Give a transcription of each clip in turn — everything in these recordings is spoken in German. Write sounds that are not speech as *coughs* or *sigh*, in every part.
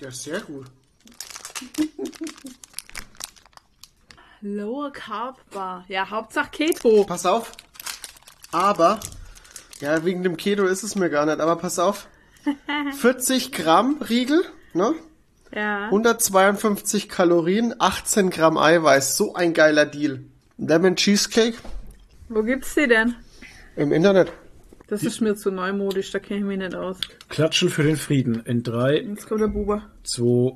Ja, sehr gut. *laughs* Lower Carb Bar. Ja, Hauptsache Keto. Pass auf. Aber, ja, wegen dem Keto ist es mir gar nicht, aber pass auf. *laughs* 40 Gramm Riegel, ne? Ja. 152 Kalorien, 18 Gramm Eiweiß. So ein geiler Deal. Lemon Cheesecake Wo gibt's die denn? im Internet. Das ist mir zu neumodisch, da kenne ich mich nicht aus. Klatschen für den Frieden in 3, Jetzt kommt der Buber. 2,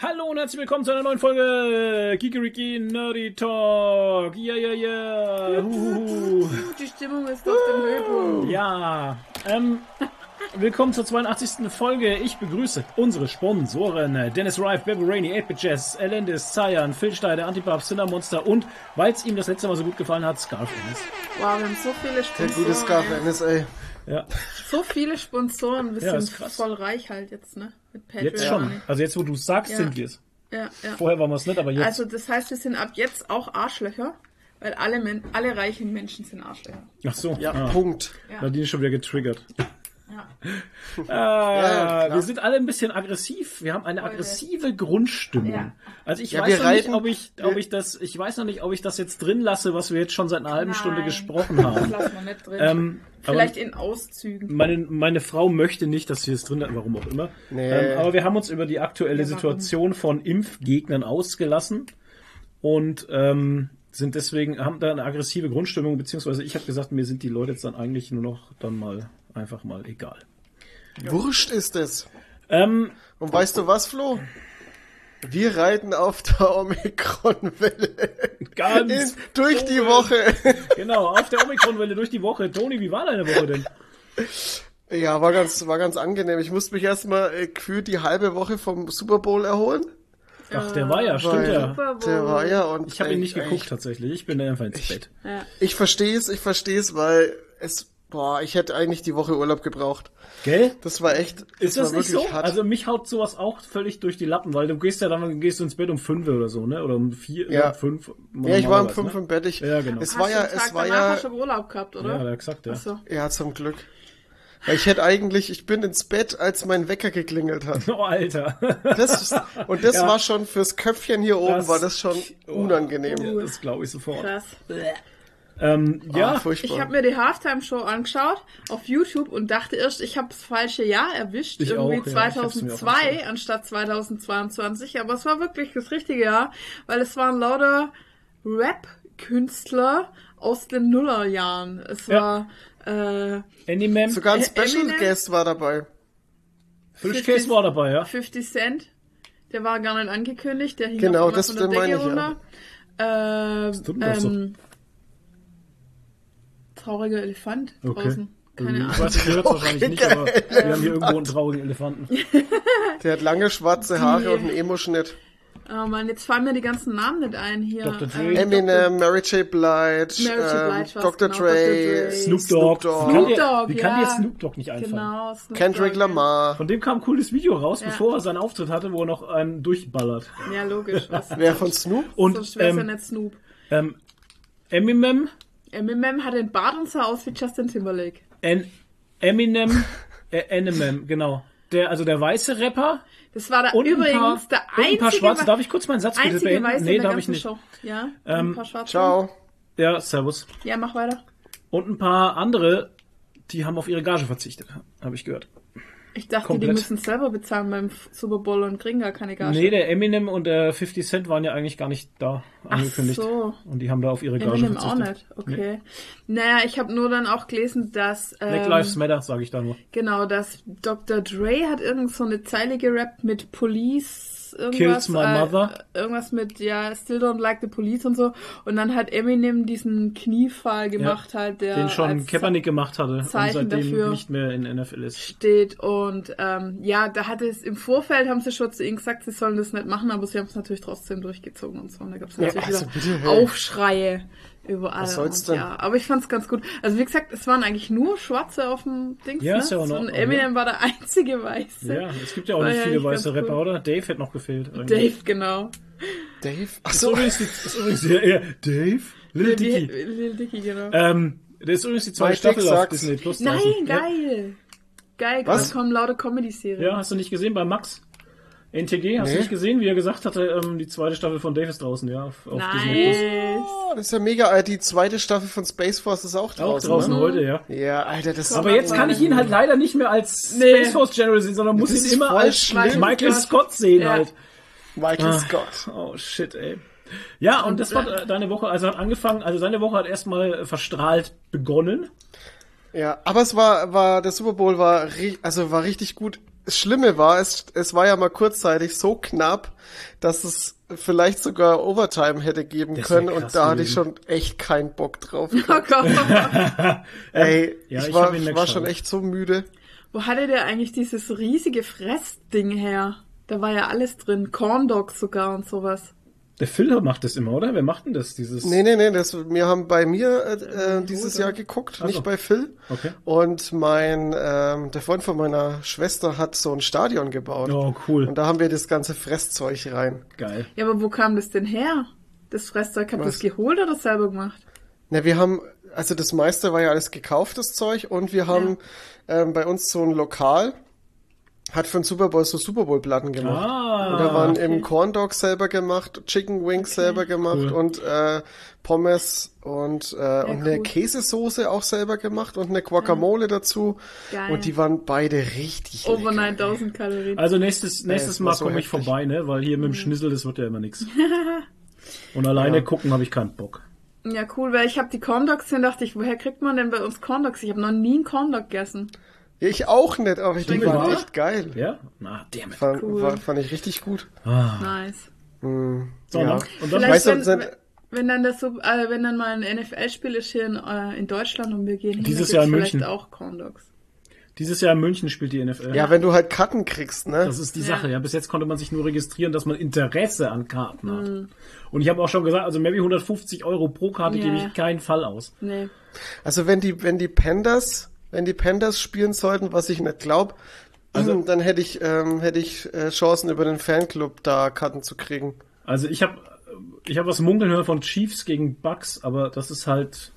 Hallo und herzlich willkommen zu einer neuen Folge Kikeriki Nerdy Talk. Ja, ja, ja. Die Stimmung ist auf dem Höhepunkt. Ja, ähm, willkommen zur 82. Folge. Ich begrüße unsere Sponsoren Dennis Rife, Bebo Rainey, 8 Jazz, Elendis, Zayan, Phil Steiner, Antipap, Cinnamonster und, weil es ihm das letzte Mal so gut gefallen hat, Scarf Ennis. Wow, wir haben so viele Der Sponsoren. gute Scarf NSA. Ja, So viele Sponsoren. Wir Ja, sind voll reich halt jetzt, ne? Mit Patreon. jetzt schon. Also jetzt, wo du sagst, Ja. sind wir es. Ja, ja. Vorher waren wir es nicht, aber jetzt. Also das heißt, wir sind ab jetzt auch Arschlöcher, weil alle, Men alle reichen Menschen sind Arschlöcher. Ach so. Ja, ah. Punkt. Ja. Nadine ist schon wieder getriggert. Ja. *laughs* Ah, ja, wir sind alle ein bisschen aggressiv. Wir haben eine aggressive Grundstimmung. Ja. Also ich Ja, weiß noch nicht, reiten- ob ich, ob ich das, ich weiß noch nicht, ob ich das jetzt drin lasse, was wir jetzt schon seit einer halben Nein. Stunde gesprochen Das haben. lassen wir nicht drin. ähm, Vielleicht aber in Auszügen. meine, meine Frau möchte nicht, dass sie es drin hat, warum auch immer. Nee. Ähm, aber wir haben uns über die aktuelle Ja? Situation von Impfgegnern ausgelassen und ähm, sind deswegen, haben da eine aggressive Grundstimmung, beziehungsweise ich habe gesagt, mir sind die Leute jetzt dann eigentlich nur noch dann mal einfach mal egal. Wurscht ist es. Ähm, Und weißt du was, Flo? Wir reiten auf der Omikron-Welle ganz in- durch die Woche. Genau, auf der Omikron-Welle durch die Woche. Toni, wie war deine Woche denn? Ja, war ganz, war ganz angenehm. Ich musste mich erstmal äh, gefühlt die halbe Woche vom Super Bowl erholen. Ach, der war ja, stimmt Weil ja. Der war ja und Ich habe ihn nicht äh, geguckt tatsächlich. Ich bin einfach ins Bett. Ja. Ich verstehe es, ich verstehe es, weil es, boah, ich hätte eigentlich die Woche Urlaub gebraucht. Gell? Das war echt, Ist war das nicht wirklich so? hart. Also mich haut sowas auch völlig durch die Lappen, weil du gehst ja dann gehst du ins Bett um fünf oder so, ne? Oder um vier, Ja. um fünf. ja, ich war um fünf ne? im Bett. Ich, Ja, genau. Es Hast war ja, es war ja, hast du Urlaub gehabt, oder? Ja, gesagt, ja. Achso. ja, zum Glück. Weil ich hätte eigentlich, ich bin ins Bett, als mein Wecker geklingelt hat. *laughs* Oh, Alter. Das ist, und das Ja. war schon fürs Köpfchen hier oben, Das- war das schon unangenehm. Ja, das glaube ich sofort. Krass. Ähm, ja, Ah, furchtbar. Ich habe mir die Halftime-Show angeschaut auf YouTube und dachte erst, ich habe das falsche Jahr erwischt. Ich irgendwie auch, ja. Ich hab's mir auch 2002 angeschaut. anstatt 2022. Aber es war wirklich das richtige Jahr, weil es waren lauter Rap-Künstler aus den Nullerjahren. Es Ja. war äh, Animem, Sogar ein Special Eminem? Guest war dabei. Frischkäse war dabei, ja. 50 Cent. Der war gar nicht angekündigt. Der hing Genau, das- von der Decke ich, ja. runter. Ähm, tut mir doch so. Trauriger Elefant Okay. draußen. Keine Ich Ahnung. weiß, ihr hört wahrscheinlich nicht, aber *laughs* wir haben hier irgendwo einen traurigen Elefanten. *laughs* Der hat lange schwarze Haare Die- und einen Emo-Schnitt. Oh Mann, jetzt fallen mir die ganzen Namen nicht ein hier. Dr. Dre. Ähm, Eminem, Mary J. Blige, Mary J. Blige ähm, Dr. genau, Dre, Dr. Dre. Snoop Snoop Dogg. Dogg. Wie kann Snoop dir, Dogg, wie kann dir ja. jetzt Snoop Dogg nicht einfallen? Genau. Snoop Kendrick Dogg, ja. Lamar. Von dem kam ein cooles Video raus, Ja. bevor er seinen Auftritt hatte, wo er noch einen durchballert. Ja, logisch. Was, Wer von Snoop? Und sonst wär's ja ähm, nicht Snoop. ähm, Eminem, Eminem hat den Bart und sah aus wie Justin Timberlake. en, Eminem, *laughs* äh, Eminem, genau. Der, also der weiße Rapper Das war da und übrigens ein paar, der und ein einzige, paar schwarze. Wa- Darf ich kurz meinen Satz bitte einzige beenden? Weiße Nee, in der darf ich nicht. Show. Ja, Ähm, ein paar Schwarze. Ciao. Ja, servus. Ja, mach weiter. Und ein paar andere, die haben auf ihre Gage verzichtet, habe ich gehört. Ich dachte, Komplett. die müssen selber bezahlen beim Super Bowl und kriegen gar keine Gage. Nee, der Eminem und der 50 Cent waren ja eigentlich gar nicht da angekündigt. so. Und die haben da auf ihre Gage Eminem auch verzichtet. nicht, okay. Naja, ich habe nur dann auch gelesen, dass Black ähm, Lives Matter, sage ich da nur. genau, dass Dr. Dre hat irgend so eine Zeile gerappt mit Police irgendwas. Kills my äh, mother. Irgendwas mit, ja, still don't like the police und so. Und dann hat Eminem diesen Kniefall gemacht halt, der Den schon Kaepernick gemacht hatte Zeichen und seitdem dafür. nicht mehr in NFL ist. steht und ähm, ja, da hat es im Vorfeld haben sie schon zu ihnen gesagt, sie sollen das nicht machen, aber sie haben es natürlich trotzdem durchgezogen und so. Und da gab es natürlich also wieder bitte, hey. Aufschreie Überall. Was soll's denn? Ja, aber ich fand's ganz gut. Also wie gesagt, es waren eigentlich nur Schwarze auf dem Ding. Ja, ne? ist ja auch so, und Eminem ja. war der einzige Weiße. Ja, es gibt ja auch War nicht viele weiße Rapper, cool. oder? Dave hätte noch gefehlt. irgendwie. Dave, genau. Dave? Ach Ist so. übrigens, die, ist übrigens ja, ja, Dave? Lil Dicky. Lil Dicky, genau. Ähm, das ist übrigens die zweite Staffel Dick auf. Disney Plus. Nein, draußen. Ja. geil. Geil, Was? kommen laute Comedy-Serien. Ja, hast du nicht gesehen bei Max? NTG, hast Nee. du nicht gesehen, wie er gesagt hatte, ähm, die zweite Staffel von Dave ist draußen, ja, auf, auf. Nice. Oh, das ist ja mega. Äh, Die zweite Staffel von Space Force ist auch Auch draußen. draußen Ne? heute, ja. Ja, Alter, das Aber jetzt kann ich ihn halt leider nicht mehr als Nee. Space Force General sehen, sondern muss ihn immer als schlimm. Michael Scott. Sehen Ja. halt. Michael Ah. Scott. Oh shit, ey. Ja, und das war äh, deine Woche, also hat angefangen, also seine Woche hat erstmal verstrahlt begonnen. Ja, aber es war, war, der Super Bowl war, also war richtig gut. Das Schlimme war, es, es war ja mal kurzzeitig so knapp, dass es vielleicht sogar Overtime hätte geben Das können und da hatte ich schon echt keinen Bock drauf. *laughs* Oh. *laughs* Ey, ja, ich, ich war, war schon echt so müde. Wo hatte der eigentlich dieses riesige Fressding her? Da war ja alles drin. Corn Dogs sogar und sowas. Der Phil macht das immer, oder? Wer macht denn das? Dieses. Nee, nee, nee, das, wir haben bei mir äh, äh, dieses Jahr geguckt, Ach so. nicht bei Phil. Okay. Und mein, ähm, der Freund von meiner Schwester hat so ein Stadion gebaut. Oh, cool. Und da haben wir das ganze Fresszeug rein. Geil. Ja, aber wo kam das denn her? Das Fresszeug, habt ihr das geholt oder selber gemacht? Na, wir haben, also das meiste war ja alles gekauftes Zeug und wir haben ähm, bei uns so ein Lokal, hat für den Super Bowl so Super Bowl Platten gemacht. Ah, und da waren okay. eben Corn Dogs selber gemacht, Chicken Wings selber gemacht Cool. und äh, Pommes und, äh, und eine cool. Käsesoße auch selber gemacht und eine Guacamole dazu. Geil. Und die waren beide richtig Over lecker. 9000 Kalorien. Also nächstes, nächstes es Mal so komme ich vorbei, ne? Weil hier mit dem Schnissel, das wird ja immer nix. *laughs* Und alleine Ja. gucken habe ich keinen Bock. Ja, cool, weil ich habe die Corn Dogs gesehen, dachte ich, woher kriegt man denn bei uns Corn Dogs? Ich habe noch nie einen Corn Dog gegessen. Ich auch nicht, aber die Stimmt, waren wahr? echt geil. Ja? Na, damn it. Fand, Cool. war, fand ich richtig gut. Nice. Mm, So, ja. ne? Und dann Weißt du, wenn, dann das so, äh, wenn dann mal ein NFL-Spiel ist hier in, äh, in Deutschland und wir gehen hin, Dieses dann Jahr in München. vielleicht auch Corn Dogs. dieses Jahr in München spielt die NFL. Ja, wenn du halt Karten kriegst, ne? Das ist die Ja. Sache. Ja, bis jetzt konnte man sich nur registrieren, dass man Interesse an Karten hat. Mhm. Und ich habe auch schon gesagt, also mehr wie 150 Euro pro Karte Ja. gebe ich keinen Fall aus. Nee. Also wenn die, wenn die Pandas, wenn die Pandas spielen sollten, was ich nicht glaube, Also- dann hätte ich, ähm, hätte ich äh, Chancen über den Fanclub da Karten zu kriegen. Also ich habe ich hab was munkeln hören von Chiefs gegen Bucks, aber das ist halt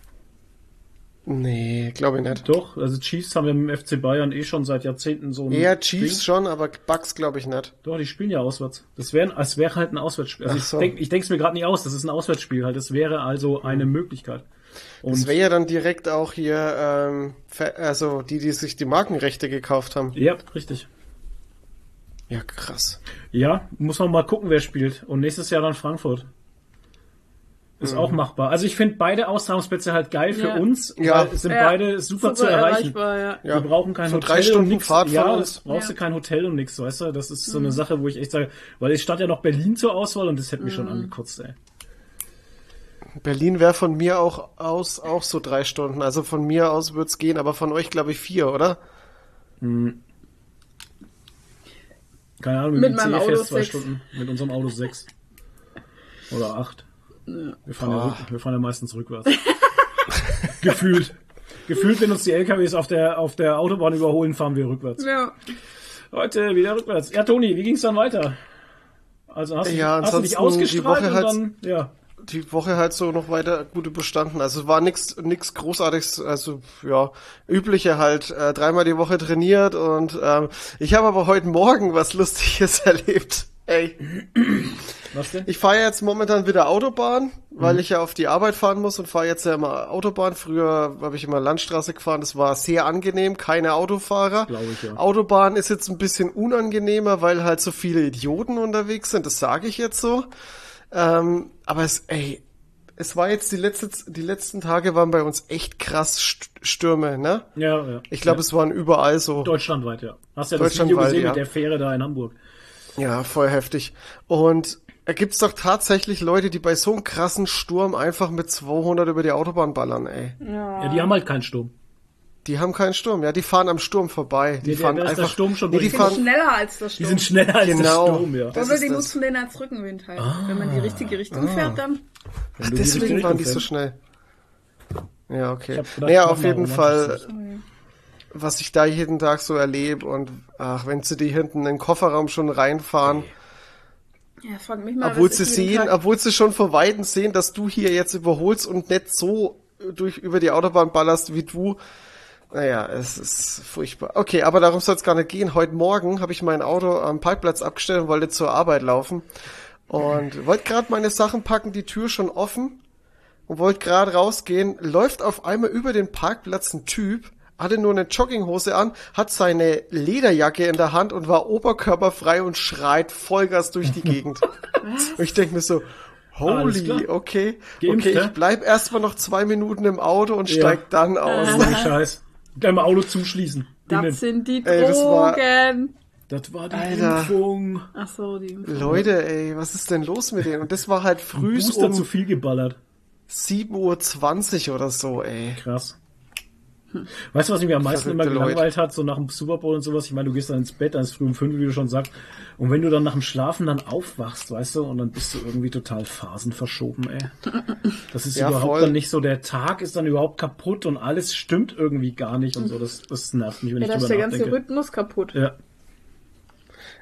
Nee, glaube ich nicht. doch. Also Chiefs haben ja im FC Bayern eh schon seit Jahrzehnten so ein Eher Chiefs Ding. schon, aber Bucks glaube ich nicht. Doch, die spielen ja auswärts. Das wäre, es wäre halt ein Auswärtsspiel. Also Ach ich so. denke es mir gerade nicht aus. Das ist ein Auswärtsspiel halt. Das wäre also eine Möglichkeit. Das Und wäre ja dann direkt auch hier, ähm, also die, die sich die Markenrechte gekauft haben. ja, richtig. Ja, krass. Ja, muss man mal gucken, wer spielt. Und nächstes Jahr dann Frankfurt. Ist Mhm. auch machbar. Also ich finde beide Austragungsplätze halt geil für Ja. uns, Ja. weil es sind Ja. beide super, zu erreichen. erreichbar, ja. Ja. Wir brauchen kein So Hotel drei Stunden und nix. Fahrt von ja, uns. das brauchst Ja. du kein Hotel und nix, weißt du? Das ist so Mhm. eine Sache, wo ich echt sage, weil es stand ja noch Berlin zur Auswahl und das hätte mich schon Mhm. angekotzt, ey. Berlin wäre von mir auch aus auch so drei Stunden. Also von mir aus wird's gehen, aber von euch glaube ich vier, oder? Keine Ahnung, Mit dem meinem Auto fährst zwei sechs. Stunden. Mit unserem Auto sechs. Oder acht. Wir, fahren ja, rück, wir fahren ja meistens rückwärts. *laughs* Gefühlt. Gefühlt, wenn uns die LKWs auf der, auf der Autobahn überholen, fahren wir rückwärts. Ja. Heute wieder rückwärts. Ja, Toni, wie ging's dann weiter? Also hast, du- Ja, hast du dich ausgestrahlt Woche und halt- dann, ja. Die Woche halt so noch weiter gut überstanden. Also es war nix nix großartiges, also ja, übliche halt äh, dreimal die Woche trainiert und ähm, ich habe aber heute Morgen was Lustiges *laughs* erlebt. Ey, Was denn? ich fahre jetzt momentan wieder Autobahn, weil Mhm. ich ja auf die Arbeit fahren muss und fahre jetzt ja immer Autobahn. Früher habe ich immer Landstraße gefahren, das war sehr angenehm, keine Autofahrer. Glaube ich, ja. Autobahn ist jetzt ein bisschen unangenehmer, weil halt so viele Idioten unterwegs sind, das sage ich jetzt so. Ähm, aber es, ey, es war jetzt die letzte, die letzten Tage waren bei uns echt krass St- Stürme, ne? Ja, ja. Ich glaube, ja. es waren überall so. Deutschlandweit, ja. Hast ja das Video Deutschlandweit, gesehen ja. mit der Fähre da in Hamburg. Ja, voll heftig. Und da gibt's doch tatsächlich Leute, die bei so einem krassen Sturm einfach mit 200 über die Autobahn ballern, ey. Ja, die haben halt keinen Sturm. Die haben keinen Sturm, ja, die fahren am Sturm vorbei. Die Nee, der- fahren der einfach, Sturm schon nee, die. Die fahren, schneller als der Die Sturm. sind schneller als Genau. der Sturm, ja. Das Aber die das. nutzen den als Rückenwind halt. Wenn man die richtige Richtung fährt, dann. Die deswegen richtige waren die so schnell. Ja, okay. Naja, auf jeden Fall, Schluss. was ich da jeden Tag so erlebe und ach, wenn sie die hinten in den Kofferraum schon reinfahren, Ja, frag mich mal. obwohl was sie sehen, Tag- obwohl sie schon von Weitem sehen, dass du hier jetzt überholst und nicht so durch über die Autobahn ballerst wie du. Naja, es ist furchtbar. Okay, aber darum soll es gar nicht gehen. Heute Morgen habe ich mein Auto am Parkplatz abgestellt und wollte zur Arbeit laufen. Und wollte gerade meine Sachen packen, die Tür schon offen und wollte gerade rausgehen. Läuft auf einmal über den Parkplatz ein Typ, hatte nur eine Jogginghose an, hat seine Lederjacke in der Hand und war oberkörperfrei und schreit Vollgas durch die Gegend. *laughs* und ich denke mir so, holy, okay, Geimpft, okay, ich bleib erstmal noch zwei Minuten im Auto und Ja. steig dann aus. Ohne Scheiß. Gleich mal Auto zuschließen. Innen. Das sind die Ey, das war- Drogen. Das war die Alter. Impfung. Ach so, die. Leute, ey, was ist denn los mit denen? Und das war halt früh um zu viel geballert. 7.20 Uhr oder so, ey. Krass. Weißt du, was mich am meisten immer gelangweilt hat, so nach dem Super Bowl und sowas? Ich meine, du gehst dann ins Bett, dann ist früh um fünf, wie du schon sagst. Und wenn du dann nach dem Schlafen dann aufwachst, weißt du, und dann bist du irgendwie total phasenverschoben, ey. Das ist Ja, überhaupt voll. dann nicht so, der Tag ist dann überhaupt kaputt und alles stimmt irgendwie gar nicht und so. Das, das nervt mich, wenn Ja, ich da ist drüber der ganze nachdenke. Rhythmus kaputt. Ja.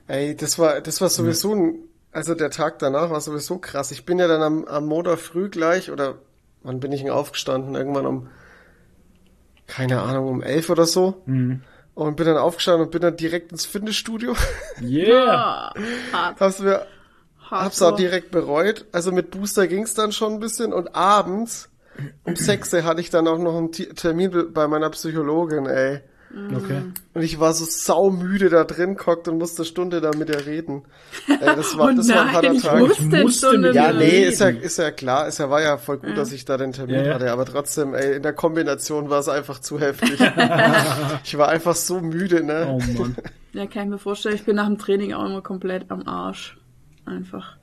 Ey, das war, das war sowieso ein, also der Tag danach war sowieso krass. Ich bin ja dann am, am Montag früh gleich, oder wann bin ich denn aufgestanden? Irgendwann um, keine Ahnung, um elf oder so. Mhm. Und bin dann aufgestanden und bin dann direkt ins Fitnessstudio. *laughs* Yeah. Ah, hart, hab's mir, hart. hab's auch direkt bereut. Also mit Booster ging's dann schon ein bisschen und abends um sechs hatte ich dann auch noch einen Termin be- bei meiner Psychologin, ey. Okay. Und ich war so saumüde da drin, gockt und musste eine Stunde da mit ihr reden. Ey, das war, *laughs* Oh das war ein nein, harter ich Tag. musste eine musste Stunde mit Ja, Ja, nee, reden. ist ja, ist ja klar, ist ja, war ja voll gut, dass ich da den Termin Ja, ja. hatte, aber trotzdem, ey, in der Kombination war es einfach zu heftig. *laughs* ich war einfach so müde, ne? Oh Mann. *laughs* Ja, kann ich mir vorstellen. Ich bin nach dem Training auch immer komplett am Arsch. Einfach.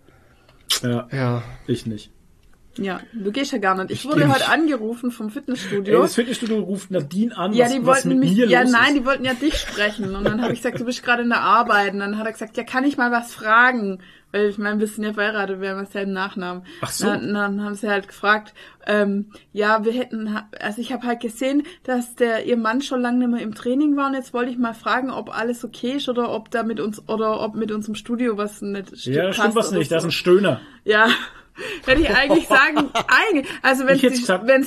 Ja, Ja. ich nicht. Ja, du gehst ja gar nicht. Ich Ich wurde heute angerufen vom Ey, Fitnessstudio. das Fitnessstudio ruft Nadine an, ja, was, die was wollten mit mich, ja nein, ist. die wollten ja dich sprechen. Und dann habe ich gesagt, du bist gerade in der Arbeit. Und dann hat er gesagt, ja, kann ich mal was fragen? Weil ich meine, wir sind ja verheiratet, wir haben dasselben Nachnamen. Ach so. Dann, dann haben sie halt gefragt, ähm, ja, wir hätten, also ich habe halt gesehen, dass der ihr Mann schon lange nicht mehr im Training war und jetzt wollte ich mal fragen, ob alles okay ist oder ob da mit uns oder ob mit unserem Studio was nicht Ja, passt stimmt was nicht, das ist so. ein Stöhner. Ja. *laughs* Hätte ich eigentlich sagen, eigentlich, also wenn Ich hätt's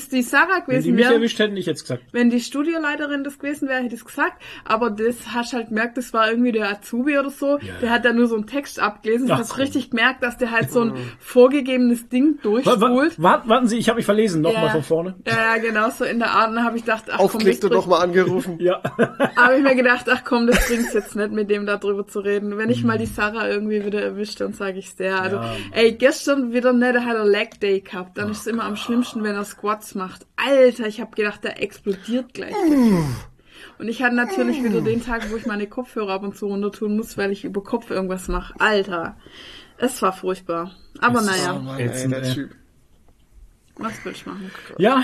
die, die Sarah Wenn die gewesen mich wäre, erwischt hätten, ich jetzt gesagt. wenn die Studioleiterin das gewesen wäre, hätte ich es gesagt. Aber das hast halt gemerkt, das war irgendwie der Azubi oder so. Ja. Der hat da nur so einen Text abgelesen. Du hast komm. richtig gemerkt, dass der halt so ein vorgegebenes Ding durchspult. Wart, warten Sie, ich habe mich verlesen, nochmal Ja. von vorne. Ja, ja, genau so in der Art. Und dann habe ich gedacht, ach komm, das Aufgelegt und nochmal angerufen. *laughs* Ja. habe ich mir gedacht, ach komm, das bringt's jetzt nicht, mit dem da drüber zu reden. Wenn ich mal die Sarah irgendwie wieder erwischt, dann sage ich's der. Also. Ja. ey, gestern wieder nicht, der hat er Leg Day gehabt. Dann ist es immer am schlimmsten, wenn er Squats macht. Alter, ich habe gedacht, der explodiert gleich. Und ich hatte natürlich wieder den Tag, wo ich meine Kopfhörer ab und zu runter tun muss, weil ich über Kopf irgendwas mache. Alter, es war furchtbar. Aber Oh naja, Mann, ey, Ätzend, der. Typ. was will ich machen? ja,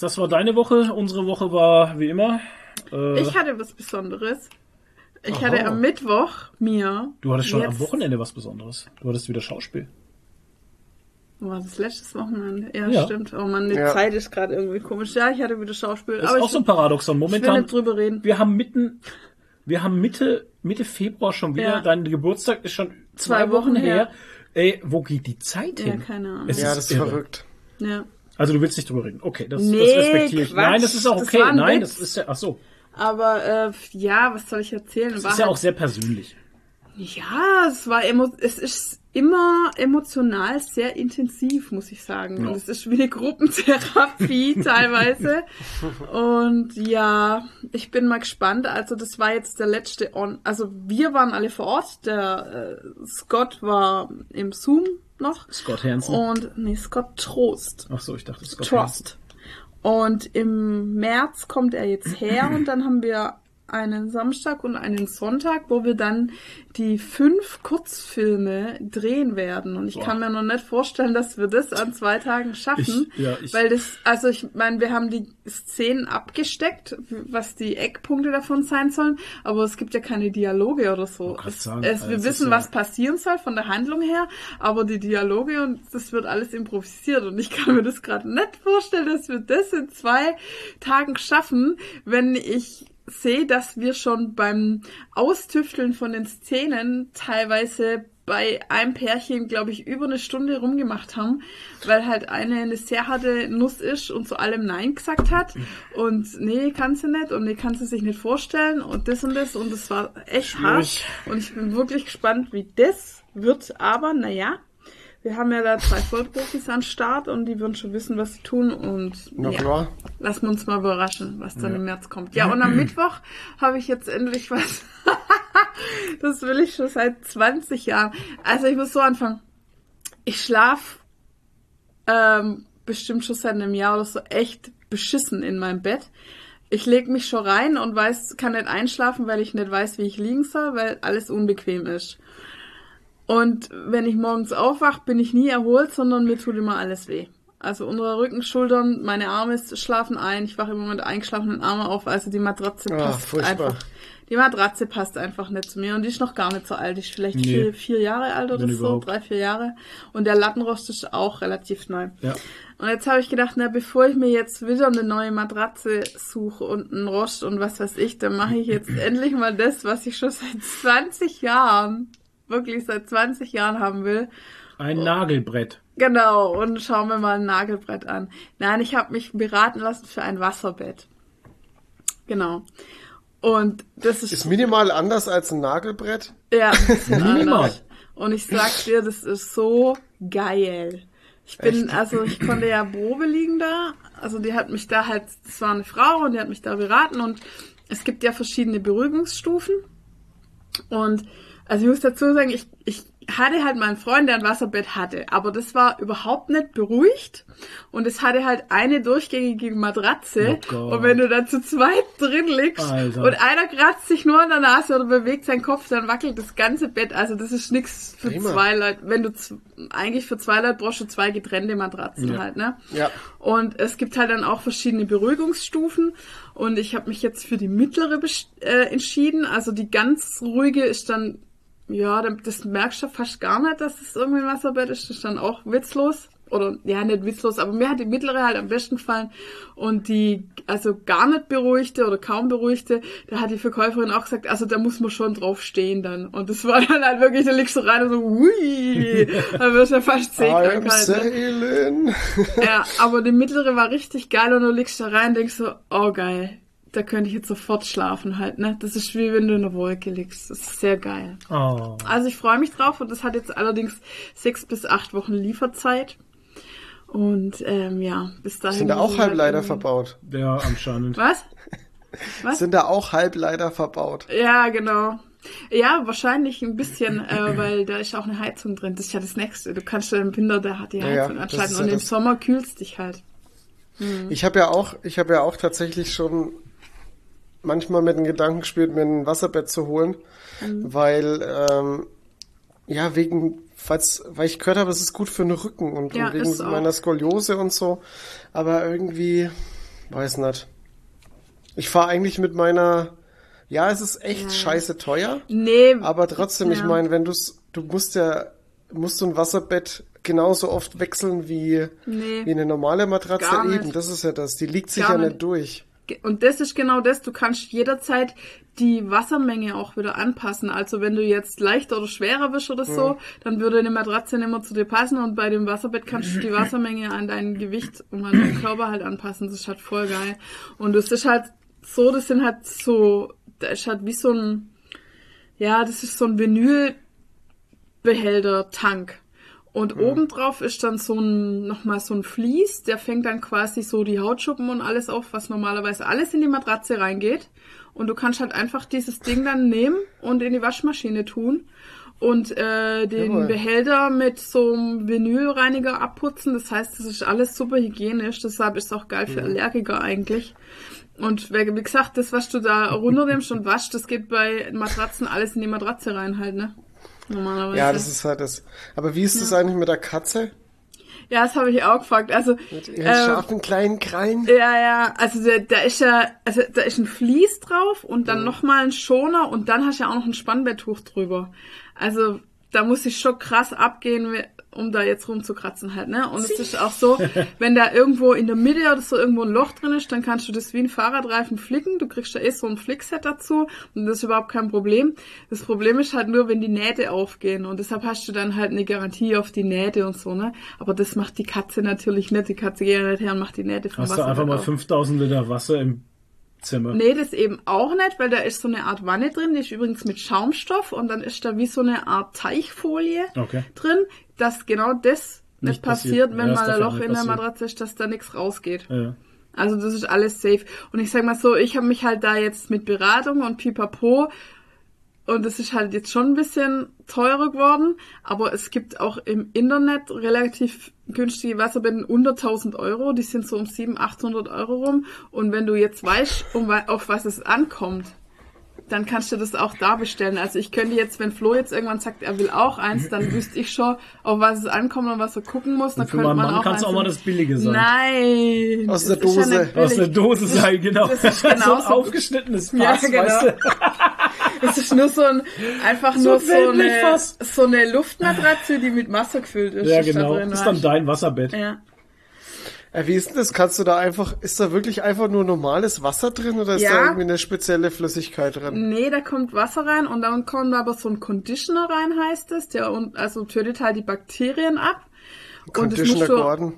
das war deine Woche. Unsere Woche war wie immer. Äh, Ich hatte was Besonderes. Ich Aha. hatte am Mittwoch mir. du hattest schon am Wochenende was Besonderes. Du hattest wieder Schauspiel. War das letztes Wochenende? Ja, Ja. stimmt. Oh Mann, die Ja. Zeit ist gerade irgendwie komisch. Ja, ich hatte wieder Schauspiel. Das aber ist auch so ein Paradoxon. ich will Momentan, nicht drüber reden. wir haben mitten, wir haben Mitte, Mitte Februar schon wieder. Ja. Dein Geburtstag ist schon zwei, Zwei Wochen Wochen her. her. Ey, wo geht die Zeit Ja, hin? keine Ahnung. Es Ja, das ist irre. verrückt. Ja. Also du willst nicht drüber reden. Okay, das, Nee, das respektiere ich. Quatsch. Nein, das ist auch Das okay. ein Nein, Witz. das ist ja, ach so. Aber äh, ja, was soll ich erzählen? Das War ist ja halt- auch sehr persönlich. Ja, es war emo es ist immer emotional sehr intensiv, muss ich sagen. Ja. Und es ist wie eine Gruppentherapie *laughs* teilweise. Und ja, ich bin mal gespannt. Also das war jetzt der letzte On. Also wir waren alle vor Ort. Der äh, Scott war im Zoom noch. Scott Hansen. Und nee, Scott Trost. Ach so, ich dachte Scott Hansen. Trust. Und im März kommt er jetzt her *clears throat* und dann haben wir einen Samstag und einen Sonntag, wo wir dann die fünf Kurzfilme drehen werden. Und ich Boah. kann mir noch nicht vorstellen, dass wir das an zwei Tagen schaffen. Ich- ja, ich- weil das, also ich meine, wir haben die Szenen abgesteckt, was die Eckpunkte davon sein sollen, aber es gibt ja keine Dialoge oder so. Es, sagen, es, also wir wissen, ja- was passieren soll von der Handlung her, aber die Dialoge und das wird alles improvisiert und ich kann mir das gerade nicht vorstellen, dass wir das in zwei Tagen schaffen, wenn ich sehe, dass wir schon beim Austüfteln von den Szenen teilweise bei einem Pärchen, glaube ich, über eine Stunde rumgemacht haben, weil halt eine eine sehr harte Nuss ist und zu allem Nein gesagt hat. Und nee, kann sie nicht und nee, kann sie sich nicht vorstellen und das und das. Und das war echt Schwierig. hart. Und ich bin wirklich gespannt, wie das wird, aber naja, wir haben ja da zwei Vollprofis an Start und die würden schon wissen, was sie tun und Na ja. klar. Lassen wir uns mal überraschen, was dann im März kommt. Ja, und am Mittwoch habe ich jetzt endlich was. *laughs* das will ich schon seit 20 Jahren. Also ich muss so anfangen. Ich schlaf ähm, bestimmt schon seit einem Jahr oder so echt beschissen in meinem Bett. Ich leg mich schon rein und weiß, kann nicht einschlafen, weil ich nicht weiß, wie ich liegen soll, weil alles unbequem ist. Und wenn ich morgens aufwach, bin ich nie erholt, sondern mir tut immer alles weh. Also untere Rücken, Schultern, meine Arme schlafen ein. Ich wache immer mit eingeschlafenen Armen auf. Also die Matratze Ah, passt furchtbar. einfach. Die Matratze passt einfach nicht zu mir und die ist noch gar nicht so alt. Die ist vielleicht Nee. vier, vier Jahre alt oder Wenn so, überhaupt. drei, vier Jahre. Und der Lattenrost ist auch relativ neu. Ja. Und jetzt habe ich gedacht, na, bevor ich mir jetzt wieder eine neue Matratze suche und einen Rost und was weiß ich, dann mache ich jetzt *laughs* endlich mal das, was ich schon seit 20 Jahren, wirklich seit 20 Jahren haben will. Ein Nagelbrett. Genau, und schauen wir mal ein Nagelbrett an. Nein, ich habe mich beraten lassen für ein Wasserbett. Genau. Und das ist, Ist minimal anders als ein Nagelbrett. ja, ein bisschen *laughs* Minimal. anders. Und ich sag dir, das ist so geil. Ich bin, also ich konnte ja Probe liegen da. Also die hat mich da halt, das war eine Frau und die hat mich da beraten und es gibt ja verschiedene Beruhigungsstufen. Und also ich muss dazu sagen, ich, ich hatte halt mal einen Freund, der ein Wasserbett hatte, aber das war überhaupt nicht beruhigt und es hatte halt eine durchgängige Matratze Oh und wenn du da zu zweit drin liegst Alter. und einer kratzt sich nur an der Nase oder bewegt seinen Kopf, dann wackelt das ganze Bett. Also das ist nix für Prima. zwei Leute. Wenn du eigentlich für zwei Leute brauchst du zwei getrennte Matratzen Ja. halt, ne? Ja. Und es gibt halt dann auch verschiedene Beruhigungsstufen. Und ich habe mich jetzt für die mittlere äh, entschieden. Also die ganz ruhige ist dann, ja, das merkst du fast gar nicht, dass es irgendwie ein Wasserbett ist. Das ist dann auch witzlos. Oder, ja, nicht witzlos, aber mir hat die mittlere halt am besten gefallen. Und die, also gar nicht beruhigte oder kaum beruhigte, da hat die Verkäuferin auch gesagt, also da muss man schon drauf stehen dann. Und das war *laughs* dann halt wirklich, da liegst du rein und so, ui, *laughs* da wirst du ja fast halt. Ne? Ja, aber die mittlere war richtig geil und du liegst da rein und denkst so, oh geil, da könnte ich jetzt sofort schlafen halt, ne? Das ist wie wenn du in der Wolke liegst. Das ist sehr geil. Oh. Also ich freue mich drauf und das hat jetzt allerdings sechs bis acht Wochen Lieferzeit. Und ähm, ja, bis dahin. Sind da auch halt Halbleiter irgendwie- verbaut? Ja, anscheinend. Was? Was? Sind da auch Halbleiter verbaut? Ja, genau. Ja, wahrscheinlich ein bisschen, äh, *clears throat* weil da ist auch eine Heizung drin. Das ist ja das Nächste. Du kannst ja im Winter da die Ja, Heizung ja, anschalten ist und ja im Sommer kühlst dich halt. Ich habe ja auch, ich habe ja auch tatsächlich schon manchmal mit dem Gedanken gespielt, mir ein Wasserbett zu holen, Mhm. weil ähm, ja wegen, falls, weil ich gehört habe, es ist gut für den Rücken und, Ja, und wegen meiner Skoliose und so, aber irgendwie weiß nicht. Ich fahre eigentlich mit meiner, ja, es ist echt scheiße teuer, Nee, aber trotzdem, ich Ja. meine, wenn du's, du musst ja, musst du ein Wasserbett genauso oft wechseln wie, Nee. wie eine normale Matratze eben. Das ist ja das. Die liegt sich Gar ja nicht. nicht durch. Und das ist genau das, du kannst jederzeit die Wassermenge auch wieder anpassen. Also wenn du jetzt leichter oder schwerer bist oder so, dann würde eine Matratze nicht mehr zu dir passen und bei dem Wasserbett kannst du die Wassermenge an dein Gewicht und an deinen Körper halt anpassen. Das ist halt voll geil. Und das ist halt so, das sind halt so, da ist halt wie so ein, ja, das ist so ein Vinylbehälter-Tank. Und obendrauf ist dann so ein, nochmal so ein Vlies, der fängt dann quasi so die Hautschuppen und alles auf, was normalerweise alles in die Matratze reingeht. Und du kannst halt einfach dieses Ding dann nehmen und in die Waschmaschine tun und äh, den Jawohl. Behälter mit so einem Vinylreiniger abputzen. Das heißt, das ist alles super hygienisch, deshalb ist es auch geil für Allergiker eigentlich. Und wie wie gesagt, das, was du da runternimmst und *laughs* waschst, das geht bei Matratzen alles in die Matratze rein halt, ne? Normalerweise. Ja, das ist halt das. Aber wie ist das eigentlich mit der Katze? Ja, das habe ich auch gefragt. Also, Mit ihren ähm, scharfen kleinen Krallen? ja, ja, also da, da ist ja, also da ist ein Vlies drauf und dann noch mal ein Schoner und dann hast du ja auch noch ein Spannbetttuch drüber. Also da muss ich schon krass abgehen, um da jetzt rumzukratzen halt, ne? Und es ist auch so, *laughs* wenn da irgendwo in der Mitte oder so irgendwo ein Loch drin ist, dann kannst du das wie ein Fahrradreifen flicken. Du kriegst da eh so ein Flickset dazu und das ist überhaupt kein Problem. Das Problem ist halt nur, wenn die Nähte aufgehen und deshalb hast du dann halt eine Garantie auf die Nähte und so, ne? Aber das macht die Katze natürlich nicht. Die Katze geht ja nicht her und macht die Nähte vom Hast du Wasser einfach mal auf. 5000 Liter Wasser im Zimmer. Nee, das eben auch nicht, weil da ist so eine Art Wanne drin, die ist übrigens mit Schaumstoff und dann ist da wie so eine Art Teichfolie Okay. drin, dass genau das nicht, passiert. passiert, wenn Ja, mal ein Loch in der passiert. Matratze ist, dass da nichts rausgeht. Ja. Also das ist alles safe. Und ich sag mal so, ich habe mich halt da jetzt mit Beratung und Pipapo und es ist halt jetzt schon ein bisschen teurer geworden, aber es gibt auch im Internet relativ günstige Wasserbetten unter 1000 Euro, die sind so um 700, 800 Euro rum und wenn du jetzt weißt, um, auf was es ankommt, dann kannst du das auch da bestellen. Also ich könnte jetzt, wenn Flo jetzt irgendwann sagt, er will auch eins, dann wüsste ich schon, auf was es ankommt und was er gucken muss. Dann Und für könnte meinen man Mann auch kann es eins auch mal das Billige sein. Nein. Aus der ist ja Dose. nicht Aus der. Dose sein, genau. Das ist *laughs* so ein genauso- aufgeschnittenes Ja, Fass, genau. weißt du? *laughs* Es ist nur so ein, einfach So nur so eine, so eine Luftmatratze, die mit Wasser gefüllt ist. Ja, genau. ist dann dein Wasserbett. du? Ja. Äh, wie ist denn das? Kannst du da einfach, ist da wirklich einfach nur normales Wasser drin oder ist Ja. da irgendwie eine spezielle Flüssigkeit drin? Nee, da kommt Wasser rein und dann kommt aber so ein Conditioner rein, heißt es. Der und, also tötet halt die Bakterien ab. Und Conditioner du, Gordon.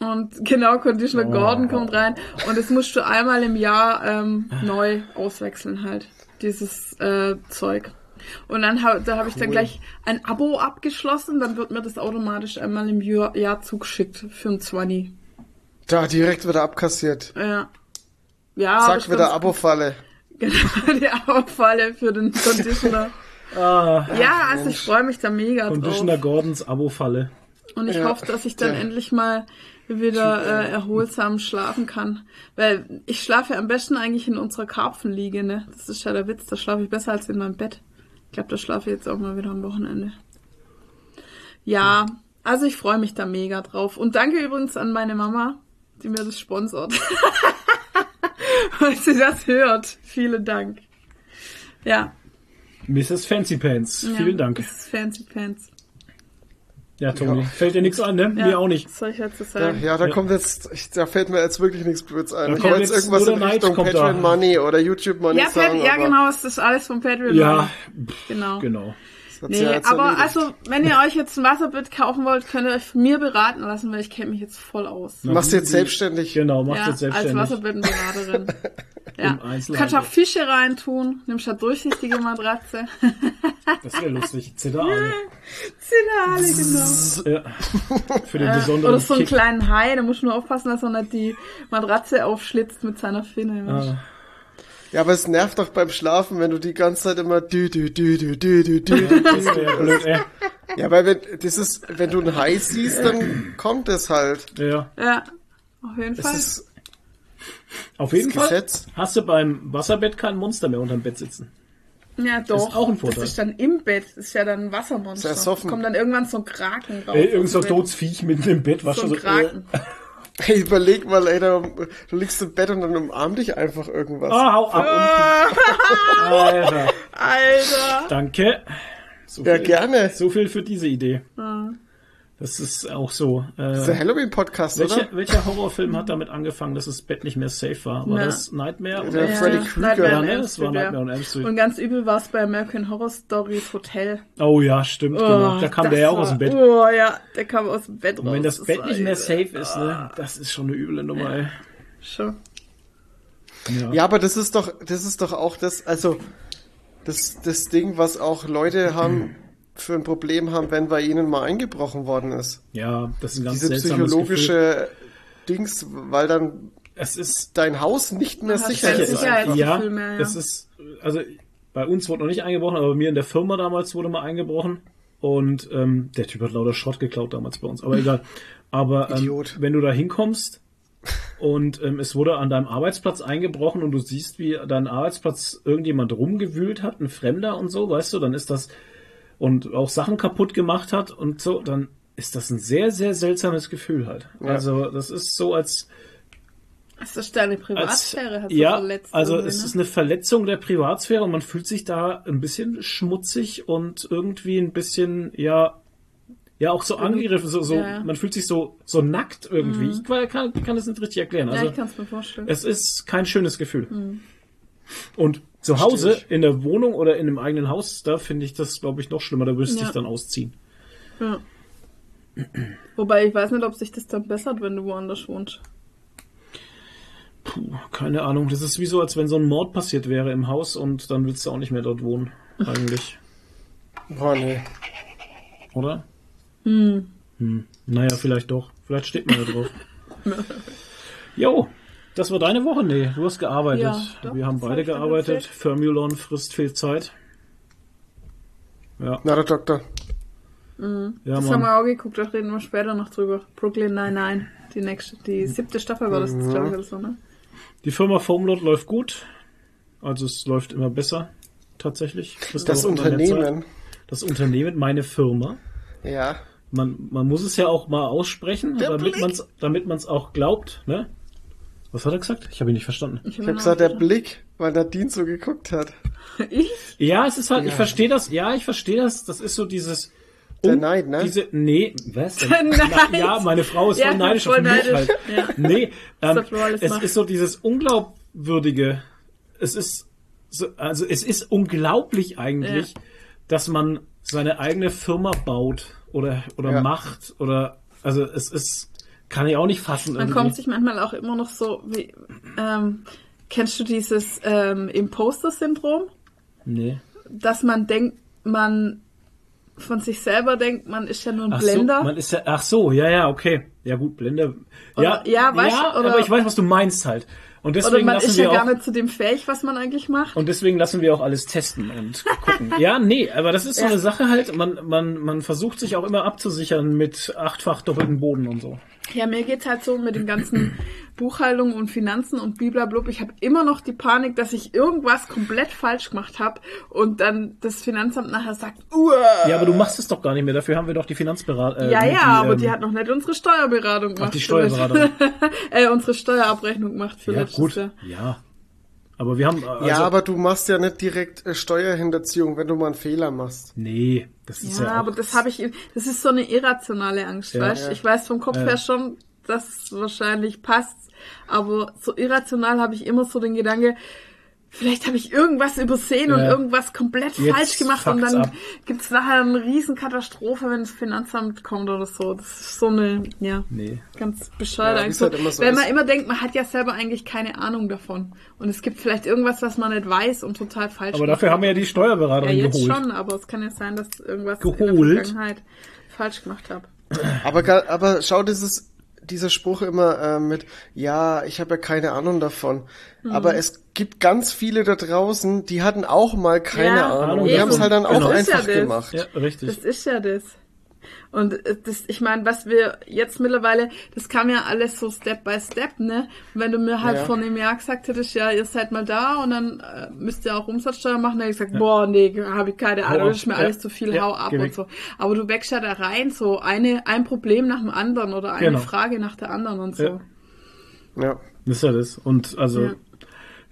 Und genau, Conditioner Oh. Gordon kommt rein. Und das musst du einmal im Jahr ähm, neu auswechseln halt, dieses äh, Zeug. Und dann hab, da habe ich dann gleich ein Abo abgeschlossen, dann wird mir das automatisch einmal im Jahr, Jahr zugeschickt für ein 20. Da, direkt wieder abkassiert. Ja. Ja, Zack, wieder Abo-Falle. *laughs* Genau, die Abo-Falle für den Conditioner. *laughs* Ah, ja, also ich freue mich da mega Conditioner drauf. Gordons Abo-Falle. Und ich Ja. hoffe, dass ich dann Ja. endlich mal wieder äh, erholsam schlafen kann. Weil ich schlafe am besten eigentlich in unserer Karpfenliege, ne? Das ist ja der Witz, da schlafe ich besser als in meinem Bett. Ich glaube, da schlafe ich jetzt auch mal wieder am Wochenende. Ja, also ich freue mich da mega drauf. Und danke übrigens an meine Mama, die mir das sponsort. *laughs* Weil sie das hört. Vielen Dank. Ja. Mrs. Fancy Pants. ja, Vielen Dank. Ist Fancy Pants. Ja, Toni. Ja. Fällt dir nichts ein, ne? Ja, Mir auch nicht. Was soll ich dazu Ja, sagen? ja, da Ja. kommt jetzt, ich, da fällt mir jetzt wirklich nichts Blöds ein. Da Ich kommt wollte jetzt jetzt irgendwas in Richtung Patreon da. Money oder YouTube Money Ja, sagen. Pat, ja genau, es ist alles vom Patreon. Ja, genau. genau. Nee, ja aber erledigt. also, wenn ihr euch jetzt ein Wasserbett kaufen wollt, könnt ihr euch von mir beraten lassen, weil ich kenne mich jetzt voll aus. Du machst jetzt selbstständig. Genau, *laughs* macht ja, jetzt als selbstständig. Wasserbettenberaterin. ja. Einzelhandel. Kannst auch Fische reintun, nimmst da durchsichtige Matratze. *laughs* Das wäre lustig. Zitterale. *laughs* Zinale, genau. Ja. Für den besonderen oder so einen Kick. kleinen Hai, da musst du nur aufpassen, dass er nicht die Matratze aufschlitzt mit seiner Finne. du? Ah, Ja, aber es nervt doch beim Schlafen, wenn du die ganze Zeit immer dü dü dü dü dü dü dü. das. Ja, weil wenn das ist, wenn du ein Hai siehst, dann kommt es halt. Ja. Ja, auf jeden Fall. ist Auf jeden Fall Gesetz. hast du beim Wasserbett kein Monster mehr unterm Bett sitzen. Ja, doch. Ist auch ein Vorteil. Das ist dann im Bett. Das ist ja dann ein Wassermonster. Ist ersoffen. Kommt dann irgendwann so ein Kraken raus. Ey, irgend so ein dem Bett. totes Viech mitten im Bett, was So ein so. Kraken. Hey, überleg mal, ey, da, du liegst im Bett und dann umarm dich einfach irgendwas. Ah, hau ab. Alter. Alter. Danke. So Ja, viel, gerne. So viel für diese Idee. Das ist auch so. Das ist der Äh, Halloween-Podcast, welcher, oder? welcher Horrorfilm hat damit angefangen, dass das Bett nicht mehr safe war? War Ja. das Nightmare? Der Oder? Freddy Krueger. Nightmare Ja, ne? Das war ja. Nightmare on Elm Street. Und ganz übel war es bei American Horror Stories Hotel. Oh ja, stimmt, genau. Da kam das der ja auch war- aus dem Bett. Oh ja, der kam aus dem Bett raus. Und wenn das Bett war nicht mehr übel. safe ist, ne, das ist schon eine üble Nummer, ey. Schon. Ja. Ja, aber das ist doch, das ist doch auch das, also, das, das Ding, was auch Leute haben, für ein Problem haben, wenn bei ihnen mal eingebrochen worden ist. ja, das ist ein ganz Diese seltsames Gefühl. psychologische Dings, weil dann Es ist dein Haus nicht mehr sicher ist. Sicherheit. einfach. ja, mehr, ja. das ist, also bei uns wurde noch nicht eingebrochen, aber bei mir in der Firma damals wurde mal eingebrochen. Und ähm, der Typ hat lauter Schrott geklaut damals bei uns, aber egal. Aber ähm, Idiot. wenn du da hinkommst und ähm, es wurde an deinem Arbeitsplatz eingebrochen und du siehst, wie dein Arbeitsplatz irgendjemand rumgewühlt hat, ein Fremder und so, weißt du, dann ist das und auch Sachen kaputt gemacht hat und so, dann ist das ein sehr, sehr seltsames Gefühl halt. Ja. Also das ist so, als Das ist deine als, Privatsphäre, hat so ja, verletzt. also es ne? ist eine Verletzung der Privatsphäre und man fühlt sich da ein bisschen schmutzig und irgendwie ein bisschen, ja, ja auch so angegriffen, so, so, Ja, ja. man fühlt sich so, so nackt irgendwie. Ich kann, kann, das nicht richtig erklären. Ja, Also, ich kann es mir vorstellen. es ist kein schönes Gefühl. Mhm. Und zu Hause, in der Wohnung oder in einem eigenen Haus, da finde ich das, glaube ich, noch schlimmer. Da müsste Ja. ich dann ausziehen. Ja. Wobei ich weiß nicht, ob sich das dann bessert, wenn du woanders wohnst. Puh, keine Ahnung. Das ist wie so, als wenn so ein Mord passiert wäre im Haus und dann willst du auch nicht mehr dort wohnen. Eigentlich. Boah, nee. Oder? Hm. Naja, vielleicht doch. Vielleicht steht man da drauf. *laughs* Jo, das war deine Woche? Nee, du hast gearbeitet. Ja, doch, Wir haben das beide gearbeitet. Firmulon frisst viel Zeit. Ja, Na, der Doktor. ja Das haben Mann. wir auch geguckt, da reden wir später noch drüber. Brooklyn 99, die nächste, die siebte Staffel war das, glaube ich, oder so, ne? Die Firma Foamlot läuft gut. Also es läuft immer besser. Tatsächlich. Das Zeit. Unternehmen. Das Unternehmen, meine Firma. Ja. Man, man muss es ja auch mal aussprechen, Der damit man es damit man's auch glaubt. Ne? Was hat er gesagt? Ich habe ihn nicht verstanden. Ich hab gesagt, der Blick, weil Nadine so geguckt hat. *laughs* Ich? Ja, es ist halt, ich Ja. verstehe das, ja, ich verstehe das, das ist so dieses. Der Neid, ne? Diese, nee, was denn? Der Neid. Ja, meine Frau ist Ja, voll neidisch voll auf mich neidisch. halt. Ja. Nee, ähm, es macht. ist so dieses Unglaubwürdige. Es ist, so, also es ist unglaublich eigentlich, dass man seine eigene Firma baut oder, oder Ja. macht oder, also es ist, kann ich auch nicht fassen Man irgendwie. kommt sich manchmal auch immer noch so wie, ähm, kennst du dieses ähm, Imposter-Syndrom? nee. Dass man denkt, man von sich selber denkt, man ist ja nur ein Ach Blender. so, man ist ja, ach so, ja, ja, okay. Ja gut, Blender. Ja, Oder- ja, weißt ja, du, oder- aber ich weiß, was du meinst halt. Und Oder deswegen man lassen ist wir ja auch, gar nicht zu dem fähig, was man eigentlich macht. und deswegen lassen wir auch alles testen und gucken. *laughs* ja, nee, aber das ist so Ja. eine Sache halt, man, man, man versucht sich auch immer abzusichern mit achtfach doppelten Boden und so. Ja, mir geht's halt so mit den ganzen Buchhaltungen und Finanzen und bliblablub. Ich habe immer noch die Panik, dass ich irgendwas komplett falsch gemacht habe und dann das Finanzamt nachher sagt, Uah. Ja, aber du machst es doch gar nicht mehr, dafür haben wir doch die Finanzberater. Ja, ja, aber ähm, die hat noch nicht unsere Steuerberatung gemacht. die Steuerberatung. *laughs* äh, unsere Steuerabrechnung gemacht für Ja, letztes gut. Jahr. Ja. Aber wir haben. Also, ja, aber du machst ja nicht direkt äh, Steuerhinterziehung, wenn du mal einen Fehler machst. Nee, das ist ja. Ja, aber das habe ich, das ist so eine irrationale Angst, Ja. weißt? Ja. Ich weiß vom Kopf Ja. her schon, dass es wahrscheinlich passt, aber so irrational habe ich immer so den Gedanke, vielleicht habe ich irgendwas übersehen und Ja. irgendwas komplett Jetzt falsch gemacht und dann ab. gibt's nachher eine Riesenkatastrophe, wenn das Finanzamt kommt oder so. Das ist so eine, ja, Nee. ganz bescheuert Ja, So, halt so wenn man ist. immer denkt, man hat ja selber eigentlich keine Ahnung davon. Und es gibt vielleicht irgendwas, was man nicht weiß und total falsch Aber macht. dafür haben wir ja die Ja, Steuerberaterin jetzt geholt. schon, aber es kann ja sein, dass irgendwas in Geholt? der Vergangenheit falsch gemacht habe. Aber, aber schau, dieses, dieser Spruch immer äh, mit, ja, ich habe ja keine Ahnung davon. Mhm. Aber es gibt ganz viele da draußen, die hatten auch mal keine Ja, Ahnung. Die haben es halt dann auch Genau. Das ja einfach das. gemacht. Ja, richtig. Das ist ja das. Und äh, das, ich meine, was wir jetzt mittlerweile, das kam ja alles so Step by Step, ne? Und wenn du mir halt Ja. vor einem Jahr gesagt hättest, ja, ihr seid mal da und dann äh, müsst ihr auch Umsatzsteuer machen, dann hätte ich gesagt, boah, nee, habe ich keine Ahnung, das ist mir ab. alles Ja. zu viel, Ja, hau ab geh und weg. so. Aber du wächst ja da rein, so eine, ein Problem nach dem anderen oder eine Genau. Frage nach der anderen und so. Ja. Ja. Das ist ja das. Und also,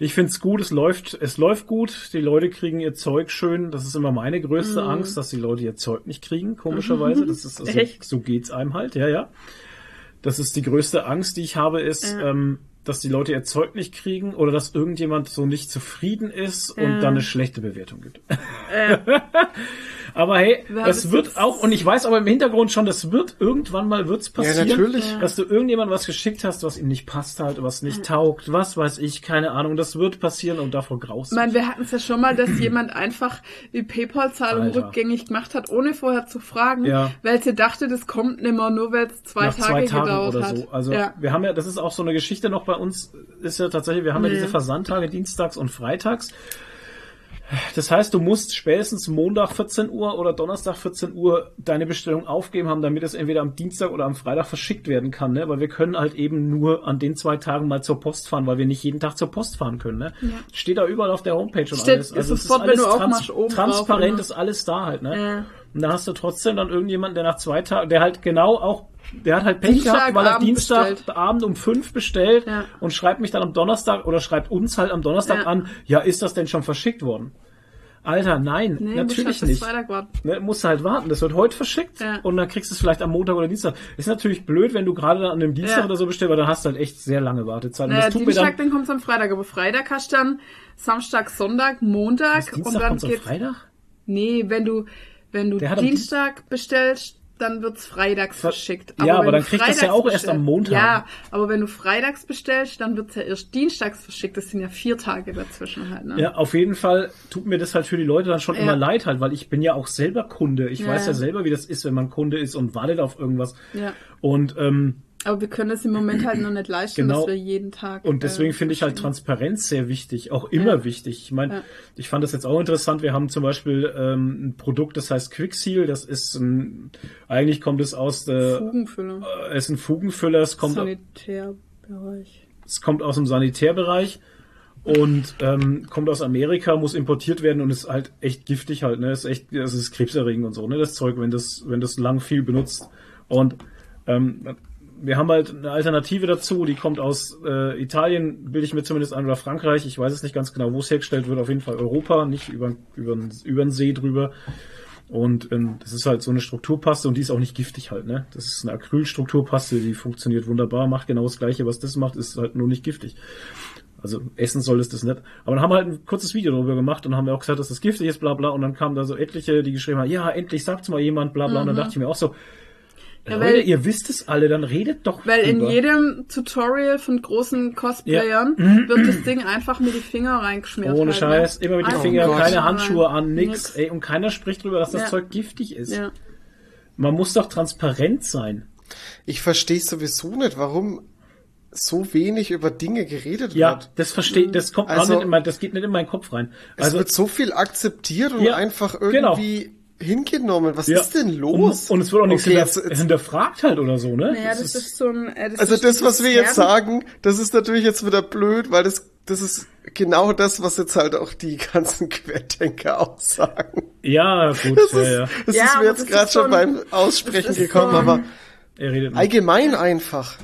Ich find's gut, es läuft, es läuft gut, die Leute kriegen ihr Zeug schön. Das ist immer meine Mhm. größte Angst, dass die Leute ihr Zeug nicht kriegen, komischerweise. Das ist also, Echt? so geht's einem halt, ja, ja. Das ist die größte Angst, die ich habe, ist, Ja. ähm, dass die Leute ihr Zeug nicht kriegen oder dass irgendjemand so nicht zufrieden ist und Ja. dann eine schlechte Bewertung gibt. Ja. *laughs* Aber hey, das wird auch, und ich weiß aber im Hintergrund schon, das wird irgendwann mal wird's passieren, natürlich. dass du irgendjemand was geschickt hast, was ihm nicht passt halt, was nicht taugt, was weiß ich, keine Ahnung, das wird passieren und davor graust Ich meine, wir hatten es ja schon mal, dass jemand einfach die PayPal-Zahlung rückgängig gemacht hat, ohne vorher zu fragen, Ja. weil sie dachte, das kommt nimmer, nur weil es zwei nach Tage zwei Tagen gedauert oder hat. so. Also ja. wir haben ja, das ist auch so eine Geschichte noch bei uns, ist ja tatsächlich, wir haben ja Nee. diese Versandtage dienstags und freitags. Das heißt, du musst spätestens Montag 14 Uhr oder Donnerstag 14 Uhr deine Bestellung aufgeben haben, damit es entweder am Dienstag oder am Freitag verschickt werden kann, ne? Weil wir können halt eben nur an den zwei Tagen mal zur Post fahren, weil wir nicht jeden Tag zur Post fahren können, ne? Ja. Steht da überall auf der Homepage und Steht- alles. ist Also es wenn du aufmachst, oben drauf, transparent oder? ist alles da halt, ne? Ja. Und da hast du trotzdem dann irgendjemanden, der nach zwei Tagen, der halt genau auch, der hat halt Pech gehabt, weil er Dienstagabend um fünf bestellt Ja. und schreibt mich dann am Donnerstag oder schreibt uns halt am Donnerstag Ja. an, ja, ist das denn schon verschickt worden? Alter, nein, Nee, natürlich halt nicht. Ne, musst du halt warten. Das wird heute verschickt Ja. und dann kriegst du es vielleicht am Montag oder Dienstag. Ist natürlich blöd, wenn du gerade an einem Dienstag Ja. oder so bestellst, weil dann hast du halt echt sehr lange Wartezeit. Naja, Dienstag, dann. dann kommt's am Freitag, aber Freitag hast du dann Samstag, Sonntag, Montag und Dienstag dann kommt's am geht's. Freitag? Nee, wenn du, wenn du Dienstag bestellst, dann wird's freitags verschickt. Ja, aber dann du das ja auch erst am Montag. Ja, aber wenn du freitags bestellst, dann wird's ja erst dienstags verschickt. Das sind ja vier Tage dazwischen halt, ne? Ja, auf jeden Fall tut mir das halt für die Leute dann schon Ja. immer leid halt, weil ich bin ja auch selber Kunde. Ich Ja, weiß ja ja. selber, wie das ist, wenn man Kunde ist und wartet auf irgendwas. Ja. Und ähm, Aber wir können das im Moment halt noch nicht leisten, Genau. dass wir jeden Tag. Und deswegen äh, finde ich halt Transparenz sehr wichtig, auch immer Ja. wichtig. Ich meine, Ja. ich fand das jetzt auch interessant. Wir haben zum Beispiel ähm, ein Produkt, das heißt Quickseal. Das ist ein, eigentlich kommt es aus der, Fugenfüller. äh, es ist ein Fugenfüller. Es kommt, Sanitärbereich. es kommt aus dem Sanitärbereich und ähm, kommt aus Amerika, muss importiert werden und ist halt echt giftig halt. Ne, ist echt, das ist krebserregend und so. Ne, das Zeug, wenn das, wenn das lang viel benutzt. Und ähm, wir haben halt eine Alternative dazu, die kommt aus äh, Italien, bilde ich mir zumindest an, oder Frankreich. Ich weiß es nicht ganz genau, wo es hergestellt wird. Auf jeden Fall Europa, nicht über, über, über den See drüber. Und ähm, das ist halt so eine Strukturpaste und die ist auch nicht giftig halt, ne? Das ist eine Acrylstrukturpaste, die funktioniert wunderbar, macht genau das gleiche, was das macht, ist halt nur nicht giftig. Also essen soll es das nicht. Aber dann haben wir halt ein kurzes Video darüber gemacht und haben wir auch gesagt, dass das giftig ist, bla bla. Und dann kamen da so etliche, die geschrieben haben, ja, endlich sagt's mal jemand, bla bla. Und dann dachte ich mir auch so, Ja, Leute, weil- ihr wisst es alle, dann redet doch Weil in drüber. jedem Tutorial von großen Cosplayern wird das *clears throat* Ding einfach mit die Finger reingeschmiert. Ohne halt, Scheiß, ne? immer mit den Einfach Fingern, Gott. keine. Handschuhe an, nix. Nix. Ey, und keiner spricht drüber, dass das Ja. Zeug giftig ist. Ja. Man muss doch transparent sein. Ich verstehe sowieso nicht, warum so wenig über Dinge geredet Ja, wird. das versteht, das kommt Also- auch nicht in mein, das geht nicht in meinen Kopf rein. Es Also, wird so viel akzeptiert und Ja, einfach genau. Hingenommen. Was ja. ist denn los? Und, und es wird auch nichts Okay, hinter, jetzt- jetzt- hinterfragt halt oder so, ne? Naja, das ist so ein. Äh, das Also ist das, was wir jetzt sagen, das ist natürlich jetzt wieder blöd, weil das, das ist genau das, was jetzt halt auch die ganzen *laughs* Querdenker auch sagen. Ja, gut, Das ja, ist, ja. das Ja, ist mir jetzt das gerade ist schon so beim Aussprechen das ist gekommen, so ein- aber Er allgemein einfach.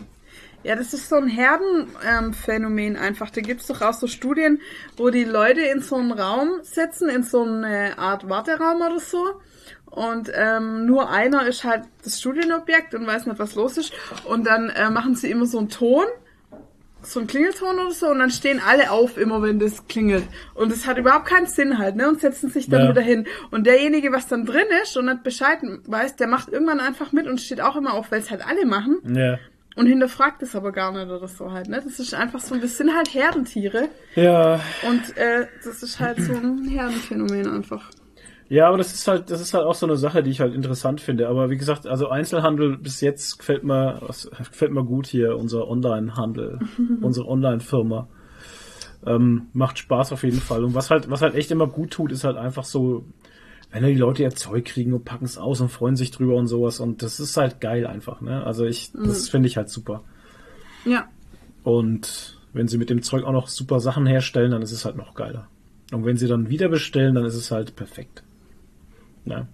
Ja, das ist so ein Herdenphänomen ähm, einfach. Da gibt's doch auch so Studien, wo die Leute in so einen Raum setzen, in so eine Art Warteraum oder so. Und ähm, nur einer ist halt das Studienobjekt und weiß nicht, was los ist. Und dann äh, machen sie immer so einen Ton, so einen Klingelton oder so, und dann stehen alle auf immer, wenn das klingelt. Und es hat überhaupt keinen Sinn halt, ne? Und setzen sich dann Ja. wieder hin. Und derjenige, was dann drin ist und nicht Bescheid weiß, der macht irgendwann einfach mit und steht auch immer auf, weil es halt alle machen. Ja. Und hinterfragt es aber gar nicht oder so halt, ne? Das ist einfach so, wir sind halt Herdentiere Ja. und äh, das ist halt so ein Herdenphänomen einfach. Ja, aber das ist halt, das ist halt auch so eine Sache, die ich halt interessant finde. Aber wie gesagt, also Einzelhandel bis jetzt gefällt mir, gefällt mir gut hier, unser Online-Handel, *laughs* unsere Online-Firma. Ähm, macht Spaß auf jeden Fall. Und was halt, was halt echt immer gut tut, ist halt einfach so, wenn die Leute ihr Zeug kriegen und packen es aus und freuen sich drüber und sowas. Und das ist halt geil einfach, ne? Also ich, das finde ich halt super. Ja. Und wenn sie mit dem Zeug auch noch super Sachen herstellen, dann ist es halt noch geiler. Und wenn sie dann wieder bestellen, dann ist es halt perfekt. Ja.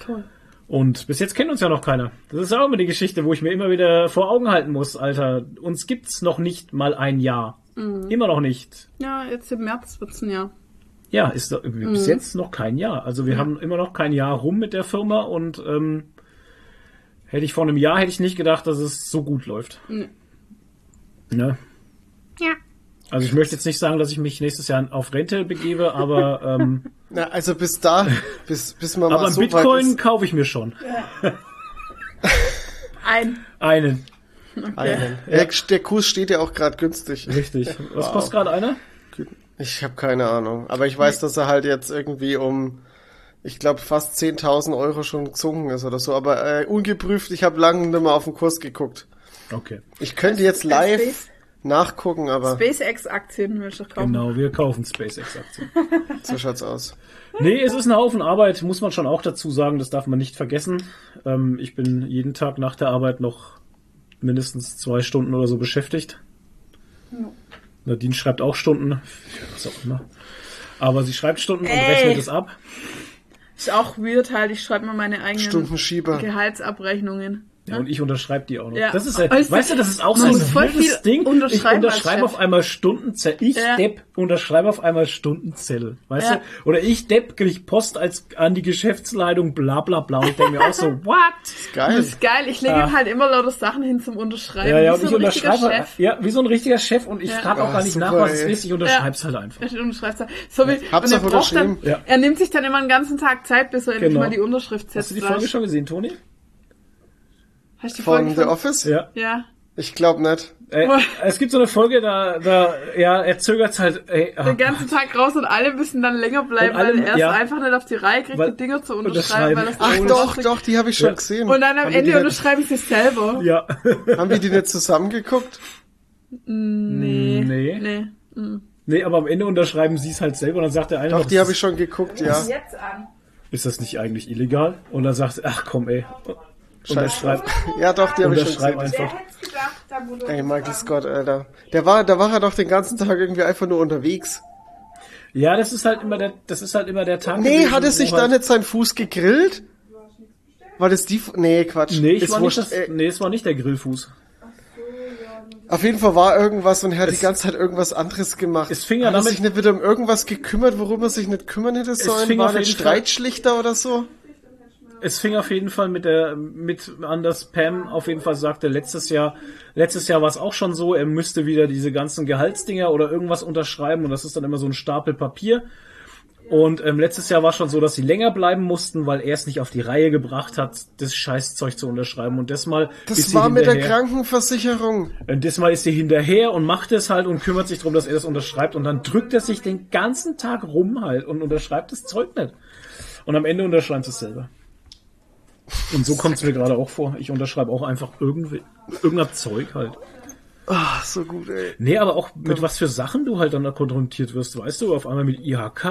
Toll. Und bis jetzt kennt uns ja noch keiner. Das ist auch immer die Geschichte, wo ich mir immer wieder vor Augen halten muss, Alter. Uns gibt's noch nicht mal ein Jahr. Immer noch nicht. Ja, jetzt im März wird's ein Jahr. Ja, ist doch, bis jetzt noch kein Jahr. Also wir haben immer noch kein Jahr rum mit der Firma und ähm, hätte ich vor einem Jahr hätte ich nicht gedacht, dass es so gut läuft. Nee. Ne? Ja. Also ich möchte jetzt nicht sagen, dass ich mich nächstes Jahr auf Rente begebe, aber ähm, *laughs* Na, also bis da, bis, bis man aber mal so weit Bitcoin ist. kaufe ich mir schon. Ein. Einen. Einen. Der, der Kurs steht ja auch gerade günstig. Richtig. Was Wow. kostet gerade einer? Ich habe keine Ahnung. Aber ich weiß, dass er halt jetzt irgendwie um, ich glaube, fast 10.000 Euro schon gesunken ist oder so. Aber äh, ungeprüft, ich habe lange nicht mehr auf den Kurs geguckt. Okay. Ich könnte jetzt live nachgucken, aber SpaceX-Aktien will ich doch kaufen. Genau, wir kaufen SpaceX-Aktien. *laughs* so schaut's aus. Nee, es ist ein Haufen Arbeit, muss man schon auch dazu sagen, das darf man nicht vergessen. Ähm, ich bin jeden Tag nach der Arbeit noch mindestens zwei Stunden oder so beschäftigt. Nadine schreibt auch Stunden, was auch immer. Aber sie schreibt Stunden und Ey. rechnet es ab. Ist auch weird halt, ich schreibe mal meine eigenen Stundenschieber. Gehaltsabrechnungen. Ja, und ich unterschreibe die auch noch. Ja. Das ist, halt, Weißt du, weißt du, das ist auch so ein wildes viel Ding. Ich unterschreibe auf einmal Stundenzettel. Ich, Ja. Depp, unterschreibe auf einmal Stundenzettel. Weißt Ja. du? Oder ich, Depp, krieg Post als an die Geschäftsleitung, bla bla bla. Und ich denke mir auch so, *laughs* what? Das Geil. ist geil, ich lege ihm halt immer lauter Sachen hin zum Unterschreiben. Ja, ja, wie und so ich ein richtiger unterschreibe, Chef. ja, wie so ein richtiger Chef und ich Ja. frage auch Ah, gar nicht nach, was es ist, ich unterschreib's halt einfach. Er unterschreibt da. So wie, Hab's und er auch braucht dann, er nimmt sich dann immer einen ganzen Tag Zeit, bis er endlich Genau. mal die Unterschrift setzt. Hast du die Folge schon gesehen, Toni? Hast du die Von Folge The? Office? Ja. Ja. Ich glaube nicht. Äh, es gibt so eine Folge, da, da, ja, er zögert halt, ey, ah, Den ganzen Tag raus und alle müssen dann länger bleiben, alle- weil er es ja. einfach nicht auf die Reihe kriegt, Weil- die Dinger zu unterschreiben. weil es Ach doch, doch, die habe ich schon Ja. gesehen. Und dann am Haben Ende unterschreibe ich es selber. ja. *laughs* Haben die die nicht zusammengeguckt? Nee. Nee. Nee. Mhm. Nee, aber am Ende unterschreiben sie es halt selber und dann sagt der eine Doch, noch, die habe ich schon geguckt, ja. Jetzt an. ist das nicht eigentlich illegal? Und dann sagt er, ach komm, ey. Unterschreib, Ja, doch, die habe ich schon gesehen. einfach. es gedacht, Ey, Michael Scott, Alter. Der war, da war er doch den ganzen Tag irgendwie einfach nur unterwegs. Ja, das ist halt immer der, das ist halt immer der Tag. Nee, hat er wo sich halt, da nicht seinen Fuß gegrillt? War das die, nee, Quatsch. Nee, ich Ist war nicht das, Äh, nee, es war nicht der Grillfuß. Auf jeden Fall war irgendwas und er hat die ganze Zeit irgendwas anderes gemacht. Es fing ja hat er damit- sich nicht wieder um irgendwas gekümmert, worum er sich nicht kümmern hätte sollen? fing War Fall- Streitschlichter oder so? Es fing auf jeden Fall mit der, mit an, dass Pam auf jeden Fall sagte, letztes Jahr, letztes Jahr war es auch schon so, er müsste wieder diese ganzen Gehaltsdinger oder irgendwas unterschreiben und das ist dann immer so ein Stapel Papier. Und ähm, letztes Jahr war schon so, dass sie länger bleiben mussten, weil er es nicht auf die Reihe gebracht hat, das Scheißzeug zu unterschreiben. Und das mal ist Das sie war mit der hinterher. Krankenversicherung. Und diesmal ist sie hinterher und macht es halt und kümmert sich darum, dass er das unterschreibt. Und dann drückt er sich den ganzen Tag rum halt und unterschreibt das Zeug nicht. Und am Ende unterschreibt es selber. Und so kommt es mir gerade auch vor. Ich unterschreibe auch einfach irgendwie, irgendein Zeug halt. Ah, so gut, ey. Nee, aber auch mit was für Sachen du halt dann da konfrontiert wirst, weißt du, auf einmal mit IHK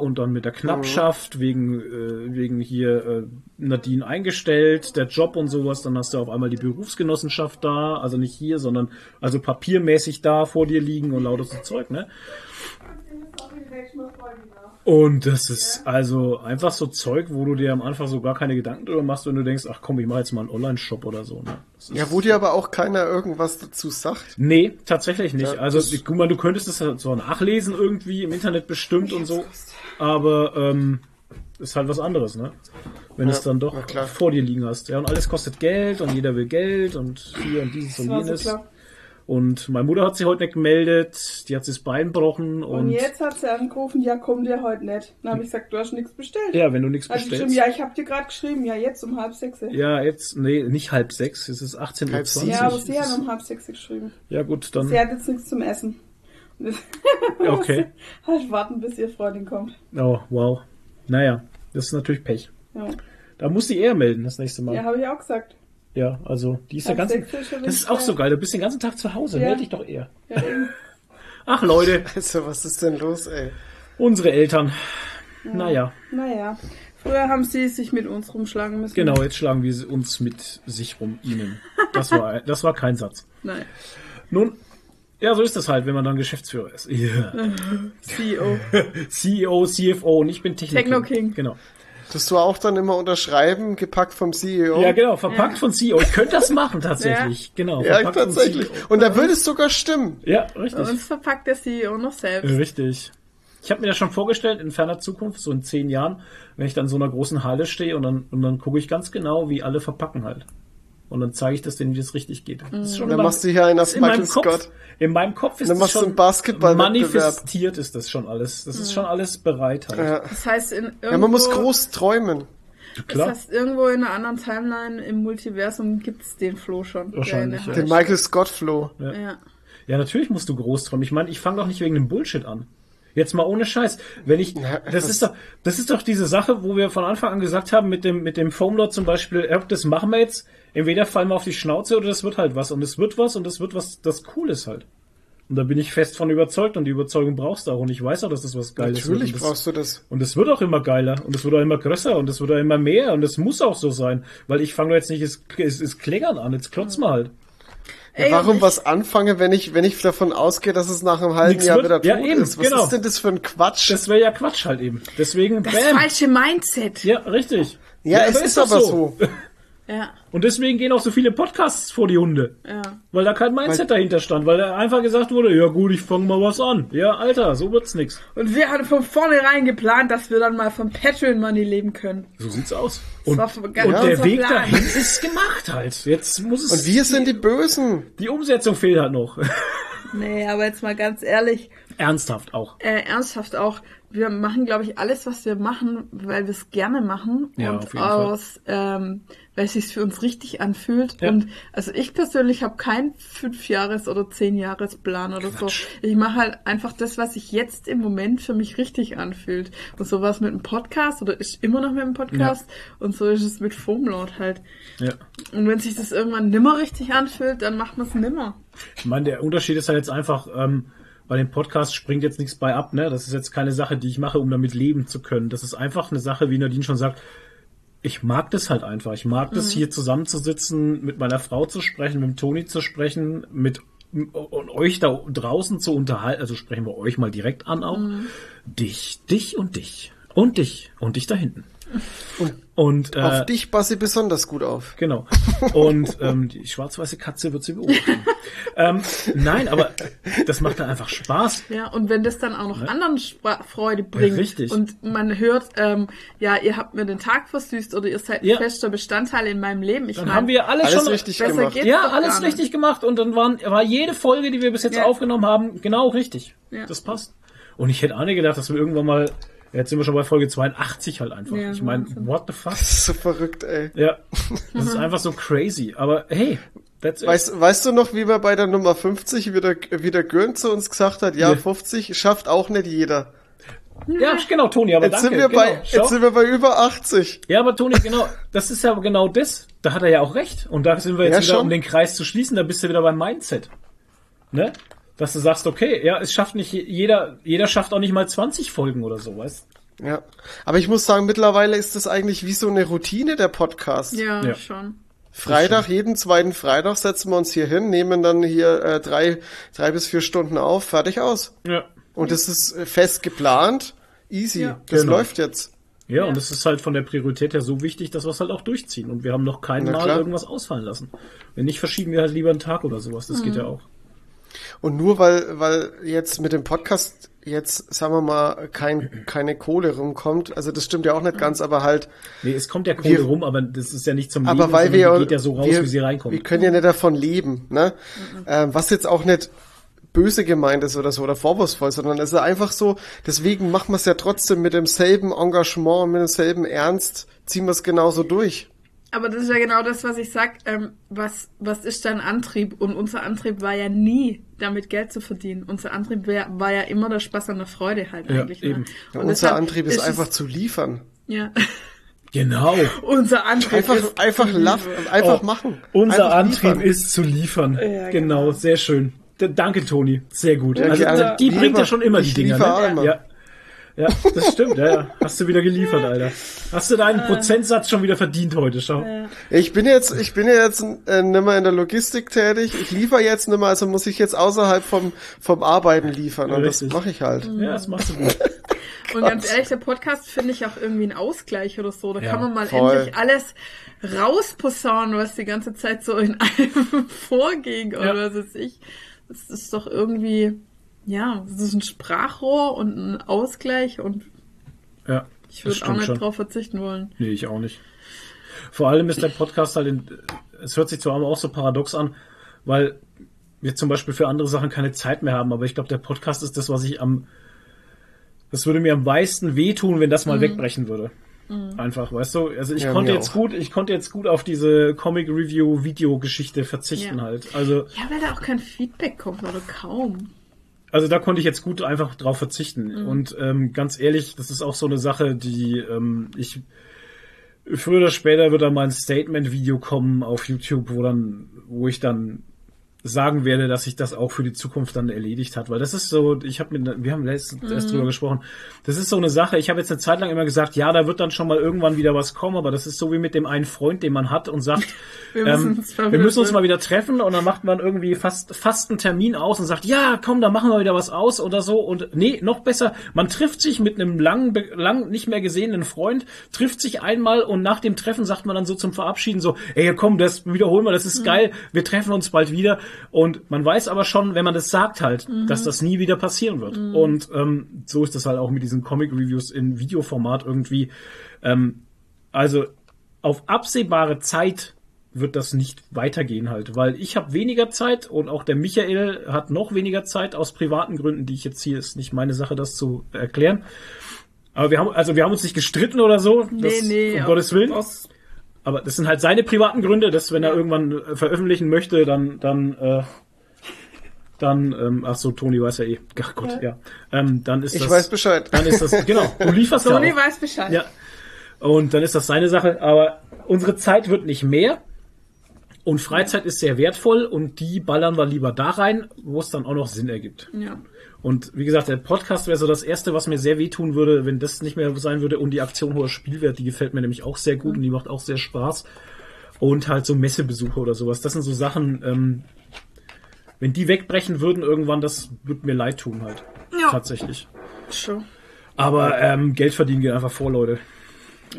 und dann mit der Knappschaft wegen äh, wegen hier äh, Nadine eingestellt, der Job und sowas, dann hast du auf einmal die Berufsgenossenschaft da, also nicht hier, sondern also papiermäßig da vor dir liegen und lauter so Zeug, ne? Und das ist also einfach so Zeug, wo du dir am Anfang so gar keine Gedanken drüber machst, wenn du denkst, ach komm, ich mache jetzt mal einen Online-Shop oder so. Ne? Ja, wo dir aber auch keiner irgendwas dazu sagt. Nee, tatsächlich nicht. Ja, also, ich, guck mal, du könntest es halt so nachlesen irgendwie im Internet bestimmt und so, aber ähm, ist halt was anderes, ne? Wenn Ja, es dann doch vor dir liegen hast. Ja, und alles kostet Geld und jeder will Geld und hier und dieses und so jenes. klar. Und meine Mutter hat sich heute nicht gemeldet, die hat sich das Bein gebrochen und, Und jetzt hat sie angerufen, ja, komm dir heute nicht. Dann habe ich gesagt, du hast nichts bestellt. ja, wenn du nichts geschrieben, bestellst. ja, ich habe dir gerade geschrieben, ja, jetzt um halb sechs. Ja, Ja, jetzt, nee, nicht halb sechs, es ist 18.20 Uhr. Halb sieben. aber sie hat um halb sechs geschrieben. ja gut, dann, Sie hat jetzt nichts zum Essen. Okay. *laughs* halt warten, bis ihr Freundin kommt. Oh, wow. Naja, das ist natürlich Pech. Ja, Da muss sie eher melden das nächste Mal. ja habe ich auch gesagt. Ja, also die ist der ganze. ist schon Das ist auch so geil. Du bist den ganzen Tag zu Hause. Ja. Meld dich doch eher. Ja. Ach Leute, Also, was ist denn los, ey? unsere Eltern. Naja, Naja, früher haben sie sich mit uns rumschlagen müssen. genau. Jetzt schlagen wir sie uns mit sich rum. Ihnen. Das war, *laughs* das war kein Satz. Nein, Nun, ja, so ist das halt, wenn man dann Geschäftsführer ist. *laughs* *laughs* Ja. CEO. CEO, CFO und ich bin Technik. Techno King. Genau. Tust du auch dann immer unterschreiben, gepackt vom CEO? Ja, genau. Verpackt von CEO. Ich könnte das machen tatsächlich. Genau. Ja, verpackt von tatsächlich. CEO. Und da würde es sogar stimmen. Ja, Bei richtig. uns verpackt der CEO noch selbst. Richtig. Ich habe mir das schon vorgestellt, in ferner Zukunft, so in zehn Jahren, wenn ich dann in so einer großen Halle stehe und dann, und dann gucke ich ganz genau, wie alle verpacken halt. Und dann zeige ich das denen, wie das richtig geht. Das ist schon Dann in machst du hier einen auf meinem Michael Kopf. Scott. In meinem Kopf ist Dann das machst du schon einen Basketballwettbewerb. manifestiert ist das schon alles. Das ist schon alles bereit halt. Ja. Das heißt, in irgendwo, ja, man muss groß träumen. Klar. Das heißt, irgendwo in einer anderen Timeline im Multiversum gibt's den Flo schon. der Wahrscheinlich, in ja. der Den Michael Scott Flow. steht. Ja. Ja, natürlich musst du groß träumen. Ich meine, ich fange doch nicht wegen dem Bullshit an. Jetzt mal ohne Scheiß. Wenn ich, Ja, das, das- ist doch, das ist doch diese Sache, wo wir von Anfang an gesagt haben, mit dem, mit dem Foamlord zum Beispiel, ja, das machen wir jetzt. Entweder fallen wir auf die Schnauze oder das wird halt was. Und es wird was und es wird was, das cool ist halt. Und da bin ich fest von überzeugt und die Überzeugung brauchst du auch. Und ich weiß auch, dass das was Geiles Natürlich wird. Und das, brauchst du das. und es wird auch immer geiler und es wird auch immer größer und es wird auch immer mehr und es muss auch so sein. Weil ich fange jetzt nicht es, es, es Klägern an, jetzt klotz mal halt. Ey, Warum was anfange, wenn ich, wenn ich davon ausgehe, dass es nach einem halben Jahr wird? wieder tot Ja, eben, ist? Was genau. ist denn das für ein Quatsch? Das wäre ja Quatsch halt eben. Deswegen, Das bam. falsche Mindset. Ja, richtig. ja, es ist, aber so. *laughs* Ja, Und deswegen gehen auch so viele Podcasts vor die Hunde. ja. Weil da kein Mindset dahinter stand, weil da einfach gesagt wurde, ja gut, ich fange mal was an. Ja, Alter, so wird's nix. Und wir hatten von vornherein geplant, dass wir dann mal von Patreon Money leben können. So sieht's aus. Und, und der Weg Plan. dahin ist gemacht halt. Jetzt muss es. Und wir sind die Bösen. die Umsetzung fehlt halt noch. *laughs* Nee, aber jetzt mal ganz ehrlich, Ernsthaft auch. äh, ernsthaft auch, wir machen, glaube ich, alles, was wir machen, weil wir es gerne machen Ja, und auf jeden Fall. aus, ähm, weil es sich für uns richtig anfühlt. Ja. Und also ich persönlich habe keinen Fünfjahres- oder Zehnjahresplan oder so. Ich mache halt einfach das, was sich jetzt im Moment für mich richtig anfühlt. Und so war es mit dem Podcast oder ist immer noch mit dem Podcast und so ist es mit Foamlord halt. Ja. Und wenn sich das irgendwann nimmer richtig anfühlt, dann macht man es nimmer. Ich meine, der Unterschied ist halt jetzt einfach, ähm, bei dem Podcast springt jetzt nichts bei ab, ne? Das ist jetzt keine Sache, die ich mache, um damit leben zu können. Das ist einfach eine Sache, wie Nadine schon sagt, ich mag das halt einfach. Ich mag das hier zusammenzusitzen, mit meiner Frau zu sprechen, mit dem Toni zu sprechen, mit und euch da draußen zu unterhalten, also sprechen wir euch mal direkt an auch. Dich, dich und dich. Und dich. Und dich da hinten. Und, äh, Auf dich passe ich besonders gut auf. Genau. Und ähm, die schwarz-weiße Katze wird sie beobachten. ähm, nein, aber das macht dann einfach Spaß. Ja, und wenn das dann auch noch anderen Spra Freude bringt Richtig. und man hört, ähm, ja, ihr habt mir den Tag versüßt oder ihr seid ein Ja. fester Bestandteil in meinem Leben. Ich Dann mein, haben wir alles, Alles schon richtig besser gemacht. geht's Ja, alles richtig gemacht und dann waren, war jede Folge, die wir bis jetzt Ja. aufgenommen haben, genau richtig. Ja. Das passt. Und ich hätte auch nicht gedacht, dass wir irgendwann mal, jetzt sind wir schon bei Folge 82 halt einfach. Ja, ich meine, what the fuck? Das ist so verrückt, ey. Ja, *laughs* das ist einfach so crazy. Aber hey, that's it. Weißt, weißt du noch, wie wir bei der Nummer 50 wieder, wie der Gürn zu uns gesagt hat, ja, Nee. 50 schafft auch nicht jeder. ja, genau, Toni, aber Jetzt danke. sind wir genau. bei, Schau. jetzt sind wir bei über 80. Ja, aber Toni, genau, das ist ja genau das. Da hat er ja auch recht. Und da sind wir jetzt Ja, wieder, schon. um den Kreis zu schließen, da bist du wieder beim Mindset. Ne? Dass du sagst, okay, ja, es schafft nicht jeder, jeder schafft auch nicht mal 20 Folgen oder so, weißt Ja. Aber ich muss sagen, mittlerweile ist das eigentlich wie so eine Routine, der Podcast. ja, Ja. schon. Freitag, jeden zweiten Freitag setzen wir uns hier hin, nehmen dann hier äh, drei, drei bis vier Stunden auf, fertig aus. Ja. Und es ist äh, fest geplant, easy. Ja. Das Genau. läuft jetzt. Ja, und es ist halt von der Priorität her so wichtig, dass wir es halt auch durchziehen. Und wir haben noch kein Na Mal klar. irgendwas ausfallen lassen. Wenn nicht, verschieben wir halt lieber einen Tag oder sowas. Das geht ja auch. Und nur weil, weil jetzt mit dem Podcast jetzt, sagen wir mal, kein, keine Kohle rumkommt, also das stimmt ja auch nicht ganz, aber halt, Nee, es kommt ja Kohle Wir- rum, aber das ist ja nicht zum aber Leben, weil wir, die geht ja so raus, wir, wie sie reinkommt. wir können ja nicht davon leben, ne? Ähm, was jetzt auch nicht böse gemeint ist oder so oder vorwurfsvoll, sondern es ist einfach so, deswegen machen wir es ja trotzdem mit demselben Engagement, mit demselben Ernst, ziehen wir es genauso durch. Aber das ist ja genau das, was ich sag. Ähm, was, was ist dein Antrieb? Und unser Antrieb war ja nie, damit Geld zu verdienen. Unser Antrieb wär, war ja immer der Spaß an der Freude halt Ja, eigentlich. eben. Ne? Ja, unser Antrieb ist, es- einfach zu liefern. Ja. *laughs* Genau. unser Antrieb Einfach, ist einfach, liefern. einfach Oh, machen. Unser einfach Antrieb liefern. ist zu liefern. Ja, genau. genau. sehr schön. D danke, Toni. Sehr gut. Ja, also, die bringt ja schon immer die Ich Dinger. liefere Ne? immer. Ja. Ja, das stimmt. Ja, ja. Hast du wieder geliefert, Alter. Hast du deinen Prozentsatz schon wieder verdient heute, schau. Ich bin jetzt, ich bin ja jetzt äh, nicht mehr in der Logistik tätig. Ich liefere jetzt nicht mehr, also muss ich jetzt außerhalb vom, vom Arbeiten liefern. Und Richtig. das mache ich halt. Ja, das machst du gut. *laughs* Und ganz ehrlich, der Podcast finde ich auch irgendwie ein Ausgleich oder so. Da Ja, kann man mal voll. endlich alles rausposaunen, was die ganze Zeit so in *laughs* einem vorging oder Ja. was weiß ich. Das ist doch irgendwie, ja, das ist ein Sprachrohr und ein Ausgleich und Ja, ich würde auch nicht schon. drauf verzichten wollen. Nee, ich auch nicht. Vor allem ist der Podcast halt, in, es hört sich zwar auch so paradox an, weil wir zum Beispiel für andere Sachen keine Zeit mehr haben, aber ich glaube, der Podcast ist das, was ich am, das würde mir am meisten wehtun, wenn das mal wegbrechen würde. Einfach, weißt du? Also ich Ja, konnte jetzt auch. gut, ich konnte jetzt gut auf diese Comic Review Videogeschichte verzichten Ja. halt. Also, Ja, weil da auch kein Feedback kommt oder kaum. Also da konnte ich jetzt gut einfach drauf verzichten. Und ähm, ganz ehrlich, das ist auch so eine Sache, die ähm, ich früher oder später wird da mal ein Statement-Video kommen auf YouTube, wo dann, wo ich dann sagen werde, dass sich das auch für die Zukunft dann erledigt hat, weil das ist so, ich habe mit, wir haben letztens erst drüber gesprochen, das ist so eine Sache, ich habe jetzt eine Zeit lang immer gesagt, ja, da wird dann schon mal irgendwann wieder was kommen, aber das ist so wie mit dem einen Freund, den man hat und sagt, *laughs* Wir müssen ähm, uns mal wir wieder müssen uns treffen. mal wieder treffen. Und dann macht man irgendwie fast, fast einen Termin aus und sagt, ja, komm, da machen wir wieder was aus oder so. Und nee, noch besser, man trifft sich mit einem lang, lang nicht mehr gesehenen Freund, trifft sich einmal und nach dem Treffen sagt man dann so zum Verabschieden so, ey, komm, das wiederholen wir, das Mhm. ist geil, wir treffen uns bald wieder und man weiß aber schon, wenn man das sagt halt, Mhm. dass das nie wieder passieren wird und ähm, so ist das halt auch mit diesen Comic-Reviews in Videoformat irgendwie, ähm, also auf absehbare Zeit wird das nicht weitergehen halt, weil ich habe weniger Zeit und auch der Michael hat noch weniger Zeit aus privaten Gründen, die ich jetzt hier ist nicht meine Sache, das zu erklären. Aber wir haben also wir haben uns nicht gestritten oder so, das, Nee, nee. um Gottes Willen. Aus, Aber das sind halt seine privaten Gründe, dass wenn er irgendwann äh, veröffentlichen möchte, dann dann äh, dann ähm, ach so Toni weiß ja eh, ach Gott ja, ähm, dann ist Ich das weiß Bescheid. dann ist das genau *laughs* du lieferst ja Toni auch. weiß Bescheid. Ja. Und dann ist das seine Sache. Aber unsere Zeit wird nicht mehr. Und Freizeit ist sehr wertvoll und die ballern wir lieber da rein, wo es dann auch noch Sinn ergibt. ja. Und wie gesagt, der Podcast wäre so das Erste, was mir sehr wehtun würde, wenn das nicht mehr sein würde. Und die Aktion hoher Spielwert, die gefällt mir nämlich auch sehr gut und die macht auch sehr Spaß. Und halt so Messebesuche oder sowas. Das sind so Sachen, ähm, wenn die wegbrechen würden irgendwann, das würde mir leid tun halt. Ja. Tatsächlich. Schon. Aber ähm, Geld verdienen geht einfach vor, Leute.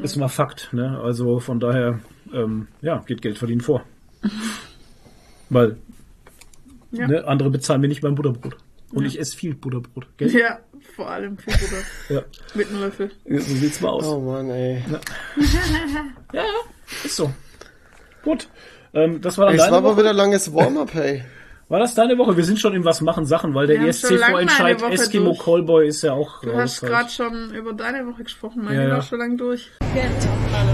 Ist mal Fakt, ne? Also von daher, ähm, ja, geht Geld verdienen vor. *laughs* Weil Ja. ne, andere bezahlen mir nicht mein Butterbrot. Und ich esse viel Butterbrot. Gell? Ja, vor allem viel Butter. Ja. Mit einem Löffel. So sieht's mal aus. Oh Mann, ey. Ja, ja, ist so. Gut. Ähm, das war dann es deine war aber Woche. wieder langes Warm-up, hey. War das deine Woche? Wir sind schon in was machen Sachen, weil der ESC-Vorentscheid eine Woche Eskimo durch. Callboy ist ja auch Du hast gerade schon über deine Woche gesprochen, meine Ja, ja. war schon lang durch.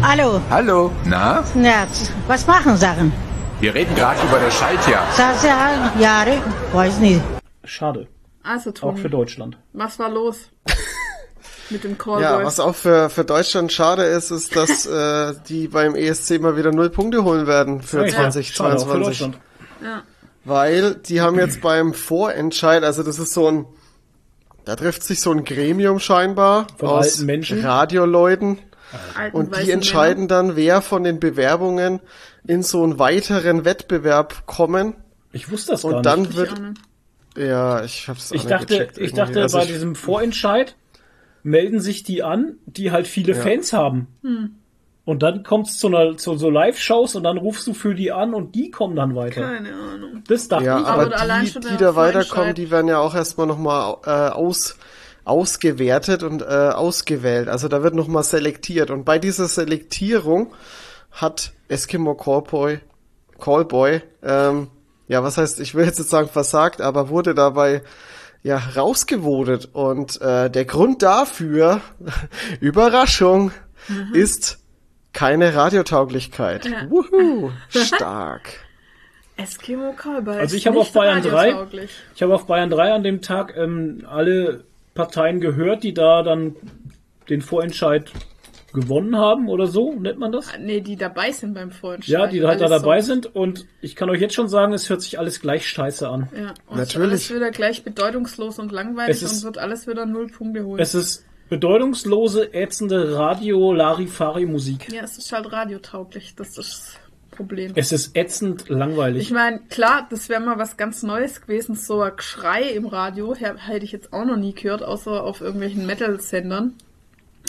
Hallo, Hallo, na? na, was machen Sachen? Wir reden gerade über das Schaltjahr. Sasa, Jahre, weiß nicht. Schade. Also Auch Toni, für Deutschland. was war los? *laughs* Mit dem Callboy. Ja, was auch für, für Deutschland schade ist, ist, dass *laughs* äh, die beim ESC mal wieder null Punkte holen werden für Ja, Schade, auch für 2022. Deutschland. ja. Weil die haben jetzt beim Vorentscheid, also das ist so ein, da trifft sich so ein Gremium scheinbar Von aus alten Menschen. Radioleuten Alten und die entscheiden dann, wer von den Bewerbungen in so einen weiteren Wettbewerb kommen. Ich wusste das gar Und dann Männer. Wird, auch nicht. Ja, ich hab's auch Ich nicht dachte, gecheckt ich dachte Also bei ich- diesem Vorentscheid melden sich die an, die halt viele Fans haben. Hm. Und dann kommt's zu, einer, zu so Live-Shows und dann rufst du für die an und die kommen dann weiter. Keine Ahnung. Das dachte Ja, ich. aber Aber allein die, schon die da weiterkommen, die werden ja auch erstmal nochmal äh, aus, ausgewertet und äh, ausgewählt. Also da wird nochmal selektiert. Und bei dieser Selektierung hat Eskimo Callboy, Callboy ähm, ja, was heißt, ich will jetzt nicht sagen versagt, aber wurde dabei ja rausgewotet. Und äh, der Grund dafür, *laughs* Überraschung, ist keine Radiotauglichkeit. Ja. Wuhu, *laughs* stark. Eskimo Callboy. Also ist ich habe auf nicht Bayern 3, radiotauglich. ich habe auf Bayern 3 an dem Tag ähm, alle Parteien gehört, die da dann den Vorentscheid gewonnen haben oder so, nennt man das? Nee, die dabei sind beim Vorentscheid. Ja, die halt da dabei so. sind und ich kann euch jetzt schon sagen, es hört sich alles gleich scheiße an. Ja, und Natürlich. Alles wieder gleich bedeutungslos und langweilig Es ist- und wird alles wieder null Punkte holen. Es ist bedeutungslose, ätzende Radio-Larifari-Musik. ja, es ist halt radiotauglich. Das ist das Problem. Es ist ätzend langweilig. Ich meine, klar, das wäre mal was ganz Neues gewesen, so ein Geschrei im Radio, hätte ich jetzt auch noch nie gehört, außer auf irgendwelchen Metal-Sendern.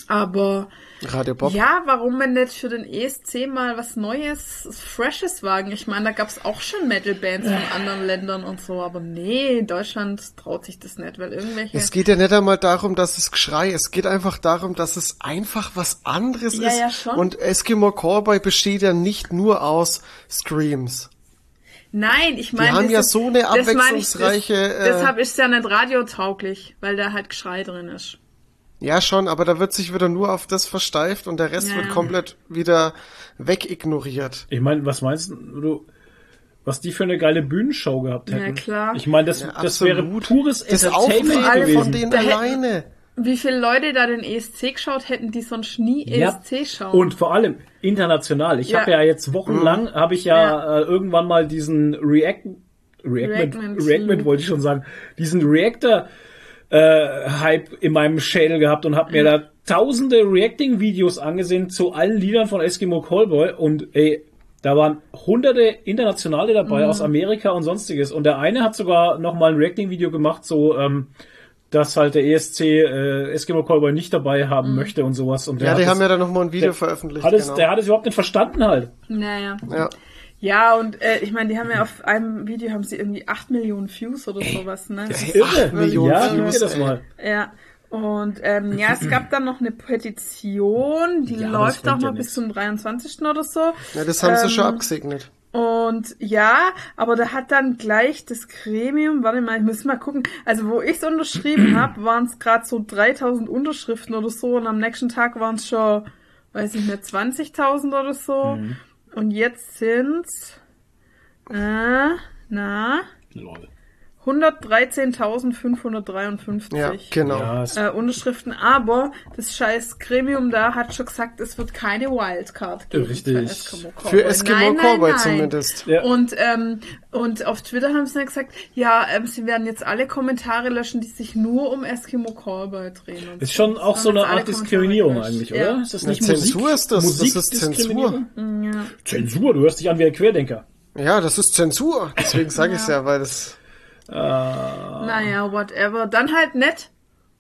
Aber Radio Bob. ja, warum man nicht für den ESC mal was Neues, Freshes wagen? Ich meine, da gab's auch schon Metal-Bands von anderen Ländern und so, aber nee, Deutschland traut sich das nicht, weil irgendwelche... Es geht ja nicht einmal darum, dass es Geschrei, es geht einfach darum, dass es einfach was anderes Ja, ist. ja, schon. Und Eskimo Callboy besteht ja nicht nur aus Screams. Nein, ich meine, haben das ja ist- so eine das meine ich, abwechslungsreiche, Das, äh, deshalb ist es ja nicht radiotauglich, weil da halt Geschrei drin ist. Ja, schon, aber da wird sich wieder nur auf das versteift und der Rest Ja, wird ja. komplett wieder wegignoriert. Ich meine, was meinst du, was die für eine geile Bühnenshow gehabt Ja, hätten? klar. Ich meine, das, Ja, das wäre pures Das Entertainment Auftreten gewesen. von denen Da hätten- alleine. Wie viele Leute da den ESC geschaut hätten, die sonst nie Ja. ESC schauen? Und vor allem international. Ich Ja. habe ja jetzt wochenlang, habe ich ja, Ja. Äh, irgendwann mal diesen React Reactment, Reactment Reactment wollte ich schon sagen, diesen Reactor äh, Hype in meinem Schädel gehabt und habe mir da tausende Reacting-Videos angesehen zu allen Liedern von Eskimo Callboy und ey, da waren hunderte Internationale dabei aus Amerika und sonstiges und der eine hat sogar noch mal ein Reacting-Video gemacht, so ähm, dass halt der ESC äh, Eskimo Callboy nicht dabei haben möchte und sowas und der Ja, hat die das- haben ja dann nochmal ein Video der veröffentlicht. hat es, genau. der hat es überhaupt nicht verstanden halt. Naja. ja. Ja, und äh, ich meine, die haben ja auf einem Video haben sie irgendwie 8 Millionen Views oder sowas, ne? Das ist irre. Millionen ja, Views, das mal. Ja. Und ähm, ja, es gab dann noch eine Petition, die Ja, läuft auch bringt ja noch bis zum 23. oder so. ja, das haben sie Ähm, schon abgesegnet. Und ja, aber da hat dann gleich das Gremium, warte mal, ich muss mal gucken, also wo ich es unterschrieben *clears throat* habe, waren es gerade so 3000 Unterschriften oder so und am nächsten Tag waren es schon, weiß ich nicht, 20.000 oder so. Mhm. Und jetzt sind's äh, na, Lol. 113.553 Ja, genau. Äh, Unterschriften, aber das scheiß Gremium da hat schon gesagt, es wird keine Wildcard geben Richtig. für Eskimo Callboy. Für Eskimo nein, nein, Callboy nein. zumindest. Ja. Und, ähm, und auf Twitter haben sie dann gesagt, ja, ähm, sie werden jetzt alle Kommentare löschen, die sich nur um Eskimo Callboy drehen. Und ist schon auch so eine Art Diskriminierung eigentlich, oder? Ist das Na, nicht Zensur Musik? ist das, das ist? Ja. ja. Zensur, du hörst dich an wie ein Querdenker. Ja, das ist Zensur. Deswegen sage ich es ja, weil das. Naja, whatever. Dann halt nett.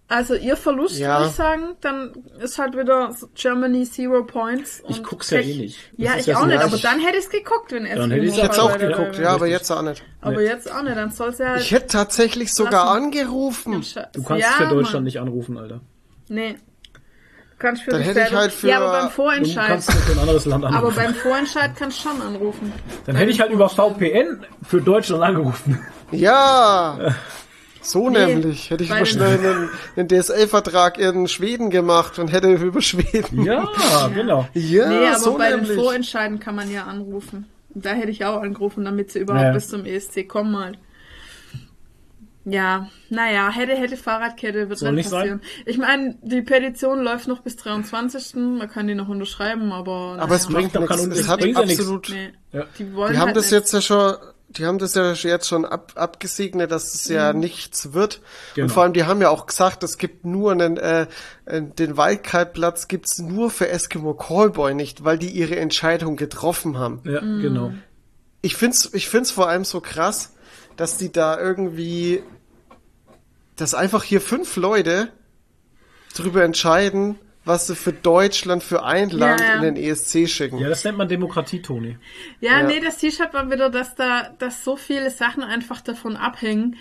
Also ihr Verlust, Ja. würde ich sagen, dann ist halt wieder Germany Zero Points. Ich guck's ja eh nicht. Das Ja, ich auch nicht, aber dann hätte ich's geguckt, wenn es Dann hätte ich's Ich hätte auch geguckt, ja, aber jetzt auch nicht. Aber jetzt auch nicht, dann soll's ja halt. Ich hätte tatsächlich sogar Lassen. angerufen. Du kannst ja, für Deutschland Mann. nicht anrufen, Alter. Nee. Du kannst für Dann hätte ich halt für- Ja, aber beim Du Vorentscheid. kannst für ein anderes Land Aber anrufen. beim Vorentscheid kannst du schon anrufen. Dann hätte ich halt über VPN für Deutschland angerufen. Ja! *laughs* So Nee, nämlich. Hätte ich mal schnell einen, einen DSL-Vertrag in Schweden gemacht und hätte über Schweden. Ja, genau. Ja, nee, aber so bei den nämlich. Vorentscheiden kann man ja anrufen. Da hätte ich auch angerufen, damit sie überhaupt Ja. bis zum ESC kommen halt. Ja, naja, hätte, hätte Fahrradkette wird Soll nicht passieren. Ich meine, die Petition läuft noch bis 23. Man kann die noch unterschreiben, aber. Aber es bringt doch nichts. keinen- Es es hat bringt ja nichts. absolut. Nee. Ja. Die wollen Die haben halt das jetzt ja schon, die haben das ja jetzt schon ab, abgesegnet, dass es ja nichts wird. Genau. Und vor allem, die haben ja auch gesagt, es gibt nur einen, äh, äh, den Wildcard-Platz gibt's nur für Eskimo Callboy nicht, weil die ihre Entscheidung getroffen haben. Ja, Mhm. genau. Ich find's, ich find's vor allem so krass, dass die da irgendwie, dass einfach hier fünf Leute drüber entscheiden, was sie für Deutschland, für ein Land ja. in den ESC schicken. Ja, das nennt man Demokratie, Toni. Ja, Ja. nee, das halt mal wieder, dass da, dass so viele Sachen einfach davon abhängen,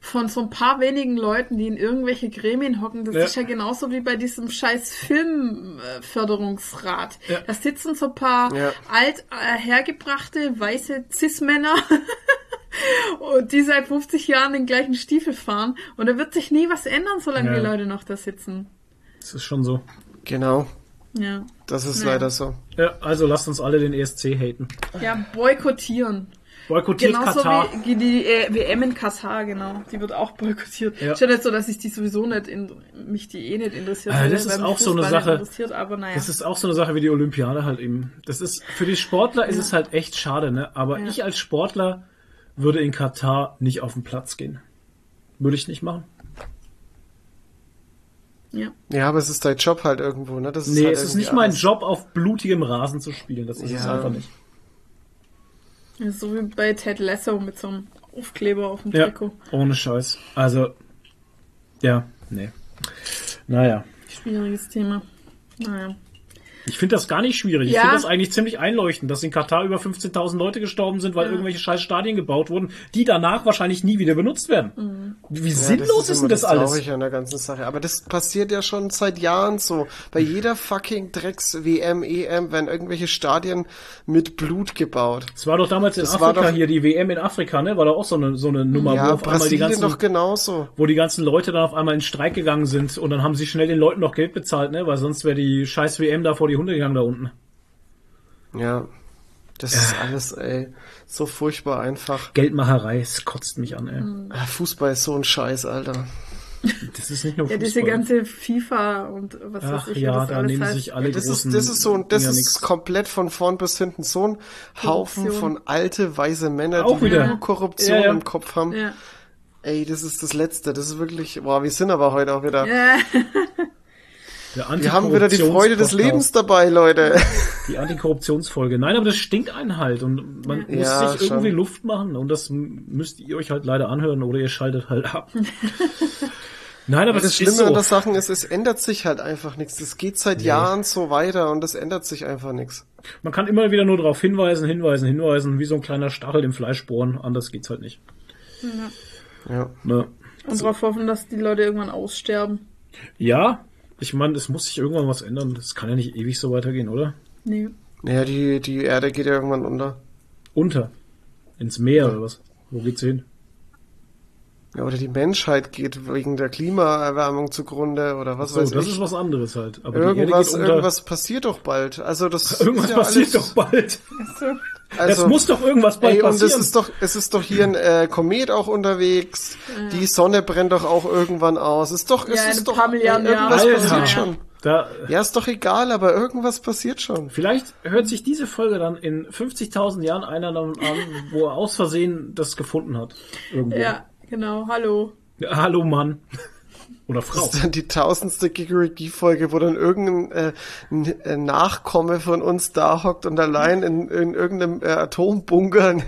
von so ein paar wenigen Leuten, die in irgendwelche Gremien hocken. Das Ja. ist ja genauso wie bei diesem scheiß Filmförderungsrat. Ja. Da sitzen so ein paar Ja. alt äh, hergebrachte weiße Cis-Männer, *laughs* und die seit 50 Jahren den gleichen Stiefel fahren. Und da wird sich nie was ändern, solange Ja. die Leute noch da sitzen. Das ist schon so. Genau, Ja. das ist Ja. leider so. Ja, also lasst uns alle den ESC haten. Ja, boykottieren. Boykottiert Genauso Katar. wie die äh, WM in Katar, genau. Die wird auch boykottiert. Ja. Ist ja nicht so, dass ich die sowieso nicht, in, mich die eh nicht interessiert. Weil das ist auch so eine Sache. Naja. Das ist auch so eine Sache wie die Olympiade halt eben. Das ist, für die Sportler ist es halt echt schade, ne? Aber Ja. ich als Sportler würde in Katar nicht auf den Platz gehen. Würde ich nicht machen. ja. Ja, aber es ist dein Job halt irgendwo, ne? Das ist Nee, halt es ist nicht mein. Job, auf blutigem Rasen zu spielen. Das ist es Ja. einfach nicht. So wie bei Ted Lasso mit so einem Aufkleber auf dem Ja, Trikot. ohne Scheiß. Also, ja, nee. Naja. Schwieriges Thema. Naja. Ich finde das gar nicht schwierig. Ich Ja. finde das eigentlich ziemlich einleuchtend, dass in Katar über 15.000 Leute gestorben sind, weil irgendwelche scheiß Stadien gebaut wurden, die danach wahrscheinlich nie wieder benutzt werden. Wie Ja, sinnlos ist, denn das, alles? Traurige an der ganzen Sache. Aber das passiert ja schon seit Jahren so. Bei jeder fucking Drecks-WM, EM werden irgendwelche Stadien mit Blut gebaut. Es war doch damals in Das Afrika doch- hier, die WM in Afrika, ne? War doch auch so eine, so eine Nummer, Ja, wo auf einmal die Brasilien ganzen, doch genauso. wo die ganzen Leute dann auf einmal in Streik gegangen sind und dann haben sie schnell den Leuten noch Geld bezahlt, ne? Weil sonst wäre die scheiß WM da vor die Hunde gegangen da unten. Ja. Das ist alles, ey, so furchtbar einfach. Geldmacherei, es kotzt mich an, ey. Mhm. Fußball ist so ein Scheiß, Alter. Das ist nicht nur Ja, Fußball. diese ganze FIFA und was Ach weiß ich, ja, das da alles nehmen heißt. sich alle Das großen ist, das ist so, ein- das Dinger ist nix. komplett von vorn bis hinten so ein Haufen Korruption. von alte, weise Männer, Auch die wieder. nur Korruption Ja, ja. im Kopf haben. Ja. Ey, das ist das Letzte. Das ist wirklich, boah, wir sind aber heute auch wieder. *laughs* Ja. Wir haben wieder die Freude des. Lebens dabei, Leute. Die Antikorruptionsfolge. Nein, aber das stinkt einen halt und man muss Ja, sich irgendwie schon. Luft machen und das müsst ihr euch halt leider anhören oder ihr schaltet halt ab. *laughs* Nein, aber Das das Schlimme ist so. an der Sache ist, es ändert sich halt einfach nichts. Das geht seit Jahren so weiter und es ändert sich einfach nichts. Man kann immer wieder nur darauf hinweisen, hinweisen, hinweisen, wie so ein kleiner Stachel im Fleisch bohren. Anders geht's halt nicht. Ja. Ne? Und darauf hoffen, dass die Leute irgendwann aussterben. Ja, ich meine, es muss sich irgendwann was ändern. Das kann ja nicht ewig so weitergehen, oder? Nee. Naja, die, die Erde geht ja irgendwann unter. Unter. Ins Meer oder was? Wo geht's hin? Ja, oder die Menschheit geht wegen der Klimaerwärmung zugrunde oder was So, weiß das ich. ist was anderes halt. Aber die Erde irgendwas, geht unter. irgendwas passiert doch bald. Also das *laughs* Irgendwas ist ja passiert alles, doch bald. Also, es muss doch irgendwas bald Ey, und passieren. es ist doch, es ist doch hier ein äh, Komet auch unterwegs. Die Sonne brennt doch auch irgendwann aus. Ist doch, es Ja, ist doch, ey, irgendwas Jahren. passiert Alter. schon. da, Ja, ist doch egal, aber irgendwas passiert schon. Vielleicht hört sich diese Folge dann in 50.000 Jahren einer dann an, wo er aus Versehen das gefunden hat. Irgendwo. Ja, genau. Hallo. Ja, Hallo Mann. Oder Das Frau. ist dann die tausendste Gigerigi-Folge, wo dann irgendein äh, äh, Nachkomme von uns da hockt und allein in, in irgendeinem äh, Atombunker *laughs* eine,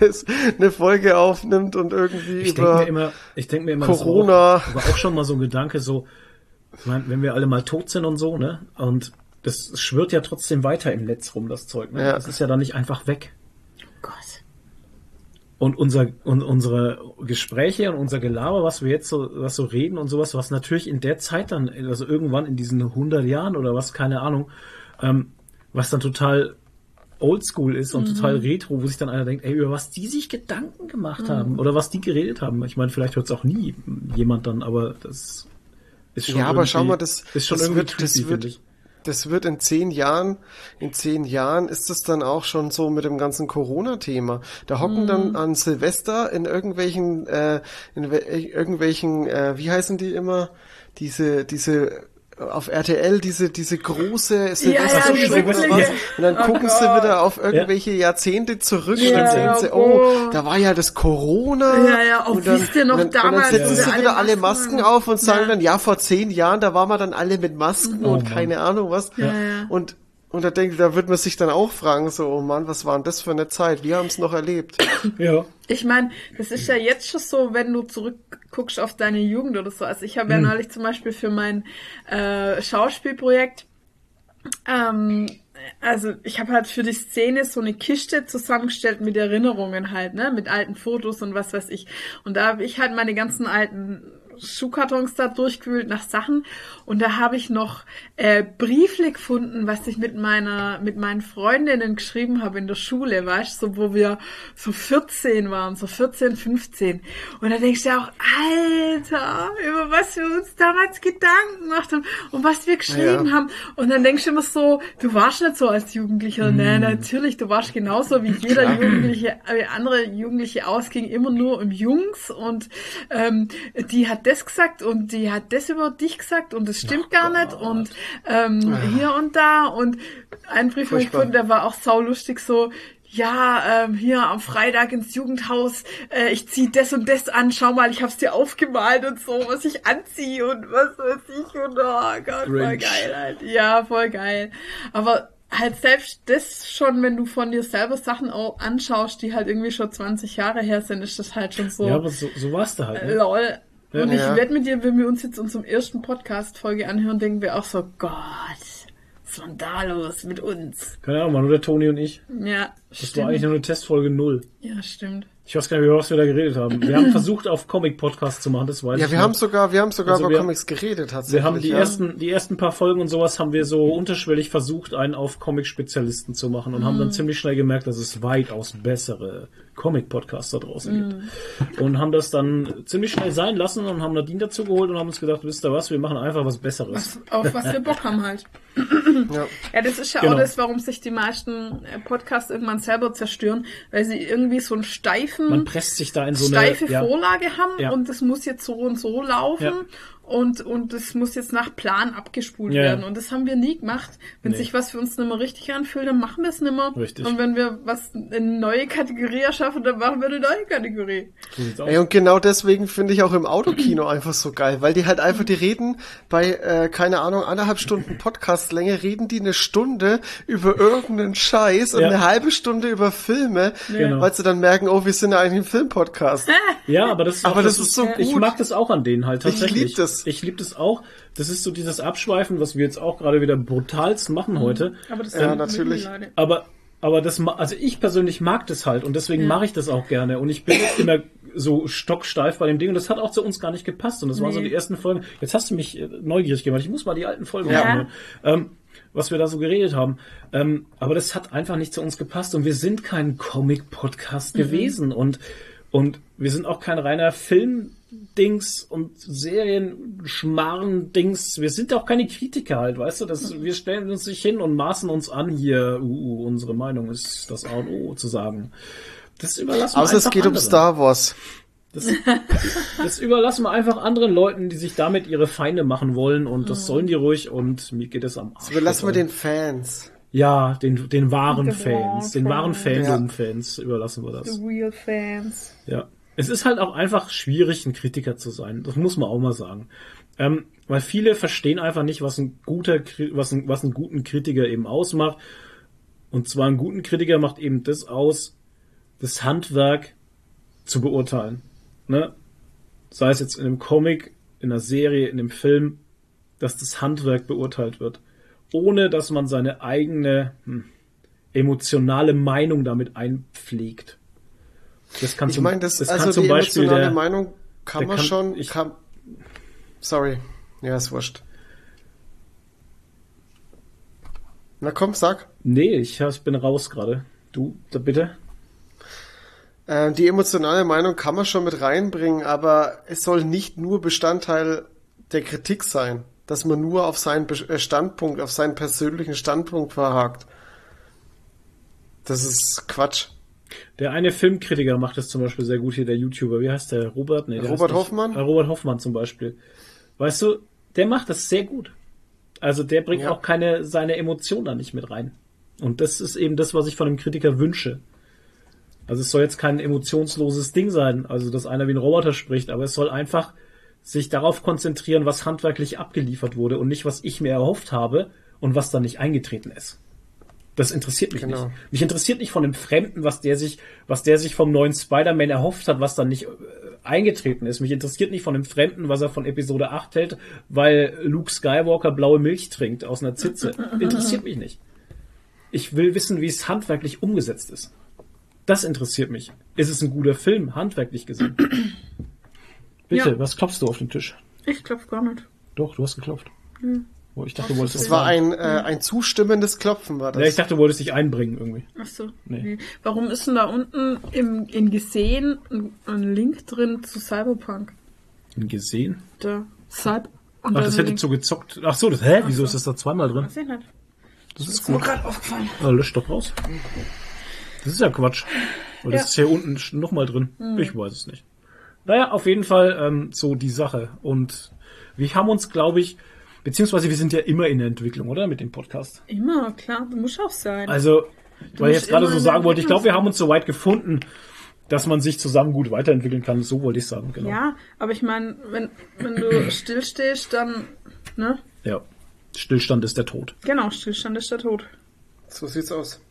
eine Folge aufnimmt und irgendwie Ich über mir immer, ich denke mir immer, das Corona. war auch, war auch schon mal so ein Gedanke, so, ich mein, wenn wir alle mal tot sind und so, ne? Und das schwirrt ja trotzdem weiter im Netz rum, das Zeug. Ne? Ja. Das ist ja dann nicht einfach weg. Und unser und unsere Gespräche und unser Gelaber, was wir jetzt so, was so reden und sowas, was natürlich in der Zeit dann, also irgendwann in diesen 100 Jahren oder was, keine Ahnung, ähm, was dann total oldschool ist und total retro, wo sich dann einer denkt, ey, über was die sich Gedanken gemacht haben oder was die geredet haben. Ich meine, vielleicht hört es auch nie jemand dann, aber das ist schon Ja, aber schau irgendwie- mal, das- ist schon das irgendwie wird- das creepy, wird- finde ich. Das wird in zehn Jahren, in zehn Jahren ist es dann auch schon so mit dem ganzen Corona-Thema. Da hocken dann an Silvester in irgendwelchen, äh, in we- irgendwelchen, äh, wie heißen die immer? Diese, diese auf RTL diese diese große Silvester ja, wirklich. oder was. Und dann Oh gucken sie Gott. wieder auf irgendwelche Jahrzehnte zurück Ja, und sehen ja, sie, oh. oh, da war ja das Corona. Ja, ja, oh, und dann, wisst ihr noch und dann, damals, und dann setzen sie wieder alle Masken Masken auf und sagen Ja. dann, ja, vor zehn Jahren, da waren wir dann alle mit Masken Oh, und keine Ahnung was. Ja, ja. Und, und da denke da wird man sich dann auch fragen, so, oh Mann, was war denn das für eine Zeit? Wir haben es noch erlebt. *coughs* Ja. Ich meine, das ist ja jetzt schon so, wenn du zurückguckst auf deine Jugend oder so. Also ich habe ja Hm. neulich zum Beispiel für mein äh, Schauspielprojekt, ähm, also ich habe halt für die Szene so eine Kiste zusammengestellt mit Erinnerungen halt, ne, mit alten Fotos und was weiß ich. Und da habe ich halt meine ganzen alten Schuhkartons da durchgewühlt nach Sachen. Und da habe ich noch äh, Briefle gefunden, was ich mit meiner mit meinen Freundinnen geschrieben habe in der Schule, weißt du, so wo wir so 14 waren, so 14, 15 und da denkst du auch, Alter, über was wir uns damals Gedanken gemacht haben und was wir geschrieben Ja. haben. Und dann denkst du immer so, du warst nicht so als Jugendlicher, ne, natürlich, du warst genauso wie jeder Jugendliche, äh, andere Jugendliche ausging, immer nur um Jungs. Und ähm, die hat das gesagt und die hat das über dich gesagt und das stimmt gar nicht und ähm, hier und da und ein Brief Furchtbar. gefunden, der war auch saulustig so, ja, ähm, hier am Freitag ins Jugendhaus, äh, ich zieh das und das an, schau mal, ich hab's dir aufgemalt und so, was ich anziehe und was weiß ich und oh Gott, voll Grinch. geil halt. Ja, voll geil. Aber halt selbst das schon, wenn du von dir selber Sachen anschaust, die halt irgendwie schon 20 Jahre her sind, ist das halt schon so, Ja, aber so, so war's da halt. Ne? lol. Ja. Und ich Ja. wette mit dir, wenn wir uns jetzt unserem ersten Podcast-Folge anhören, denken wir auch so, Gott, was war denn da los mit uns? Keine Ahnung, war nur der Toni und ich. Ja, Das war eigentlich nur eine Testfolge null. Ja, stimmt. Ich weiß gar nicht, über was wir da geredet haben. Wir haben *laughs* versucht, auf Comic-Podcast zu machen, das weiß Ja, ich wir noch. haben sogar, wir haben sogar Also über wir- Comics geredet, tatsächlich. Wir haben die ja. ersten, die ersten paar Folgen und sowas haben wir so unterschwellig versucht, einen auf Comic-Spezialisten zu machen und haben dann ziemlich schnell gemerkt, dass es weitaus bessere Comic-Podcasts da draußen Mhm. gibt. Und haben das dann ziemlich schnell sein lassen und haben Nadine dazu geholt und haben uns gedacht, wisst ihr was, wir machen einfach was Besseres. Auf was wir Bock haben halt. *laughs* Ja. Ja, das ist ja Genau. auch das, warum sich die meisten äh, Podcasts irgendwann selber zerstören, weil sie irgendwie so einen steifen, Man presst sich da in so eine, steife ja, Vorlage haben Ja. und das muss jetzt so und so laufen. Und, und das muss jetzt nach Plan abgespult Ja. werden. Und das haben wir nie gemacht. Wenn Nee. sich was für uns nicht mehr richtig anfühlt, dann machen wir es nicht mehr. Richtig. Und wenn wir was, eine neue Kategorie erschaffen, dann machen wir eine neue Kategorie. Ey, und genau deswegen finde ich auch im Autokino einfach so geil, weil die halt einfach, die reden bei, äh, keine Ahnung, anderthalb Stunden Podcastlänge, reden die eine Stunde über irgendeinen Scheiß und Ja. eine halbe Stunde über Filme, Genau. weil sie dann merken, oh, wir sind ja eigentlich ein Filmpodcast. *laughs* Ja, aber das ist, Aber das ist so Ich gut. mag das auch an denen halt Ich tatsächlich. lieb das. Ich lieb das auch. Das ist so dieses Abschweifen, was wir jetzt auch gerade wieder brutalst machen heute. Aber das Ja, sind natürlich. Aber aber das also ich persönlich mag das halt und deswegen mache ich das auch gerne und ich bin immer so stocksteif bei dem Ding und das hat auch zu uns gar nicht gepasst und das waren so Nee. die ersten Folgen. Jetzt hast du mich äh, neugierig gemacht. Ich muss mal die alten Folgen Ja. anhören. Ähm, was wir da so geredet haben. Ähm, aber das hat einfach nicht zu uns gepasst und wir sind kein Comic-Podcast Mhm. gewesen und, und wir sind auch kein reiner Film-Dings und Serien-Schmarren-Dings. Wir sind auch keine Kritiker halt, weißt du? Das, wir stellen uns nicht hin und maßen uns an, hier, uh, uh, unsere Meinung ist das A und O zu sagen. Das überlassen wir Außer es einfach geht um anderen. Star Wars. Das, das überlassen wir einfach anderen Leuten, die sich damit ihre Feinde machen wollen und das sollen die ruhig und mir geht es am Arsch. Das überlassen wir den Fans. Ja, den, den wahren The Fans, den wahren wahren Fans. Fandom-Fans überlassen wir das. The real fans. Ja. Es ist halt auch einfach schwierig, ein Kritiker zu sein. Das muss man auch mal sagen. Ähm, weil viele verstehen einfach nicht, was ein guter, was, ein, was einen guten Kritiker eben ausmacht. Und zwar einen guten Kritiker macht eben das aus, das Handwerk zu beurteilen. Ne? Sei es jetzt in einem Comic, in einer Serie, in einem Film, dass das Handwerk beurteilt wird. Ohne dass man seine eigene hm, emotionale Meinung damit einpflegt. Das kann Ich zum, meine, das, das also kann zum die Beispiel emotionale der, Meinung kann man kann- schon, ich- kann, sorry. Ja, ist wurscht. Na komm, sag. Nee, ich, bin raus gerade. Du, da bitte? Äh, die emotionale Meinung kann man schon mit reinbringen, aber es soll nicht nur Bestandteil der Kritik sein, dass man nur auf seinen äh, Standpunkt, auf seinen persönlichen Standpunkt verhakt. Das ist Quatsch. Der eine Filmkritiker macht das zum Beispiel sehr gut hier, der YouTuber. Wie heißt der? Robert? Nee, der Robert Hoffmann? Äh, Robert Hoffmann zum Beispiel. Weißt du, der macht das sehr gut. Also der bringt Ja. auch keine, seine Emotionen da nicht mit rein. Und das ist eben das, was ich von einem Kritiker wünsche. Also es soll jetzt kein emotionsloses Ding sein, also dass einer wie ein Roboter spricht, aber es soll einfach sich darauf konzentrieren, was handwerklich abgeliefert wurde und nicht, was ich mir erhofft habe und was dann nicht eingetreten ist. Das interessiert mich Genau. nicht. Mich interessiert nicht von dem Fremden, was der sich, was der sich vom neuen Spider-Man erhofft hat, was dann nicht äh, eingetreten ist. Mich interessiert nicht von dem Fremden, was er von Episode 8 hält, weil Luke Skywalker blaue Milch trinkt aus einer Zitze. Interessiert mich nicht. Ich will wissen, wie es handwerklich umgesetzt ist. Das interessiert mich. Ist es ein guter Film, handwerklich gesehen? Bitte, Ja. was klopfst du auf den Tisch? Ich klopf gar nicht. Doch, du hast geklopft. Oh, ich dachte, du wolltest Es was war ein, äh, ein zustimmendes Klopfen, war das. Ja, ich dachte, du wolltest dich einbringen irgendwie. Ach so. Nee. Warum ist denn da unten im, in gesehen ein, ein Link drin zu Cyberpunk? Gesehen? Da. Cyber. Und Ach, da das hätte Link. zu gezockt. Ach so, das, hä? Wieso ist das da zweimal drin? Weiß ich nicht. Das ist Ist mir gut. gerade aufgefallen. Ah, lösch doch raus. Das ist ja Quatsch. Das Ja. ist hier unten nochmal drin. Ich weiß es nicht. Naja, auf jeden Fall ähm, so die Sache. Und wir haben uns, glaube ich, beziehungsweise wir sind ja immer in der Entwicklung, oder? Mit dem Podcast. Immer, klar. Du musst auch sein. Also, weil ich jetzt gerade so sagen wollte, ich glaube, wir haben uns so weit gefunden, dass man sich zusammen gut weiterentwickeln kann. So wollte ich sagen, genau. ja, aber ich meine, wenn, wenn du *clears throat* stillstehst, dann, ne? ja. Stillstand ist der Tod. Genau, Stillstand ist der Tod. So sieht's aus.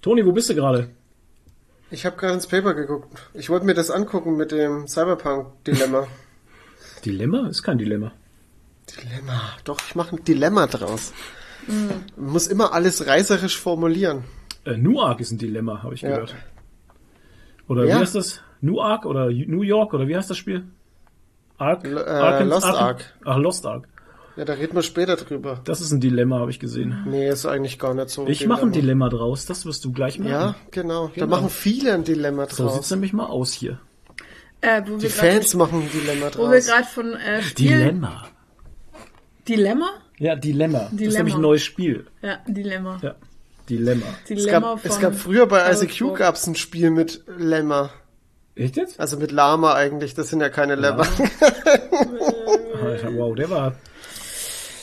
Toni, wo bist du gerade? Ich habe gerade ins Paper geguckt. Ich wollte mir das angucken mit dem Cyberpunk-Dilemma. *laughs* Dilemma? Ist kein Dilemma. Dilemma. Doch, ich mache ein Dilemma draus. Man muss immer alles reißerisch formulieren. Äh, Newark ist ein Dilemma, habe ich Ja. gehört. Oder Ja. wie heißt das? Newark oder New York oder wie heißt das Spiel? Ark? L- äh, Arkans- Lost Ark. Ach, Lost Ark. Ja, da reden wir später drüber. Das ist ein Dilemma, habe ich gesehen. Nee, ist eigentlich gar nicht so. Ich mache ein Dilemma draus, das wirst du gleich machen. Ja, genau. Da Genau. machen viele ein Dilemma So sieht's draus. nämlich mal aus hier. Äh, wo Die wir grad- Fans machen ein Dilemma Wo wir draus. gerade von äh, Spiel... Dilemma. Dilemma? Ja, Dilemma. Das ist Dilemma. nämlich ein neues Spiel. Ja, Dilemma. Ja. Dilemma. Es Dilemma gab, von... es gab früher bei ICQ Salzburg. gab's ein Spiel mit Lemma. Echt jetzt? Also mit Lama eigentlich, das sind ja keine Lemma. *laughs* Alter, wow, der war.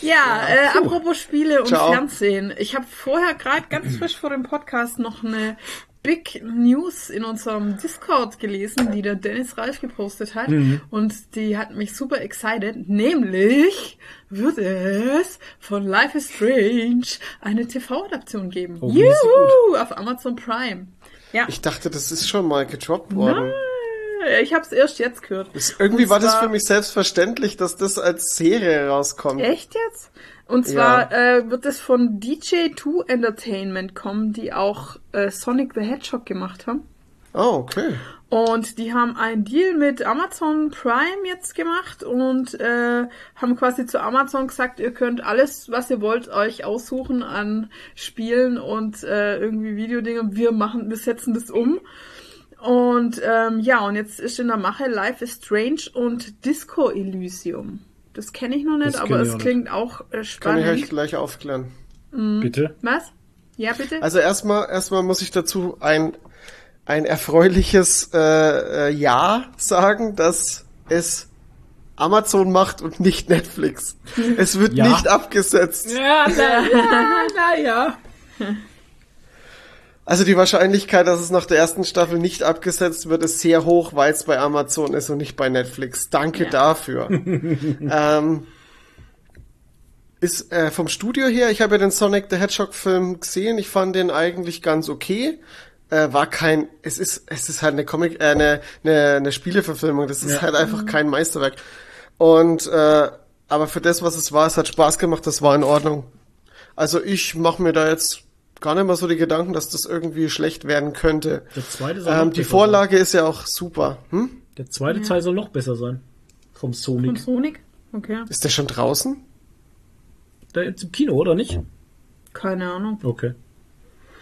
Ja, äh, puh. apropos Spiele und Ciao. Fernsehen. Ich habe vorher gerade ganz frisch vor dem Podcast noch eine Big News in unserem Discord gelesen, die der Dennis Ralf gepostet hat. Und die hat mich super excited. Nämlich wird es von Life is Strange eine TV-Adaption geben. Oh, Juhu! Auf Amazon Prime. Ja, Ich dachte, das ist schon mal gedroppt worden. ich habe es erst jetzt gehört. Irgendwie Und war das zwar- für mich selbstverständlich, dass das als Serie rauskommt. Echt jetzt? Und zwar äh, wird es von DJ2 Entertainment kommen, die auch äh, Sonic the Hedgehog gemacht haben. Oh, okay. Und die haben einen Deal mit Amazon Prime jetzt gemacht und äh, haben quasi zu Amazon gesagt, ihr könnt alles, was ihr wollt, euch aussuchen an Spielen und äh, irgendwie Videodinge. Wir machen, wir setzen das um. Und ähm, ja, und jetzt ist in der Mache Life is Strange und Disco Elysium. Das kenne ich noch nicht, Das aber es auch nicht. klingt auch äh, Kann ich spannend. euch gleich aufklären. Bitte? Was? Ja, bitte? Also erstmal, erstmal muss ich dazu ein, ein erfreuliches äh, äh, Ja sagen, dass es Amazon macht und nicht Netflix. Es wird Ja. nicht abgesetzt. Ja, na, ja, na ja. *laughs* Also die Wahrscheinlichkeit, dass es nach der ersten Staffel nicht abgesetzt wird, ist sehr hoch, weil es bei Amazon ist und nicht bei Netflix. Danke Ja. dafür. *laughs* ähm, ist äh, vom Studio her, ich habe ja den Sonic the Hedgehog Film gesehen, ich fand den eigentlich ganz okay. Äh, war kein, es ist, es ist halt eine Comic, äh, eine, eine, eine Spieleverfilmung, das ist Ja. halt einfach kein Meisterwerk. Und äh, aber für das, was es war, es hat Spaß gemacht, das war in Ordnung. Also ich mache mir da jetzt gar nicht mal so die Gedanken, dass das irgendwie schlecht werden könnte. Der zweite soll Ähm, die Vorlage ist ja auch super. Hm? Sein. Der zweite Teil soll noch besser sein. Vom Sonic. Sonic? Okay. Ist der schon draußen? Der ist im Kino, oder nicht? Keine Ahnung. Okay.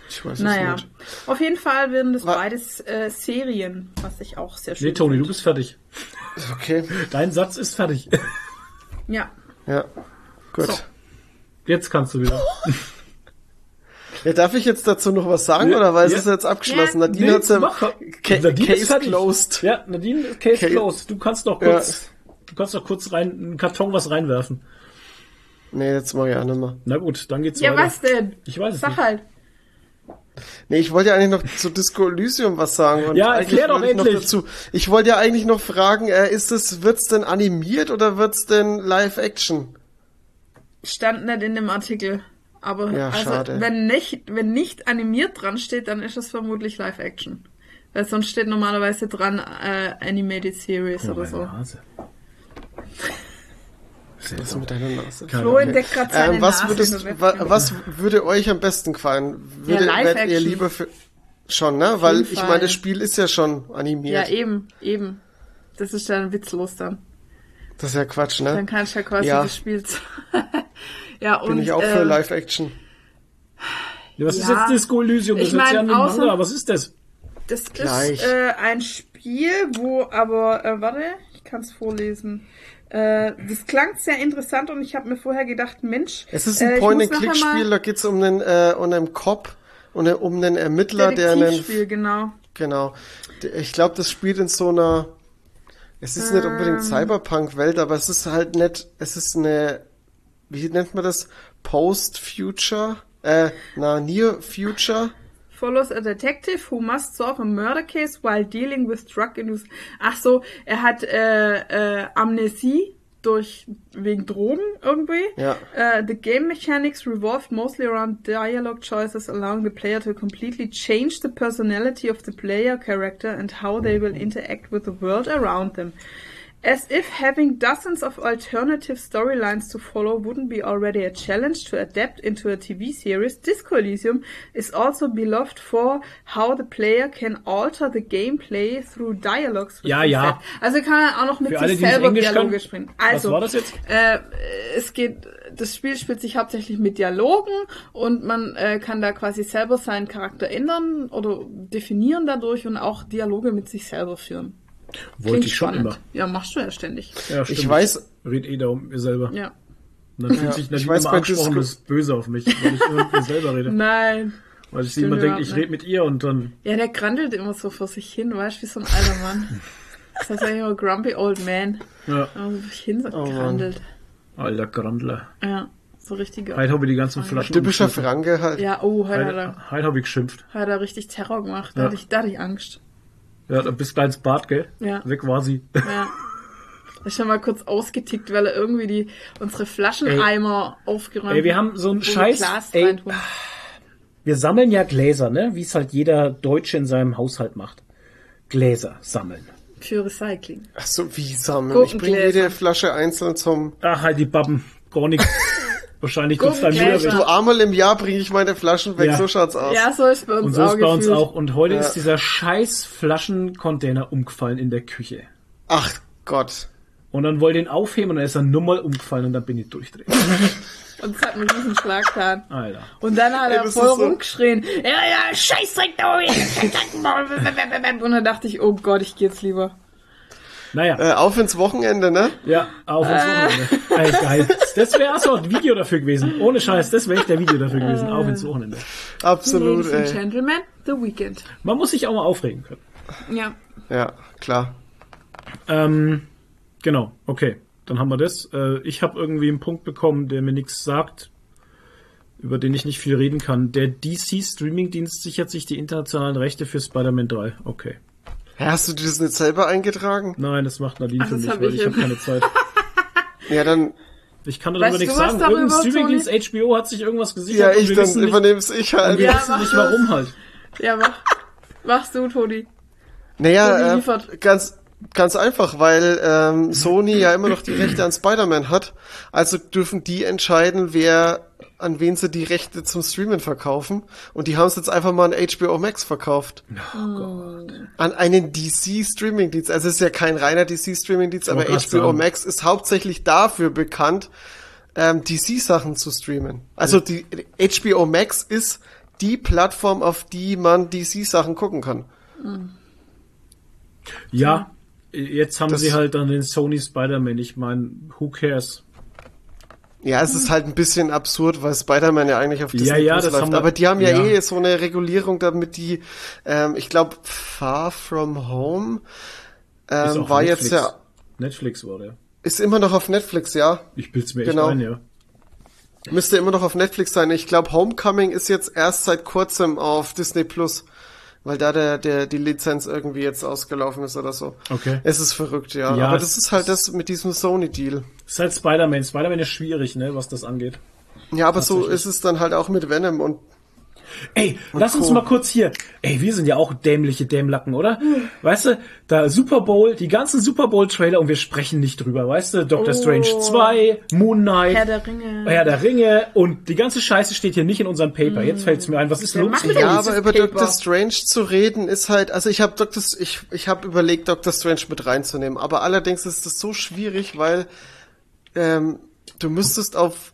Ich weiß es Naja, nicht. auf jeden Fall werden das Wa- beides äh, Serien, was ich auch sehr schön Nee, Toni, du finde. bist fertig. Okay, Dein Satz ist fertig. Ja, ja. Gut. So. Jetzt kannst du wieder. *laughs* Ja, darf ich jetzt dazu noch was sagen Ja, oder weil ja. es ist jetzt abgeschlossen? Ja. Nadine Nee, hat's ja. Ca Nadine ist Case fertig. closed. Ja, Nadine, Case Case- closed. Du kannst doch Ja. kurz, du kannst doch kurz rein, einen Karton was reinwerfen. Nee, jetzt mach ich auch nicht mehr. Na gut, dann geht's ja weiter. was denn? Ich weiß es Sag nicht. halt. Nee, ich wollte ja eigentlich noch zu Disco Elysium was sagen. Und Ja, erklär doch wollte ich noch endlich. dazu. Ich wollte ja eigentlich noch fragen, äh, ist es, wird's denn animiert oder wird's denn Live-Action? Stand nicht in dem Artikel. Aber Ja, also, schade. wenn nicht, wenn nicht animiert dran steht, dann ist es vermutlich Live-Action. Weil sonst steht normalerweise dran äh, Animated Series Oh, oder so. Nase. Was ist mit deiner Nase? Flo entdeckt gerade seine Ähm, was, Nase. würdest, wa, was würde euch am besten gefallen? Würde, Ja, ihr lieber für, schon, ne? Weil ich meine, das Spiel ist ja schon Ja, animiert. eben, eben. Das ist dann witzlos dann. das ist ja Quatsch, Dann ne? kannst du ja quasi Ja. das Spiel. *laughs* ja, und, Bin ich auch für ähm, Live-Action. Ja, was ist Ja. jetzt Disco Elysium? Das Ich ist mein, ja ein außer- Manga. Was ist das? Das ist Gleich. äh, ein Spiel, wo aber, äh, warte, ich kann es vorlesen. Äh, das klang sehr interessant und ich habe mir vorher gedacht, Mensch, Es ist äh, ein nachher Point-and-Click-Spiel, da geht's um einen, äh, um einen Cop und äh, um einen Ermittler, der einen, Detektivspiel, genau. genau. Ich glaube, das spielt in so einer, es ist nicht Ähm. unbedingt Cyberpunk-Welt, aber es ist halt nicht, es ist eine, wie nennt man das? Post-Future? Äh, na, Near-Future? Follows a detective who must solve a murder case while dealing with drug induced. Ach so, er hat äh, äh, Amnesie durch wegen Drogen irgendwie. Ja. Uh, the game mechanics revolved mostly around dialogue choices, allowing the player to completely change the personality of the player character and how they will interact with the world around them. As if having dozens of alternative storylines to follow wouldn't be already a challenge to adapt into a TV series, Disco Elysium is also beloved for how the player can alter the gameplay through dialogues. with Ja, ja. set. Also kann er auch noch mit Für sich alle, selber Dialoge können, sprechen. was Also, war das jetzt? Äh, es geht, das Spiel spielt sich hauptsächlich mit Dialogen und man äh, kann da quasi selber seinen Charakter ändern oder definieren dadurch und auch Dialoge mit sich selber führen. Wollte ich schon spannend. immer. Ja, machst du ja ständig. Ja, stimmt. Ich weiß, Red eh da um mir selber. Ja. Und dann fühlt Ja, sich ich Nadine weiß immer angesprochen, das ist böse auf mich, weil ich immer mit mir selber rede. *laughs* Nein. Weil ich immer denke, ich rede mit ihr und dann. Ja, der grandelt immer so vor sich hin, weißt du, wie so ein alter Mann. *laughs* Das heißt eigentlich immer Grumpy Old Man. Ja. Also hingerandelt. Alter Grandler. ja, so richtige. Heute habe ich die ganzen Flaschen. Typischer. Franke halt. Ja, oh, heute hat er, Heute, heute habe ich geschimpft. hat er richtig Terror gemacht. Da, Ja. hatte ich, da hatte ich Angst. Ja, da bist kleines Bart, gell? Ja. Weg war sie. Ja. *laughs* Er ist schon mal kurz ausgetickt, weil er irgendwie die, unsere Flascheneimer aufgeräumt Ey, wir haben so einen Scheiß. Glas Ey, wir sammeln ja Gläser, ne? Wie es halt jeder Deutsche in seinem Haushalt macht. Gläser sammeln. Für Recycling. Ach so, wie sammeln? Ich bringe jede Flasche einzeln zum... Ach, halt die Babben. Gar nicht. *laughs* Wahrscheinlich dein Bruder Gurkengläser. weg. Du einmal im Jahr bringe ich meine Flaschen weg, Ja. so schaut's aus. Ja, so ist bei uns Und so auch ist bei uns auch. Und heute Ja. ist dieser scheiß Flaschencontainer umgefallen in der Küche. Ach Gott. Und dann wollte ich ihn aufheben und dann ist er nur mal umgefallen und dann bin ich durchdreht. *laughs* Und es hat einen riesen Schlag getan. Alter. Und dann hat Ey, er das voll so- rumgeschrien. Ja, ja, Scheißdreck da *laughs* oben. Und dann dachte ich, oh Gott, ich geh jetzt lieber. Naja, Äh, auf ins Wochenende, ne? ja, auf ins Wochenende. Ey, geil. *laughs* Das wäre so ein Video dafür gewesen. Ohne Scheiß, das wäre echt der Video dafür gewesen. Auf ins Wochenende. Absolut, Ladies and ey. Gentlemen, The Weekend. Man muss sich auch mal aufregen können. Ja. Ja, klar. Ähm, genau, okay. Dann haben wir das. Äh, ich habe irgendwie einen Punkt bekommen, der mir nichts sagt, über den ich nicht viel reden kann. Der DC Streaming-Dienst sichert sich die internationalen Rechte für Spider-Man 3. Okay. Hast du das nicht selber eingetragen? Nein, das macht Nadine Ach, für mich, hab weil ich ich habe keine Zeit. *laughs* Ja, dann, Ich kann darüber Weißt nichts sagen. darüber, Irgendein Streaming-Dienst HBO hat sich irgendwas gesichert. ja, und ich, wir dann nicht, übernehm's ich halt. wir Ja, wissen mach nicht das. warum halt. Ja, mach. Machst du, Toni. Naja, äh, ganz, ganz einfach, weil ähm, Sony ja immer noch die Rechte an Spider-Man hat. Also dürfen die entscheiden, wer an wen sie die Rechte zum Streamen verkaufen. Und die haben es jetzt einfach mal an HBO Max verkauft. An einen DC-Streaming-Dienst. Also es ist ja kein reiner DC-Streaming-Dienst, aber HBO sagen. Max ist hauptsächlich dafür bekannt, ähm, DC-Sachen zu streamen. Also die HBO Max ist die Plattform, auf die man DC-Sachen gucken kann. Ja, jetzt haben Das- sie halt dann den Sony Spider-Man. Ich meine, who cares? Ja, es ist halt ein bisschen absurd, weil Spider-Man ja eigentlich auf Disney Ja, ja, Plus das läuft. haben wir- Aber die haben ja, ja. eh so eine Regulierung, damit die, ähm, ich glaube, Far From Home ähm, war Netflix. jetzt ja, Netflix war der. ist immer noch auf Netflix, ja. Ich bild's mir Genau. echt ein, ja. Müsste immer noch auf Netflix sein. Ich glaube, Homecoming ist jetzt erst seit kurzem auf Disney Plus, weil da der, der, die Lizenz irgendwie jetzt ausgelaufen ist oder so. Okay. Es ist verrückt, ja. Ja, Aber das ist halt das mit diesem Sony-Deal. Ist halt Spider-Man. Spider-Man ist schwierig, ne, was das angeht. Ja, aber so ist es dann halt auch mit Venom und Ey, lass uns mal kurz hier. Ey, wir sind ja auch dämliche Dämlacken, oder? Weißt du, da Super Bowl, die ganzen Super Bowl Trailer und wir sprechen nicht drüber, weißt du? Doctor Oh. Strange 2, Moon Knight, Herr der Ringe. Herr der Ringe und die ganze Scheiße steht hier nicht in unserem Paper. Jetzt fällt's mir ein, was ist los? ja aber über Paper. Doctor Strange zu reden ist halt, also ich habe Doctor, ich, ich habe überlegt, Doctor Strange mit reinzunehmen, aber allerdings ist das so schwierig, weil ähm, du müsstest auf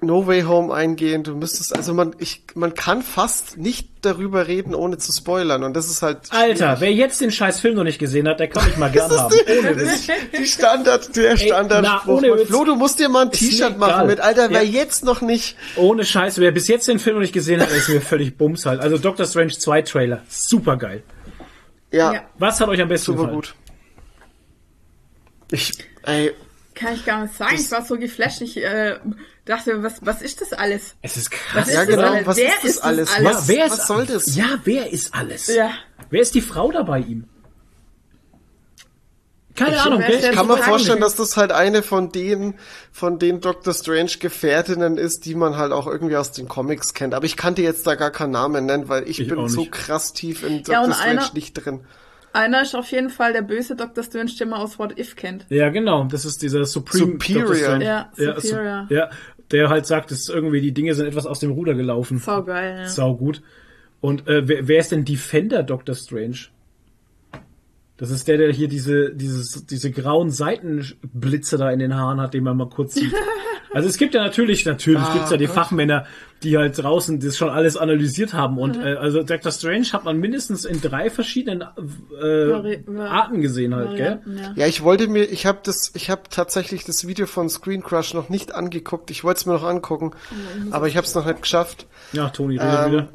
No Way Home eingehen, du müsstest, also man, ich, man kann fast nicht darüber reden, ohne zu spoilern und das ist halt Alter, wer jetzt den scheiß Film noch nicht gesehen hat, der kann mich mal *laughs* gern haben. Ohne Witz. die Standard, der Standardspruch. na, ohne. Witz. Flo, du musst dir mal ein Ist T-Shirt machen egal. mit, Alter, wer Ja. jetzt noch nicht, Ohne Scheiß, wer bis jetzt den Film noch nicht gesehen hat, ist mir völlig bums halt. Also Doctor Strange 2 Trailer, super geil. ja, Ja. Was hat euch am besten super gefallen? gut. Ich, ey, Kann ich gar nicht sagen. Ich war so geflasht. Ich äh, dachte, was, was ist das alles? Es ist krass. Was ja ist das genau, alles? was Wer ist das ist alles? alles? Was, Ja, wer ist, was soll das? Ja, wer ist alles? Ja. Wer ist die Frau da bei ihm? Keine Ich Ahnung, ja Ich kann mir vorstellen, dass das halt eine von den, von den Doctor Strange Gefährtinnen ist, die man halt auch irgendwie aus den Comics kennt. Aber ich kann dir jetzt da gar keinen Namen nennen, weil ich, Ich bin so krass tief in Ja, Doctor und Strange einer- nicht drin. Einer ist auf jeden Fall der böse Dr. Strange, den man aus What If kennt. Ja, genau. Das ist dieser Supreme Superior. Doctor Strange. Ja, ja, Superior. Su- ja, der halt sagt, dass irgendwie die Dinge sind etwas aus dem Ruder gelaufen. Sau geil, ja. Sau gut. Und äh, wer, wer ist denn Defender Doctor Strange? Das ist der, der hier diese, dieses, diese grauen Seitenblitze da in den Haaren hat, den man mal kurz sieht. *laughs* Also es gibt ja natürlich, natürlich Ah, gibt's ja die Gott. Fachmänner, die halt draußen das schon alles analysiert haben. Mhm. Und äh, also Doctor Strange hat man mindestens in drei verschiedenen äh, Vari- Arten gesehen halt, gell? Varianten, ja. Ja, ich wollte mir, ich habe das, ich habe tatsächlich das Video von Screen Crush noch nicht angeguckt. Ich wollte es mir noch angucken, aber ich habe es noch nicht geschafft. Ja, Toni, Ähm, wieder.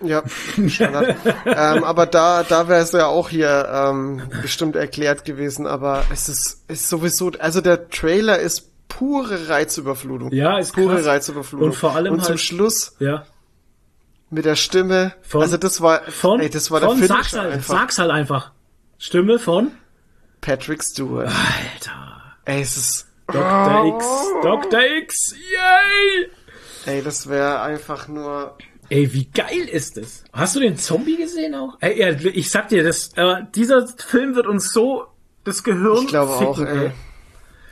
Ja, Standard. ähm, aber da, da wäre es ja auch hier ähm, bestimmt erklärt gewesen. Aber es ist, ist sowieso, also der Trailer ist pure Reizüberflutung. Ja, ist pure krass. Reizüberflutung. Und vor allem Und zum halt- Schluss Ja. mit der Stimme. Von- also das war, Von, ey, das war von der sag's halt, einfach. sag's halt einfach. Stimme von Patrick Stewart. Alter. Ey, es ist, Dr. X. Dr. X. Yay! ey, das wäre einfach nur. Ey, wie geil ist das? Hast du den Zombie gesehen auch? Ey, ja, ich sag dir, das, äh, dieser Film wird uns so das Gehirn Ich glaube auch, ficken, ey.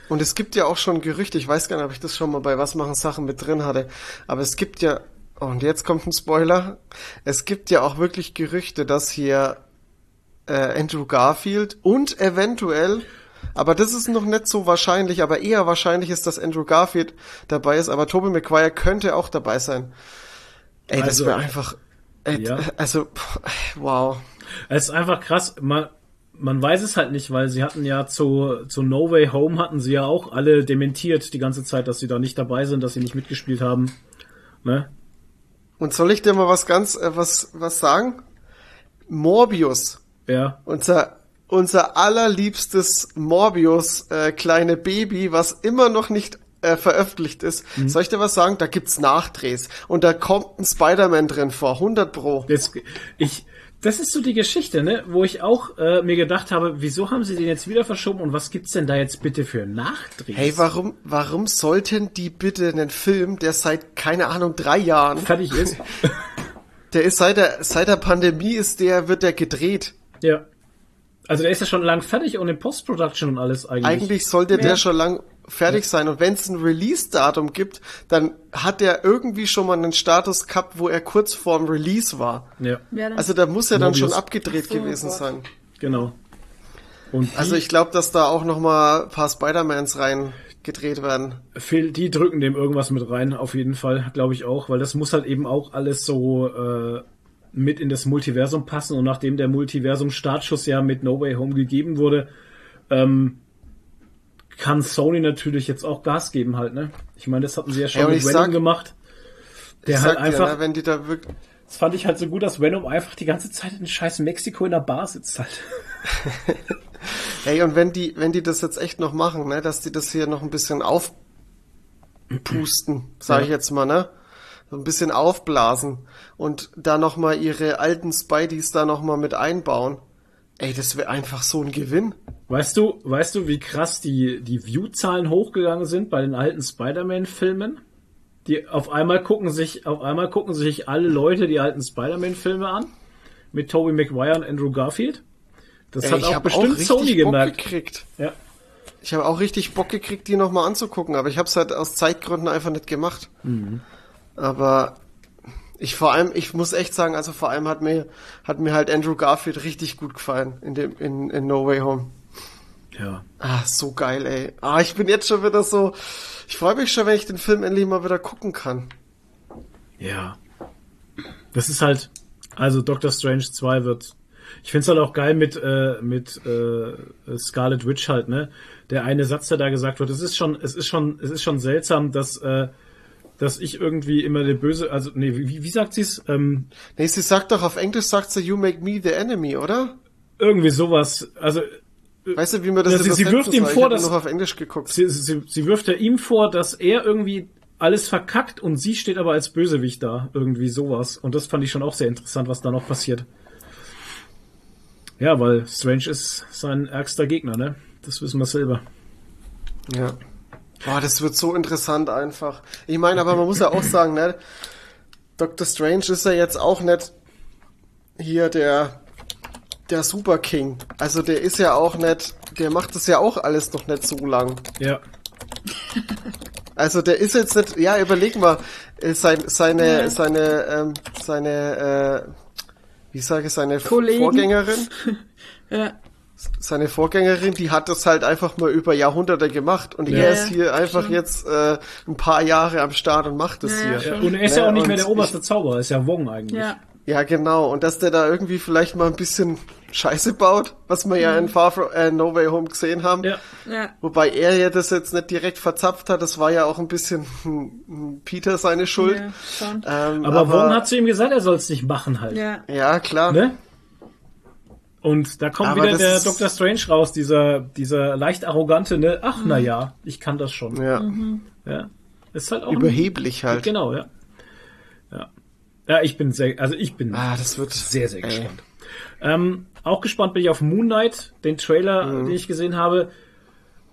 Und es gibt ja auch schon Gerüchte, ich weiß gar nicht, ob ich das schon mal bei Was machen Sachen mit drin hatte, aber es gibt ja, oh, und jetzt kommt ein Spoiler, es gibt ja auch wirklich Gerüchte, dass hier äh, Andrew Garfield und eventuell, aber das ist noch nicht so wahrscheinlich, aber eher wahrscheinlich ist, dass Andrew Garfield dabei ist, aber Tobey Maguire könnte auch dabei sein. Ey, das Also, wäre einfach, ey, ja. also, wow. Es ist einfach krass. Man, man weiß es halt nicht, weil sie hatten ja zu, zu No Way Home hatten sie ja auch alle dementiert die ganze Zeit, dass sie da nicht dabei sind, dass sie nicht mitgespielt haben. Ne? Und soll ich dir mal was ganz, äh, was, was sagen? Morbius, Ja. unser, unser allerliebstes Morbius, äh, kleine Baby, was immer noch nicht äh, veröffentlicht ist. Mhm. Soll ich dir was sagen? Da gibt's Nachdrehs. Und da kommt ein Spider-Man drin vor, 100 pro. Jetzt, ich, das ist so die Geschichte, ne, wo ich auch äh, mir gedacht habe, wieso haben sie den jetzt wieder verschoben und was gibt's denn da jetzt bitte für Nachdrehs? Hey, warum, warum sollten die bitte einen Film, der seit, keine Ahnung, drei Jahren, fertig ist? *laughs* der ist seit der, seit der Pandemie ist der, wird der gedreht. ja. Also der ist ja schon lang fertig und in Post-Production und alles eigentlich. Eigentlich sollte der schon lang fertig sein. Und wenn es ein Release-Datum gibt, dann hat der irgendwie schon mal einen Status gehabt, wo er kurz vorm Release war. Ja? Also da muss er dann Mobius. schon abgedreht so, gewesen Gott. sein. genau. Und Also ich glaube, dass da auch noch mal ein paar Spider-Mans rein gedreht werden. Phil, die drücken dem irgendwas mit rein, auf jeden Fall, glaube ich auch, weil das muss halt eben auch alles so äh, mit in das Multiversum passen und nachdem der Multiversum-Startschuss ja mit No Way Home gegeben wurde, ähm, kann Sony natürlich jetzt auch Gas geben halt, ne? Ich meine, das hatten sie ja schon Ja, mit ich Venom sag- gemacht. Der ich halt sag einfach, dir, ne, wenn die da wirklich, das fand ich halt so gut, dass Venom einfach die ganze Zeit in scheiß Mexiko in der Bar sitzt halt. *laughs* hey, und wenn die, wenn die das jetzt echt noch machen, ne, dass die das hier noch ein bisschen aufpusten, sage ich Ja. jetzt mal, ne? So ein bisschen aufblasen und da noch mal ihre alten Spideys da noch mal mit einbauen. Ey, das wäre einfach so ein Gewinn. Weißt du, weißt du, wie krass die, die View-Zahlen hochgegangen sind bei den alten Spider-Man-Filmen? Die auf einmal gucken sich, auf einmal gucken sich alle Leute die alten Spider-Man-Filme an. Mit Tobey Maguire und Andrew Garfield. Das Ey, hat auch bestimmt richtig Sony Bock gemerkt. gekriegt. Ja. Ich habe auch richtig Bock gekriegt, die noch mal anzugucken, aber ich habe es halt aus Zeitgründen einfach nicht gemacht. Mhm. Aber ich vor allem, ich muss echt sagen, also vor allem hat mir hat mir halt Andrew Garfield richtig gut gefallen in dem in, in No Way Home. Ja. Ah, so geil, ey. Ah, ich bin jetzt schon wieder so. Ich freue mich schon, wenn ich den Film endlich mal wieder gucken kann. Ja. Das ist halt, also Doctor Strange 2 wird. Ich find's halt auch geil mit, äh, mit äh, Scarlet Witch halt, ne? Der eine Satz, der da gesagt wird, es ist schon, es ist schon, es ist schon seltsam, dass, äh, dass ich irgendwie immer der Böse, also, nee, wie, wie sagt sie's? Ähm, Nee, sie sagt doch auf Englisch sagt sie You make me the enemy, oder? irgendwie sowas. Also, Weißt du, wie man das Ja, sie- sie wirft ihm vor, dass- auf Englisch geguckt. sie, sie, sie wirft ja ihm vor, dass er irgendwie alles verkackt und sie steht aber als Bösewicht da. Irgendwie sowas. Und das fand ich schon auch sehr interessant, was da noch passiert. Ja, weil Strange ist sein ärgster Gegner, ne? Das wissen wir selber. Ja. Boah, das wird so interessant einfach. Ich meine, aber man muss ja auch sagen, ne? Dr. Strange ist ja jetzt auch nicht hier der der Super King. Also der ist ja auch nicht, der macht das ja auch alles noch nicht so lang. Ja. *laughs* Also der ist jetzt nicht, ja, überleg mal, äh, sein, seine, seine, ähm, seine, äh, wie sage ich, seine Kollegen. Vorgängerin, *laughs* Ja. Seine Vorgängerin, die hat das halt einfach mal über Jahrhunderte gemacht und Ja. er ist Ja, hier einfach jetzt äh, ein paar Jahre am Start und macht das Ja, hier. Und er ist ja, Ja, auch nicht mehr der ich- oberste Zauberer, ist ja Wong eigentlich. Ja. Ja, genau. Und dass der da irgendwie vielleicht mal ein bisschen Scheiße baut, was wir ja in Far From äh, No Way Home gesehen haben. Ja. Ja. Wobei er ja das jetzt nicht direkt verzapft hat, das war ja auch ein bisschen *laughs* Peter seine Schuld. Ja, schon. Ähm, Aber, Vaughn hat zu ihm gesagt, er soll es nicht machen halt. Ja. ja klar. Ne? Und da kommt Aber wieder der Dr. Strange raus, dieser, dieser leicht arrogante, ne? Ach, na ja, ich kann das schon. Ja, Ja. Ist halt auch ein- überheblich halt. Genau, ja. Ja. Ja, ich bin sehr, also ich bin Ah, das wird sehr, sehr ey. gespannt. Ähm, auch gespannt bin ich auf Moon Knight, den Trailer, Mhm. den ich gesehen habe.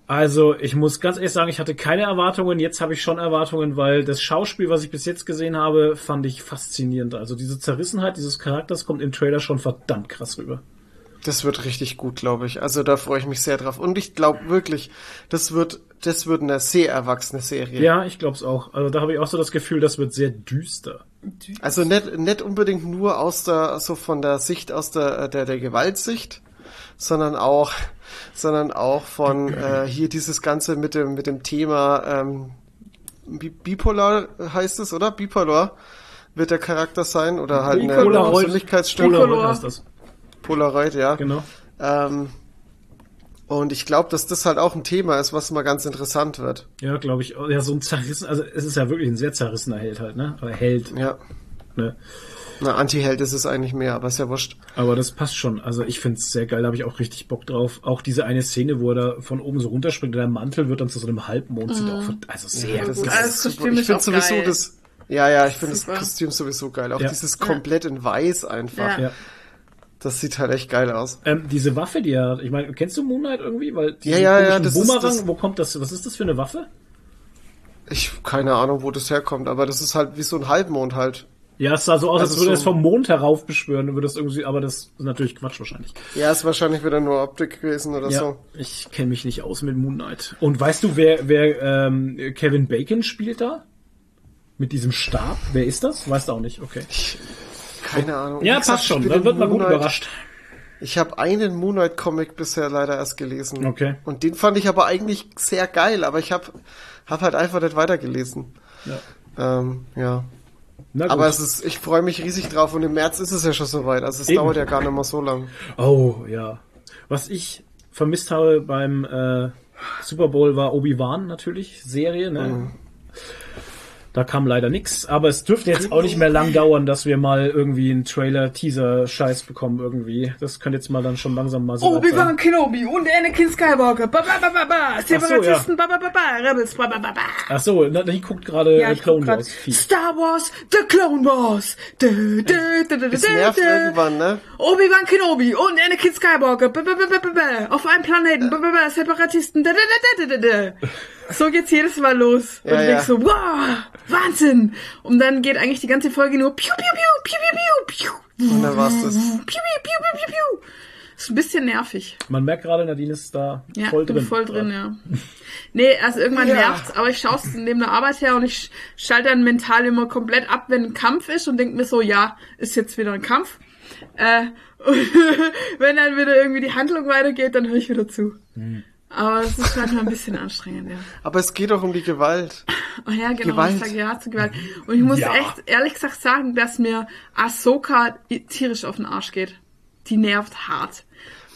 Also, ich muss ganz ehrlich sagen, ich hatte keine Erwartungen. Jetzt habe ich schon Erwartungen, weil das Schauspiel, was ich bis jetzt gesehen habe, fand ich faszinierend. Also diese Zerrissenheit dieses Charakters kommt im Trailer schon verdammt krass rüber. Das wird richtig gut, glaube ich. Also da freue ich mich sehr drauf. Und ich glaube wirklich, das wird, das wird eine sehr erwachsene Serie. Ja, ich glaube es auch. Also da habe ich auch so das Gefühl, das wird sehr düster. Also nicht, nicht unbedingt nur aus der, so von der Sicht aus der, der, der Gewaltsicht, sondern auch, sondern auch von äh, hier dieses Ganze mit dem, mit dem Thema ähm, Bi- Bipolar heißt es, oder? Bipolar wird der Charakter sein oder halt eine Polaroid. Persönlichkeitsstörung. Bicolor. heißt das. Polaroid, ja. Genau. Ähm, und ich glaube, dass das halt auch ein Thema ist, was mal ganz interessant wird. Ja, glaube ich. Ja, so ein zerrissen, also es ist ja wirklich ein sehr zerrissener Held halt, ne? Oder Held, Ja. ne? Na, Anti-Held ist es eigentlich mehr, aber ist ja wurscht. Aber das passt schon. Also ich find's sehr geil, da habe ich auch richtig Bock drauf. Auch diese eine Szene, wo er da von oben so runterspringt und der Mantel wird dann zu so einem Halbmond, sieht auch also sehr das aus. Das super. Kostüm Ich ist finde sowieso geil. das. Ja, ja, ich finde das. Kostüm sowieso geil. Auch Ja. dieses komplett in weiß einfach. Ja. Das sieht halt echt geil aus. Ähm, diese Waffe, die er hat, ich meine, kennst du Moonlight irgendwie? Weil Ja, ja, ja, das ist Boomerang, das- wo kommt das? Was ist das für eine Waffe? Ich keine Ahnung, wo das herkommt, aber das ist halt wie so ein Halbmond halt. Ja, es sah so aus, als Also würde so- es vom Mond herauf beschwören, würde das irgendwie, aber das ist natürlich Quatsch wahrscheinlich. Ja, ist wahrscheinlich wieder nur Optik gewesen oder Ja, so. ich kenne mich nicht aus mit Moon Knight. Und weißt du, wer, wer ähm, Kevin Bacon spielt da? Mit diesem Stab? Wer ist das? Weißt du auch nicht, okay. Keine Ahnung. Ja, passt schon, dann wird man gut überrascht. Ich habe einen Moonlight Comic bisher leider erst gelesen. Okay. Und den fand ich aber eigentlich sehr geil, aber ich habe hab halt einfach nicht weitergelesen. Ja. Ähm, ja. Aber es ist, ich freue mich riesig drauf und im März ist es ja schon soweit. Also es Eben. dauert ja gar nicht mehr so lang. Oh, ja. Was ich vermisst habe beim äh, Super Bowl war Obi-Wan natürlich, Serie, ne? Mhm. Da kam leider nix, aber es dürfte jetzt auch nicht mehr lang dauern, dass wir mal irgendwie einen Trailer, Teaser, Scheiß bekommen irgendwie. Das könnte jetzt mal dann schon langsam mal so Obi-Wan sein. Kenobi und Anakin Skywalker. Ba, ba, ba, ba, ba. Separatisten. ja. ba, ba, ba, ba. Rebels. Ba, ba, ba, ba. Ach so, na, die guckt gerade Ja, äh, Clone. Wars. Star Wars, The Clone Wars. Dö, dö, dö, dö, dö, nervt irgendwann, ne? Obi-Wan Kenobi und Anakin Skywalker. Ba, ba, ba, ba, ba, ba. Auf einem Planeten. Ba, ba, ba. Separatisten. Dö, dö, dö, dö, dö, dö. So geht's jedes Mal los. Und Ja, du ja. denkst so, wow, Wahnsinn. Und dann geht eigentlich die ganze Folge nur piu, piu, piu, piu, piu, piu, piu. Und dann war's das. Piu, piu, piu, piu, piu, piu. Ist ein bisschen nervig. Man merkt gerade, Nadine ist da Ja, voll drin. voll drin, ja. Nee, also irgendwann Ja. nervt's, aber ich schaue es neben der Arbeit her und ich schalte dann mental immer komplett ab, wenn ein Kampf ist und denke mir so, ja, ist jetzt wieder ein Kampf. Äh, *laughs* und wenn dann wieder irgendwie die Handlung weitergeht, dann höre ich wieder zu. Hm. Aber es ist manchmal ein bisschen anstrengend, ja. Aber es geht doch um die Gewalt. *laughs* Oh ja, genau, Gewalt. ich sage ja zu Gewalt. Und ich muss Ja. echt ehrlich gesagt sagen, dass mir Ahsoka tierisch auf den Arsch geht. Die nervt hart.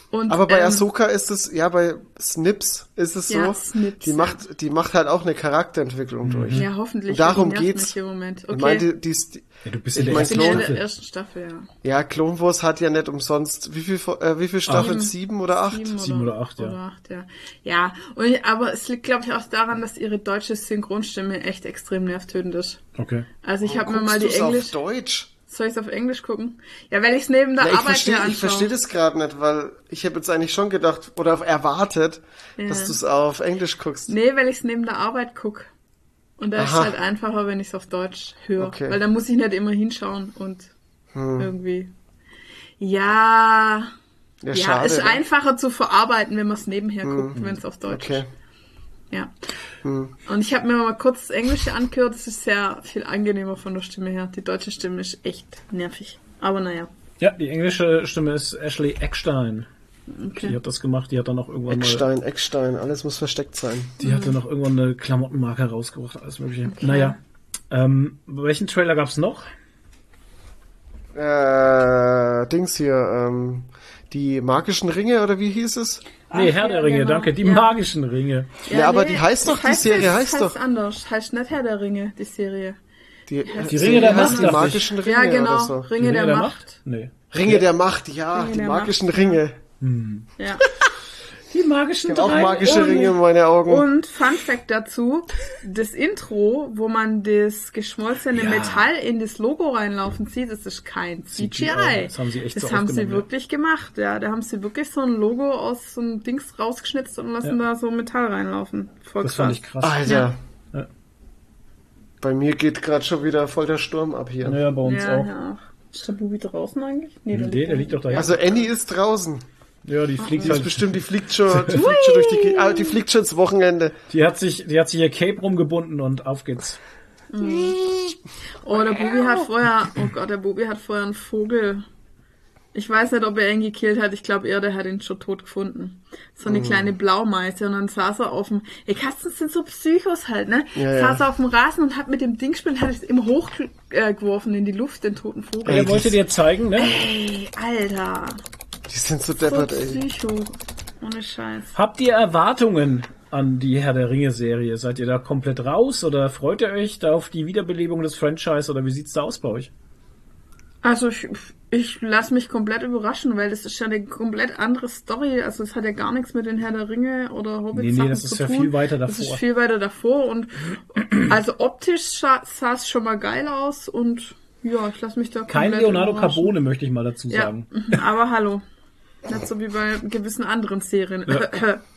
Und, Aber bei ähm, Ahsoka ist es, ja, bei Snips ist es so, Ja, Snips, die ja. macht, die macht halt auch eine Charakterentwicklung durch. Ja, hoffentlich. Und darum die geht's. Mich im Moment. Ich Okay. meine, die, die, ist- Ja, du bist Ich in der mein, ich ja in Clone- der Staffel. ersten Staffel, ja. ja, Clone Wars hat ja nicht umsonst, wie viel, äh, wie viel Staffeln? Sieben oder acht? Sieben oder acht, ja. Oder acht, ja. Ja, und ich, aber es liegt, glaube ich, auch daran, dass ihre deutsche Synchronstimme echt extrem nervtötend ist. Okay. Also ich habe mir mal die Englisch... auf Deutsch? Soll ich es auf Englisch gucken? Ja, weil ich es neben der Ja, Arbeit verstehe hier ich anschaue. verstehe das gerade nicht, weil ich habe jetzt eigentlich schon gedacht oder erwartet, Ja. dass du es auf Englisch guckst. Nee, weil ich es neben der Arbeit guck. Und da ist halt einfacher, wenn ich es auf Deutsch höre. Okay. Hm. Weil da muss ich nicht immer hinschauen und irgendwie... Ja... Ja, Ja, schade. ist ne? Hm. einfacher zu verarbeiten, wenn man es nebenher guckt, wenn es auf Deutsch Okay. Hm. ist. Ja. Und ich habe mir mal kurz das Englische angehört, das ist sehr viel angenehmer von der Stimme her. Die deutsche Stimme ist echt nervig. Aber naja. Ja, die englische Stimme ist Ashley Eckstein. Die Okay. hat das gemacht, die hat dann auch irgendwann mal, Eckstein, Eckstein, alles muss versteckt sein. die hat dann auch irgendwann eine Klamottenmarke rausgebracht, alles mögliche. Naja. Ähm, welchen Trailer gab's noch? Äh, Dings hier, ähm, die magischen Ringe oder wie hieß es? Nee, Ach, Herr ja, der Ringe, genau. danke. Die Ja. magischen Ringe. Ja, aber die heißt doch, die Serie das heißt doch- anders. Heißt nicht Herr der Ringe, die Serie. Die, Die Ringe der heißt Macht, die magischen Ringe Ja, genau. oder so. Ringe Die der, Macht. Nee. Ringe der Macht, ja, Ringe die der magischen Macht, Ringe. Ja. Die magischen Ich hab auch drei. magische Und- Ringe in meine Augen. Und Fun Fact dazu, das Intro, wo man das geschmolzene Ja. Metall in das Logo reinlaufen sieht, das ist kein CGI. CGI, das haben sie echt Das so haben sie aufgenommen, ja. wirklich gemacht, ja. Da haben sie wirklich so ein Logo aus so einem Dings rausgeschnitzt und lassen Ja. da so Metall reinlaufen. Voll Das krass. fand ich krass. Alter. Ja. Bei mir geht gerade schon wieder voll der Sturm ab hier. Naja, bei uns ja, auch. ja. Ist der Bubi draußen eigentlich? Nee, Nee, der liegt doch da. Also Annie ist draußen. Ja, die fliegt Die ist halt. bestimmt, die fliegt schon, die fliegt schon durch die, ah, die fliegt schon ins Wochenende. Die hat sich, die hat sich ihr Cape rumgebunden und auf geht's. Oh, der Bubi hat vorher, oh Gott, der Bubi hat vorher einen Vogel. Ich weiß nicht, ob er ihn gekillt hat. Ich glaube eher, der hat ihn schon tot gefunden. So Mhm. eine kleine Blaumeise. Und dann saß er auf dem, ey, Katzen sind so Psychos halt, ne? Ja, ja. saß er auf dem Rasen und hat mit dem Ding gespielt, hat es immer hochgeworfen äh, geworfen in die Luft, den toten Vogel. Er wollte dir zeigen, ne? Ey, Alter. Die sind so deppert, ey. Psycho. Ohne Scheiß. Habt ihr Erwartungen an die Herr der Ringe Serie? Seid ihr da komplett raus oder freut ihr euch da auf die Wiederbelebung des Franchise oder wie sieht's da aus bei euch? Also ich, ich lasse mich komplett überraschen, weil das ist ja eine komplett andere Story. Also es hat ja gar nichts mit den Herr der Ringe oder Hobbit Nee, nee, das zu ist ja tun. viel weiter Das ist davor. viel weiter davor und also optisch sah es schon mal geil aus und ja, ich lasse mich da Kein komplett Leonardo überraschen. Carbone, möchte ich mal dazu Ja, sagen. *laughs* aber hallo. Nicht so wie bei gewissen anderen Serien. Ja. *coughs*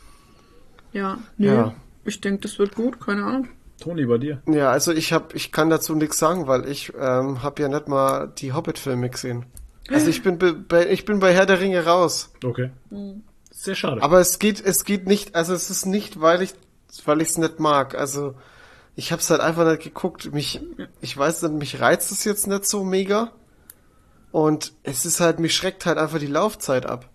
Ja, nö. Ja. Ich denke, das wird gut, keine Ahnung. Toni, bei dir. Ja, also ich hab, ich kann dazu nichts sagen, weil ich ähm, habe ja nicht mal die Hobbit-Filme gesehen. Also ich bin be- bei, ich bin bei Herr der Ringe raus. Okay. Sehr schade. Aber es geht, es geht nicht, also es ist nicht, weil ich, weil ich es nicht mag. Also ich habe es halt einfach nicht geguckt. Mich, ich weiß nicht, mich reizt es jetzt nicht so mega. Und es ist halt, mich schreckt halt einfach die Laufzeit ab.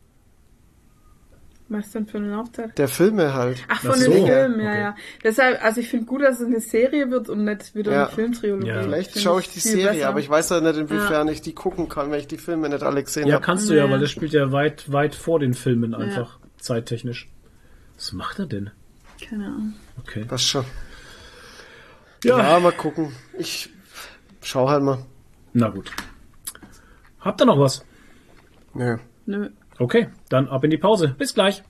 Was denn für eine Laufzeit? Der Filme halt. Ach, Ach von so. den Filmen, ja, Okay. ja. Deshalb, also ich finde gut, dass es eine Serie wird und nicht wieder Ja. eine Filmtrilogie. Ja. Vielleicht schaue ich die Serie, besser. aber ich weiß halt nicht, inwiefern ich die gucken kann, wenn ich die Filme nicht alle gesehen ja, habe. kannst du ja, weil das spielt ja weit, weit vor den Filmen einfach, zeittechnisch. Was macht er denn? Keine Ahnung. Okay. Das schon. Ja. Ja, mal gucken. Ich schau halt mal. Na gut. Habt ihr noch was? Nö. Nö. Okay, dann ab in die Pause. Bis gleich.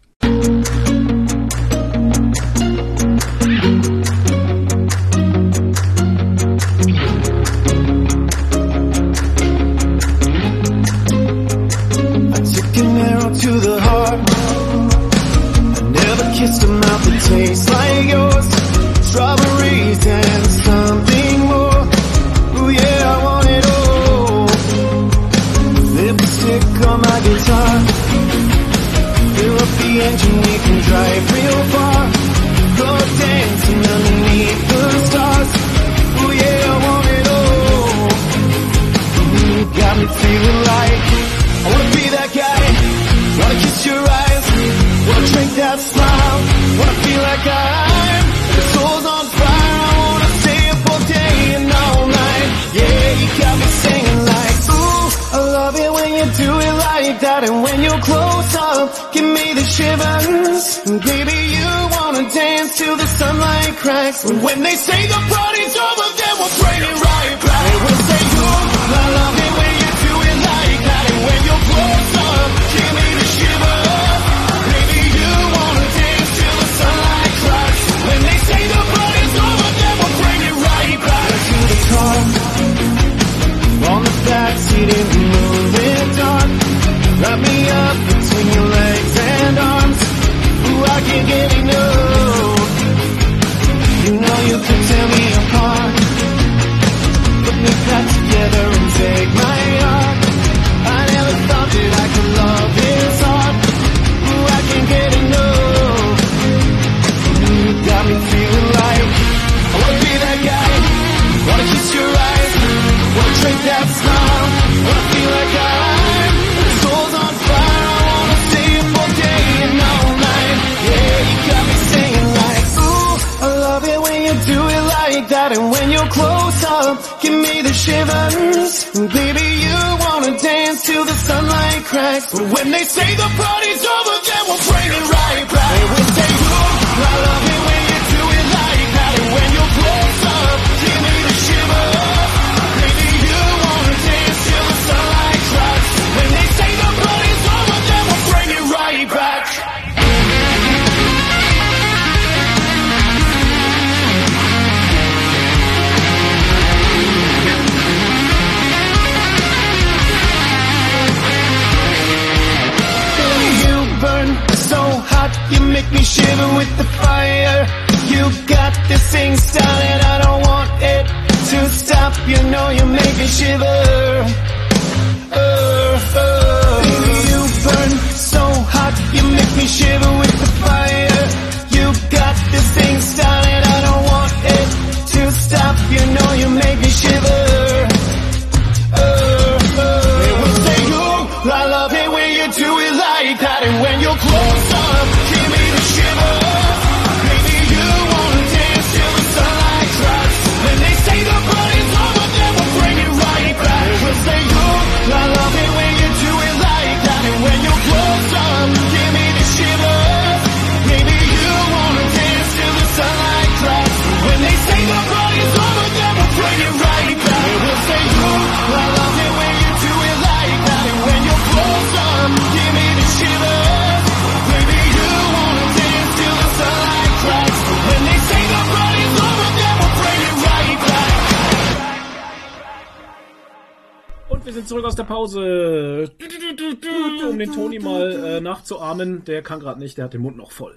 Der kann gerade nicht, der hat den Mund noch voll.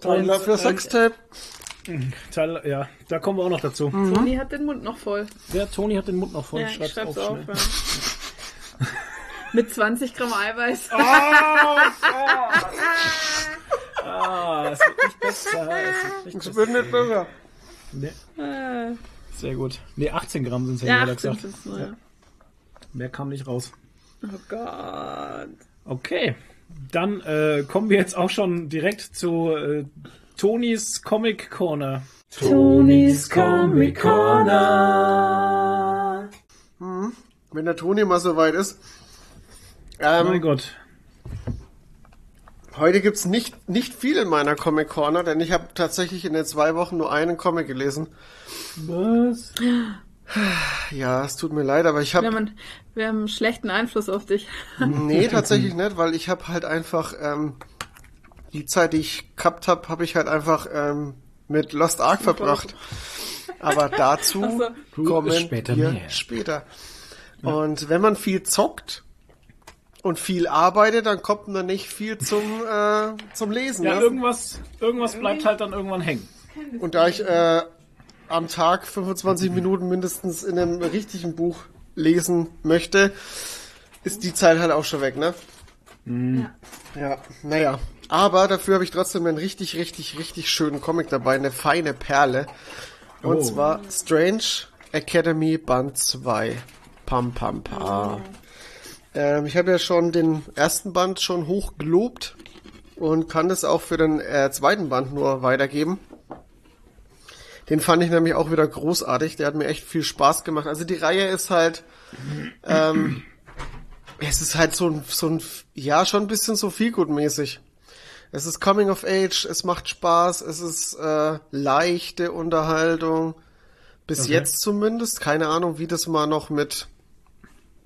Trailer für Sextape. Teil, ja, da kommen wir auch noch dazu. Toni hat den Mund noch voll. Der Toni hat den Mund noch voll. Ja, ich Schreib's schreib's auf, auf. schnell. Ja. *laughs* Mit 20 Gramm Eiweiß. *laughs* Ah, es wird nicht besser. Es wird nicht Es besser. wird nicht besser. Nee, sehr gut. Nee, 18 Gramm sind es ja, ja, leider 18 gesagt. ja. Mehr kam nicht raus. Oh Gott. Okay, dann äh, kommen wir jetzt auch schon direkt zu äh, Tonis Comic Corner. Tonis Comic Corner. Wenn der Toni mal soweit ist. Ähm, Mein Gott. Heute gibt's nicht, nicht viel in meiner Comic Corner, denn ich habe tatsächlich in den zwei Wochen nur einen Comic gelesen. Was? *gasps* Ja, es tut mir leid, aber ich Wir habe haben, wir haben einen schlechten Einfluss auf dich. *laughs* nee tatsächlich nicht, weil ich habe halt einfach ähm, die Zeit, die ich gehabt habe, habe ich halt einfach ähm, mit Lost Ark verbracht. Aber dazu Ach kommen Später wir mehr. später. Und wenn man viel zockt und viel arbeitet, dann kommt man nicht viel zum äh, zum Lesen. Ja, ne? irgendwas, irgendwas bleibt halt dann irgendwann hängen. Und da ich äh, am Tag 25 Minuten mindestens in einem richtigen Buch lesen möchte, ist die Zeit halt auch schon weg, ne? Ja, naja. Aber dafür habe ich trotzdem einen richtig, richtig, richtig schönen Comic dabei, eine feine Perle. Und Oh. zwar Strange Academy Band 2. Pam, pam, pam. Ähm, ich habe ja schon den ersten Band schon hoch gelobt und kann das auch für den äh, zweiten Band nur weitergeben. Den fand ich nämlich auch wieder großartig. Der hat mir echt viel Spaß gemacht. Also die Reihe ist halt, ähm, es ist halt so ein, so ein, ja, schon ein bisschen so viel mäßig. Es ist Coming of Age, es macht Spaß, es ist äh, leichte Unterhaltung. Bis Okay. jetzt zumindest. Keine Ahnung, wie das mal noch mit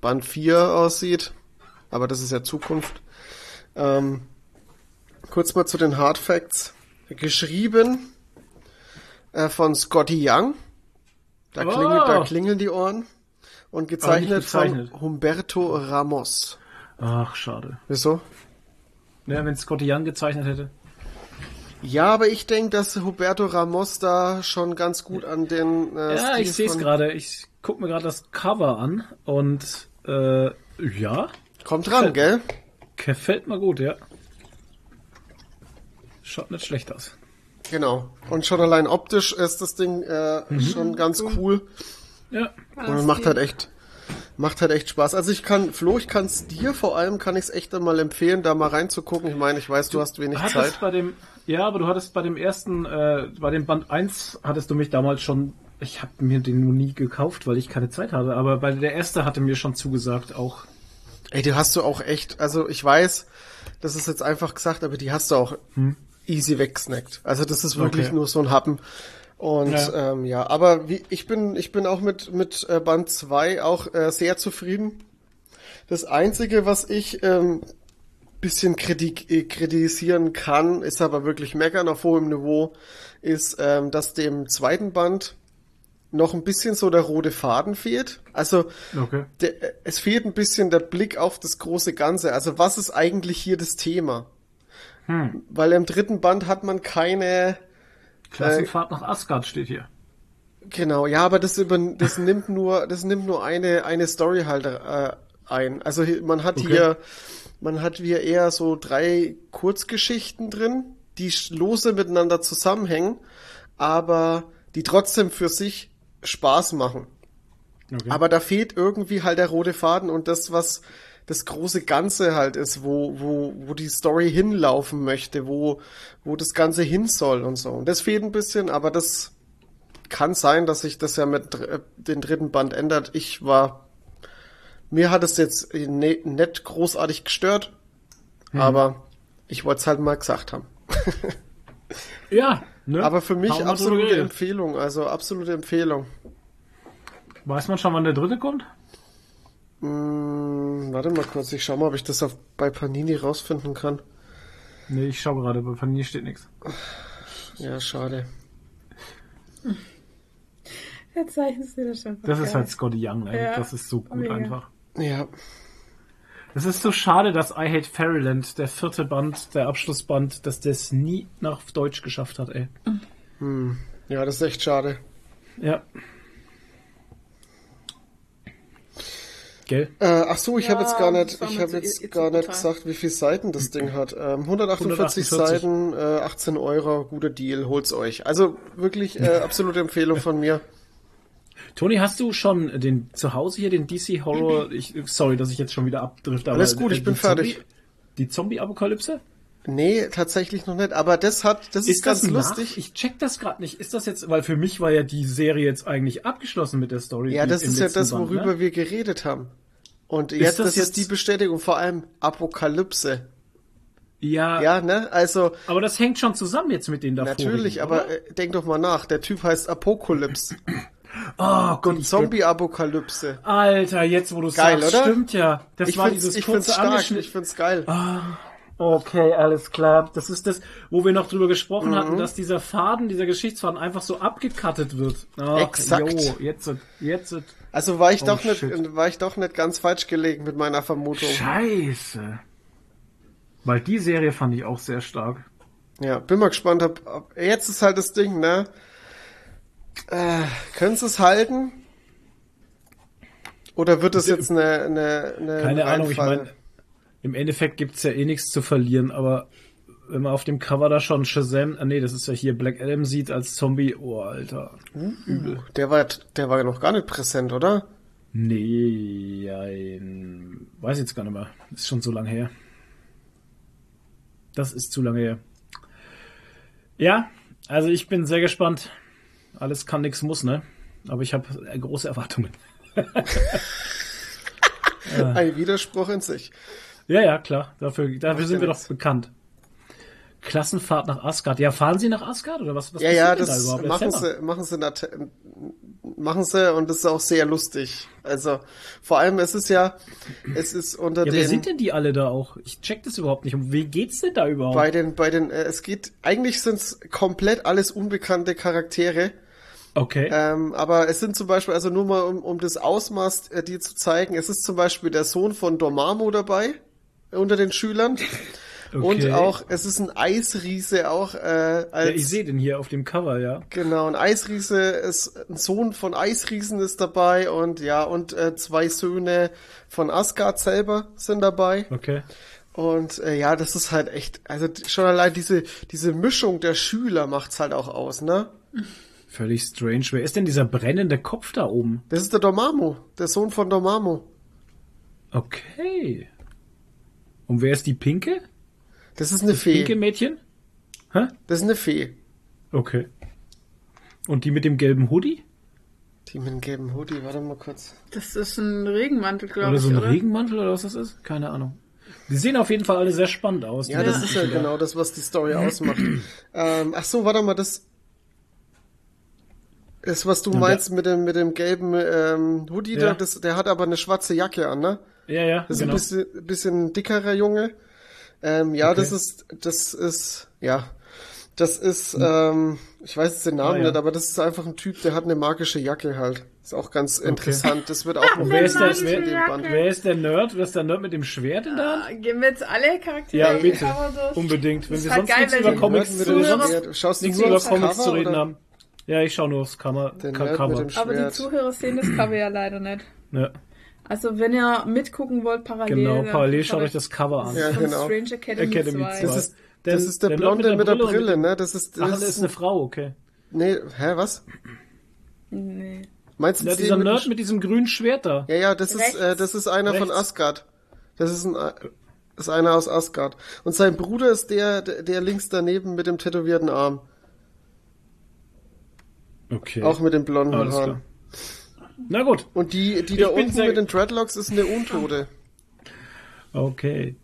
Band 4 aussieht. Aber das ist ja Zukunft. Ähm, kurz mal zu den Hard Facts. Geschrieben äh, von Scotty Young. Da, Oh. klingelt, da klingeln die Ohren. Und gezeichnet, von Humberto Ramos. Ach, schade. Wieso? Ja, wenn Scotty Young gezeichnet hätte. Ja, aber ich denke, dass Humberto Ramos da schon ganz gut an den äh, Ja, Stil ich sehe es gerade. Ich guck mir gerade das Cover an und äh, ja, Kommt ran, gell? gefällt mir gut, ja. Schaut nicht schlecht aus. Genau. Und schon allein optisch ist das Ding äh, Mhm. schon ganz cool. Ja, Und macht halt echt, macht halt echt Spaß. Also ich kann, Flo, ich kann es dir vor allem, kann ich es echt einmal empfehlen, da mal reinzugucken. Ich meine, ich weiß, du hast wenig hattest Zeit. bei dem, ja, aber du hattest bei dem ersten, äh, bei dem Band 1 hattest du mich damals schon Ich habe mir den nur nie gekauft, weil ich keine Zeit habe. Aber bei der erste hatte mir schon zugesagt auch. Ey, die hast du auch echt, also ich weiß, das ist jetzt einfach gesagt, aber die hast du auch easy weggesnackt. Also das ist wirklich Okay. nur so ein Happen. Und Ja. ähm, ja aber wie, ich bin ich bin auch mit mit äh, Band 2 auch äh, sehr zufrieden. Das einzige, was ich ähm, bisschen kritik, äh, kritisieren kann, ist aber wirklich meckern auf hohem Niveau, ist, ähm, dass dem zweiten Band noch ein bisschen so der rote Faden fehlt. Also Okay. der, es fehlt ein bisschen der Blick auf das große Ganze. Also was ist eigentlich hier das Thema? Hm. Weil im dritten Band hat man keine, Klassenfahrt nach Asgard steht hier. genau, ja, aber das über, das *laughs* nimmt nur, das nimmt nur eine, eine Story halt äh, ein. Also man hat Okay. hier, man hat hier eher so drei Kurzgeschichten drin, die lose miteinander zusammenhängen, aber die trotzdem für sich Spaß machen. Okay. Aber da fehlt irgendwie halt der rote Faden und das, was das große Ganze halt ist, wo, wo, wo die Story hinlaufen möchte, wo, wo das Ganze hin soll und so. Und das fehlt ein bisschen, aber das kann sein, dass sich das ja mit dr- den dritten Band ändert. Ich war, mir hat es jetzt ne, nicht großartig gestört, aber ich wollte es halt mal gesagt haben. *laughs* ja, ne? Aber für mich absolute. Empfehlung, also absolute Empfehlung. Weiß man schon, wann der dritte kommt? Hm, warte mal kurz, ich schau mal, ob ich das auf, bei Panini rausfinden kann. Nee, ich schaue gerade, bei Panini steht nichts. Ja, schade. Zeichenstil ist einfach Das ist geil. halt Scotty Young, ey. Ja, Das ist so gut mega. einfach. Ja, Es ist so schade, dass I Hate Fairyland, der vierte Band, der Abschlussband, dass der es nie nach Deutsch geschafft hat, ey. ja, das ist echt schade. Ja. Gell? Äh, ach so, ich Ja, habe jetzt gar nicht, ich habe jetzt gar nicht gesagt, wie viele Seiten das Ding hat. Ähm, 148, 148. Seiten, äh, 18 Euro, guter Deal, holt's euch. Also wirklich äh, absolute Empfehlung von mir. Toni, hast du schon den zu Hause hier, den DC Horror? Ich, sorry, dass ich jetzt schon wieder abdrifte. aber Alles gut, ich äh, bin die fertig. Zombie, die Zombie-Apokalypse? Nee, tatsächlich noch nicht, aber das hat, das ist, ganz ein lustig. Ich check das gerade nicht. Ist das jetzt, weil für mich war ja die Serie jetzt eigentlich abgeschlossen mit der Story. Ja, das ist ja das, Band, worüber ne? wir geredet haben. Und jetzt, das das, jetzt- ist die Bestätigung, vor allem Apokalypse. Ja, Ja, ne? Also, aber das hängt schon zusammen jetzt mit den davor. natürlich, aber äh, denk doch mal nach, der Typ heißt Apokalypse. *clears throat* oh Gott, Zombie-Apokalypse. Alter, jetzt wo du Geil, sagst, oder? stimmt ja. Das Ich war dieses ich find's kurze stark, ich find's geil. Okay, alles klar. Das ist das, wo wir noch drüber gesprochen Mhm. hatten, dass dieser Faden, dieser Geschichtsfaden einfach so abgekattet wird. Ach, Exakt. Jo, jetzt, jetzt. Also war ich Oh, doch nicht, shit. war ich doch nicht ganz falsch gelegen mit meiner Vermutung. Scheiße. Weil die Serie fand ich auch sehr stark. Ja, bin mal gespannt. Ob, ob, jetzt ist halt das Ding, ne? Äh, können sie es halten? Oder wird es jetzt eine, eine, eine Keine Ahnung, ich meine, im Endeffekt gibt's ja eh nichts zu verlieren, aber wenn man auf dem Cover da schon Shazam, ah nee, das ist ja hier Black Adam sieht als Zombie, oh Alter. Übel. Der war, der war noch gar nicht präsent, oder? Nee, ja, weiß jetzt gar nicht mehr. Ist schon so lange her. Das ist zu lange her. Ja, also ich bin sehr gespannt. Alles kann, nix muss, ne? Aber ich habe große Erwartungen. *laughs* Ein Widerspruch in sich. Ja, ja, klar. Dafür, dafür sind wir doch bekannt. Klassenfahrt nach Asgard. Ja, fahren Sie nach Asgard oder was? was Ja, ja, das da überhaupt? machen Erzähl sie, machen sie, machen sie und das ist auch sehr lustig. Also, vor allem, es ist ja, es ist unter Ja, wer den, sind denn die alle da auch? Ich check das überhaupt nicht. Um wie geht's denn da überhaupt? bei den, bei den, äh, es geht, eigentlich sind es komplett alles unbekannte Charaktere. okay. Ähm, aber es sind zum Beispiel, also nur mal um, um das Ausmaß äh, dir zu zeigen, es ist zum Beispiel der Sohn von Dormammu dabei unter den Schülern. *laughs* Und Okay. auch, es ist ein Eisriese auch äh, als ja, ich sehe den hier auf dem Cover, ja. genau ein Eisriese ist ein Sohn von Eisriesen ist dabei und ja und äh, zwei Söhne von Asgard selber sind dabei Okay. und äh, ja das ist halt echt also schon allein diese diese Mischung der Schüler macht's halt auch aus ne Völlig strange. Wer ist denn dieser brennende Kopf da oben? das ist der Dormammu der Sohn von Dormammu Okay. Und wer ist die Pinke? das ist eine Fee Pinke Mädchen? Hä? Das ist eine Fee. Okay. Und die mit dem gelben Hoodie? Die mit dem gelben Hoodie, warte mal kurz. Das ist ein Regenmantel, glaube Oder ich. so ein oder? Regenmantel oder was das ist? Keine Ahnung. Die sehen auf jeden Fall alle sehr spannend aus. Ja, das ist ja genau das, was die Story ausmacht. ähm, ach so, warte mal, das ist, was du meinst mit dem, mit dem gelben ähm, Hoodie, Ja. da, das, der hat aber eine schwarze Jacke an, ne? Ja, ja, Das genau. ist ein bisschen, bisschen dickerer Junge. Ähm, ja, Okay. das ist, das ist, ja, das ist, ähm, ich weiß jetzt den Namen Ah, ja. nicht, aber das ist einfach ein Typ, der hat eine magische Jacke halt. Ist auch ganz interessant. Das wird auch noch wer ist, der, wer, wer ist der Nerd? Wer ist der Nerd mit dem Schwert in der Hand? Ah, Gehen wir jetzt alle Charaktere Ja, bitte. Unbedingt. Wenn Das wir sonst geil, nichts über Comics, sonst Schwert. Schaust du nichts über Comics Cover, zu reden oder? haben. Ja, ich schaue nur aufs. Der Ka- Cover. Aber die. Zuhörer sehen das Cover ja leider nicht. Ja, Also wenn ihr mitgucken wollt, parallel. genau, parallel schaut euch das Cover an. Ja, von genau. Strange Academy, Academy 2. 2. Das ist, Der- das ist der, der Blonde mit der Brille, mit ne? Das ist, Ach, das das ist eine Frau, okay. nee, hä, was? Nee. Meinst du Ja, dieser Nerd mit diesem grünen Schwert da. Ja, ja, das ist, äh, das ist einer von Rechts. Asgard. Das ist ein, das ist einer aus Asgard. Und sein Bruder ist der, der, der links daneben mit dem tätowierten Arm. Okay. Auch mit dem blonden Alles Haaren. klar. Na gut. Und die, die Ich da bin unten sehr- mit den Dreadlocks ist eine Untote. Okay.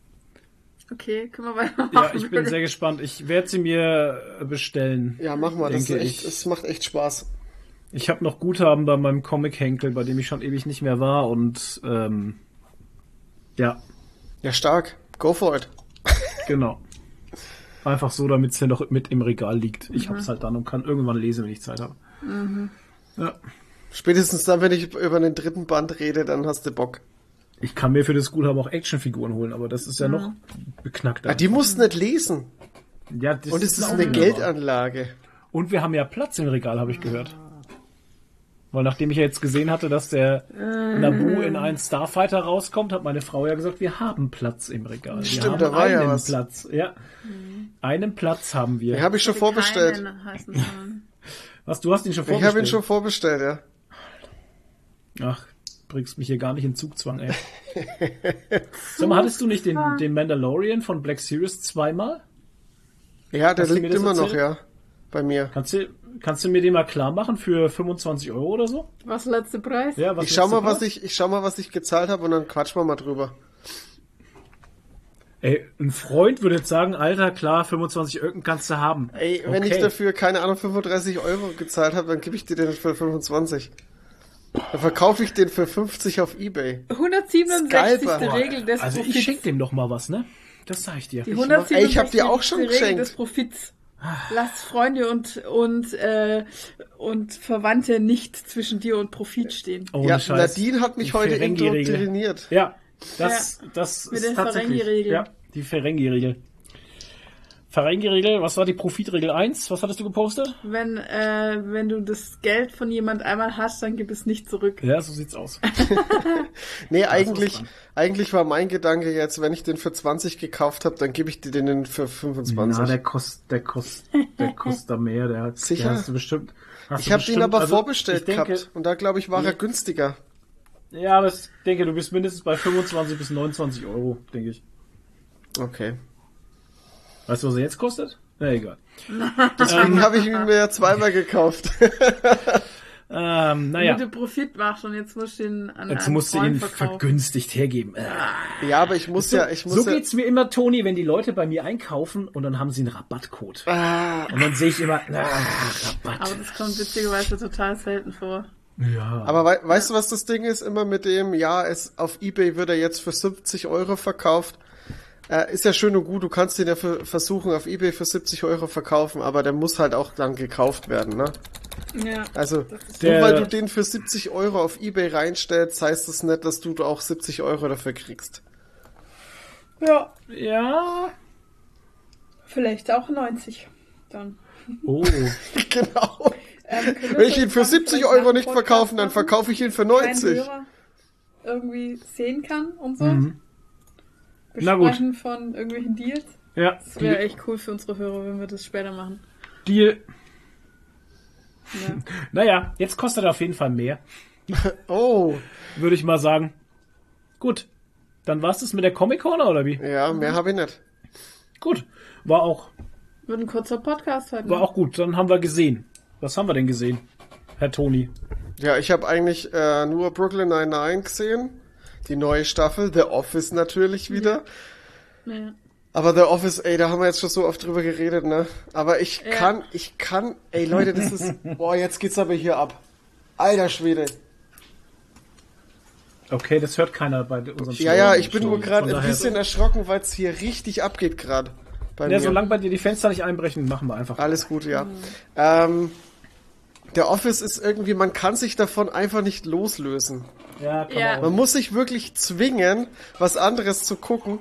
Okay, können wir weitermachen. Ja, ich bin sehr gespannt. Ich werde sie mir äh, bestellen. Ja, mach mal, das, echt, ich. das macht echt Spaß. Ich habe noch Guthaben bei meinem Comic-Henkel, bei dem ich schon ewig nicht mehr war und ähm, ja, Ja, stark. Go for it. *laughs* genau. Einfach so, damit es ja noch mit im Regal liegt. Ich hab's halt dann und kann irgendwann lesen, wenn ich Zeit habe. Ja. Spätestens dann, wenn ich über den dritten Band rede, dann hast du Bock. Ich kann mir für das Guthaben auch Actionfiguren holen, aber das ist ja noch beknackter. Ah, die musst nicht lesen. ja, das Und es ist auch eine wunderbar. Geldanlage. Und wir haben ja Platz im Regal, habe ich gehört. Weil nachdem ich ja jetzt gesehen hatte, dass der Naboo in einen Starfighter rauskommt, hat meine Frau ja gesagt, wir haben Platz im Regal. Wir Stimmt, haben da war ja einen was. Platz. Ja. Einen Platz haben wir. Den habe ich schon vorbestellt. Was, du hast ihn schon Ich vorbestellt? habe ihn schon vorbestellt, ja. Ach, bringst mich hier gar nicht in Zugzwang, ey. *laughs* Sag mal, hattest du nicht den, den Mandalorian von Black Series zweimal? Ja, der liegt immer noch, ja. Bei mir. Kannst du, kannst du mir den mal klar machen für 25 Euro oder so? Was letzte Preis? Ja, was Ich schau letzte mal, was Mal? ich, ich schau mal, was ich gezahlt habe und dann quatschen wir mal drüber. Ey, ein Freund würde jetzt sagen, Alter, klar, 25 Öcken kannst du haben. Ey, wenn Okay. ich dafür, keine Ahnung, 35 Euro gezahlt habe, dann gebe ich dir den für 25. Dann verkaufe ich den für 50 auf Ebay. 167. Skyper. Regel des Also ich Profits. schenk dem doch mal was, ne? Das sag ich dir. Die mach- ey, ich hab dir auch schon Regel geschenkt. des Profits. Lasst Freunde und und äh, und Verwandte nicht zwischen dir und Profit stehen. Ohne ja, Scheiß. Nadine hat mich Die heute indoktriniert. Ja, das, das Mit ist der tatsächlich. Ferengi-Regel. Ja, die Ferengi-Regel. Ferengi-Regel, was war die Profitregel 1? Was hattest du gepostet? Wenn äh, wenn du das Geld von jemand einmal hast, dann gib es nicht zurück. Ja, so sieht's aus. *laughs* Nee, eigentlich, eigentlich war mein Gedanke jetzt, wenn ich den für 20 gekauft habe, dann gebe ich dir den für 25. Na, der kostet, der kostet, der kostet da mehr. Der hat, Sicher? Der hast du bestimmt. Hast ich habe den aber also, vorbestellt denke, gehabt und da glaube ich war er günstiger. Ja, aber ich denke, du bist mindestens bei 25 bis 29 Euro, denke ich. Okay. Weißt du, was er jetzt kostet? Na egal. *laughs* Deswegen habe ich ihn mir ja zweimal gekauft. *laughs* Ähm, naja, du Profit machst und jetzt musst du ihn an jetzt einen musst du ihn verkaufen. vergünstigt hergeben. Äh. ja, aber ich muss ja, ich muss so ja. geht's mir immer, Toni, wenn die Leute bei mir einkaufen und dann haben sie einen Rabattcode. Ah, Und dann sehe ich immer, na, Rabatt. Aber das kommt witzigerweise total selten vor. Ja. aber wei weißt du, was das Ding ist? Immer mit dem, ja, es auf Ebay wird er jetzt für 70 Euro verkauft. Äh, ist ja schön und gut, du kannst den ja für, versuchen auf Ebay für 70 Euro verkaufen, aber der muss halt auch dann gekauft werden, ne? Ja. Also, nur weil du den für 70 Euro auf Ebay reinstellst, heißt das nicht, dass du auch 70 Euro dafür kriegst. Ja. ja. Vielleicht auch 90. Dann. Oh. *laughs* genau. Ähm, Wenn ich ihn für vielleicht 70 nach Euro nicht verkaufen, dann verkaufe ich ihn für Kein 90. Hörer irgendwie sehen kann und so. Mhm. Besprechen von irgendwelchen Deals. Ja, Das wäre echt cool für unsere Hörer, wenn wir das später machen. Deal. Ja. *laughs* Naja, jetzt kostet er auf jeden Fall mehr, *laughs* Oh, würde ich mal sagen. Gut. Dann war's das mit der Comic Corner, oder wie? ja, mehr habe ich nicht. Gut. War auch, Wird ein kurzer Podcast heute. war ne? auch gut. Dann haben wir gesehen. Was haben wir denn gesehen, Herr Toni? Ja, ich habe eigentlich äh, nur Brooklyn Nine-Nine gesehen. Die neue Staffel. The Office natürlich wieder. Ja. Aber The Office, ey, da haben wir jetzt schon so oft drüber geredet, ne? Aber ich Ja. kann, ich kann, ey Leute, das ist, *laughs* boah, jetzt geht's aber hier ab. Alter Schwede. Okay, das hört keiner bei unserem Ja, ja, ich bin nur gerade ein bisschen erschrocken, weil es hier richtig abgeht gerade. Ja, mir. solange bei dir die Fenster nicht einbrechen, machen wir einfach. Alles gut, ja. Ähm, der Office ist irgendwie, man kann sich davon einfach nicht loslösen. Ja, kann Ja. man Man muss sich wirklich zwingen, was anderes zu gucken.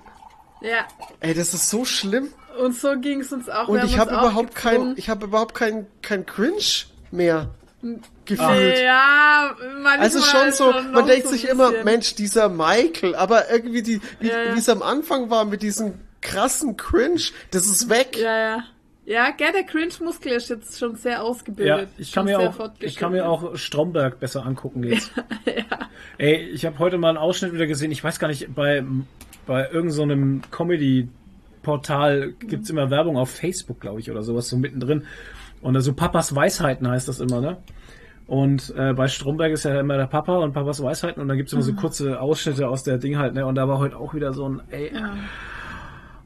Ja. Ey, das ist so schlimm. Und so ging es uns auch. Und ich habe überhaupt gezwungen. kein, ich habe überhaupt kein, kein Cringe mehr gefühlt. Ja, manchmal Also schon so, noch man denkt so sich immer. Mensch, dieser Michael, aber irgendwie die, wie Ja, ja. wie es am Anfang war mit diesem krassen Cringe, das ist weg. Ja, ja. Ja, gell, der Cringe-Muskel ist jetzt schon sehr Ja, ausgebildet. ich kann mir auch, ich kann mir auch Stromberg besser angucken jetzt. *laughs* Ey, ich habe heute mal einen Ausschnitt wieder gesehen. Ich weiß gar nicht, bei bei irgendeinem so Comedy-Portal gibt's immer Werbung auf Facebook, glaube ich, oder sowas so mittendrin. Und so Papas Weisheiten heißt das immer, ne? Und äh, bei Stromberg ist ja immer der Papa und Papas Weisheiten und dann gibt's immer so kurze Ausschnitte aus der Ding halt, ne? Und da war heute auch wieder so ein, ey,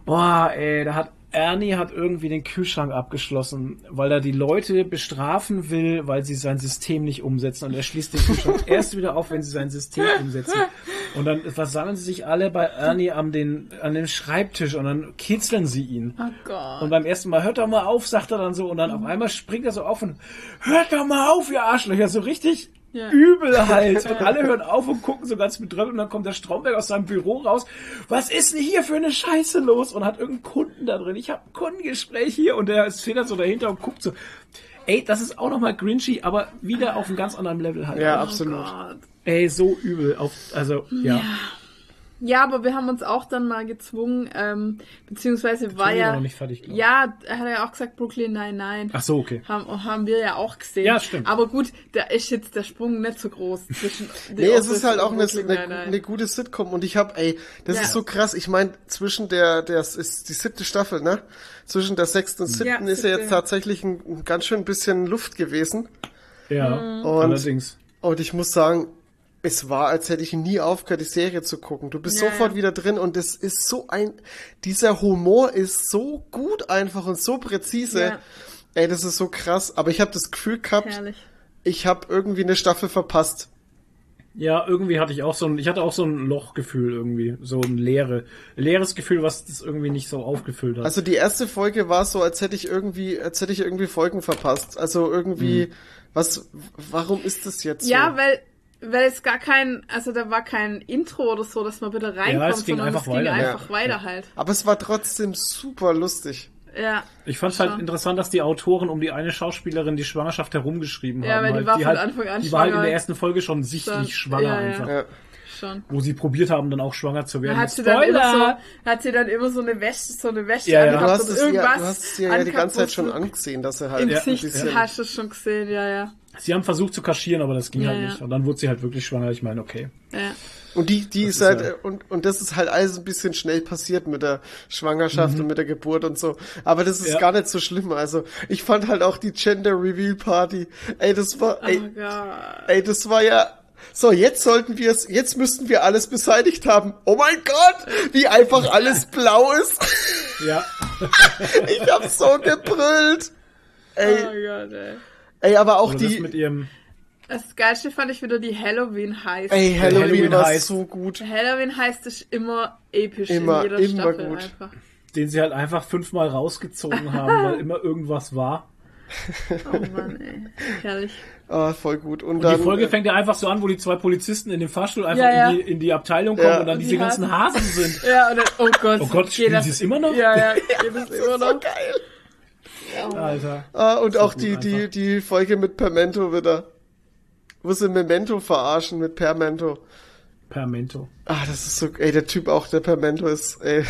Boah, ey, da hat Ernie hat irgendwie den Kühlschrank abgeschlossen, weil er die Leute bestrafen will, weil sie sein System nicht umsetzen. Und er schließt den Kühlschrank *laughs* erst wieder auf, wenn sie sein System umsetzen. Und dann versammeln sie sich alle bei Ernie an, den, an dem Schreibtisch und dann kitzeln sie ihn. Oh Gott. Und beim ersten Mal, hört doch mal auf, sagt er dann so. Und dann auf einmal springt er so auf und hört doch mal auf, ihr Arschlöcher. So richtig Ja. übel *laughs* halt. Und alle hören auf und gucken so ganz betröppelt. Und dann kommt der Stromberg aus seinem Büro raus. Was ist denn hier für eine Scheiße los? Und hat irgendeinen Kunden da drin. Ich habe ein Kundengespräch hier. Und der ist federt so dahinter und guckt so. Ey, das ist auch nochmal grinchy, aber wieder auf einem ganz anderen Level halt. Ja, oh absolut. Gott. Ey, so übel. Auf, also, ja. Ja, aber wir haben uns auch dann mal gezwungen, ähm, beziehungsweise war ja. noch nicht fertig, glaub ja, er hat ja auch gesagt, Brooklyn nein, nein. Ach so, okay. Haben, haben wir ja auch gesehen. Ja, stimmt. Aber gut, da ist jetzt der Sprung nicht so groß zwischen. *laughs* Nee, es ist halt auch eine, Brooklyn eine, eine gute Sitcom und ich hab, ey, das Ja. ist so krass. Ich meine, zwischen der, der ist die siebte Staffel, ne? Zwischen der sechsten und siebten ist ja jetzt tatsächlich ein, ein ganz schön bisschen Luft gewesen. Ja, Mhm. Und- allerdings. Und ich muss sagen, es war, als hätte ich nie aufgehört, die Serie zu gucken. Du bist Ja, sofort wieder drin und es ist so ein, dieser Humor ist so gut einfach und so präzise. Ja. Ey, das ist so krass. Aber ich habe das Gefühl gehabt, Herrlich. ich habe irgendwie eine Staffel verpasst. Ja, irgendwie hatte ich auch so ein, ich hatte auch so ein Lochgefühl irgendwie, so ein leere, leeres Gefühl, was das irgendwie nicht so aufgefüllt hat. Also die erste Folge war so, als hätte ich irgendwie, als hätte ich irgendwie Folgen verpasst. Also irgendwie, was, warum ist das jetzt so? Ja, weil, weil es gar kein, also da war kein Intro oder so, dass man bitte reinkommt, es ging sondern einfach es ging weiter. einfach Ja. weiter halt. Aber es war trotzdem super lustig. Ja. ich fand es halt schon. interessant, dass die Autoren um die eine Schauspielerin die Schwangerschaft herumgeschrieben Ja, haben. weil die halt, war von halt, Anfang an Die war halt in der ersten Folge schon sichtlich Dann- schwanger ja, ja. einfach. Ja. Schon. Wo sie probiert haben, dann auch schwanger zu werden. Da hat sie dann immer so, hat sie dann immer so eine Wäsche, so eine Wäsche Ja, ja. angehabt Du hast und es ja, irgendwas du hast es ja, ja die ganze Zeit schon angesehen, dass er halt Im ein Gesicht bisschen, hast du es schon gesehen, ja, ja. Sie haben versucht zu kaschieren, aber das ging Ja, halt ja. nicht. Und dann wurde sie halt wirklich schwanger. Ich meine, okay. ja. Und die, die ist ist halt, ja- und, und das ist halt alles ein bisschen schnell passiert mit der Schwangerschaft und mit der Geburt und so. Aber das ist Mhm. Ja. gar nicht so schlimm. Also, ich fand halt auch die Gender Reveal Party. Ey, das war, ey, Oh Gott. ey, das war ja, so, jetzt sollten wir es, jetzt müssten wir alles beseitigt haben. Oh mein Gott, wie einfach alles blau ist. Ja. *laughs* ich hab so gebrüllt. Oh Ey, Gott, ey. Ey, aber auch Oder das die, mit ihrem, Das Geilste fand ich wieder die Halloween heißt. ey, Halloween, Halloween war heißt- so gut. Halloween heißt es immer episch Immer, in jeder immer Staffel gut. einfach. den sie halt einfach fünfmal rausgezogen haben, weil immer irgendwas war. Oh Mann, ey. Herrlich. Ah, voll gut. Und, Und dann, die Folge fängt ja einfach so an, wo die zwei Polizisten in dem Fahrstuhl einfach Ja, ja. In, die, in die Abteilung kommen Ja. und dann Und diese die ganzen Hasen sind. Ja, und dann, oh Gott. Oh Gott, geht spielen das- sie es immer noch? Ja, ja, *laughs* geht es immer noch. geil. Alter. Ah, und auch die, die, einfach. die Folge mit Permento wieder. Wo sie Memento verarschen mit Permento. Permento. Ah, das ist so, ey, der Typ auch, der Permento ist, ey.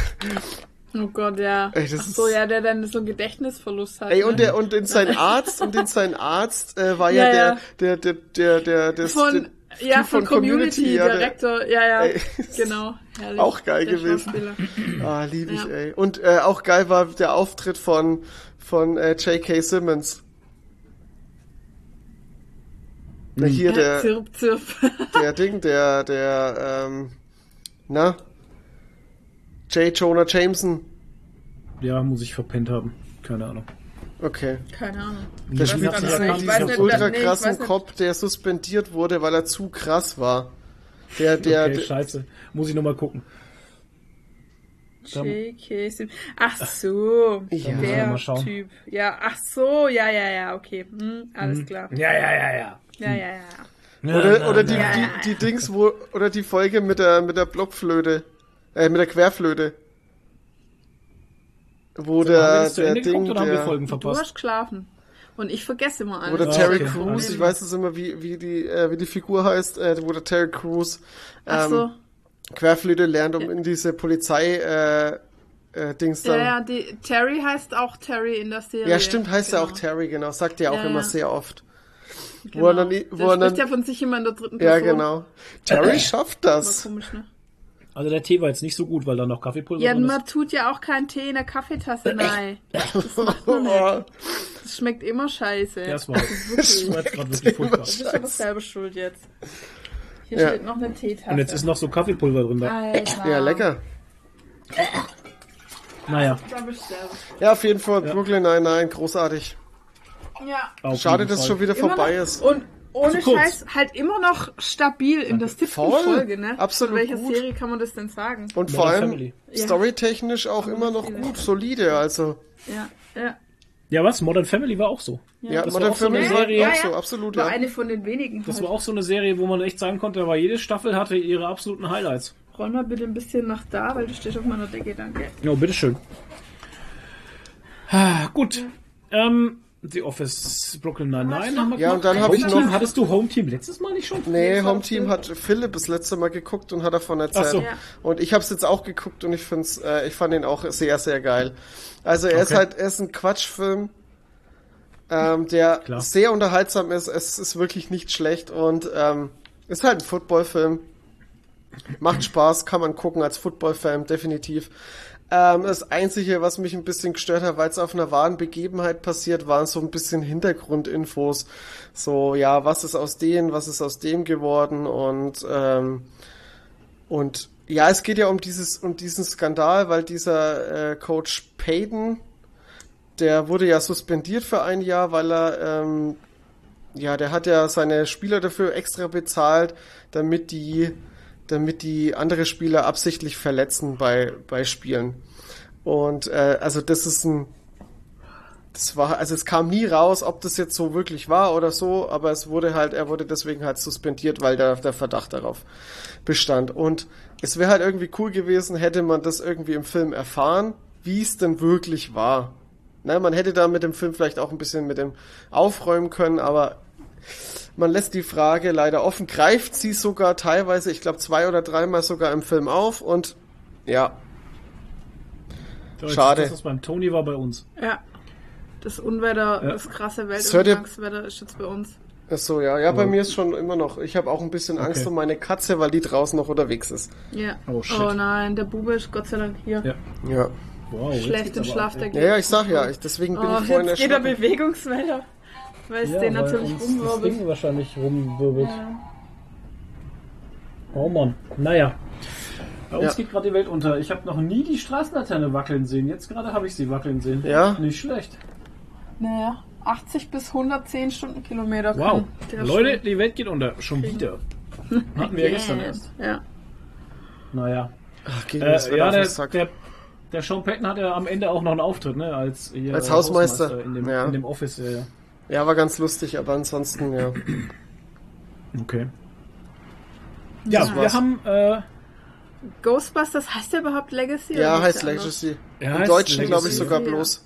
Oh Gott, ja. Ey, das Ach so, ist- ja, der dann so einen Gedächtnisverlust hat. Ey, und ne? der, und in sein Arzt, und in sein Arzt, äh, war ja, Ja, der, ja. der, der, der, der, der, Von, der ja, Typ von Community, ja, der- Direktor. Ja, ja, Ey. genau. Herrlich. Auch geil Der gewesen. Ah, lieb ich, Ja. ey. Und äh, auch geil war der Auftritt von, von äh, J.K. Simmons. Na, hier der, *laughs* Zirp, zirp. der Ding, der, der, ähm, na? J. Jonah Jameson. Ja, muss ich verpennt haben. Keine Ahnung. Okay. Keine Ahnung. Der spielt diesen, diesen ultra nee, krassen nicht. Cop, der suspendiert wurde, weil er zu krass war. Der, der, okay, der scheiße. Muss ich nochmal gucken. JK Sim- Ach so, Ja. der mal schauen. Typ. Ja, ach so, ja, ja, ja, okay. Hm, alles klar. Ja, ja, ja, ja. Ja, ja, ja. oder, oder die, Ja. die, die Dings, wo, oder die Folge mit der, mit der Blockflöte, äh, mit der Querflöte. Wo wir der, der Ende Ding, geguckt oder haben wir der, Folgen Du verpasst? hast geschlafen. Und ich vergesse immer wo der alles. Ah, Terry okay. Crews, ich weiß es immer, wie, wie die, äh, wie die Figur heißt, äh, wo der Terry Crews, Ach so. Querflöte lernt, um in diese Polizei, äh, äh, Dings Ja, dann. ja, die, Terry heißt auch Terry in der Serie. Ja, stimmt, heißt genau. er auch Terry, genau. Sagt er auch Ja, immer ja. sehr oft. Genau. Wo er dann, wo der er spricht ja dann, von sich immer in der dritten ja, Person. genau. Terry schafft das. *laughs* komisch, ne? Also der Tee war jetzt nicht so gut, weil da noch Kaffeepulver Ja, drin ist. man tut ja auch keinen Tee in der Kaffeetasse, nein. *laughs* Oh, Das schmeckt immer scheiße. Das war, das Wirklich. *laughs* war jetzt gerade wirklich furchtbar. Du bist aber selber schuld jetzt. Hier Ja. steht noch eine Teetasse. Und jetzt ist noch so Kaffeepulver drin. Da. Alter. *laughs* ja, lecker. Naja. Ja, auf jeden Fall Brooklyn Nine-Nine, großartig. Ja. auf Schade, dass es schon wieder Immer vorbei noch, ist. Und ohne Zu kurz. Scheiß halt immer noch stabil in der siebten. Folge, ne? Absolut In welcher gut. Serie kann man das denn sagen? Und vor Modern allem Family. Ja. storytechnisch auch immer noch gut, solide, also. Ja, ja. Ja, was? Modern Family war auch so. Ja, das Modern war auch so eine Family Serie. war auch so, absolut, War ja. eine von den wenigen. Das halt. war auch so eine Serie, wo man echt sagen konnte, aber jede Staffel hatte ihre absoluten Highlights. Roll mal bitte ein bisschen nach da, weil du stehst auf meiner Decke, danke. Ja, bitteschön. Ah, gut. Ähm, The Office Brooklyn Nine-Nine haben wir Ja, gemacht. und dann habe ich noch, hattest du Home Team letztes Mal nicht schon? nee, Home Team hat Philipp das letzte Mal geguckt und hat davon erzählt. Ach so. Ja. Und ich habe es jetzt auch geguckt und ich find's, äh, ich fand ihn auch sehr, sehr geil. Also er ist Okay. halt, er ist ein Quatschfilm, ähm, der Klar. sehr unterhaltsam ist. Es ist wirklich nicht schlecht und ähm, ist halt ein Footballfilm. Macht Spaß, kann man gucken als Footballfan, definitiv. Ähm, das Einzige, was mich ein bisschen gestört hat, weil es auf einer wahren Begebenheit passiert, waren so ein bisschen Hintergrundinfos. So, ja, was ist aus dem, was ist aus dem geworden und ähm, und ja, es geht ja um dieses um diesen Skandal, weil dieser äh, Coach Payton, der wurde ja suspendiert für ein Jahr, weil er ähm, ja, der hat ja seine Spieler dafür extra bezahlt, damit die damit die andere Spieler absichtlich verletzen bei bei Spielen. Und äh, also das ist ein das war, also es kam nie raus, ob das jetzt so wirklich war oder so, aber es wurde halt, er wurde deswegen halt suspendiert, weil der, der Verdacht darauf bestand. Und es wäre halt irgendwie cool gewesen, hätte man das irgendwie im Film erfahren, wie es denn wirklich war. Ne, man hätte da mit dem Film vielleicht auch ein bisschen mit dem aufräumen können, aber man lässt die Frage leider offen, greift sie sogar teilweise, ich glaube zwei oder dreimal sogar im Film auf und ja, Schade. Das, was beim Tony war bei uns. Ja. Das Unwetter, Ja. das krasse Weltuntergangswetter ist jetzt bei uns. Ach so, ja. Ja, bei mir ist schon immer noch. Ich habe auch ein bisschen Angst Okay. um meine Katze, weil die draußen noch unterwegs ist. Ja. Oh, shit. oh nein, der Bube ist Gott sei Dank hier. Ja. Ja. Wow, geht's im Schlaf der ey. Ja, ja, ich sag ja. Ich, deswegen bin Oh, ich vorhin jetzt geht er erschrocken. Bewegungsmelder. Weil es Ja, den weil natürlich uns das rumwirbelt. Ding wahrscheinlich rumwirbelt. Ja. Oh Mann. Naja. Bei uns Ja. geht gerade die Welt unter. Ich habe noch nie die Straßenlaterne wackeln sehen. Jetzt gerade habe ich sie wackeln sehen. Ja? Nicht schlecht. Naja, 80 bis 110 Stundenkilometer. Wow. Leute, schon. die Welt geht unter. Schon wieder. *laughs* Hatten wir ja gestern erst. Ja. Naja. Ach, gegen Äh, das ja, der, der, der Sean Payton hat ja am Ende auch noch einen Auftritt, ne? Als, Als äh, Hausmeister. in, dem, Ja. in dem Office. Ja, ja. War ganz lustig, aber ansonsten, ja. Okay. Ja, Das wir war's. haben äh, Ghostbusters heißt der überhaupt Legacy? Ja, heißt anders? Legacy. Ja, Im heißt Deutschen glaube ich sogar ja. bloß.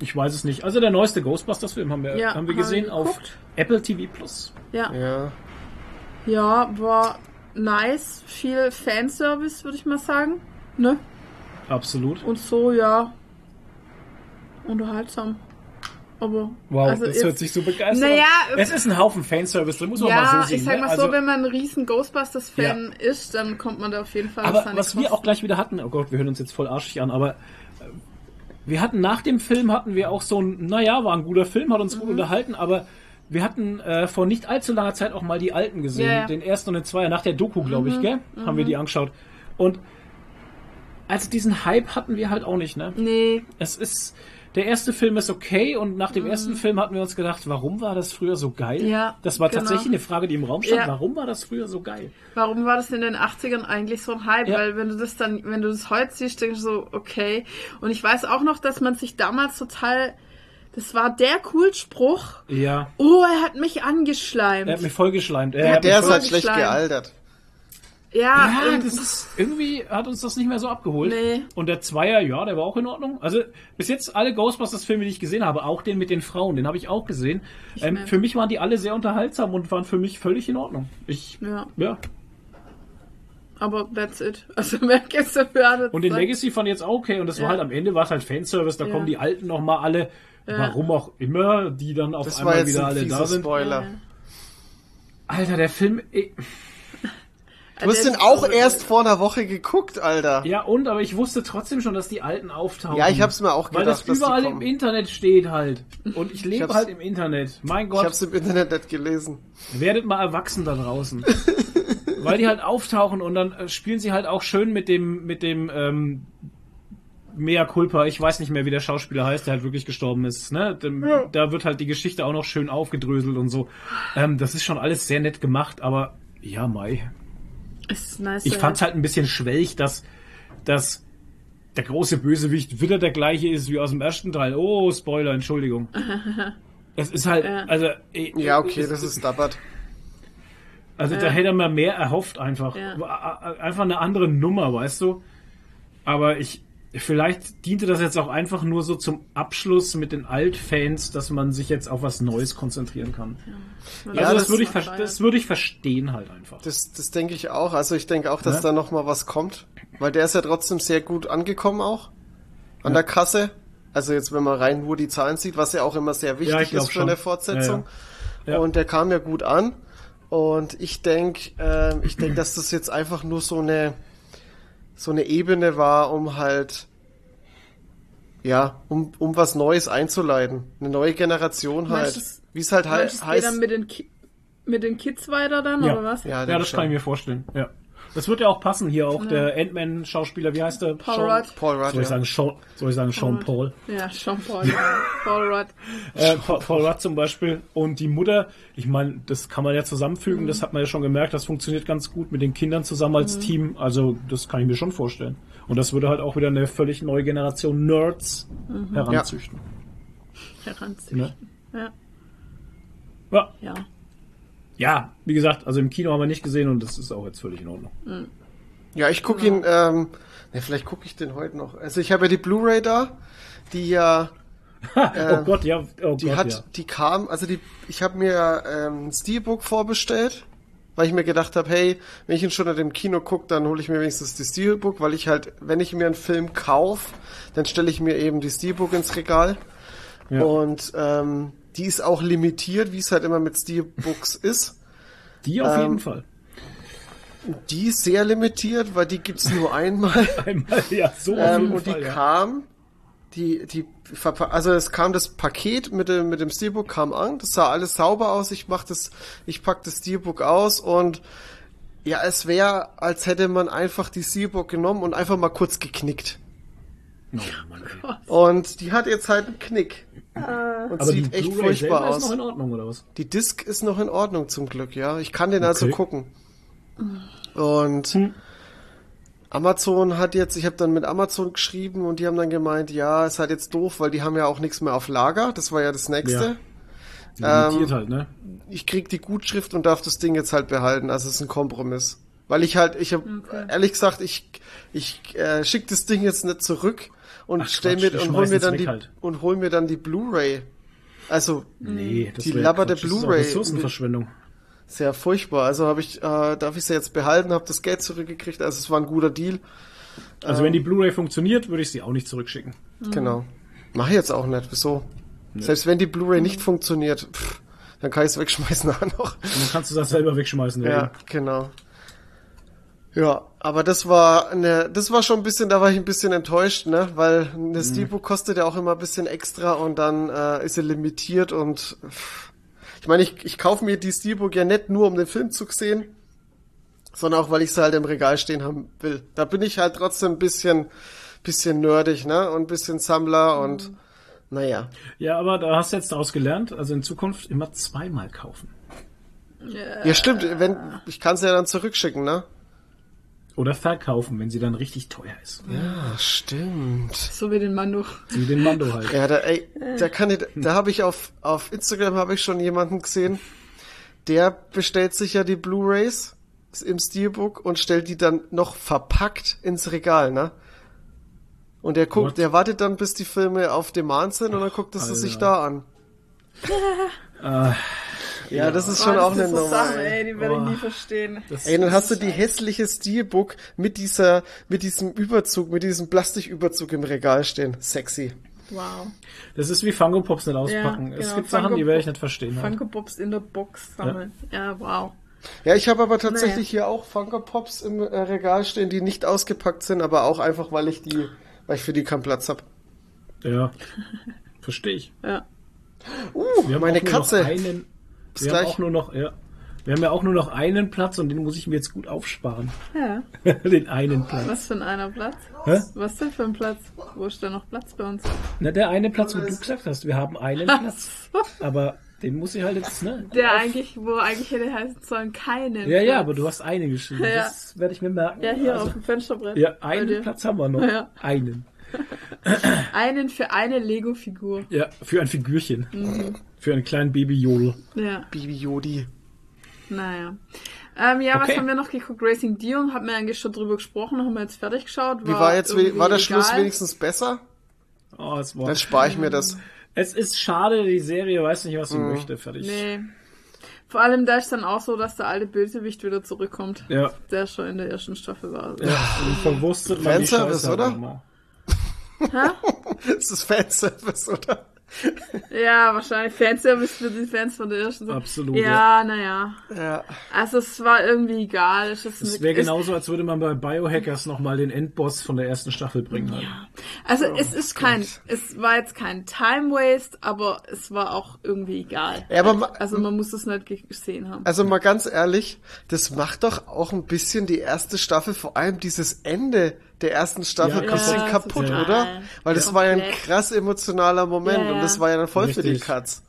Ich weiß es nicht. Also der neueste Ghostbusters-Film haben wir, Ja, haben wir haben wir gesehen auf geguckt. Apple TV Plus. Ja. Ja. ja, war nice. Viel Fanservice, würde ich mal sagen. Ne? Absolut. Und so, ja. Unterhaltsam. Aber. Wow, also das jetzt- hört sich so begeistert Naja, an. Es ist ein Haufen Fanservice, da muss man Ja, mal so sehen. ich sag ne? mal also, so, wenn man ein riesen Ghostbusters-Fan ist, dann kommt man da auf jeden Fall Aber was wir Kosten. auch gleich wieder hatten, oh Gott, wir hören uns jetzt voll arschig an, aber äh, wir hatten nach dem Film hatten wir auch so ein, naja, war ein guter Film, hat uns Mhm. gut unterhalten, aber wir hatten äh, vor nicht allzu langer Zeit auch mal die alten gesehen, Ja, ja. den ersten und den zweiten, nach der Doku, glaube ich, gell? Haben wir die angeschaut. Und also diesen Hype hatten wir halt auch nicht, ne? Nee, Es ist, der erste Film ist okay und nach Mhm. dem ersten Film hatten wir uns gedacht, warum war das früher so geil? Ja, Das war genau. tatsächlich eine Frage, die im Raum stand. Ja. Warum war das früher so geil? warum war das in den 80ern eigentlich so ein Hype? Ja. Weil wenn du das dann, wenn du das heute siehst, denkst du so, okay. Und ich weiß auch noch, dass man sich damals total, das war der Coolspruch. Ja, Oh, er hat mich angeschleimt. er hat mich vollgeschleimt. Er Ja, hat mich Der voll- ist halt schlecht gealtert. Ja, Ja, das ist, irgendwie hat uns das nicht mehr so abgeholt. Nee. Und der Zweier, ja, der war auch in Ordnung. Also bis jetzt alle Ghostbusters-Filme, die ich gesehen habe, auch den mit den Frauen, den habe ich auch gesehen. Ähm, für mich waren die alle sehr unterhaltsam und waren für mich völlig in Ordnung. Ich, ja, ja. aber that's it. Also *laughs* mehr gibt's dafür nicht. Und den Legacy fand ich jetzt auch okay. Und das war Ja. halt am Ende war es halt Fanservice. Da Ja. kommen die Alten noch mal alle, warum auch immer, die dann auf Das einmal war jetzt wieder ein alle da sind. Spoiler. Ja. Alter, der Film, eh, Du hast den auch erst vor einer Woche geguckt, Alter. ja und, aber ich wusste trotzdem schon, dass die Alten auftauchen. Ja, ich hab's mir auch Weil gedacht, das dass die überall im. Internet steht halt. Und ich lebe halt im Internet. Mein Ich Gott, hab's im Internet nicht gelesen. werdet mal erwachsen da draußen. *laughs* Weil die halt auftauchen und dann äh, spielen sie halt auch schön mit dem, mit dem, ähm, Mea culpa, ich weiß nicht mehr, wie der Schauspieler heißt, der halt wirklich gestorben ist. Ne? Dem, Da wird halt die Geschichte auch noch schön aufgedröselt und so. Ähm, das ist schon alles sehr nett gemacht, aber ja, Mai. Ist nice. Ich fand's halt ein bisschen schwellig, dass, dass der große Bösewicht wieder der gleiche ist wie aus dem ersten Teil. Oh, Spoiler, Entschuldigung. *laughs* Es ist halt, Ja. also, eh, Ja, okay, das ist dabbert. also da Ja. hätte man mehr erhofft einfach. Ja. Einfach eine andere Nummer, weißt du? Aber ich, vielleicht diente das jetzt auch einfach nur so zum Abschluss mit den Altfans, dass man sich jetzt auf was Neues konzentrieren kann. Ja, Also das, das würde ich, ja- das würde ich verstehen halt einfach. Das, das denke ich auch. Also ich denke auch, dass Ja. da noch mal was kommt. Weil der ist ja trotzdem sehr gut angekommen auch. An der Kasse. Also jetzt, wenn man rein nur die Zahlen sieht, was ja auch immer sehr Ja, wichtig ist für schon. eine Fortsetzung. Ja, ja. Ja. Und der kam ja gut an. Und ich denke, ähm, ich denke, dass das jetzt einfach nur so eine, so eine Ebene war, um halt, ja, um, um was Neues einzuleiten. Eine neue Generation halt. Wie es halt he es geht heißt. dann mit den, Ki mit den Kids weiter dann, Ja. oder was? Ja, Ja, das schon. kann ich mir vorstellen. Ja. Das wird ja auch passen hier auch der Ant-Man-Schauspieler, wie heißt der? Paul Sean- Rudd. Paul Rudd, Soll ich ja. sagen Sean, soll ich sagen Sean Paul? Ja, Sean Paul. ja. *laughs* Paul Rudd. Äh, Paul, Paul Rudd zum Beispiel und die Mutter. Ich meine, das kann man ja zusammenfügen. Das hat man ja schon gemerkt. Das funktioniert ganz gut mit den Kindern zusammen als Team. Also das kann ich mir schon vorstellen. Und das würde halt auch wieder eine völlig neue Generation Nerds heranzüchten. Heranziehen. Ne? Ja. Ja. ja. Ja, wie gesagt, also im Kino haben wir nicht gesehen und das ist auch jetzt völlig in Ordnung. Ja, ich gucke ihn, ähm, ne, vielleicht gucke ich den heute noch. Also ich habe ja die Blu-ray da, die ja, oh Gott, ja, oh die Gott, hat, ja. die kam, also die, ich habe mir ähm, ein Steelbook vorbestellt, weil ich mir gedacht habe, hey, wenn ich ihn schon in dem Kino gucke, dann hole ich mir wenigstens die Steelbook, weil ich halt, wenn ich mir einen Film kaufe, dann stelle ich mir eben die Steelbook ins Regal. Ja. Und ähm, die ist auch limitiert, wie es halt immer mit Steelbooks ist. Die auf ähm, jeden Fall. Die ist sehr limitiert, weil die gibt's nur einmal. *laughs* Einmal, ja, so auf Ähm, jeden und die Fall. ja. kam, die, die, also es kam das Paket mit dem, mit dem Steelbook kam an, das sah alles sauber aus, ich mach das, ich pack das Steelbook aus und ja, es wäre, als hätte man einfach die Steelbook genommen und einfach mal kurz geknickt. Oh Mann. Und die hat jetzt halt einen Knick. Und Aber sieht die echt furchtbar selber ist noch aus. in Ordnung, oder was? Die Disc ist noch in Ordnung zum Glück, ja. Ich kann den also Okay. gucken. Und Hm. Amazon hat jetzt, ich habe dann mit Amazon geschrieben und die haben dann gemeint, ja, ist halt jetzt doof, weil die haben ja auch nichts mehr auf Lager. Das war ja das nächste. Limitiert halt, ne? Ich krieg die Gutschrift und darf das Ding jetzt halt behalten. Also es ist ein Kompromiss. Weil ich halt, ich habe ehrlich gesagt, ich ich äh, schick das Ding jetzt nicht zurück und Ach, stell Quatsch, mir und hol mir dann die halt. und hol mir dann die Blu-ray. Also Nee, Die ist auch Blu-ray. Ressourcenverschwendung. sehr furchtbar. Also habe ich, äh, darf ich sie jetzt behalten, habe das Geld zurückgekriegt. Also es war ein guter Deal. Also wenn die Blu-ray funktioniert, würde ich sie auch nicht zurückschicken. Genau. Mache ich jetzt auch nicht. Wieso? Selbst wenn die Blu-ray nicht funktioniert, pff, dann kann ich es wegschmeißen *laughs* auch noch. Und dann kannst du das selber wegschmeißen. Ja, genau. Ja, aber das war eine, das war schon ein bisschen, da war ich ein bisschen enttäuscht, ne, weil Mhm. eine Steelbook kostet ja auch immer ein bisschen extra und dann äh, ist sie limitiert und pff, Ich meine, ich, ich kaufe mir die Steelbook ja nicht nur, um den Film zu sehen, sondern auch, weil ich sie halt im Regal stehen haben will. Da bin ich halt trotzdem ein bisschen, bisschen nerdig, ne? Und ein bisschen Sammler und naja. Ja, aber da hast du jetzt daraus gelernt, also in Zukunft immer zweimal kaufen. Ja, stimmt, wenn, ich kann sie ja dann zurückschicken, ne? Oder verkaufen, wenn sie dann richtig teuer ist. Ja, stimmt. So wie den Mando. Wie den Mando halt. Ja, da, ey, da kann ich, da habe ich auf, auf Instagram habe ich schon jemanden gesehen, der bestellt sich ja die Blu-Rays im Steelbook und stellt die dann noch verpackt ins Regal, ne? Und der guckt, What? der wartet dann, bis die Filme auf Demand sind und dann guckt es sich da an. Ja, das ist schon Oh, auch das eine so Nummer. Sachen, ey. die werde ich Oh. nie verstehen. Das, Ey, dann hast du die hässliche Steelbook mit dieser, mit diesem Überzug, mit diesem Plastiküberzug im Regal stehen. Sexy. Wow. das ist wie Funko Pops nicht auspacken. Ja, es genau, gibt Sachen, Funko die werde ich nicht verstehen. Funko Pops in der Box sammeln. Ja, wow. Ja, ich habe aber tatsächlich Naja. hier auch Funko Pops im äh, Regal stehen, die nicht ausgepackt sind, aber auch einfach, weil ich die, weil ich für die keinen Platz habe. Ja, verstehe ich. Ja. Uh, Wir haben meine auch nur Katze. Bis wir haben gleich. auch nur noch, ja. Wir haben ja auch nur noch einen Platz und den muss ich mir jetzt gut aufsparen. Ja. *laughs* den einen Platz. Was für ein einer Platz? Hä? Was denn für ein Platz? Wo ist da noch Platz bei uns? Na, der eine Platz, wo du gesagt hast, wir haben einen Platz. Aber den muss ich halt jetzt, ne? Der eigentlich, wo eigentlich hätte heißen sollen, keinen. Ja, ja, Platz. aber du hast einen geschrieben. Ja. Das werde ich mir merken. Ja, hier Also, auf dem Fensterbrett. Ja, einen. Platz haben wir noch. Ja. Einen. *laughs* Einen für eine Lego-Figur. Ja, für ein Figürchen. Mhm. Für einen kleinen Baby-Jodel. Ja, Bibi Jodi. naja. Ähm, ja, Okay. was haben wir noch geguckt? Racing Dion, haben wir eigentlich schon drüber gesprochen, haben wir jetzt fertig geschaut. Wie war jetzt, war der Schluss egal. wenigstens besser? Oh, es war. Dann spare ich mir das. Es ist schade, die Serie weiß nicht, was sie möchte. Fertig. Nee. Vor allem da ist dann auch so, dass der alte Bösewicht wieder zurückkommt. Ja. Der schon in der ersten Staffel war. Ja, verwurstet man die Scheiße halt oder? Nochmal. Das *laughs* ist Fanservice, oder? Ja, wahrscheinlich Fanservice für die Fans von der ersten. Staffel. Absolut, Ja, naja. Ja. Also es war irgendwie egal. Es ist Es wäre genauso, als würde man bei Biohackers nochmal den Endboss von der ersten Staffel bringen. Halt. Also Oh es ist kein, es war jetzt kein Time Waste, aber es war auch irgendwie egal. Ja, aber also man muss es nicht ge- gesehen haben. Also mal ganz ehrlich, das macht doch auch ein bisschen die erste Staffel, vor allem dieses Ende der ersten Staffel, Ja, bisschen ja, kaputt, total. oder? Weil das Ja. war ja ein krass emotionaler Moment Ja, und das war ja dann voll für die Richtig. Katz.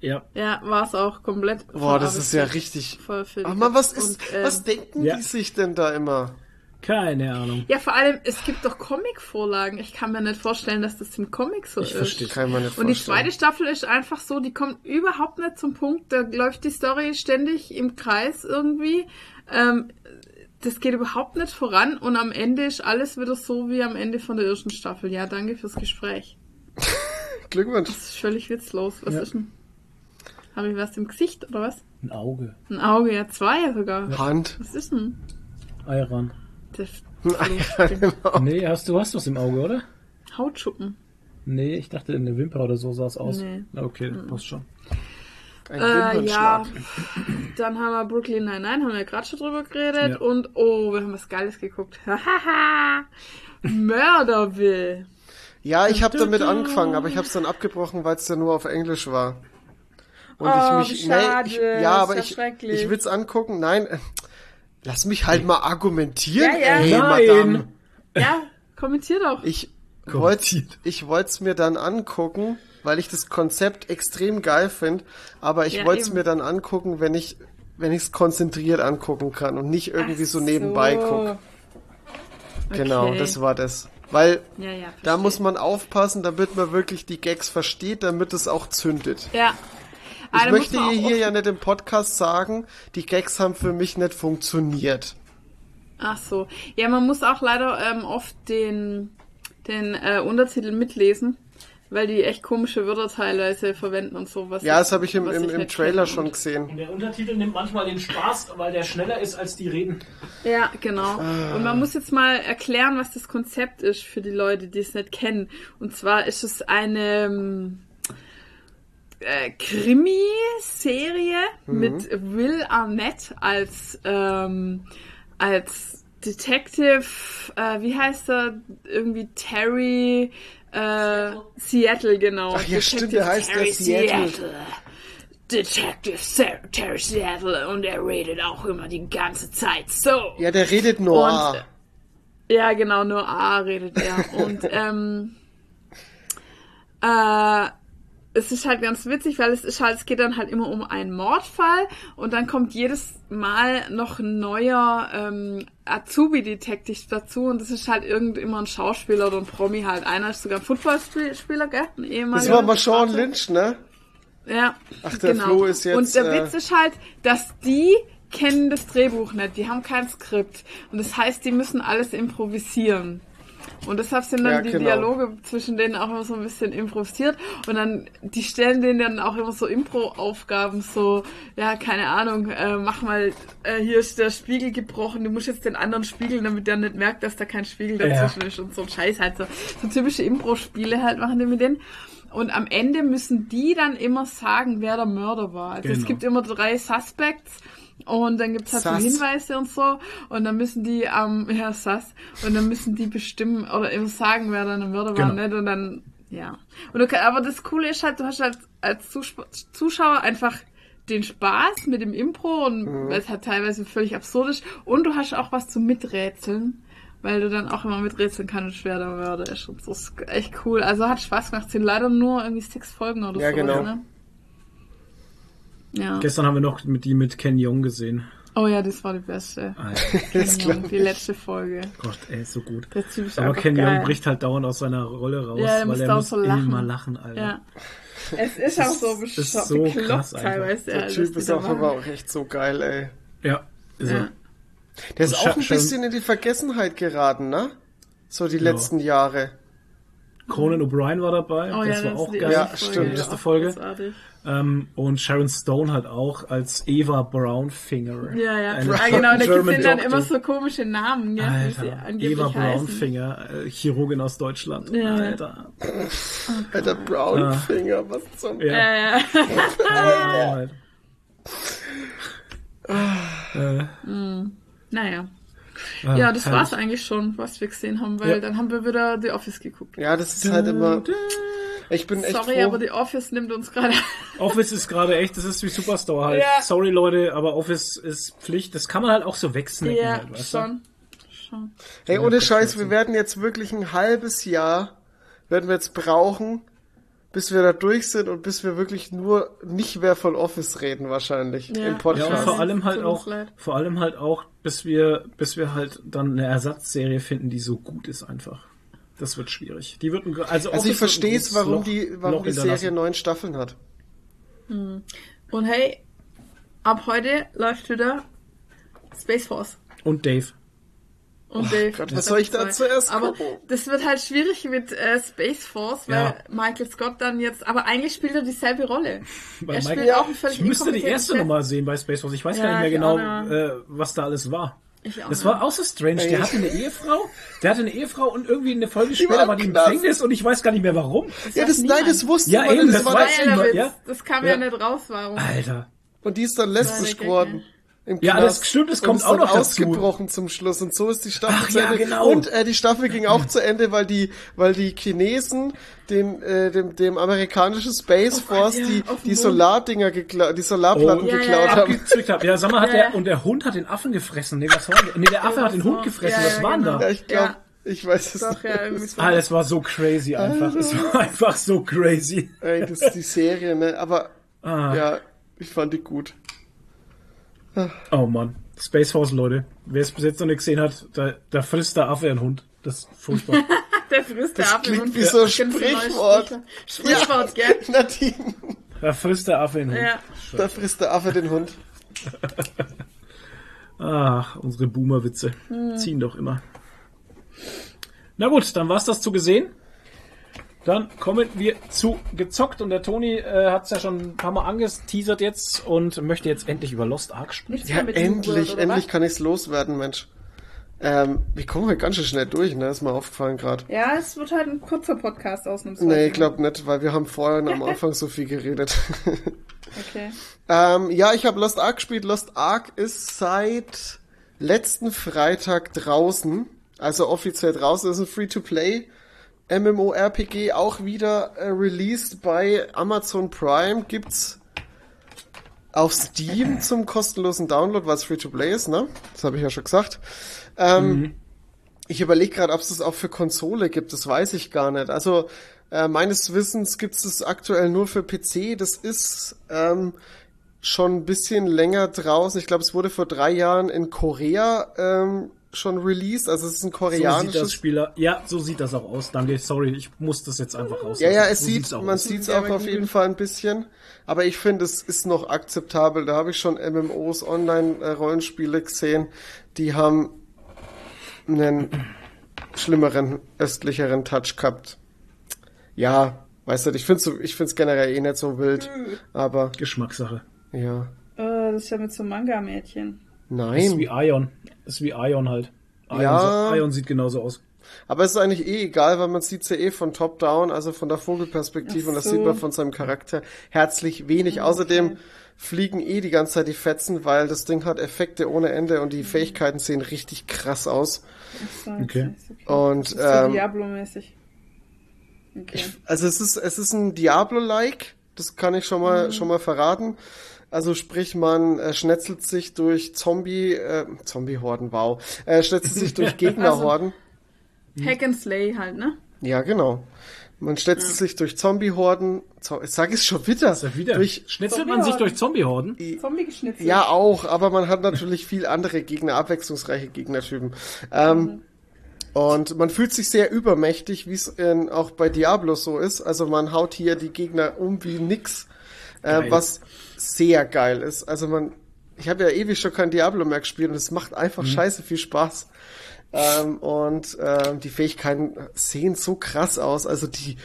Ja. Ja, war es auch komplett. Boah, das A ist ja richtig. Voll für die Ach man, was ist, Und, ähm, was denken ja. die sich denn da immer? Keine Ahnung. Ja, vor allem, es gibt doch Comic-Vorlagen. Ich kann mir nicht vorstellen, dass das im Comic so Ich ist. verstehe. Kann man nicht Und die zweite Staffel ist einfach so, die kommt überhaupt nicht zum Punkt. Da läuft die Story ständig im Kreis irgendwie. Ähm, das geht überhaupt nicht voran und am Ende ist alles wieder so wie am Ende von der ersten Staffel. Ja, danke fürs Gespräch. *laughs* Glückwunsch. Das ist völlig witzlos. Was Ja. ist denn? Habe ich was im Gesicht oder was? Ein Auge. Ein Auge, ja, zwei sogar. Hand. Was ist denn? Eiran. Der Nee, hast du hast was im Auge, oder? Hautschuppen. Nee, ich dachte in der Wimper oder so sah es aus. Nee. Okay, passt schon. Ein Äh, ja, dann haben wir Brooklyn Nine-Nine, haben wir gerade schon drüber geredet. Ja. Und, oh, wir haben was Geiles geguckt. *laughs* Hahaha. Mörderville. Ja, ich habe damit angefangen, aber ich habe es dann abgebrochen, weil es ja nur auf Englisch war. Und Oh, ich mich, schade, ich, das ja, aber ja ich, ich will's angucken. Nein, äh, lass mich halt mal argumentieren, Ja, ja. ey, Nein. Madame. Ja, kommentier doch. Ich wollte ich wollt's mir dann angucken, weil ich das Konzept extrem geil finde, aber ich Ja, wollt's eben. mir dann angucken, wenn ich wenn ich's konzentriert angucken kann und nicht irgendwie so Ach nebenbei guck. Genau, Okay. das war das. Weil Ja, ja. da muss man aufpassen, damit man wirklich die Gags versteht, damit es auch zündet. Ja. Ich Ah, möchte ihr hier ja nicht im Podcast sagen, die Gags haben für mich nicht funktioniert. Ach so. Ja, man muss auch leider ähm, oft den, den äh, Untertitel mitlesen, weil die echt komische Wörter teilweise verwenden und sowas. Ja, das habe ich im, im, ich im Trailer schon gesehen. Und der Untertitel nimmt manchmal den Spaß, weil der schneller ist als die Reden. Ja, genau. Ah. Und man muss jetzt mal erklären, was das Konzept ist für die Leute, die es nicht kennen. Und zwar ist es eine ähm, äh, Krimi-Serie Mhm. mit Will Arnett als ähm, als Detective, äh, wie heißt er? Irgendwie Terry äh, Seattle, genau. Ach ja, Detective stimmt, der heißt Terry Seattle. Detective Ser- Terry Seattle und er redet auch immer die ganze Zeit so. Ja, der redet noir. Und, ja, genau, nur A redet er. Und *laughs* ähm, äh, es ist halt ganz witzig, weil es ist halt, es geht dann halt immer um einen Mordfall und dann kommt jedes Mal noch ein neuer ähm, Azubi-Detective dazu und das ist halt irgend immer ein Schauspieler oder ein Promi halt. Einer ist sogar ein Footballspieler, gell? Ein das ehemaliger. war mal Sean Lynch, ne? Ja. Ach, der genau. Flo ist jetzt, Und der äh, Witz ist halt, dass die kennen das Drehbuch nicht, die haben kein Skript. Und das heißt, die müssen alles improvisieren. Und deshalb sind dann Ja, die genau. Dialoge zwischen denen auch immer so ein bisschen improvisiert. Und dann, die stellen denen dann auch immer so Impro-Aufgaben, so, ja, keine Ahnung, äh, mach mal, äh, hier ist der Spiegel gebrochen, du musst jetzt den anderen spiegeln, damit der nicht merkt, dass da kein Spiegel dazwischen ist und so ein Scheiß halt so. So typische Impro-Spiele halt machen die mit denen. Und am Ende müssen die dann immer sagen, wer der Mörder war. Also es Genau. gibt immer drei Suspects und dann gibt's halt so. Hinweise und so und dann müssen die am ja Sass und dann müssen die bestimmen oder eben sagen, wer dann der Mörder war, Genau. nicht? Und dann ja. Und du, aber das Coole ist halt, du hast halt als Zusp- Zuschauer einfach den Spaß mit dem Impro und weil es halt teilweise völlig absurd ist und du hast auch was zum Miträtseln. Weil du dann auch immer miträtseln kannst, wer der Mörder ist. Und so ist echt cool. Also hat Spaß gemacht. Sind leider nur irgendwie sechs Folgen oder Ja, so. genau. Ne? Ja. Gestern haben wir noch mit die mit Ken Jong gesehen. Oh ja, das war die beste. Alter, Das Ja, glaub *laughs* die letzte Folge. Gott, ey, ist so gut. Ist Aber Ken geil. Jong bricht halt dauernd aus seiner Rolle raus, Ja, er muss weil er muss so lachen. immer lachen, Alter. Ja. *laughs* Es ist auch so ist bescheuert, so bekloppt krass teilweise. Der alles, Typ die ist auch aber auch echt so geil, ey. Ja. Also, Ja. Der ist Und auch ein bisschen in die Vergessenheit geraten, ne? So die Ja. letzten Jahre. Conan O'Brien war dabei, Oh das ja, war auch ist die geil. Ja, erste stimmt. Folge, Erste auch Folge. großartig. Ähm, und Sharon Stone halt auch als Eva Brownfinger. Ja, ja. Eine Ah, genau, da gibt es dann immer so komische Namen, ja, wie sie Alter, angeblich Eva heißen. Brownfinger, äh, Chirurgin aus Deutschland. Ja. Alter. *laughs* Alter Brownfinger, was zum... Ja. Ja, ja. *laughs* Äh, *laughs* Naja. ah, Ja, das herrlich. war's eigentlich schon, was wir gesehen haben, weil Ja. dann haben wir wieder The Office geguckt. Ja, das ist halt immer... Ich bin echt Sorry, froh. aber The Office nimmt uns gerade. *laughs* Office ist gerade echt, das ist wie Superstore halt. Ja. Sorry Leute, aber Office ist Pflicht. Das kann man halt auch so wegsnacken. ja, halt, weißt schon. Schon. Hey, ohne Scheiß, wir werden jetzt wirklich ein halbes Jahr, werden wir jetzt brauchen, bis wir da durch sind und bis wir wirklich nur nicht mehr von Office reden wahrscheinlich Ja. im Ja, Podcast. und vor allem halt auch, vor allem halt auch, bis wir, bis wir halt dann eine Ersatzserie finden, die so gut ist einfach. Das wird schwierig. Die wird also, also ich verstehe es, warum Loch- die, warum die. Serie neun Staffeln hat. Und hey, ab heute läuft wieder Space Force. Und Dave. Und Dave. Gott, was soll ich da zuerst Aber gucken? das wird halt schwierig mit äh, Space Force, weil Ja. Michael Scott dann jetzt, aber eigentlich spielt er dieselbe Rolle. Bei er Michael- spielt auch einen völlig Ich müsste die erste nochmal sehen bei Space Force. Ich weiß Ja, gar nicht mehr genau, äh, was da alles war. Ich auch Das war auch so strange. Der hatte eine Ehefrau, der hatte eine Ehefrau und irgendwie eine Folge war später im war die im. Gefängnis und ich weiß gar nicht mehr warum. Ja, das, nein, das wusste Ja, man, eben, das, das war war das ja- ja. das, das kam Ja. ja, nicht raus, warum. Alter. Und die ist dann lesbisch Gag, geworden. Im Ja, Knast. das stimmt, das kommt auch noch dazu. ausgebrochen zum Schluss und so ist die Staffel Ach zu ja, Ende. genau. Und äh, die Staffel ging auch zu Ende, weil die, weil die Chinesen den, äh, dem, dem amerikanischen Space Force ja, die, die. Solardinger geklaut, die Solarplatten Oh. Ja, ja, geklaut ja. haben. Abgezückt hab. Ja, sag mal, hat Ja, der, ja. und der Hund hat den Affen gefressen. Nee, was war denn? Nee, der Affe hat den Hund gefressen. Ja, was ja, war denn genau. da? Ja, ich glaube, Ja. ich weiß es Doch, nicht. ja. Ah, das war so crazy einfach. Es war einfach so crazy. Ey, das ist die Serie, ne? Aber Ah. ja, ich fand die gut. Oh Mann. Space Force, Leute. Wer es bis jetzt noch nicht gesehen hat, da, da frisst der Affe einen Hund. Das ist furchtbar. *laughs* Der frisst der Das Apfel klingt und wie so ein Sprichwort. Sprichwort, Sprichwort gell? *laughs* Nadine, da frisst der Affe einen Hund. Ja. da frisst der Affe den Hund. *laughs* Ach, unsere Boomer-Witze Hm. ziehen doch immer. Na gut, dann war's das zu gesehen. Dann kommen wir zu gezockt und der Toni äh, hat es ja schon ein paar Mal angeteasert jetzt und möchte jetzt endlich über Lost Ark sprechen. Ja, endlich, endlich kann ich's loswerden, Mensch. Ähm, wir kommen halt ganz schön schnell durch, ne? Ist mir aufgefallen gerade. Ja, es wird halt ein kurzer Podcast ausnahmsweise. Nee, ich glaube nicht, weil wir haben vorhin am *laughs* Anfang so viel geredet. *laughs* Okay. ähm, ja, ich habe Lost Ark gespielt. Lost Ark ist seit letzten Freitag draußen. Also offiziell draußen. Ist ein Free-to-Play MMORPG. Auch wieder äh, released bei Amazon Prime. Gibt's auf Steam *clears throat* zum kostenlosen Download, weil es Free-to-Play ist, ne? Das habe ich ja schon gesagt. Ähm, Ich überlege gerade, ob es das auch für Konsole gibt, das weiß ich gar nicht. Also äh, meines Wissens gibt es das aktuell nur für PC. Das ist ähm, schon ein bisschen länger draußen. Ich glaube, es wurde vor drei Jahren in Korea ähm, schon released. Also es ist ein So sieht koreanisches das Spieler. Ja, so sieht das auch aus. Danke, sorry, ich muss das jetzt einfach raus. Ja, ja, es so sieht, sieht's auch man sieht es auch auf jeden Fall ein bisschen. Aber ich finde, es ist noch akzeptabel. Da habe ich schon MMOs, Online-Rollenspiele gesehen, die haben einen schlimmeren, östlicheren Touch gehabt. Ja, weißt du, ich finde es ich find's generell eh nicht so wild. Aber, Geschmackssache. ja. Äh, das ist ja mit so Manga-Mädchen. Das ist wie Nein. Ion. Das ist wie Ion halt. Ion, Ja. Ion sieht genauso aus. Aber es ist eigentlich eh egal, weil man sieht ja eh von top-down, also von der Vogelperspektive Ach und das so. sieht man von seinem Charakter herzlich wenig. Außerdem fliegen eh die ganze Zeit die Fetzen, weil das Ding hat Effekte ohne Ende und die Fähigkeiten sehen richtig krass aus. So, Okay. okay. Und Das ist so ähm, Diablo-mäßig. Okay. ich, also es ist es ist ein Diablo-like, das kann ich schon mal schon mal verraten. Also sprich, man äh, schnetzelt sich durch Zombie äh, Zombie-Horden, wow, äh, schnetzelt sich durch *laughs* Gegnerhorden. Hack and Slay halt, ne? Ja, genau. Man schnetzelt sich durch Zombie-Horden. Zo ich sag es schon wieder. Ja wieder. Durch, Schnetzelt man sich durch Zombie-Horden? Zombie geschnitzt. ja, auch, aber man hat natürlich viel andere Gegner, abwechslungsreiche Gegnertypen. Ähm, Und man fühlt sich sehr übermächtig, wie es in- auch bei Diablo so ist. Also man haut hier die Gegner um wie nix, äh, was sehr geil ist. Also man, ich habe ja ewig schon kein Diablo mehr gespielt und es macht einfach scheiße viel Spaß. Ähm, und ähm, die Fähigkeiten sehen so krass aus. Also die,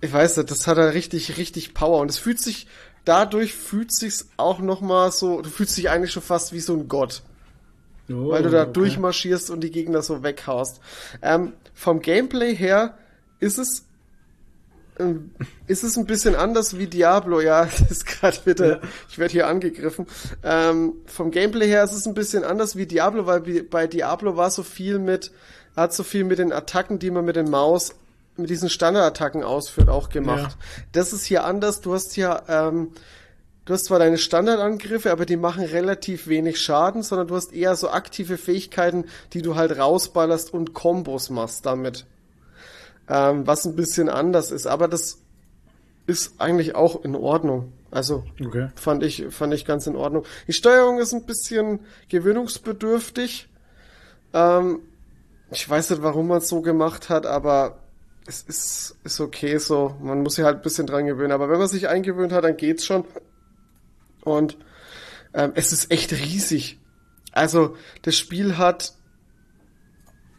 ich weiß nicht, das hat er richtig, richtig Power und es fühlt sich, dadurch fühlt sich's auch noch mal so, du fühlst dich eigentlich schon fast wie so ein Gott Oh, weil du da okay. durchmarschierst und die Gegner so weghaust. Ähm, vom Gameplay her ist es ist es ein bisschen anders wie Diablo, ja, *laughs* das ist gerade wieder, Ja. ich werde hier angegriffen. Ähm, vom Gameplay her ist es ein bisschen anders wie Diablo, weil bei Diablo war so viel mit, hat so viel mit den Attacken, die man mit den Maus, mit diesen Standardattacken ausführt, auch gemacht. Das ist hier anders, du hast hier, ähm, Du hast zwar deine Standardangriffe, aber die machen relativ wenig Schaden, sondern du hast eher so aktive Fähigkeiten, die du halt rausballerst und Kombos machst damit. Ähm, was ein bisschen anders ist, aber das ist eigentlich auch in Ordnung. Also Okay. fand ich fand ich ganz in Ordnung. Die Steuerung ist ein bisschen gewöhnungsbedürftig. Ähm, ich weiß nicht, warum man es so gemacht hat, aber es ist, ist okay so. Man muss sich halt ein bisschen dran gewöhnen. Aber wenn man sich eingewöhnt hat, dann geht's schon. Und ähm, es ist echt riesig. Also das Spiel hat,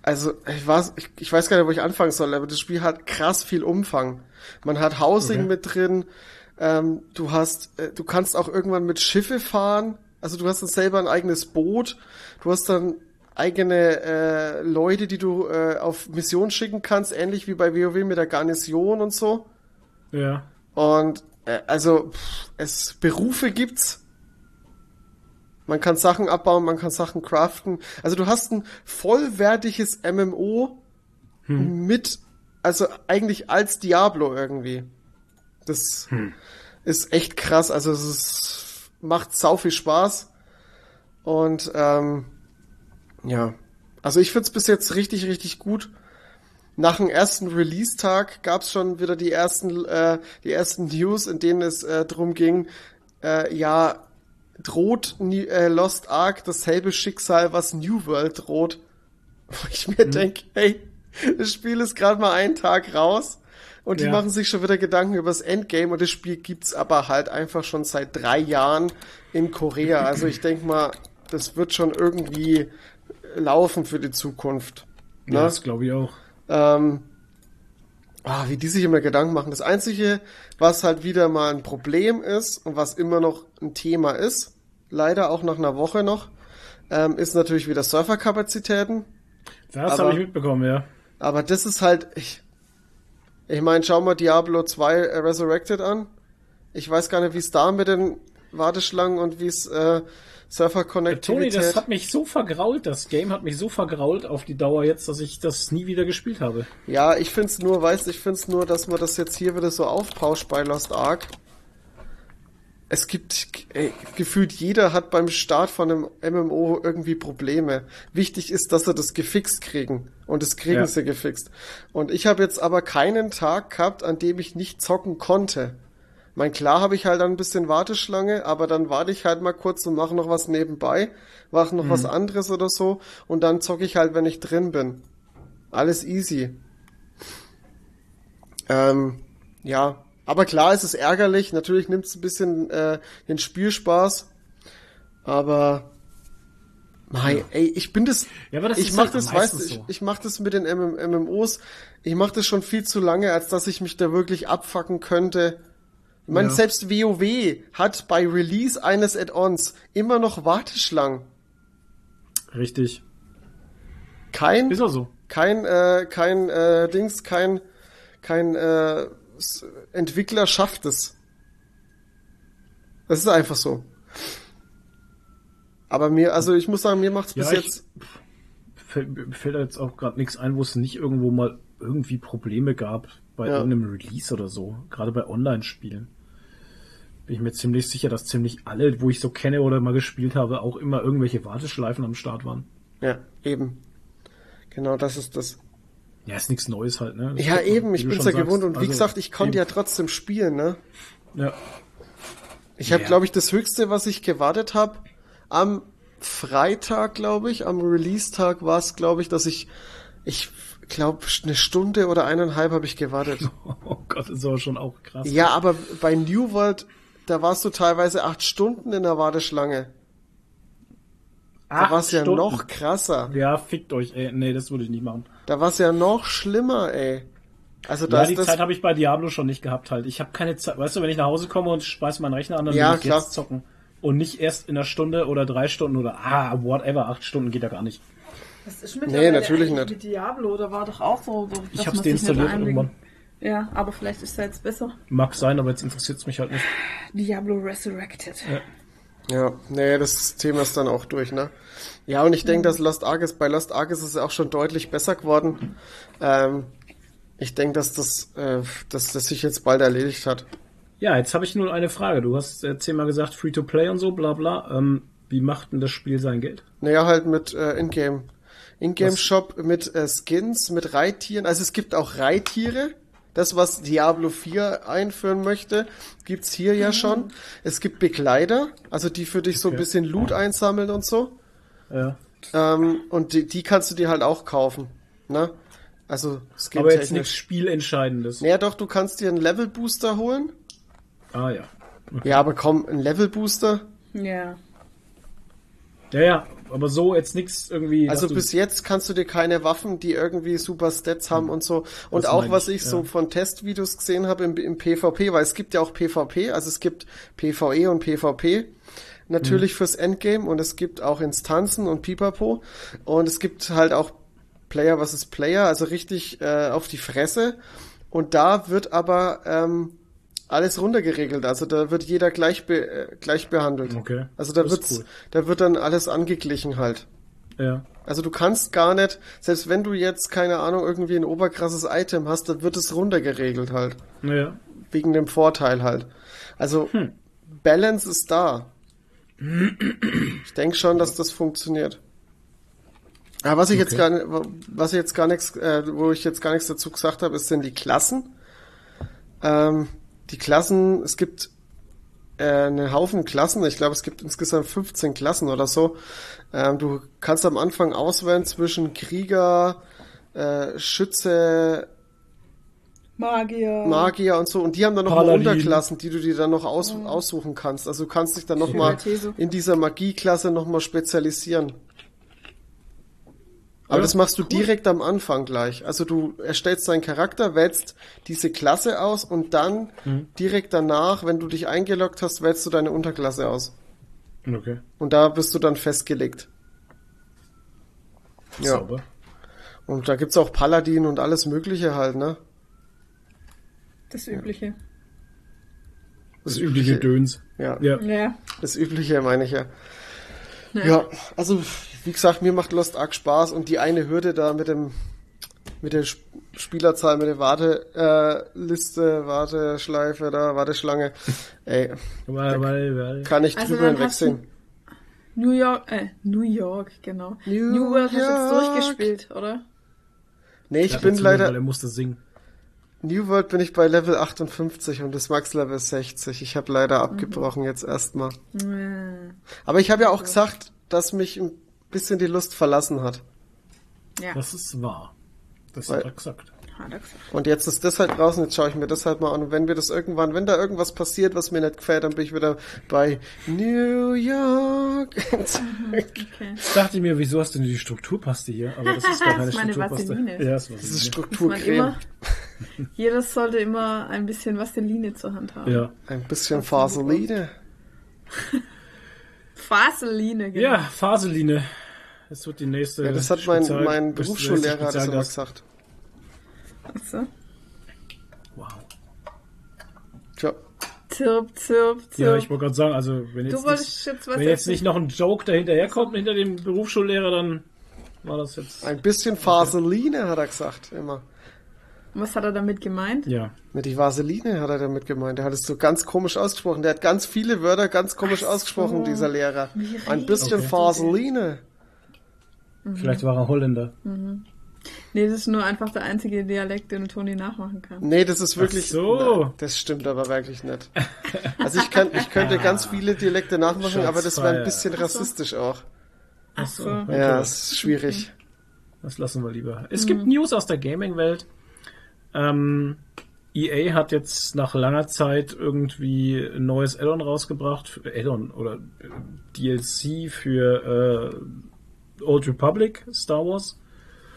also ich weiß, ich, ich weiß gar nicht, wo ich anfangen soll, aber das Spiel hat krass viel Umfang. Man hat Housing Okay. mit drin. Ähm, du hast, äh, du kannst auch irgendwann mit Schiffe fahren. Also du hast dann selber ein eigenes Boot. Du hast dann eigene äh, Leute, die du äh, auf Mission schicken kannst, ähnlich wie bei WoW mit der Garnison und so. Ja. Und äh, also pff, es Berufe gibt's. Man kann Sachen abbauen, man kann Sachen craften. Also du hast ein vollwertiges MMO mit, also eigentlich als Diablo irgendwie. Das ist echt krass. Also es ist, macht sau viel Spaß. Und ähm, ja, also ich find's bis jetzt richtig, richtig gut. Nach dem ersten Release-Tag gab's schon wieder die ersten, äh, die ersten News, in denen es äh, drum ging, äh, ja, droht Ni- äh, Lost Ark dasselbe Schicksal, was New World droht. Wo ich mir denk, hey, das Spiel ist gerade mal einen Tag raus und die Ja. machen sich schon wieder Gedanken über das Endgame und das Spiel gibt's aber halt einfach schon seit drei Jahren in Korea. Also ich denk mal, das wird schon irgendwie laufen für die Zukunft. Ja, Ne? das glaube ich auch. Ähm, ah, wie die sich immer Gedanken machen. Das Einzige, was halt wieder mal ein Problem ist und was immer noch ein Thema ist, leider auch nach einer Woche noch, ähm, ist natürlich wieder Surferkapazitäten. Das habe ich mitbekommen, ja. Aber das ist halt, ich, ich meine, schau mal Diablo 2 äh, Resurrected an. Ich weiß gar nicht, wie es da mit den Warteschlangen und wie es äh, Toni, Surfer-Konnektivität... das hat mich so vergrault, das Game hat mich so vergrault auf die Dauer jetzt, dass ich das nie wieder gespielt habe. Ja, ich find's nur, weißt, ich find's nur, dass man das jetzt hier wieder so aufpauscht bei Lost Ark. es gibt, ey, gefühlt jeder hat beim Start von einem MMO irgendwie Probleme. Wichtig ist, dass sie das gefixt kriegen. Und das kriegen Ja. sie gefixt. Und ich habe jetzt aber keinen Tag gehabt, an dem ich nicht zocken konnte. Mein klar habe ich halt dann ein bisschen Warteschlange, aber dann warte ich halt mal kurz und mache noch was nebenbei, mache noch was anderes oder so und dann zocke ich halt, wenn ich drin bin. Alles easy. Ähm, ja, aber klar ist es ärgerlich. Natürlich nimmt es ein bisschen äh, den Spielspaß. Aber mei, ey, ich bin das. Ja, aber das ich ist mach halt das, weißt du, ich, so. ich mach das mit den MM MMOs. Ich mach das schon viel zu lange, als dass ich mich da wirklich abfacken könnte. Ich meine, Ja. selbst WoW hat bei Release eines Add-ons immer noch Warteschlangen. Richtig. Kein Ist auch so. kein äh, kein äh, Dings, kein kein äh, Entwickler schafft es. Das ist einfach so. Aber mir, also ich muss sagen, mir macht's bis Ja, ich- jetzt. Fällt, mir fällt jetzt auch gerade nichts ein, wo es nicht irgendwo mal irgendwie Probleme gab bei Ja. irgendeinem Release oder so. Gerade bei Online-Spielen. Bin ich mir ziemlich sicher, dass ziemlich alle, wo ich so kenne oder mal gespielt habe, auch immer irgendwelche Warteschleifen am Start waren. Ja, eben. Genau, das ist das. Ja, ist nichts Neues halt, ne? Das Ja, man, eben, wie ich bin's ja gewohnt sagst. und wie Also, gesagt, ich konnte ja eben. trotzdem spielen, ne? Ja. Ich habe, Ja. glaube ich, das höchste, was ich gewartet habe, am Freitag, glaube ich, am Release-Tag war es, glaube ich, dass ich, ich glaube, eine Stunde oder eineinhalb habe ich gewartet. *laughs* Oh Gott, ist aber schon auch krass. Ja, aber bei New World, da warst du teilweise acht Stunden in der Warteschlange. Da Acht war es ja Stunden. noch krasser. Ja, fickt euch, ey. Nee, das würde ich nicht machen. Da war es ja noch schlimmer, ey. Also da Ja, die das, Zeit habe ich bei Diablo schon nicht gehabt halt. Ich habe keine Zeit. Weißt du, wenn ich nach Hause komme und speise meinen Rechner an, dann Ja, will ich klar. jetzt zocken. Und nicht erst in einer Stunde oder drei Stunden oder ah, whatever, acht Stunden geht ja gar nicht. Das ist Nee, natürlich nicht. Mit Diablo, da war doch auch so. so Ich hab's deinstalliert irgendwann. Ja, aber vielleicht ist er jetzt besser. Mag sein, aber jetzt interessiert es mich halt nicht. Diablo Resurrected. ja, nee, das Thema ist dann auch durch, ne? Ja, und ich denke, dass Lost Ark ist, bei Lost Ark ist es auch schon deutlich besser geworden. Ähm, ich denke, dass das, äh, dass das sich jetzt bald erledigt hat. Ja, jetzt habe ich nur eine Frage. Du hast äh, zehnmal gesagt, Free-to-Play und so, bla bla. Ähm, wie macht denn das Spiel sein Geld? Naja, halt mit äh, Ingame. Ingame Was? Shop mit äh, Skins, mit Reittieren. Also es gibt auch Reittiere. Das, was Diablo 4 einführen möchte, gibt's hier ja schon. Es gibt Begleiter, also die für dich so ein Okay. bisschen Loot einsammeln und so. Ja. Ähm, und die, die kannst du dir halt auch kaufen. Ne? Also Aber jetzt nichts. Spielentscheidendes. Naja, doch, du kannst dir einen Level Booster holen. Ah ja. Ja, aber komm, ein Level Booster. Ja. Ja, ja, aber so jetzt nichts irgendwie. Also bis jetzt kannst du dir keine Waffen, die irgendwie super Stats haben und so. Und auch was ich, ich so ja. von Testvideos gesehen habe im, im PvP, weil es gibt ja auch PvP, also es gibt PvE und PvP. Natürlich Mhm. fürs Endgame und es gibt auch Instanzen und Pipapo. Und es gibt halt auch Player versus Player, also richtig äh, auf die Fresse. Und da wird aber ähm, alles runtergeregelt. Also da wird jeder gleich, be äh, gleich behandelt. Okay. Also da wird's, cool. da wird dann alles angeglichen halt. Ja. Also du kannst gar nicht, selbst wenn du jetzt, keine Ahnung, irgendwie ein oberkrasses Item hast, dann wird es runtergeregelt halt. Ja. Wegen dem Vorteil halt. Also Hm. Balance ist da. Ich denke schon, dass das funktioniert. Aber was ich jetzt Okay. gar nicht, was ich jetzt gar nichts, äh, wo ich jetzt gar nichts dazu gesagt habe, ist sind die Klassen. Ähm, die Klassen, es gibt äh, einen Haufen Klassen. Ich glaube, es gibt insgesamt 15 Klassen oder so. Ähm, du kannst am Anfang auswählen zwischen Krieger, äh, Schütze, Magier. Magier und so. Und die haben dann nochmal. Unterklassen, die du dir dann noch aus, aussuchen kannst. Also du kannst dich dann nochmal in dieser Magieklasse nochmal spezialisieren. Aber Ja, das machst du direkt am Anfang gleich. Also du erstellst deinen Charakter, wählst diese Klasse aus und dann Mhm. direkt danach, wenn du dich eingeloggt hast, wählst du deine Unterklasse aus. Okay. Und da bist du dann festgelegt. Ja. Sauber. Und da gibt's auch Paladin und alles Mögliche halt, ne? Das Übliche. Das übliche Döns. Ja. Ja. Ja. Das Übliche meine ich ja. Ja, also wie gesagt, mir macht Lost Ark Spaß und die eine Hürde da mit dem mit der Sp- Spielerzahl mit der Warteliste, äh, Warteschleife, da, Warteschlange. *laughs* Ey, Weil, weil, weil. kann ich Also drüber du- hinwegsehen. New York, äh, New York, genau. New New World hast du York. jetzt durchgespielt, oder? Nee, ich Ja, bin leider, Weil er musste singen. New World bin ich bei Level 58 und das Max-Level ist 60. Ich habe leider abgebrochen jetzt erstmal. Äh, Aber ich habe ja auch gesagt, dass mich ein bisschen die Lust verlassen hat. Ja, Das ist wahr. Das Weil- hat er gesagt. Und jetzt ist das halt draußen, jetzt schaue ich mir das halt mal an. Und wenn wir das irgendwann, wenn da irgendwas passiert, was mir nicht gefällt, dann bin ich wieder bei New York. *laughs* Okay. Dachte ich mir, wieso hast du denn die Strukturpaste hier? Aber das ist gar *laughs* keine Das ist meine Strukturpaste. Vaseline. Ja, das ist Das ist Strukturcreme. immer, jeder sollte immer ein bisschen Vaseline zur Hand haben. Ja. Ein bisschen Vaseline. *laughs* Vaseline, genau. ja, Faseline. Das wird die nächste. Ja, das hat mein, Spezial- mein Berufsschullehrer hat das immer gesagt. Achso. Wow. Tja, Zirp, zirp, zirp. Ja, ich wollte gerade sagen, also wenn jetzt, nicht, jetzt was wenn jetzt nicht noch ein Joke dahinterher kommt hinter dem Berufsschullehrer, dann war das jetzt. ein bisschen Vaseline hat er gesagt, immer. Was hat er damit gemeint? Ja. Mit die Vaseline hat er damit gemeint. Der hat es so ganz komisch ausgesprochen. Der hat ganz viele Wörter ganz komisch ausgesprochen, dieser Lehrer. Ein bisschen Okay. Vaseline. Vielleicht war er Holländer. Nee, das ist nur einfach der einzige Dialekt, den Toni nachmachen kann. Nee, das ist wirklich. Ach so. Na, das stimmt aber wirklich nicht. *laughs* Also ich kann, ich könnte ganz viele Dialekte nachmachen, Shots aber das wäre ein bisschen rassistisch auch. Ach so. Ja, das ist schwierig. Das lassen wir lieber. Es gibt News aus der Gaming-Welt. Ähm, EA hat jetzt nach langer Zeit irgendwie ein neues Addon rausgebracht. Addon oder äh, DLC für äh, Old Republic Star Wars.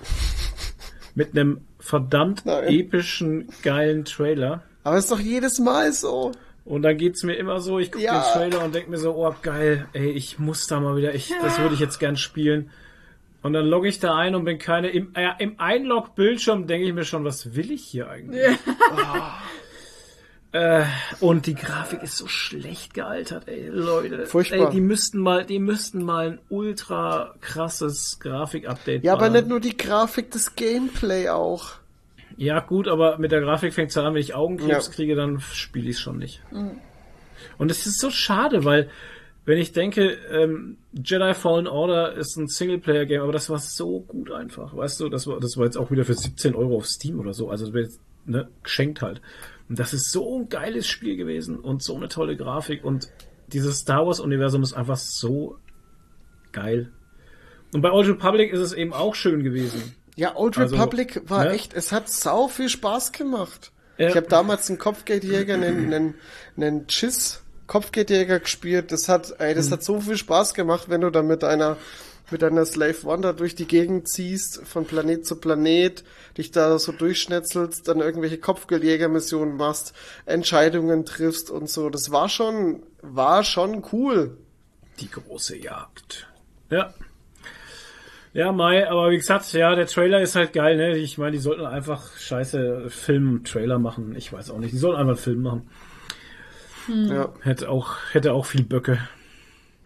*laughs* Mit einem verdammt Nein. epischen, geilen Trailer. Aber ist doch jedes Mal so. Und dann geht's mir immer so, ich gucke Ja. den Trailer und denk mir so, oh geil, ey, ich muss da mal wieder, ich, das würde ich jetzt gern spielen. Und dann logge ich da ein und bin keine, im, äh, im Einlog-Bildschirm denke ich mir schon, was will ich hier eigentlich? *laughs* Äh, und die Grafik ist so schlecht gealtert, ey, Leute. Furchtbar. Ey, die müssten mal, die müssten mal ein ultra krasses Grafik-Update Ja, aber machen. nicht nur die Grafik, das Gameplay auch. Ja, gut, aber mit der Grafik fängt's an, wenn ich Augenkrebs Ja. kriege, dann spiele ich schon nicht. Und es ist so schade, weil wenn ich denke, ähm, Jedi Fallen Order ist ein Singleplayer-Game, aber das war so gut einfach, weißt du, das war, das war jetzt auch wieder für 17 Euro auf Steam oder so, also das wird jetzt, ne, geschenkt halt. Und das ist so ein geiles Spiel gewesen und so eine tolle Grafik und dieses Star Wars-Universum ist einfach so geil. Und bei Old Republic ist es eben auch schön gewesen. Ja, Old Also, Republic war ne? echt, es hat sau viel Spaß gemacht. Ja. Ich habe damals einen Kopfgeldjäger, einen, einen, einen Chiss Kopfgeldjäger gespielt. Das hat, ey, Mhm. das hat so viel Spaß gemacht, wenn du da mit einer mit einer Slave da durch die Gegend ziehst, von Planet zu Planet, dich da so durchschnetzelst, dann irgendwelche Kopfgeldjäger-Missionen machst, Entscheidungen triffst und so. Das war schon, war schon cool. Die große Jagd. Ja. Ja, Mai, aber wie gesagt, ja, der Trailer ist halt geil, ne? Ich meine, die sollten einfach scheiße Film-Trailer machen. Ich weiß auch nicht. Die sollten einfach einen Film machen. Ja. Hätte auch, hätte auch viel Böcke.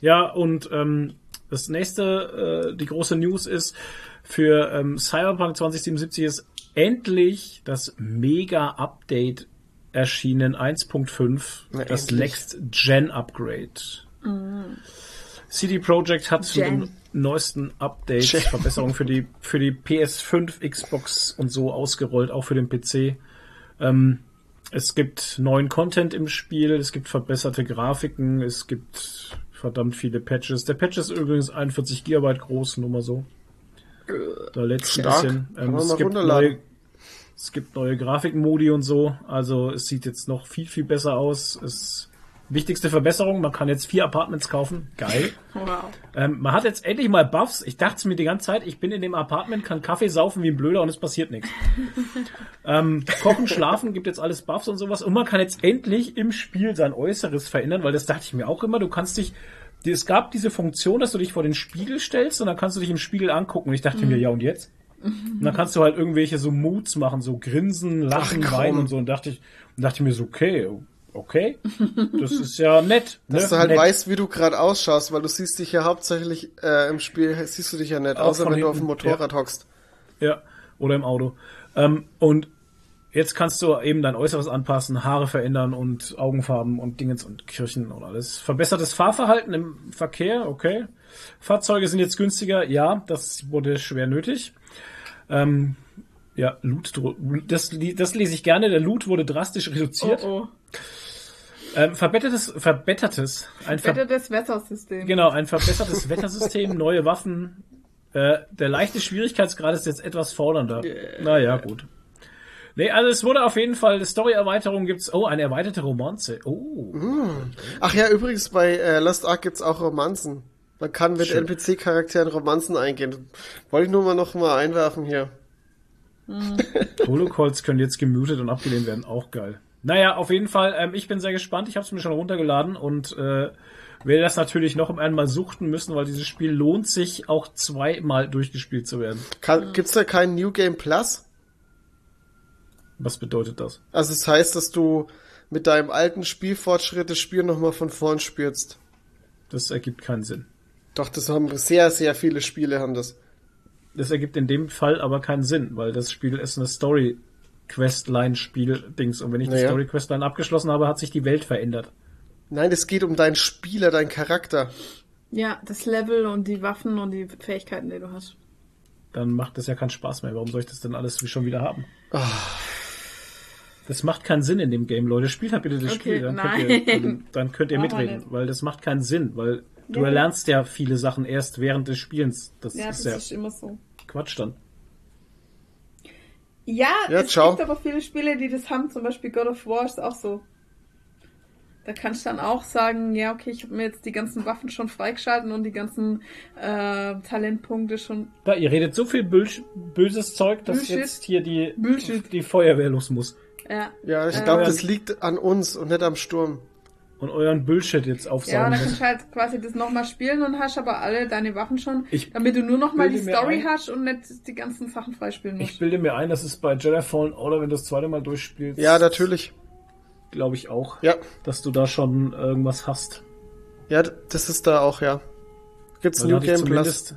Ja, und ähm, das nächste, äh, die große News ist, für ähm, Cyberpunk 2077 ist endlich das Mega-Update erschienen, 1.5, Na, das endlich. Next Gen Upgrade. CD Projekt hat Gen. dem neuesten Update Gen. Verbesserungen für die für die PS5, Xbox und so ausgerollt, auch für den PC. Ähm, es gibt neuen Content im Spiel, es gibt verbesserte Grafiken, es gibt verdammt viele Patches. Der Patch ist übrigens 41 GB groß, nur mal so. Da lädt's ein Stark. bisschen. Ähm, es, gibt neue, es gibt neue Grafikmodi und so. Also es sieht jetzt noch viel, viel besser aus. Es wichtigste Verbesserung, man kann jetzt vier Apartments kaufen. Geil. *laughs* Wow. Ähm, man hat jetzt endlich mal Buffs. Ich dachte mir die ganze Zeit, ich bin in dem Apartment, kann Kaffee saufen wie ein Blöder und es passiert nichts. *laughs* ähm, Kochen, Schlafen gibt jetzt alles Buffs und sowas. Und man kann jetzt endlich im Spiel sein Äußeres verändern, weil das dachte ich mir auch immer. Du kannst dich, es gab diese Funktion, dass du dich vor den Spiegel stellst und dann kannst du dich im Spiegel angucken. Und ich dachte mir, ja und jetzt? Und dann kannst du halt irgendwelche so Moods machen, so grinsen, lachen, Ach, weinen und so. Und dachte ich, und dachte ich mir so, okay, okay, das ist ja nett. Dass ne? du halt nett. weißt, wie du gerade ausschaust, weil du siehst dich ja hauptsächlich äh, im Spiel, siehst du dich ja nicht, Auch außer wenn du auf dem hinten, Motorrad hockst. Ja, oder im Auto. Ähm, und jetzt kannst du eben dein Äußeres anpassen, Haare verändern und Augenfarben und Dingens und Kirchen und alles. Verbessertes Fahrverhalten im Verkehr, okay. Fahrzeuge sind jetzt günstiger, ja, das wurde schwer nötig. Ähm, ja, Loot, das, das lese ich gerne. Der Loot wurde drastisch reduziert. Oh, oh. Ähm, verbessertes, verbessertes, ein ver Verbessertes Wettersystem. genau, ein verbessertes Wettersystem, *laughs* neue Waffen. Äh, der leichte Schwierigkeitsgrad ist jetzt etwas fordernder. Naja, gut. Nee, also es wurde auf jeden Fall, Story-Erweiterung gibt's, oh, eine erweiterte Romanze. Oh. Ach ja, übrigens bei äh, Lost Ark gibt's auch Romanzen. Man kann mit. NPC-Charakteren Romanzen eingehen. Wollte ich nur mal noch mal einwerfen hier. *laughs* Holocalls können jetzt gemutet und abgelehnt werden, auch geil. Naja, auf jeden Fall, ähm, ich bin sehr gespannt. Ich habe es mir schon runtergeladen und äh, werde das natürlich noch einmal suchten müssen, weil dieses Spiel lohnt sich auch zweimal durchgespielt zu werden. Kann, Gibt's da keinen New Game Plus? Was bedeutet das? Also das heißt, dass du mit deinem alten Spielfortschritt das Spiel noch mal von vorn spielst. Das ergibt keinen Sinn. Doch, das haben sehr, sehr viele Spiele haben das. Das ergibt in dem Fall aber keinen Sinn, weil das Spiel ist eine Story Questline Spiel Dings und wenn ich die Naja. Story Questline abgeschlossen habe, hat sich die Welt verändert. Nein, es geht um deinen Spieler, deinen Charakter. Ja, das Level und die Waffen und die Fähigkeiten, die du hast. Dann macht das ja keinen Spaß mehr. Warum soll ich das denn alles schon wieder haben? Ah. Das macht keinen Sinn in dem Game, Leute. Spielt halt bitte das Okay, Spiel, dann könnt, ihr, dann, dann könnt ihr mitreden, weil das macht keinen Sinn, weil du Ja. erlernst ja viele Sachen erst während des Spielens. Das Ja, ist das ja ist immer so. Quatsch dann. Ja, Ja, es ciao. gibt aber viele Spiele, die das haben. Zum Beispiel God of War ist auch so. Da kannst du dann auch sagen, ja, okay, ich habe mir jetzt die ganzen Waffen schon freigeschalten und die ganzen äh, Talentpunkte schon. Da, ihr redet so viel Bös böses Zeug, dass Bullshit. jetzt hier die, Bullshit. die Feuerwehr los muss. Ja, Ja, ich Äh, glaube, das liegt an uns und nicht am Sturm. Und euren Bullshit jetzt ja, aufsaugen dann muss. kannst du halt quasi das nochmal spielen und hast aber alle deine Waffen schon, Ich damit du nur nochmal die Story ein- hast und nicht die ganzen Sachen freispielen musst. Ich bilde mir ein, dass es bei Jedi Fallen Order, wenn du das zweite Mal durchspielst, Ja, natürlich. glaube ich auch, Ja, dass du da schon irgendwas hast. ja, das ist da auch, ja. Gibt's New Game Plus? zumindest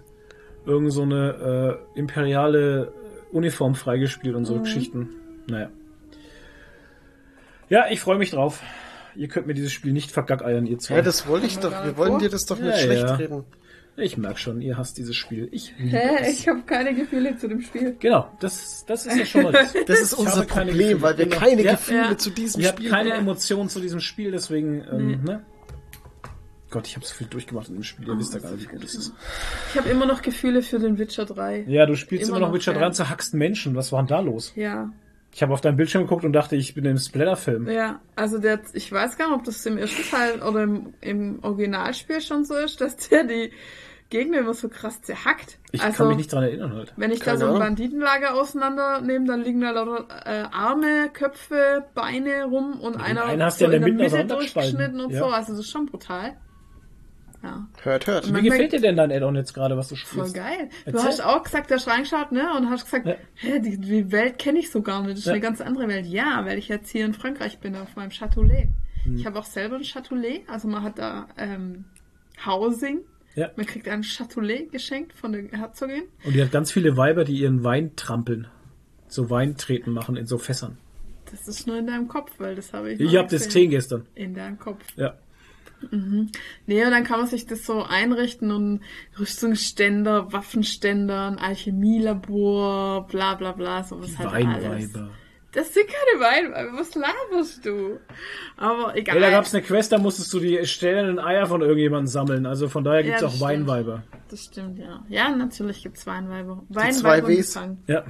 irgend so eine äh, imperiale Uniform freigespielt und so Geschichten. Naja. Ja, ich freue mich drauf. Ihr könnt mir dieses Spiel nicht vergackeiern, ihr zwei. Ja, das wollte ich Haben wir doch. Wir nicht wollen dir das doch Ja, nicht schlecht ja. reden. ich merk schon, ihr hasst dieses Spiel. Ich liebe Hä? es. Ich habe keine Gefühle zu dem Spiel. Genau, das, das ist ja schon mal das. *laughs* Das ist Ich unser habe keine Problem, Gefühle. weil wir keine Ja. Gefühle Ja. zu diesem Ihr habt Spiel keine Ja. Emotionen zu diesem Spiel, deswegen, ähm, ne? Gott, ich habe so viel durchgemacht in dem Spiel, ihr wisst ja gar nicht, wie gut es ist. Ich habe immer noch Gefühle für den Witcher 3. Ja, du spielst immer, Immer noch Witcher ja. 3 und zerhackst Menschen. Was war denn da los? Ja. Ich habe auf deinen Bildschirm geguckt und dachte, ich bin im Splatter-Film. Ja, also der, ich weiß gar nicht, ob das im ersten Teil oder im, im Originalspiel schon so ist, dass der die Gegner immer so krass zerhackt. Ich also, kann mich nicht dran erinnern halt. wenn ich da Keine so ein Ahnung. Banditenlager auseinandernehme, dann liegen da lauter äh, Arme, Köpfe, Beine rum und einer einen hast so ja in der Mitte Mitte auseinandergespalten. durchgeschnitten und Ja. so. Also das ist schon brutal. Ja. Hört, hört. Wie gefällt dir denn dein Add-on jetzt gerade, was du Voll spielst? geil. Du Erzähl. hast auch gesagt, du hast reingeschaut, ne? Und hast gesagt, Ja. hä, die, die Welt kenne ich so gar nicht. Das ist Ja. eine ganz andere Welt. Ja, weil ich jetzt hier in Frankreich bin, auf meinem Châteaulet. Hm. Ich habe auch selber ein Châteaulet. Also man hat da ähm, Housing. Ja. Man kriegt ein Châteaulet geschenkt von der Herzogin. Und die hat ganz viele Weiber, die ihren Wein trampeln. So Weintreten machen in so Fässern. Das ist nur in deinem Kopf, weil das habe ich Ich noch hab das gesehen. gesehen gestern. In deinem Kopf. Ja. Nee, und dann kann man sich das so einrichten und Rüstungsständer, Waffenständer, ein Alchemielabor, bla bla bla, sowas halt alles. Weinweiber. Das sind keine Weinweiber, was laberst du? Aber egal. Ja, da gab's eine Quest, da musstest du die stellenden Eier von irgendjemandem sammeln. Also von daher gibt's Ja, auch stimmt. Weinweiber. Das stimmt, ja. Ja, natürlich gibt's Weinweiber. Weinweiber und. Gesang. Ja,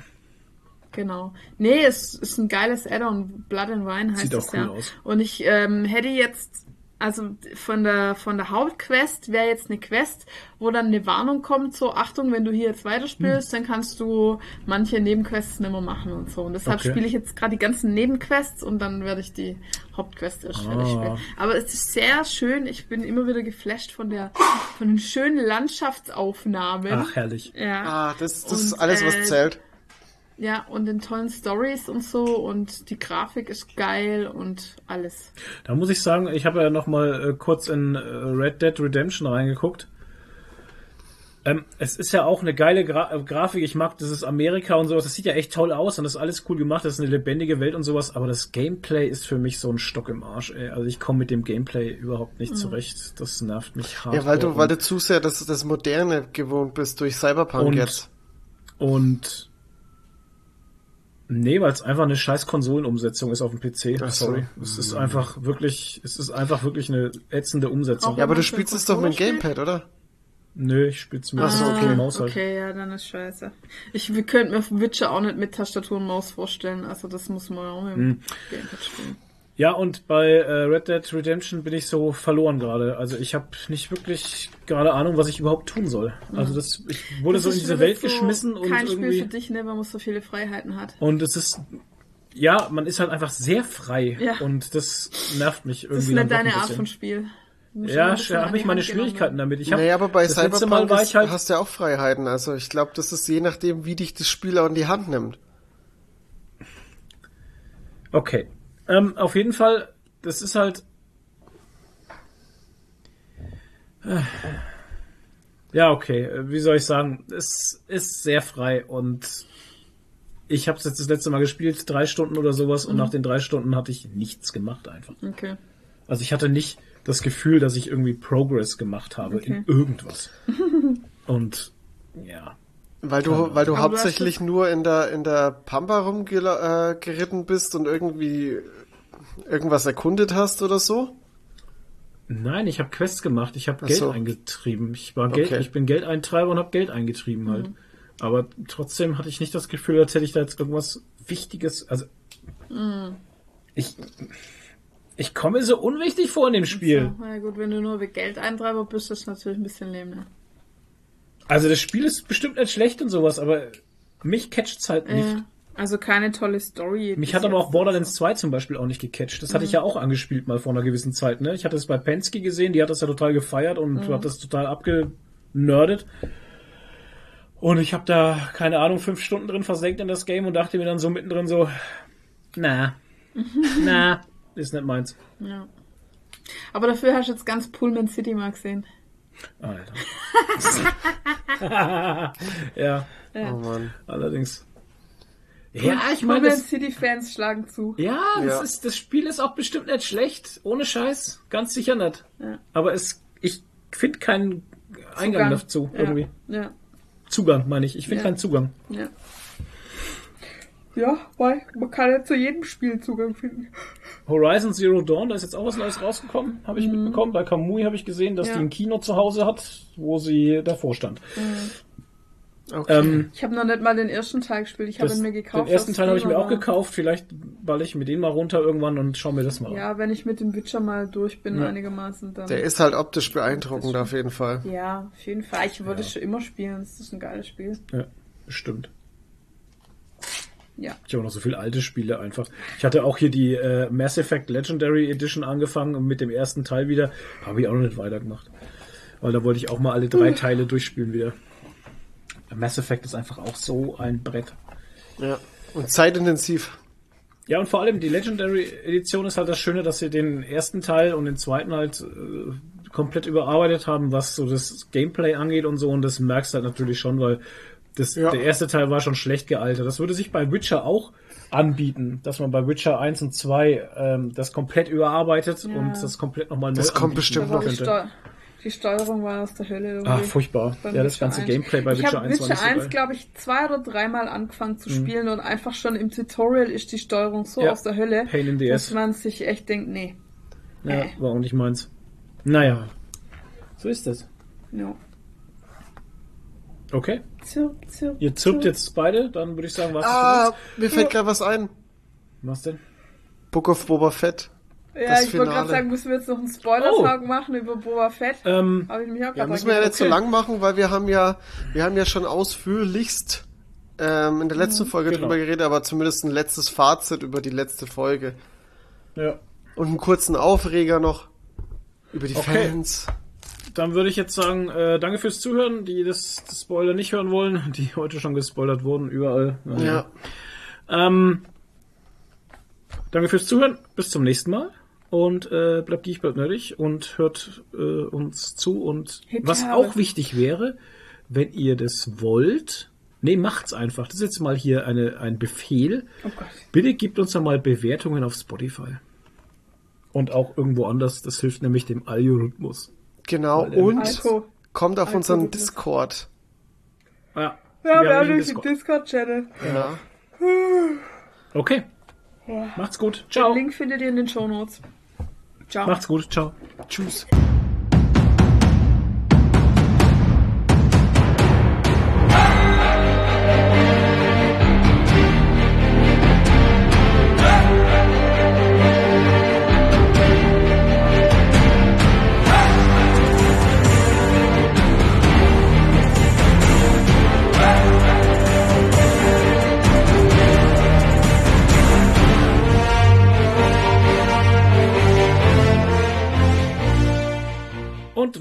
Genau. Nee, es ist ein geiles Add-on. Blood and Wine heißt Sieht es auch cool ja. aus. Und ich ähm, hätte jetzt, also von der von der Hauptquest wäre jetzt eine Quest, wo dann eine Warnung kommt, so Achtung, wenn du hier jetzt weiterspielst, Hm. dann kannst du manche Nebenquests nicht mehr machen und so. Und deshalb Okay. spiele ich jetzt gerade die ganzen Nebenquests und dann werde ich die Hauptquest erst fertig Ah. spielen. Aber es ist sehr schön. Ich bin immer wieder geflasht von der von den schönen Landschaftsaufnahmen. ach herrlich. Ja. Ah, das, das Und, ist alles, was äh, zählt. Ja, und den tollen Stories und so und die Grafik ist geil und alles. Da muss ich sagen, ich habe ja noch mal äh, kurz in äh, Red Dead Redemption reingeguckt. Ähm, es ist ja auch eine geile Gra äh, Grafik. Ich mag dieses Amerika und sowas. Das sieht ja echt toll aus und das ist alles cool gemacht. Das ist eine lebendige Welt und sowas. Aber das Gameplay ist für mich so ein Stock im Arsch. Ey. Also ich komme mit dem Gameplay überhaupt nicht zurecht. Das nervt mich hart. Ja, weil du, weil du zu sehr das, das Moderne gewohnt bist durch Cyberpunk Und- jetzt. Und nee, weil es einfach eine scheiß Konsolenumsetzung ist auf dem PC. Ach so. Sorry. Es ist einfach wirklich, es ist einfach wirklich eine ätzende Umsetzung. Ja, aber du spielst es doch mit dem? Gamepad, oder? Nö, ich spiel's mit Ach okay. der Maus halt. Okay, ja, dann ist scheiße. Ich wir könnten mir Witcher auch nicht mit Tastatur und Maus vorstellen. Also das muss man auch mit dem Hm. Gamepad spielen. Ja, und bei äh, Red Dead Redemption bin ich so verloren gerade. Also ich habe nicht wirklich gerade Ahnung, was ich überhaupt tun soll. Also das, ich wurde so in diese Welt so geschmissen und Kein Spiel irgendwie für dich, ne, weil man so viele Freiheiten hat. und es ist ja, man ist halt einfach sehr frei Ja. und das nervt mich irgendwie. Das ist dann nicht deine ein Art von Spiel. Ja, da habe ich meine Hand genommen Schwierigkeiten damit. Ich hab, naja, aber bei das Cyberpunk ist, halt hast du ja auch Freiheiten. Also ich glaube, das ist je nachdem, wie dich das Spiel auch in die Hand nimmt. Okay. Ähm, auf jeden Fall, das ist halt. Äh, Ja, okay. Wie soll ich sagen? Es ist sehr frei und ich habe es jetzt das letzte Mal gespielt, drei Stunden oder sowas, und nach den drei Stunden hatte ich nichts gemacht einfach. Okay. Also ich hatte nicht das Gefühl, dass ich irgendwie Progress gemacht habe in Okay. irgendwas. *laughs* und ja. Weil du, weil du Aber du hauptsächlich nur in der, in der Pampa rumgeritten äh, bist und irgendwie irgendwas erkundet hast oder so? Nein, ich habe Quests gemacht. Ich habe Geld so. eingetrieben. Ich war Geld, Okay. ich bin Geldeintreiber und habe Geld eingetrieben halt. Aber trotzdem hatte ich nicht das Gefühl, als hätte ich da jetzt irgendwas Wichtiges. Also ich ich komme so unwichtig vor in dem Spiel. So, na gut, wenn du nur wie Geldeintreiber bist, ist das natürlich ein bisschen lame, ne? Also das Spiel ist bestimmt nicht schlecht und sowas, aber mich catcht's halt nicht. Also keine tolle Story. Mich hat aber auch Borderlands 2 zum Beispiel auch nicht gecatcht. Das hatte ich ja auch angespielt mal vor einer gewissen Zeit. Ne? Ich hatte es bei Penske gesehen, die hat das ja total gefeiert und hat das total abgenördet. Und ich habe da, keine Ahnung, fünf Stunden drin versenkt in das Game und dachte mir dann so mittendrin so, na, *laughs* na, ist nicht meins. Ja. Aber dafür hast du jetzt ganz Pullman City mal gesehen. Alter. *laughs* ja, Oh Mann. allerdings. Ja, ich meine, Pullman das, City Fans schlagen zu. Ja, das, Ja. Ist, das Spiel ist auch bestimmt nicht schlecht. Ohne Scheiß. Ganz sicher nicht. Ja. Aber es, ich finde keinen Eingang Zugang. dazu. Ja. Irgendwie. Ja. Zugang, meine ich. Ich finde Ja. keinen Zugang. Ja. Ja, weil man kann ja zu jedem Spiel Zugang finden. Horizon Zero Dawn, da ist jetzt auch was Neues rausgekommen, habe ich mitbekommen. Bei Kamui habe ich gesehen, dass Mhm. Ja. die ein Kino zu Hause hat, wo sie davor stand. Okay. Ähm, Ich habe noch nicht mal den ersten Teil gespielt. Ich habe ihn mir gekauft. den ersten Teil habe ich mir auch gekauft. Vielleicht balle ich mir den mal runter irgendwann und schau mir das mal an. Ja, wenn ich mit dem Witcher mal durch bin, Ja. einigermaßen, dann. Der ist halt optisch beeindruckend auf jeden Fall. ja, auf jeden Fall. Ich würde es schon immer spielen. Das ist ein geiles Spiel. Ja, bestimmt. Ja. Ich habe noch so viele alte Spiele einfach. Ich hatte auch hier die äh, Mass Effect Legendary Edition angefangen und mit dem ersten Teil wieder habe ich auch noch nicht weitergemacht. Weil da wollte ich auch mal alle drei Teile durchspielen wieder. Mass Effect ist einfach auch so ein Brett. Ja. Und zeitintensiv. Ja, und vor allem die Legendary Edition ist halt das Schöne, dass sie den ersten Teil und den zweiten halt äh, komplett überarbeitet haben, was so das Gameplay angeht und so. Und das merkst du halt natürlich schon, weil das, Ja. der erste Teil war schon schlecht gealtert. Das würde sich bei Witcher auch anbieten, dass man bei Witcher 1 und 2 ähm, das komplett überarbeitet Ja. und das komplett nochmal neu Das kommt bestimmt war die, könnte. Die Steuerung war aus der Hölle irgendwie. Ah, furchtbar. Ja, das Witcher ganze 1. Gameplay bei Witcher habe 1 war Witcher nicht so 1, geil. Mhm. glaube ich, zwei oder dreimal angefangen zu spielen und einfach schon im Tutorial ist die Steuerung so Ja, aus der Hölle, Pain in the dass ass. man sich echt denkt, nee. Ja, Äh. war auch nicht meins. Naja, so ist das. No. Okay, Zirp, zirp, ihr zirpt jetzt beide, dann würde ich sagen, was Ah, mir fällt gerade was ein. Was denn? Book of Boba Fett. Ja, das ich wollte gerade sagen, müssen wir jetzt noch einen Spoiler-Tag machen über Boba Fett? Ähm, Habe ich mich auch Ja, müssen wir ja nicht so lang machen, weil wir haben ja, wir haben ja schon ausführlichst ähm, in der letzten Folge Genau. drüber geredet, aber zumindest ein letztes Fazit über die letzte Folge. ja. Und einen kurzen Aufreger noch über die Okay. Fans. Dann würde ich jetzt sagen, äh, danke fürs Zuhören, die das, das Spoiler nicht hören wollen, *laughs* die heute schon gespoilert wurden, überall. Ja. Ähm, danke fürs Zuhören, bis zum nächsten Mal. Und äh, bleibt geek, bleibt nerdig und hört äh, uns zu. Und Hebt was Haare. auch wichtig wäre, wenn ihr das wollt, nee, macht's einfach. Das ist jetzt mal hier eine, ein Befehl. Oh Gott. Bitte gebt uns einmal Bewertungen auf Spotify. Und auch irgendwo anders. Das hilft nämlich dem Algorithmus. Genau, und Alko. kommt auf unseren Algorithmus. Discord. Ja, Ja, wir wir haben den Discord. Discord-Channel. Ja. Okay. Macht's gut. Den Ciao. Link findet ihr in den Shownotes. Ciao. Macht's gut. Ciao. Tschüss.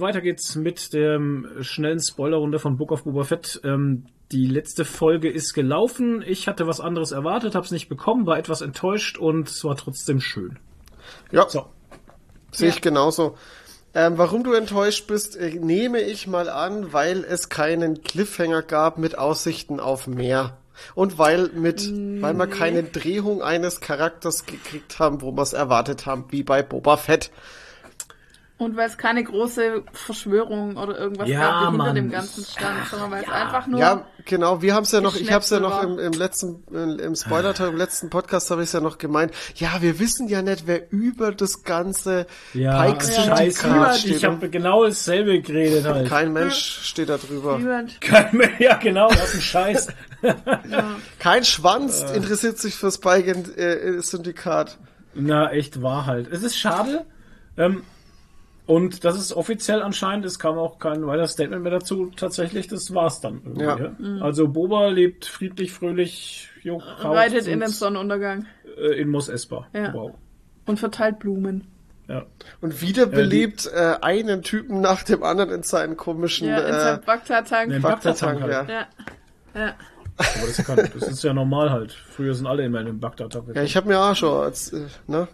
Weiter geht's mit der schnellen Spoilerrunde von Book of Boba Fett. Ähm, die letzte Folge ist gelaufen. Ich hatte was anderes erwartet, hab's nicht bekommen, war etwas enttäuscht und es war trotzdem schön. Ja, So. sehe ich Ja. genauso. Ähm, warum du enttäuscht bist, äh, nehme ich mal an, weil es keinen Cliffhanger gab mit Aussichten auf mehr. Und weil mit, weil wir keine Drehung eines Charakters gekriegt haben, wo wir es erwartet haben, wie bei Boba Fett. Und weil es keine große Verschwörung oder irgendwas Ja, gab, die hinter dem Ganzen stand, sondern weil es einfach nur Ja, genau, wir haben es ja noch, ich habe es ja noch im, im letzten, im im Spoiler, im letzten Podcast habe ich es ja noch gemeint. Ja, wir wissen ja nicht, wer über das ganze Ja, Pikes Ja. Syndikat scheiße. steht. Ich habe genau dasselbe geredet halt. Kein Mensch steht da drüber. niemand. Kein mehr. Ja, genau, was ein Scheiß. *laughs* Kein Schwanz Äh. interessiert sich fürs Spike-Syndikat. Na, echt wahr halt. Es ist schade. Ähm, und das ist offiziell anscheinend, es kam auch kein weiteres Statement mehr dazu. Tatsächlich, das war's dann. Irgendwie, Ja. ja. Also Boba lebt friedlich, fröhlich, jo, Reitet in den Sonnenuntergang äh, in Mos Espa. Ja. Wow. und verteilt Blumen. Ja. Und wiederbelebt äh, einen Typen nach dem anderen in seinen komischen Ja, in äh, seinem Bagdad-Tank. Nee, Bagdad-Tank. Bagdad-Tank Ja. Ja. Ja. Aber das, kann, das ist ja normal halt. Früher sind alle immer in den Bagdad. ja, ich habe mir auch schon als, äh, ne?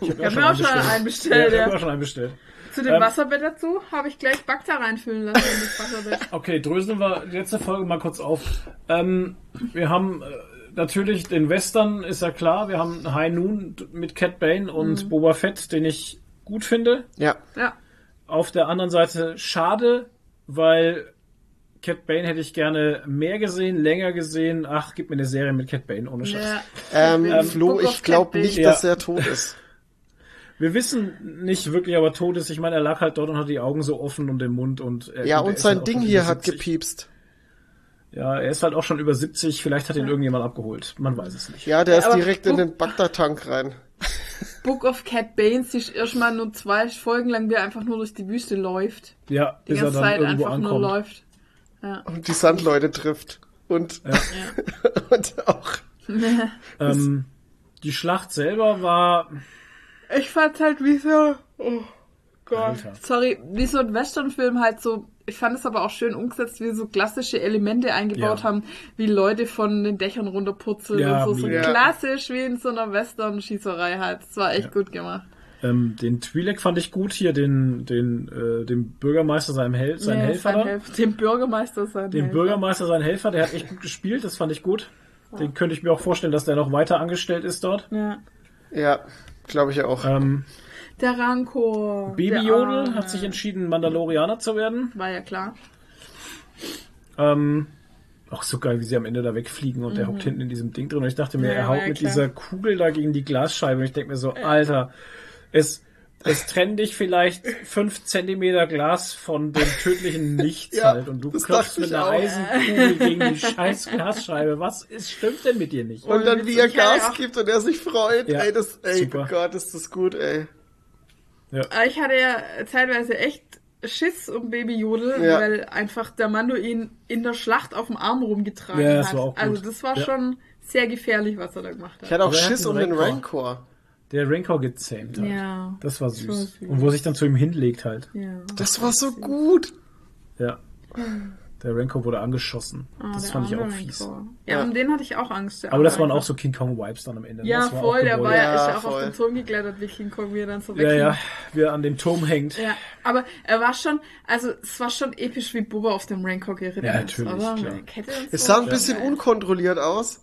ich hab habe mir auch schon einen bestellt, Ja, ich ja. hab auch schon einen bestellt. Zu dem Ähm, Wasserbett dazu habe ich gleich Bagdad reinfüllen lassen in das Wasserbett. *laughs* Okay, dröseln wir die letzte Folge mal kurz auf. Ähm, wir haben äh, natürlich den Western, ist ja klar. Wir haben High Noon mit Cat Bane und Boba Fett, den ich gut finde. Ja. Ja. Auf der anderen Seite schade, weil Cat Bane hätte ich gerne mehr gesehen, länger gesehen. Ach, gib mir eine Serie mit Cat Bane ohne Scheiß. ja. Ähm, Ähm, Flo, ich glaube nicht, Bane. dass Ja. er tot ist. Wir wissen nicht wirklich, aber tot ist. Ich meine, er lag halt dort und hat die Augen so offen und den Mund und er, Ja, er und ist sein halt Ding hier über hat 70. gepiepst. Ja, er ist halt auch schon über 70. Vielleicht hat ihn irgendjemand abgeholt. Man weiß es nicht. Ja, der ist Aber direkt in den Bagdad-Tank rein. *laughs* Book of Cat Bane siehst erstmal nur zwei Folgen lang, wie er einfach nur durch die Wüste läuft. Ja, Die bis er ganze dann Zeit irgendwo einfach nur ankommt. läuft. Ja. Und die Sandleute trifft. Und, ja. *laughs* und auch. *laughs* Ähm, die Schlacht selber war. Ich fand's halt wie so. Oh Gott. Alter. Sorry, wie so ein Westernfilm halt so. Ich fand es aber auch schön umgesetzt, wie so klassische Elemente eingebaut Ja. haben, wie Leute von den Dächern runterpurzeln Ja, und so, so mega. klassisch wie in so einer Western-Schießerei halt. Das war echt gut gemacht. Ähm, den Twi'lek fand ich gut hier, den, den, äh, den Bürgermeister, seinem Hel sein Ja, Helfer sein da. Helfer. Den Bürgermeister sein Den Helfer. Bürgermeister, sein Helfer, der hat echt gut gespielt, das fand ich gut. *laughs* Den könnte ich mir auch vorstellen, dass der noch weiter angestellt ist dort. Ja. Ja, glaube ich auch. Ähm, Der Rancor. Baby der Arme. hat sich entschieden, Mandalorianer zu werden. War ja klar. Ähm, auch so geil, wie sie am Ende da wegfliegen und der hockt hinten in diesem Ding drin. Und ich dachte mir, Mhm. Ja, er haut ja mit klar. dieser Kugel da gegen die Glasscheibe. Und ich denke mir so, Alter, es, es trennt dich vielleicht fünf Zentimeter Glas von dem tödlichen Nichts *laughs* Ja, halt. Und du klopfst mit ich einer auch. Eisenkugel gegen die scheiß Glasscheibe. Was ist, stimmt denn mit dir nicht? Und dann, wie er Ich Gas auch- gibt und er sich freut. Ja, ey, das, ey, super. Gott, ist das gut, ey. Aber Ich hatte ja zeitweise echt Schiss um Baby Jodel, Ja. weil einfach der Mando ihn in der Schlacht auf dem Arm rumgetragen Ja, das hat. war auch gut. Also das war Ja. schon sehr gefährlich, was er da gemacht Ich hat. hatte auch Aber er hat Schiss um den Rancor. Rancor. Der Rancor gezähmt halt. Ja. Das war Das süß. süß. Und wo er sich dann zu ihm hinlegt halt. Ja. Das war so gut. Ja. Der Renko wurde angeschossen. Ah, das fand ich auch fies. Rancor. Ja, um den hatte ich auch Angst. Aber das waren auch Rancor. so King Kong Vibes dann am Ende. Ja, das war voll, der war ja, ist Ja, ja auch auf voll. den Turm geklettert wie King Kong, wie er dann so Ja, weghing. ja, wie er an dem Turm hängt. Ja, aber er war schon, also es war schon episch, wie Boba auf dem Rancor geritten Ja, ist, natürlich, oder? klar. Kette und Es so. sah ein bisschen unkontrolliert aus.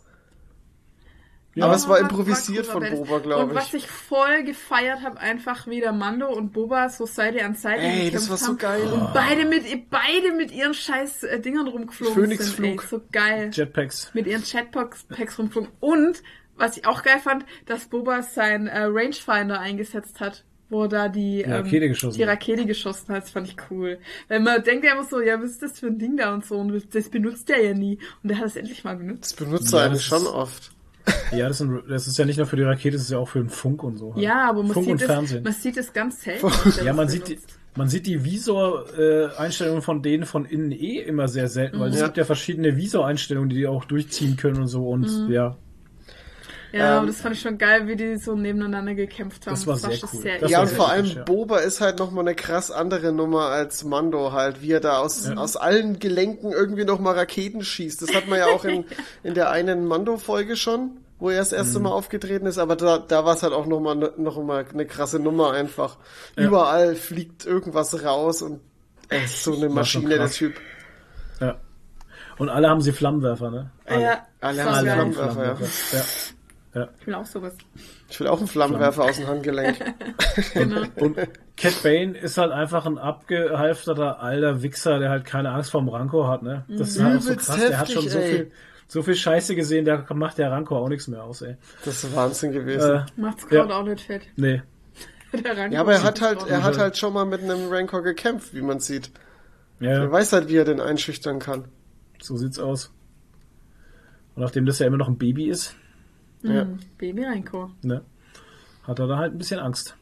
Ja. Aber es war improvisiert war von Boba, glaube Und was ich. ich voll gefeiert habe, einfach wie der Mando und Boba so Seite an Seite Ey, das gekämpft war so haben. geil. Und beide mit, beide mit ihren scheiß äh, Dingern rumgeflogen sind. Ey, so geil. Jetpacks. mit ihren Jetpacks Packs rumflogen. Und, was ich auch geil fand, dass Boba sein äh, Rangefinder eingesetzt hat. Wo er da die, ähm, Rakete geschossen die hat. Rakete geschossen hat, das fand ich cool. Weil man denkt ja immer so, ja, was ist das für ein Ding da und so, und das, benutzt er ja nie. Und er hat es endlich mal benutzt. Das benutzt Ja, er eigentlich schon oft. *laughs* Ja, das, sind, das ist ja nicht nur für die Rakete, das ist ja auch für den Funk und so. halt. Ja, aber man Funk sieht, und es, Fernsehen. man sieht es ganz selten. Ja, man sieht, die, man sieht die Visor-Einstellungen von denen von innen eh immer sehr selten, weil es Ja. gibt ja verschiedene Visor-Einstellungen, die die auch durchziehen können und so und Mhm. ja. Ja, Ähm, aber das fand ich schon geil, wie die so nebeneinander gekämpft haben. Das war sehr schon cool. Sehr Das ja, war und sehr vor allem ja. Boba ist halt nochmal eine krass andere Nummer als Mando halt, wie er da aus, aus allen Gelenken irgendwie nochmal Raketen schießt. Das hat man ja auch in, *laughs* in der einen Mando-Folge schon, wo er das erste Mhm. Mal aufgetreten ist, aber da, da war es halt auch nochmal ne, noch mal eine krasse Nummer einfach. Überall fliegt irgendwas raus und er ist so eine War Maschine, der. Typ. ja. Und alle haben sie Flammenwerfer, ne? Alle. Ja, Alle haben geil. Flammenwerfer, ja. Ja. Ich will auch sowas. Ich will auch einen Flammenwerfer aus dem Handgelenk. *laughs* Genau. Und Cat Bane ist halt einfach ein abgehalfterter alter Wichser, der halt keine Angst vorm Rancor hat, ne? Das ist halt auch so krass. Der hat heftig, schon so ey. viel, so viel Scheiße gesehen, da macht der Rancor auch nichts mehr aus, ey. Das ist Wahnsinn gewesen. Äh, Macht's Ja. gerade auch nicht fett. nee. *laughs* Ja, aber er hat halt, er hat halt schon mal mit einem Rancor gekämpft, wie man sieht. Ja, Er ja, weiß halt, wie er den einschüchtern kann. so sieht's aus. Und nachdem das ja immer noch ein Baby ist, Ja. Mhm. Baby Rancor. ne, hat er da halt ein bisschen Angst.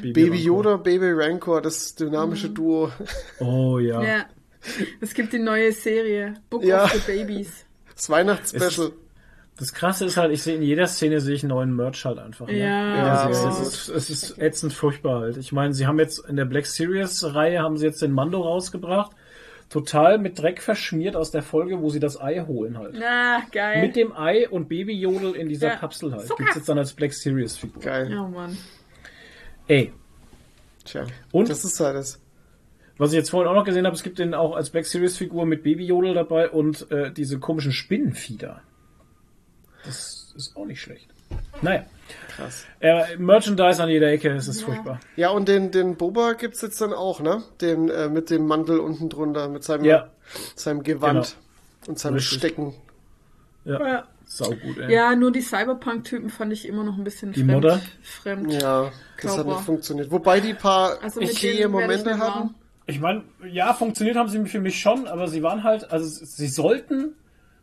Baby Rancor. Yoda, Baby Rancor, das dynamische Duo. Oh ja. Ja. Es gibt die neue Serie. Book Ja. of the Babies. Das Weihnachtsspecial. Das Krasse ist halt, ich sehe in jeder Szene sehe ich einen neuen Merch halt einfach. Ne? Ja. Ja, es, sehr ist, es ist ätzend furchtbar halt. Ich meine, sie haben jetzt in der Black Series Reihe haben sie jetzt den Mando rausgebracht. Total mit Dreck verschmiert aus der Folge, wo sie das Ei holen halt. Na, geil. Mit dem Ei und Baby Jodel in dieser Ja. Kapsel halt. Zucker. Gibt's jetzt dann als Black Series Figur. Geil. oh Mann. Ey, Tja. Und? Das ist halt es. was ich jetzt vorhin auch noch gesehen habe, es gibt den auch als Black Series Figur mit Baby Jodel dabei und äh, diese komischen Spinnenfieder. Das ist auch nicht schlecht. Naja. Krass. Äh, Merchandise an jeder Ecke, es ist furchtbar. Ja, und den, den Boba gibt's jetzt dann auch, ne? Den, äh, mit dem Mantel unten drunter, mit seinem, Ja. seinem Gewand und seinem Richtig. Stecken. Ja. Ja. Sau gut, ey. Ja, nur die Cyberpunk-Typen fand ich immer noch ein bisschen Die fremd. Modder? Fremd. Ja, das hat nicht funktioniert. Wobei die paar Also ich Momente hatten. warm. Ich meine, ja, funktioniert haben sie für mich schon, aber sie waren halt, also sie sollten,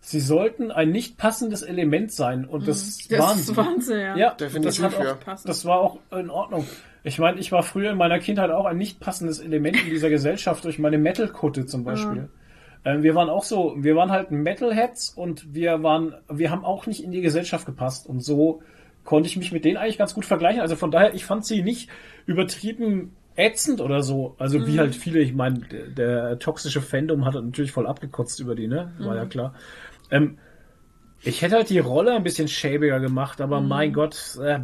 sie sollten ein nicht passendes Element sein und das, Das waren sie. Wahnsinn, ja. Ja, Definitiv, das, hat ja. auch, das war auch in Ordnung. Ich meine, ich war früher in meiner Kindheit auch ein nicht passendes Element in dieser Gesellschaft durch meine Metal-Kutte zum Beispiel. Ähm, wir waren auch so, wir waren halt Metalheads und wir waren, wir haben auch nicht in die Gesellschaft gepasst und so konnte ich mich mit denen eigentlich ganz gut vergleichen. Also von daher, ich fand sie nicht übertrieben ätzend oder so. Also wie halt viele, ich meine, der, der toxische Fandom hat natürlich voll abgekotzt über die, ne? War ja klar. Ähm, ich hätte halt die Rolle ein bisschen schäbiger gemacht, aber mein Gott, äh,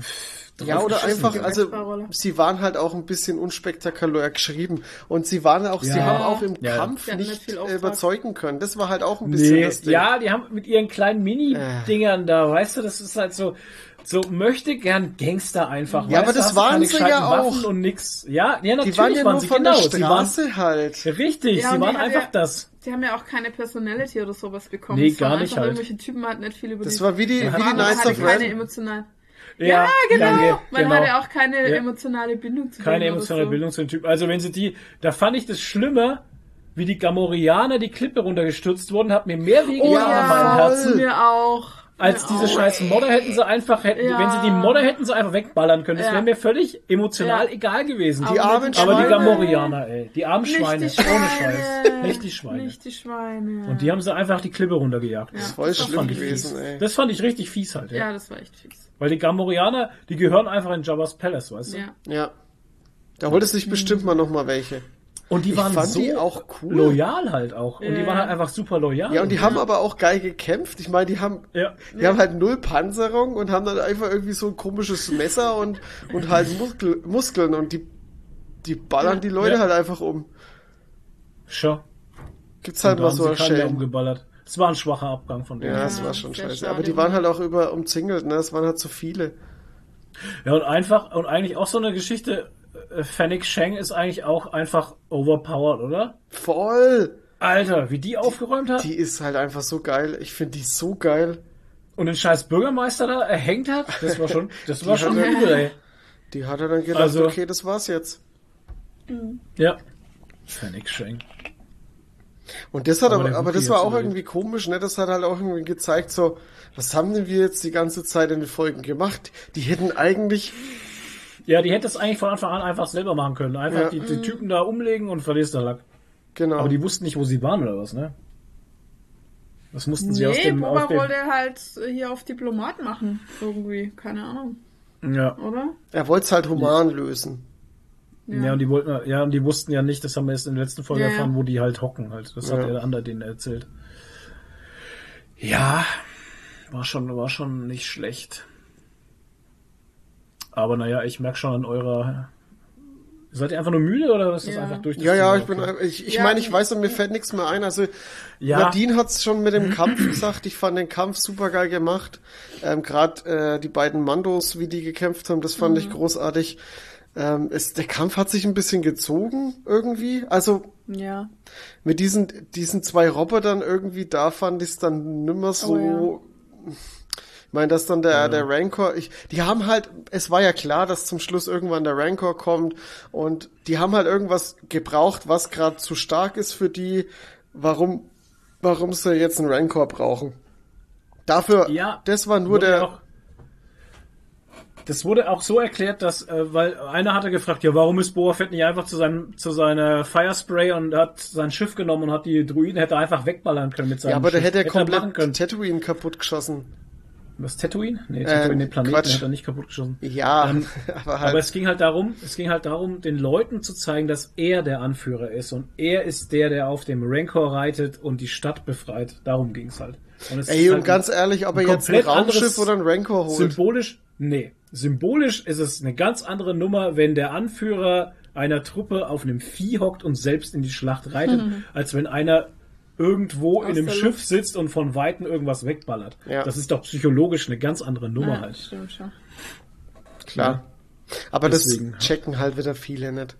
Ja, oder einfach, also sie waren halt auch ein bisschen unspektakulär geschrieben und sie waren auch, sie Ja. haben auch im Ja. Kampf Sie nicht äh, überzeugen können. Das war halt auch ein bisschen Nee, das Ding. ja, die haben mit ihren kleinen Mini-Dingern da, weißt du, das ist halt so, so möchte gern Gangster einfach. Ja, weißt aber du, das waren keine sie ja auch. Waffen und nix. Ja, ja, natürlich die waren ja nur sie von genau. der Sie waren, Straße halt. richtig, Ja, sie waren einfach ja- das. Die haben ja auch keine Personality oder sowas bekommen. Nee, Es waren gar nicht einfach halt. Irgendwelche Typen hatten nicht viel über Das war wie die, wie die hatte of keine Ren. emotionalen. Ja, Ja, genau. danke, Man genau. hatte auch keine Ja. emotionale Bindung zu Keine denen oder emotionale so. Bildung zu dem Typ. Also wenn sie die, da fand ich das schlimmer, wie die Gamorianer die Klippe runtergestürzt wurden, hat mir mehr wehgetan Oh an ja, meinem Herzen. mir auch. Als diese auch. scheiß Modder hätten sie einfach, hätten, Ja. wenn sie die Modder hätten sie einfach wegballern können. Das Ja. wäre mir völlig emotional Ja. egal gewesen. Die armen Aber die Schweine. Gamorianer, ey. Die armen Nicht Schweine. die Schweine. Ohne Scheiß. Nicht die Schweine. Nicht die Schweine. Und die haben sie einfach die Klippe runtergejagt. Voll Das schlimm fand ich gewesen, fies. ey. Das fand ich richtig fies halt, ja. ja, das war echt fies. Weil die Gamorianer, die gehören einfach in Jabba's Palace, weißt du? Ja. Ja. Da holt es sich bestimmt mal noch mal welche. Und die Ich waren fand so die auch cool. loyal halt auch. Und die Ja. waren halt einfach super loyal. Ja, und die haben aber auch geil gekämpft. Ich meine, die haben, Ja. die haben halt null Panzerung und haben dann einfach irgendwie so ein komisches Messer und, und halt Muskel, Muskeln und die, die ballern die Leute Ja. halt einfach um. Schon. Gibt's halt mal so ein Schelm. umgeballert. Es war ein schwacher Abgang von denen. Ja, Ja. das war schon scheiße. schade. Aber die waren halt auch über umzingelt, ne? Es waren halt zu viele. und einfach, und eigentlich auch so eine Geschichte, Fennec Shang ist eigentlich auch einfach overpowered, oder? Voll! Alter, wie die aufgeräumt hat Die ist halt einfach so geil. Ich finde die so geil. und den scheiß Bürgermeister da erhängt hat, das war schon, *laughs* das war schon cool, ey. Die hat er dann gedacht, Also- okay, das war's jetzt. Ja. Fennec Shang. Und das hat Aber aber, aber das war auch überlebt. irgendwie komisch, ne? Das hat halt auch irgendwie gezeigt, so, was haben denn wir jetzt die ganze Zeit in den Folgen gemacht? Die hätten eigentlich, Ja, die hätte es eigentlich von Anfang an einfach selber machen können. Einfach Ja. die, die Typen da umlegen und verlierst der Lack. genau. Aber die wussten nicht, wo sie waren oder was, ne? Das mussten sie aus Nee, dem, Boba aus dem, wollte halt hier auf Diplomat machen. Irgendwie. Keine Ahnung. ja. Oder? er wollte es halt human lösen. Ja. und die wollten, ja, und die wussten ja nicht, das haben wir jetzt in der letzten Folge Ja, ja. erfahren, wo die halt hocken halt. Das hat Ja. der andere denen erzählt. Ja, war schon, war schon nicht schlecht. Aber naja, ich merke schon an eurer. Seid ihr einfach nur müde oder ist das Ja. einfach durch das Ja, ja, ich Thema? bin, ich, ich Ja. meine, ich weiß, und mir fällt nichts mehr ein. Also, Ja. Nadine hat's schon mit dem Kampf *clears throat* gesagt. Ich fand den Kampf super geil gemacht. Ähm, Gerade äh, die beiden Mandos, wie die gekämpft haben, das fand Mhm. ich großartig. Ähm, es, der Kampf hat sich ein bisschen gezogen irgendwie. Also Ja. mit diesen, diesen zwei Robotern irgendwie, da fand ich es dann nimmer so. Oh, Ich meine, dass dann der, der Rancor, ich, die haben halt, es war ja klar, dass zum Schluss irgendwann der Rancor kommt und die haben halt irgendwas gebraucht, was gerade zu stark ist für die, warum, warum sie jetzt einen Rancor brauchen. Dafür, Ja, das war nur wurde der, Auch, das wurde auch so erklärt, dass, äh, weil einer hatte gefragt, ja, warum ist Boba Fett nicht einfach zu seinem, zu seiner Firespray und hat sein Schiff genommen und hat die Druiden, hätte er einfach wegballern können mit seinem ja, aber der Schiff. hätte ja er können. komplett Tatooine kaputt geschossen. Was, Tatooine? Nee, Tatooine, Ähm, den Planeten Quatsch. hat er nicht kaputt geschossen. Ja, Ähm, *laughs* aber halt, Aber es ging halt darum, es ging halt darum, den Leuten zu zeigen, dass er der Anführer ist und er ist der, der auf dem Rancor reitet und die Stadt befreit. Darum ging's halt. Und es ey, ist und halt ganz ehrlich, ob er ein jetzt ein komplett Raumschiff anderes oder ein Rancor holt. Symbolisch, nee. Symbolisch ist es eine ganz andere Nummer, wenn der Anführer einer Truppe auf einem Vieh hockt und selbst in die Schlacht reitet, *laughs* als wenn einer irgendwo Aus in einem Schiff Luft. sitzt und von Weitem irgendwas wegballert. Ja. Das ist doch psychologisch eine ganz andere Nummer Ja, halt. stimmt schon. Klar. Aber Deswegen. das checken halt wieder viele nicht.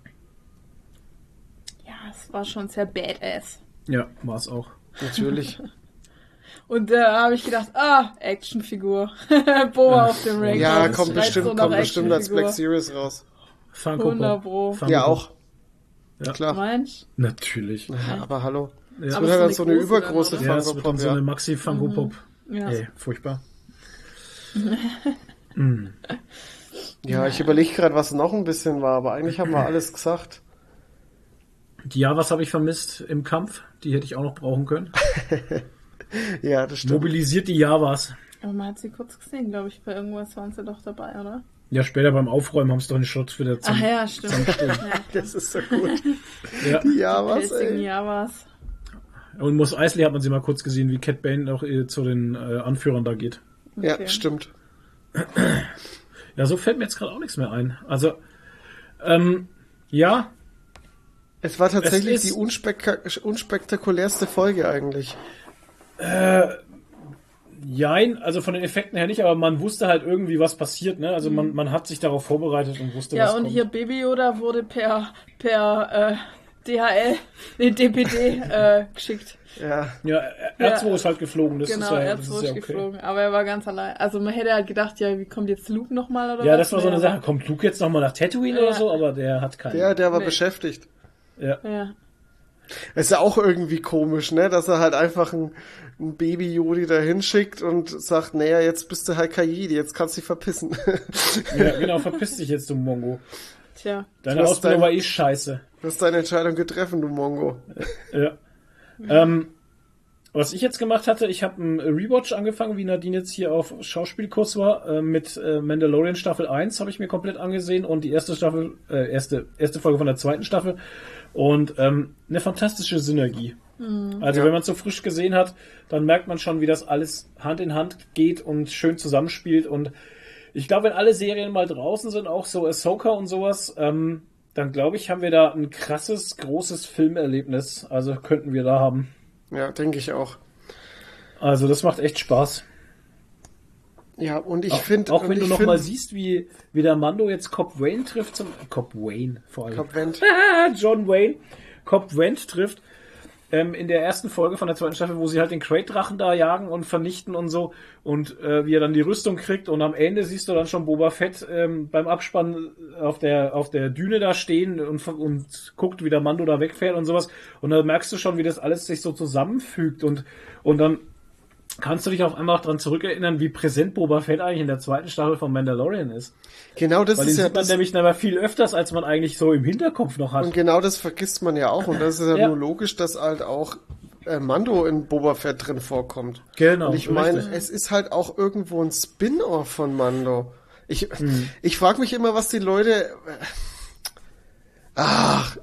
Ja, es war schon sehr badass. Ja, war es auch. Natürlich. *laughs* Und da habe ich gedacht, ah, Actionfigur. *laughs* Boba auf dem Rank. ja, das kommt bestimmt, so kommt bestimmt als Black. Series raus. Funko Pop. 100 Pro. Funko Ja, auch. Ja. Klar. Meinst Natürlich. Ja, aber hallo. Ja. Das wird so halt eine so eine große übergroße dann, Ja, es Funko wird dann so eine. Maxi Funko Pop. Ja. Ey, furchtbar. *laughs* Ja, ich überlege gerade, was noch ein bisschen war, aber eigentlich haben wir *clears throat* alles gesagt. Die Javas habe ich vermisst im Kampf. Die hätte ich auch noch brauchen können. *laughs* Ja, das stimmt. Mobilisiert die Javas. Aber man hat sie kurz gesehen, glaube ich. Bei irgendwas waren sie doch dabei, oder? Ja, später beim Aufräumen haben sie doch einen Schutz wieder zum. Ach ja, stimmt. ja, *laughs* Das ist so gut. Ja. Ja, was, Pelzigen ey. Javas. Und Mos Eisley hat man sie mal kurz gesehen, wie Cat Bane auch äh, zu den äh, Anführern da geht. Ja, Okay. stimmt. Ja, so fällt mir jetzt gerade auch nichts mehr ein. Also, ähm, ja, Es war tatsächlich Es ist- die unspek unspektakulärste Folge eigentlich. jein, also von den Effekten her nicht, aber man wusste halt irgendwie, was passiert, ne? Also man, man hat sich darauf vorbereitet und wusste, Mhm. Ja, was und kommt. hier Baby Yoda wurde per, per äh, DHL, nee, DPD äh, geschickt. Ja. Ja, R2 ist halt geflogen, das genau, ist ja, das ist ist ja okay. geflogen. Aber er war ganz allein. Also man hätte halt gedacht, ja, wie kommt jetzt Luke nochmal oder Ja, was? das war so eine Sache. Kommt Luke jetzt nochmal nach Tatooine Ja. oder so? Aber der hat keinen. Der, der war Nee. beschäftigt. Ja. Ja. Ist ja auch irgendwie komisch, ne? Dass er halt einfach ein, ein Baby-Jodi da hinschickt und sagt, naja, jetzt bist du halt Kajidi, jetzt kannst du dich verpissen. ja, genau, verpiss dich jetzt, du Mongo. Tja. Deine Ausbildung dein- war eh scheiße. Du hast deine Entscheidung getroffen, du Mongo. Ja. Ähm, Was ich jetzt gemacht hatte, ich habe einen Rewatch angefangen, wie Nadine jetzt hier auf Schauspielkurs war, äh, mit äh, Mandalorian Staffel 1 habe ich mir komplett angesehen und die erste Staffel, äh, erste, erste Folge von der zweiten Staffel und ähm, eine fantastische Synergie. Also wenn man es so frisch gesehen hat, dann merkt man schon, wie das alles Hand in Hand geht und schön zusammenspielt und ich glaube, wenn alle Serien mal draußen sind, auch so Ahsoka und sowas, ähm, dann glaube ich, haben wir da ein krasses, großes Filmerlebnis. Also könnten wir da haben. Ja, denke ich auch. Also das macht echt Spaß. Ja, und ich finde. Auch wenn du ich noch find- mal siehst, wie, wie der Mando jetzt Cobb Wayne trifft zum Cobb Wayne vor allem. Wendt. Ah, *laughs* John Wayne Cobb Wendt trifft ähm, in der ersten Folge von der zweiten Staffel, wo sie halt den Crate-Drachen da jagen und vernichten und so und äh, wie er dann die Rüstung kriegt und am Ende siehst du dann schon Boba Fett ähm, beim Abspann auf der auf der Düne da stehen und, und guckt, wie der Mando da wegfährt und sowas. Und da merkst du schon, wie das alles sich so zusammenfügt und und dann kannst du dich auf einmal auch dran zurückerinnern, wie präsent Boba Fett eigentlich in der zweiten Staffel von Mandalorian ist. Genau das Weil den ist ja sieht man das, nämlich aber viel öfters, als man eigentlich so im Hinterkopf noch hat. und genau das vergisst man ja auch und das ist ja, *laughs* Ja. nur logisch, dass halt auch äh, Mando in Boba Fett drin vorkommt. Genau, Und ich meine, es ist halt auch irgendwo ein Spin-off von Mando. Ich, Hm. ich frage mich immer, was die Leute. äh, Ach,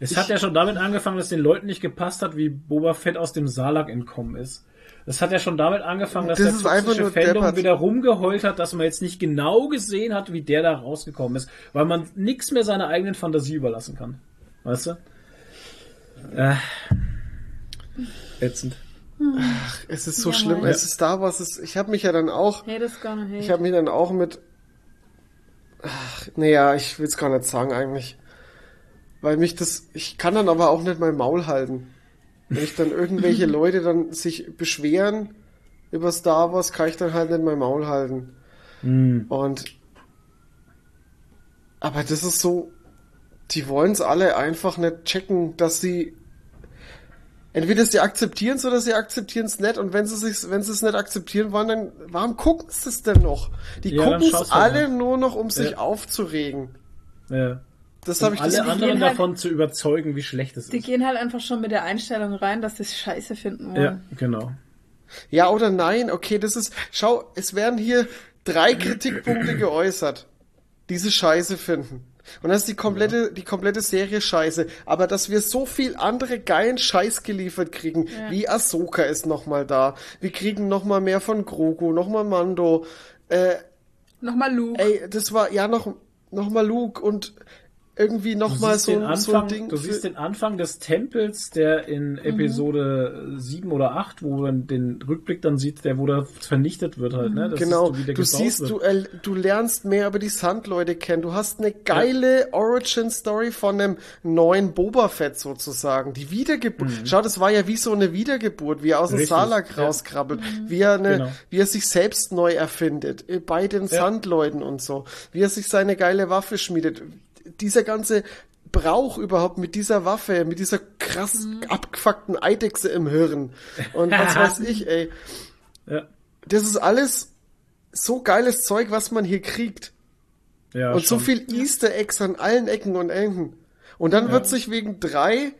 Es hat ja schon damit angefangen, dass den Leuten nicht gepasst hat, wie Boba Fett aus dem Salak entkommen ist. Es hat ja schon damit angefangen, dass Das der ist toxische Fandom wieder rumgeheult hat, dass man jetzt nicht genau gesehen hat, wie der da rausgekommen ist, weil man nichts mehr seiner eigenen Fantasie überlassen kann. Weißt du? Äh, ätzend. es ist so Ja, schlimm. Mann. Es ist Star Wars. Es, ich habe mich ja dann auch. Ich habe mich dann auch mit. Ach, naja, ich will es gar nicht sagen eigentlich. Weil mich das. Ich kann dann aber auch nicht mein Maul halten. Wenn ich dann irgendwelche *laughs* Leute dann sich beschweren über Star Wars, kann ich dann halt nicht mein Maul halten. Und. Aber das ist so. Die wollen es alle einfach nicht checken, dass sie. Entweder sie akzeptieren es oder sie akzeptieren es nicht. Und wenn sie sich, wenn sie es nicht akzeptieren wollen, dann warum gucken sie es denn noch? Die Ja, gucken es halt alle mal. nur noch, um sich Ja. aufzuregen. Ja. Das Um habe ich das alle die anderen halt- davon zu überzeugen, wie schlecht es Die ist. gehen halt einfach schon mit der Einstellung rein, dass sie es scheiße finden Ja, wollen. genau. Ja oder nein? Okay, das ist. Schau, es werden hier drei Kritikpunkte geäußert, die sie scheiße finden. Und das ist die komplette, die komplette Serie scheiße. Aber dass wir so viel andere geilen Scheiß geliefert kriegen, wie Ahsoka ist nochmal da. Wir kriegen nochmal mehr von Grogu, nochmal Mando. Äh, Nochmal Luke. ey, das war ja noch, noch mal Luke und irgendwie nochmal so, den so ein Anfang, Ding. du siehst den Anfang des Tempels, der in Mhm. Episode 7 oder 8, wo man den Rückblick dann sieht, der wo da vernichtet wird halt, ne? Das Genau, ist du siehst, wird. du, äh, du lernst mehr über die Sandleute kennen. Du hast eine geile Origin-Story von einem neuen Boba Fett sozusagen. Die Wiedergeburt. Schau, das war ja wie so eine Wiedergeburt, wie er aus dem Mhm. Salak ja. rauskrabbelt, wie er eine, Genau. wie er sich selbst neu erfindet, äh, bei den Sandleuten und so, wie er sich seine geile Waffe schmiedet. Dieser ganze Brauch überhaupt mit dieser Waffe, mit dieser krass Mhm. abgefuckten Eidechse im Hirn und was weiß ich, ey Ja, das ist alles so geiles Zeug, was man hier kriegt. ja, und so schon. viel Easter Eggs an allen Ecken und Enden. Und dann wird sich wegen drei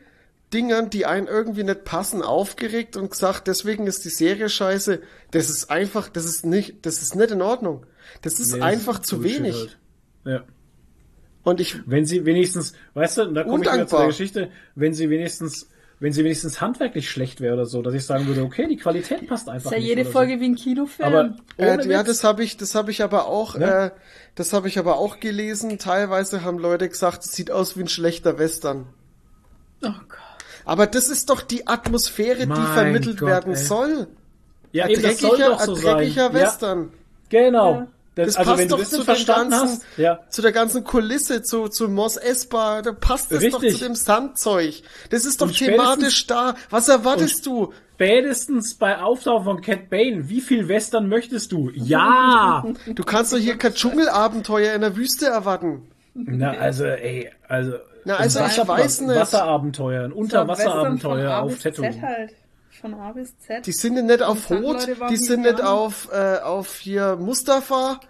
Dingern, die einen irgendwie nicht passen, aufgeregt und gesagt, deswegen ist die Serie scheiße. Das ist einfach, das ist nicht, das ist nicht in Ordnung. Das ist Nee, einfach ist zu wenig. Halt. Ja. Und ich, Wenn sie wenigstens, weißt du, da komme ich wieder zu der Geschichte, wenn sie wenigstens, wenn sie wenigstens handwerklich schlecht wäre oder so, dass ich sagen würde, okay, die Qualität passt einfach ist ja nicht. jede Folge wie ein Kinofilm. So. Aber ohne äh, ja, das habe ich, das habe ich aber auch, Ja. äh, das habe ich aber auch gelesen. Teilweise haben Leute gesagt, es sieht aus wie ein schlechter Western. oh Gott. Aber das ist doch die Atmosphäre, die Mein vermittelt Gott, werden ey. soll. ja, Ein eben, das soll dreckiger, doch so ein sein. dreckiger Western. Ja, genau. Ja. Das, Das also passt wenn du doch das zu verstanden ganzen, hast, ja. zu der ganzen Kulisse, zu, zu Mos Espa, da passt das doch Richtig. zu dem Sandzeug. Das ist doch Und thematisch da. Was erwartest du? Spätestens bei Auftauchen von Cat Bane, wie viel Western möchtest du? Ja! *laughs* Du kannst doch hier kein Dschungelabenteuer in der Wüste erwarten. Na, also, ey, also. Na, also ich weiß nicht. Wasserabenteuer, ein Unterwasserabenteuer auf. Z halt. Von A bis Z. Die sind nicht auf waren die sind nicht auf, äh, auf hier Mustafa.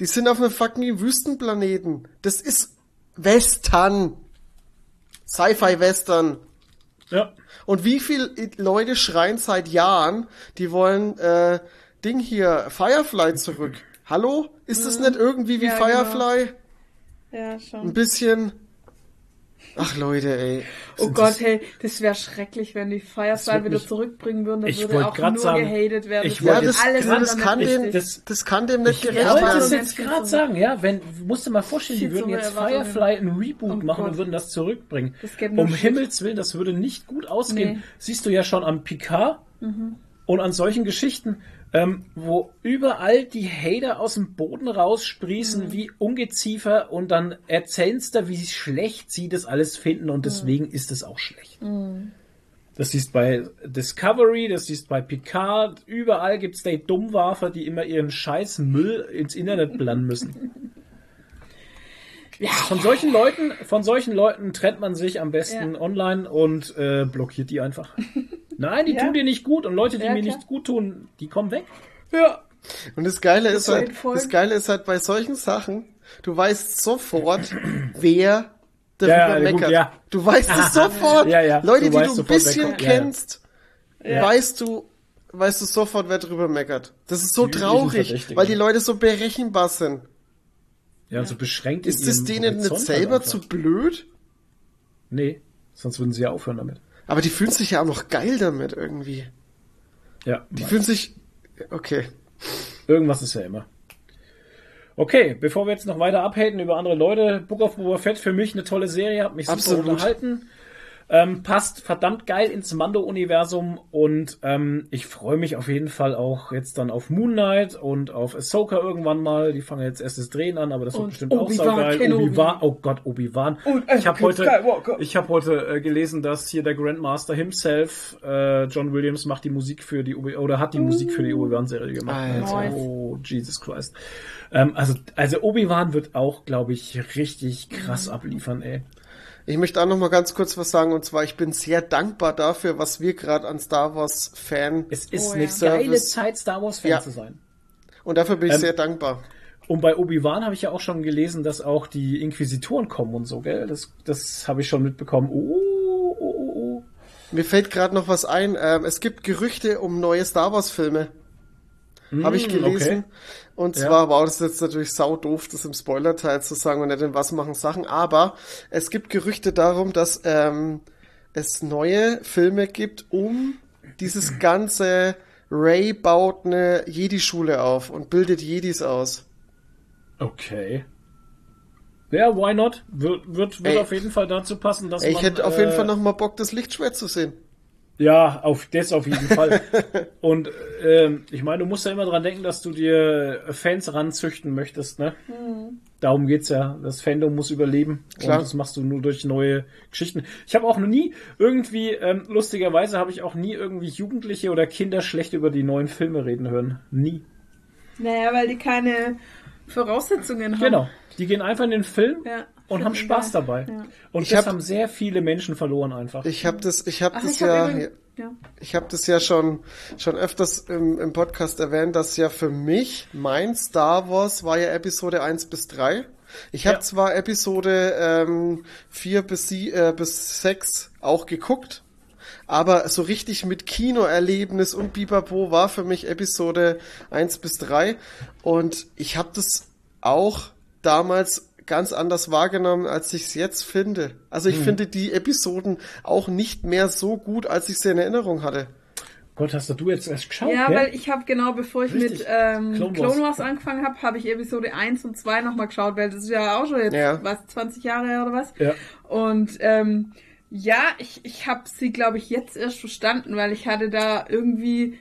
Die sind auf einem fucking Wüstenplaneten. Das ist Western. Sci-Fi-Western. Ja. Und wie viele Leute schreien seit Jahren, die wollen äh, Ding hier, Firefly zurück. Hallo? Ist das nicht irgendwie wie Ja, genau. Firefly? Ja, Ein schon. bisschen. Ach Leute, ey. Oh Gott, hey, das wäre schrecklich, wenn die Firefly wieder mich- zurückbringen würden. Dann Ich würde auch grad nur sagen, gehatet werden. ich Das Ja, wollte das, alles das, das, kann dem, das- das kann dem nicht Ich gerecht wollte Erwartungen es werden. jetzt gerade sagen, ja, wenn, musst du mal vorstellen, die würden jetzt. Firefly ein Reboot Oh machen Gott. und würden das zurückbringen. Das um Shit. Himmels Willen, das würde nicht gut ausgehen. Nee. Mhm. Siehst du ja schon am Picard und an solchen Geschichten, ähm, wo überall die Hater aus dem Boden raussprießen Mhm. wie Ungeziefer und dann erzählst du, wie schlecht sie das alles finden und deswegen Mhm. ist es auch schlecht. Das siehst bei Discovery, das siehst bei Picard, überall gibt's die Dummwafer, die immer ihren scheiß Müll ins Internet blenden müssen. Von solchen Leuten, von solchen Leuten trennt man sich am besten Ja. online und äh, blockiert die einfach. *laughs* Nein, die Ja. tun dir nicht gut und Leute, die Ja, mir klar. nicht gut tun, die kommen weg. Ja. Und das Geile ist halt, das Geile ist halt bei solchen Sachen, du weißt sofort, wer darüber Ja, ja, gut, meckert. ja. Du weißt es *laughs* sofort. Ja, ja, Leute, du die du ein bisschen ja. kennst, weißt du, weißt du sofort, wer drüber meckert. Das ist so Die traurig, weil die Leute so berechenbar sind. Ja, so beschränkt Ist es denen nicht Horizont selber halt zu blöd? Nee, sonst würden sie ja aufhören damit. Aber die fühlen sich ja auch noch geil damit irgendwie. Ja, Die fühlen sich, okay. Irgendwas ist ja immer. Okay, bevor wir jetzt noch weiter abhaten über andere Leute, Book of Boba Fett für mich eine tolle Serie, hat mich super Absolut. unterhalten. Ähm, passt verdammt geil ins Mando-Universum und ähm, ich freue mich auf jeden Fall auch jetzt dann auf Moon Knight und auf Ahsoka irgendwann mal. Die fangen jetzt erst das Drehen an, aber das wird Und bestimmt auch Obi-Wan saugeil. Obi-Wan, oh Gott, Obi-Wan. Und Ich habe heute, ich habe heute äh, gelesen, dass hier der Grandmaster himself, äh, John Williams, macht die Musik für die Obi oder hat die Musik für die Obi-Wan-Serie gemacht. Alter. Nice. Oh, Jesus Christ. Ähm, also, also Obi-Wan wird auch, glaube ich, richtig krass abliefern, ey. Ich möchte auch noch mal ganz kurz was sagen, und zwar, ich bin sehr dankbar dafür, was wir gerade an Star Wars Fan, Es ist Oh, eine ja. geile. Zeit, Star Wars-Fan Ja. zu sein. und dafür bin ich Ähm, sehr dankbar. Und bei Obi-Wan habe ich ja auch schon gelesen, dass auch die Inquisitoren kommen und so, gell? Das, das habe ich schon mitbekommen. Oh, oh, oh, oh. Mir fällt gerade noch was ein. Ähm, es gibt Gerüchte um neue Star Wars Filme. Habe ich Mm, gelesen. okay. Und Ja. zwar war das jetzt natürlich sau doof, das im Spoiler-Teil zu sagen und nicht in was machen Sachen. Aber es gibt Gerüchte darum, dass ähm, es neue Filme gibt, um dieses *clears throat* ganze Ray baut eine Jedi-Schule auf und bildet Jedis aus. Okay. Ja, why not? Wird, wird, wird Ey. auf jeden Fall dazu passen, dass Ey, man, ich hätte auf jeden äh, Fall noch mal Bock, das Lichtschwert zu sehen. Ja, auf das auf jeden Fall. *laughs* Und ähm, ich meine, du musst ja immer dran denken, dass du dir Fans ranzüchten möchtest, ne? Darum geht's ja. Das Fandom muss überleben. Klar. Und das machst du nur durch neue Geschichten. Ich habe auch noch nie irgendwie, ähm, lustigerweise habe ich auch nie irgendwie Jugendliche oder Kinder schlecht über die neuen Filme reden hören. Nie. Naja, weil die keine Voraussetzungen haben. Genau. Die gehen einfach in den Film Ja, und haben Spaß geil. dabei. Ja. Und Ich das hab- haben sehr viele Menschen verloren einfach. Ich habe das, ich habe das ich hab ja, übrigens, ja. ich habe das ja schon schon öfters im, im Podcast erwähnt, dass ja für mich mein Star Wars war ja Episode 1 bis 3. Ich habe Ja. zwar Episode ähm, 4 bis, sie, äh, bis 6 auch geguckt, aber so richtig mit Kinoerlebnis und Bipapo war für mich Episode 1 bis 3 und ich habe das auch damals ganz anders wahrgenommen, als ich es jetzt finde. Also ich Hm. finde die Episoden auch nicht mehr so gut, als ich sie in Erinnerung hatte. Gott, hast du jetzt erst geschaut? Ja, gell? weil ich habe genau bevor ich Richtig. mit ähm, Clone Clone, Wars. Wars. angefangen habe, habe ich Episode 1 und 2 nochmal geschaut, weil das ist ja auch schon jetzt, Ja. was, 20 Jahre her oder was? Ja. Und ähm, ja, ich, ich habe sie, glaube ich, jetzt erst verstanden, weil ich hatte da irgendwie,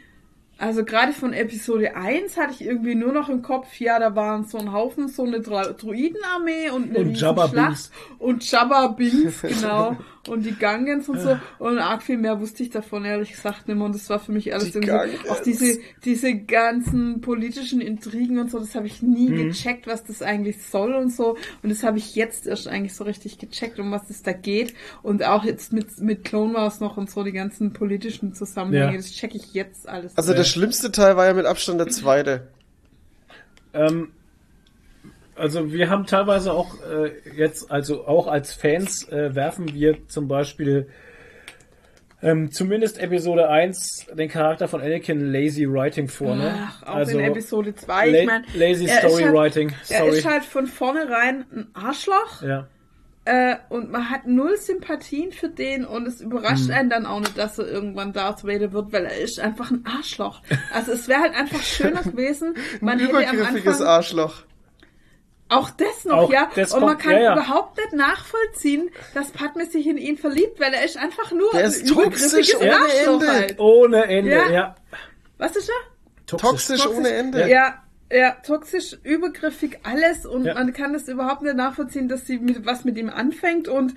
also gerade von Episode 1 hatte ich irgendwie nur noch im Kopf, ja, da waren so ein Haufen, so eine Dra- Druidenarmee und eine Und Jabba Riesenschlacht Binks. und Jabba Binks, *laughs* genau. Und die Gangens und so. Und arg viel mehr wusste ich davon, ehrlich gesagt, nicht mehr. Und das war für mich alles Die irgendwie, Gangens. auch diese, diese ganzen politischen Intrigen und so, das habe ich nie Mhm. gecheckt, was das eigentlich soll und so. Und das habe ich jetzt erst eigentlich so richtig gecheckt, um was es da geht. Und auch jetzt mit, mit Clone Wars noch und so, die ganzen politischen Zusammenhänge, Ja. das checke ich jetzt alles. Also der schlimmste Teil war ja mit Abstand der zweite. Ähm, also wir haben teilweise auch äh, jetzt, also auch als Fans äh, werfen wir zum Beispiel ähm, zumindest Episode 1 den Charakter von Anakin Lazy Writing vor, ne? Ach, auch in Episode 2. la- Ich mein, Lazy er Story halt, Writing. Er Sorry. ist halt von vornherein ein Arschloch. ja. Äh, und man hat null Sympathien für den und es Hm. überrascht einen dann auch nicht, dass er irgendwann Darth Vader wird, weil er ist einfach ein Arschloch. Also es wäre halt einfach schöner *laughs* gewesen, man Ein übergriffiges Anfang Arschloch. Auch das noch, Auch ja. das und man kommt- kann ja, ja. überhaupt nicht nachvollziehen, dass Padme sich in ihn verliebt, weil er ist einfach nur Der ein ist toxisch ohne Arschloch Ende. halt. Ohne Ende, ja. Ja. Was ist er? Toxisch, Toxisch. ohne Ende. Ja, ja, toxisch, übergriffig, alles und Ja. man kann das überhaupt nicht nachvollziehen, dass sie mit, was mit ihm anfängt und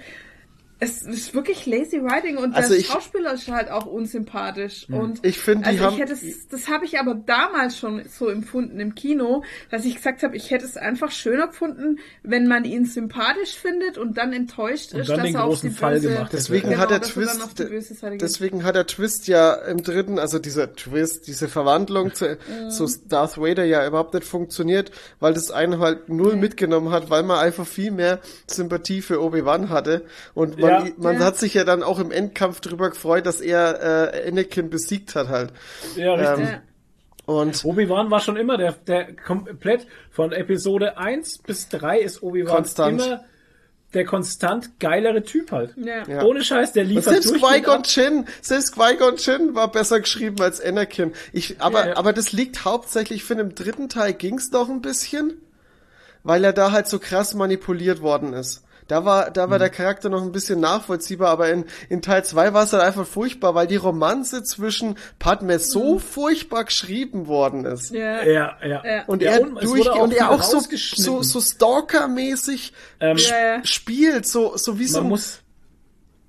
es ist wirklich lazy writing und Also der ich- Schauspieler ist halt auch unsympathisch und Ich finde, also haben. ich hätte es, das habe ich aber damals schon so empfunden im Kino, dass ich gesagt habe, ich hätte es einfach schöner gefunden, wenn man ihn sympathisch findet und dann enttäuscht Und ist, dann dass den er auf großen die Fall böse, gemacht. Deswegen Genau, hat der er Twist, die böse Seite geht. deswegen hat der Twist ja im dritten, also dieser Twist, diese Verwandlung zu, Mhm. zu Darth Vader ja überhaupt nicht funktioniert, weil das einen halt null mitgenommen hat, weil man einfach viel mehr Sympathie für Obi-Wan hatte und man, Ja. Man Ja. hat sich ja dann auch im Endkampf drüber gefreut, dass er äh, Anakin besiegt hat halt. Ja, richtig. Ähm, Ja. Und Obi-Wan war schon immer der, der komplett von Episode 1 bis 3 ist Obi-Wan immer der konstant geilere Typ halt. Ja. Ja. Ohne Scheiß, der liefert selbst durchgehend Qui-Gon. Jinn, selbst Qui-Gon Jinn war besser geschrieben als Anakin. Ich, aber, Ja, ja. aber das liegt hauptsächlich, ich finde, im dritten Teil ging's noch ein bisschen, weil er da halt so krass manipuliert worden ist. Da war, da war Mhm. der Charakter noch ein bisschen nachvollziehbar, aber in, in Teil 2 war es halt einfach furchtbar, weil die Romanze zwischen Padme so furchtbar geschrieben worden ist. Mhm. Ja. Ja, ja. Und Ja, er und es durch, und er auch so, so, so Stalker-mäßig Ähm, sp- Ja, ja. spielt, so, so wie so Man ein muss.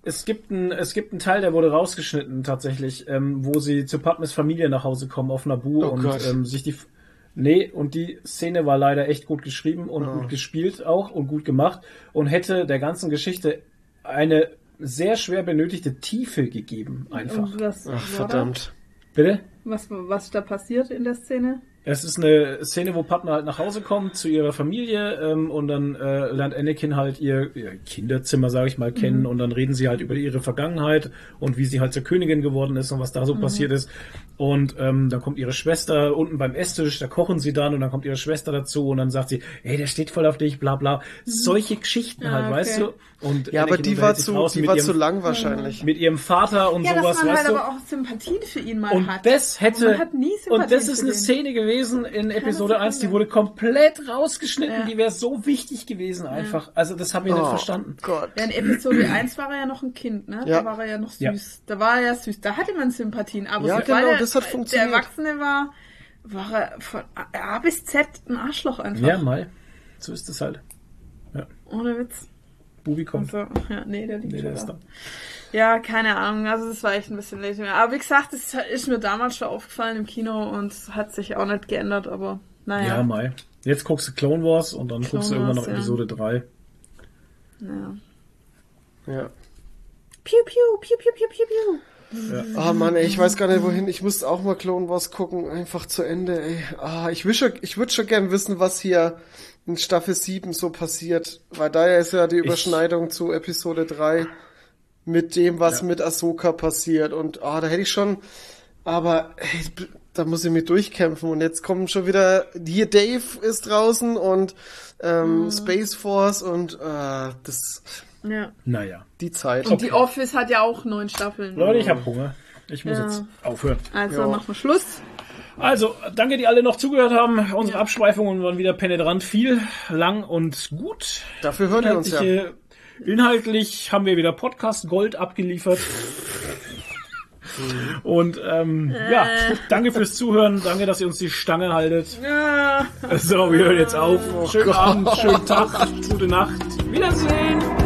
Es gibt einen, es gibt einen Teil, der wurde rausgeschnitten tatsächlich, ähm, wo sie zu Padmes Familie nach Hause kommen auf Naboo Oh und Gott. ähm, sich die. Nee, und die Szene war leider echt gut geschrieben und Oh. gut gespielt auch und gut gemacht und hätte der ganzen Geschichte eine sehr schwer benötigte Tiefe gegeben, einfach. Und was, Ach, war verdammt. Bitte? Da? Was, was ist da passiert in der Szene? Es ist eine Szene, wo Padme halt nach Hause kommt zu ihrer Familie ähm, und dann äh, lernt Anakin halt ihr, ihr Kinderzimmer, sage ich mal, kennen und dann reden sie halt über ihre Vergangenheit und wie sie halt zur Königin geworden ist und was da so passiert ist. Und ähm, dann kommt ihre Schwester unten beim Esstisch, da kochen sie dann und dann kommt ihre Schwester dazu und dann sagt sie, hey, der steht voll auf dich, bla bla. Solche Geschichten Ah, halt, okay. weißt du? Und Ja, aber die war zu, die war ihrem, zu lang wahrscheinlich. mit ihrem Vater und Ja, sowas, dass man halt aber auch Sympathien für ihn mal Und hat. das hätte. Und man hat nie Sympathien und das ist eine. Szene gewesen in Episode 1, die wurde komplett rausgeschnitten. Ja. Die wäre so wichtig gewesen einfach. Also das habe ich nicht Oh verstanden. Gott. Ja, in Episode 1 war er ja noch ein Kind, ne? Ja. Da war er ja noch süß. Ja. Da war er ja süß. Da hatte man Sympathien. Aber Ja, sobald genau, er, das hat Der funktioniert. Erwachsene war, war er von A bis Z ein Arschloch einfach. Ja, mal. So ist es halt. Ohne Witz. Bubi kommt. Also, ja, nee, der liegt Nee, der ist da. Ja, keine Ahnung. Also das war echt ein bisschen lazy. Aber wie gesagt, das ist mir damals schon aufgefallen im Kino und hat sich auch nicht geändert, aber naja. Ja, Mai. Jetzt guckst du Clone Wars und dann guckst du Clone irgendwann Wars, noch ja. Episode 3. ja. Ja. Piu, piu, piu, piu, piu, piu, piu. Ah Mann, ey, ich weiß gar nicht wohin. Ich müsste auch mal Clone Wars gucken, einfach zu Ende, ey. Ah, ich schon, ich würde schon gern wissen, was hier in Staffel 7 so passiert, weil da ist ja die Überschneidung zu Episode 3 mit dem, was Ja. mit Ahsoka passiert und ah, da hätte ich schon, aber ey, da muss ich mich durchkämpfen und jetzt kommen schon wieder, hier Dave ist draußen und ähm, Space Force und äh, das, Ja. Naja. die Zeit. Und die Office hat ja auch neun Staffeln. Leute, ich habe Hunger. Ich muss Ja. jetzt aufhören. Also Ja. machen wir Schluss. Also, danke, die alle noch zugehört haben. Unsere Abschweifungen waren wieder penetrant viel, lang und gut. Dafür hören wir uns ja. Inhaltlich haben wir wieder Podcast Gold abgeliefert. *laughs* Und ähm, ja, danke fürs Zuhören, danke, dass ihr uns die Stange haltet. Ja. So, wir hören jetzt auf. Schönen Gott. Abend, schönen Tag, gute Nacht. Wiedersehen.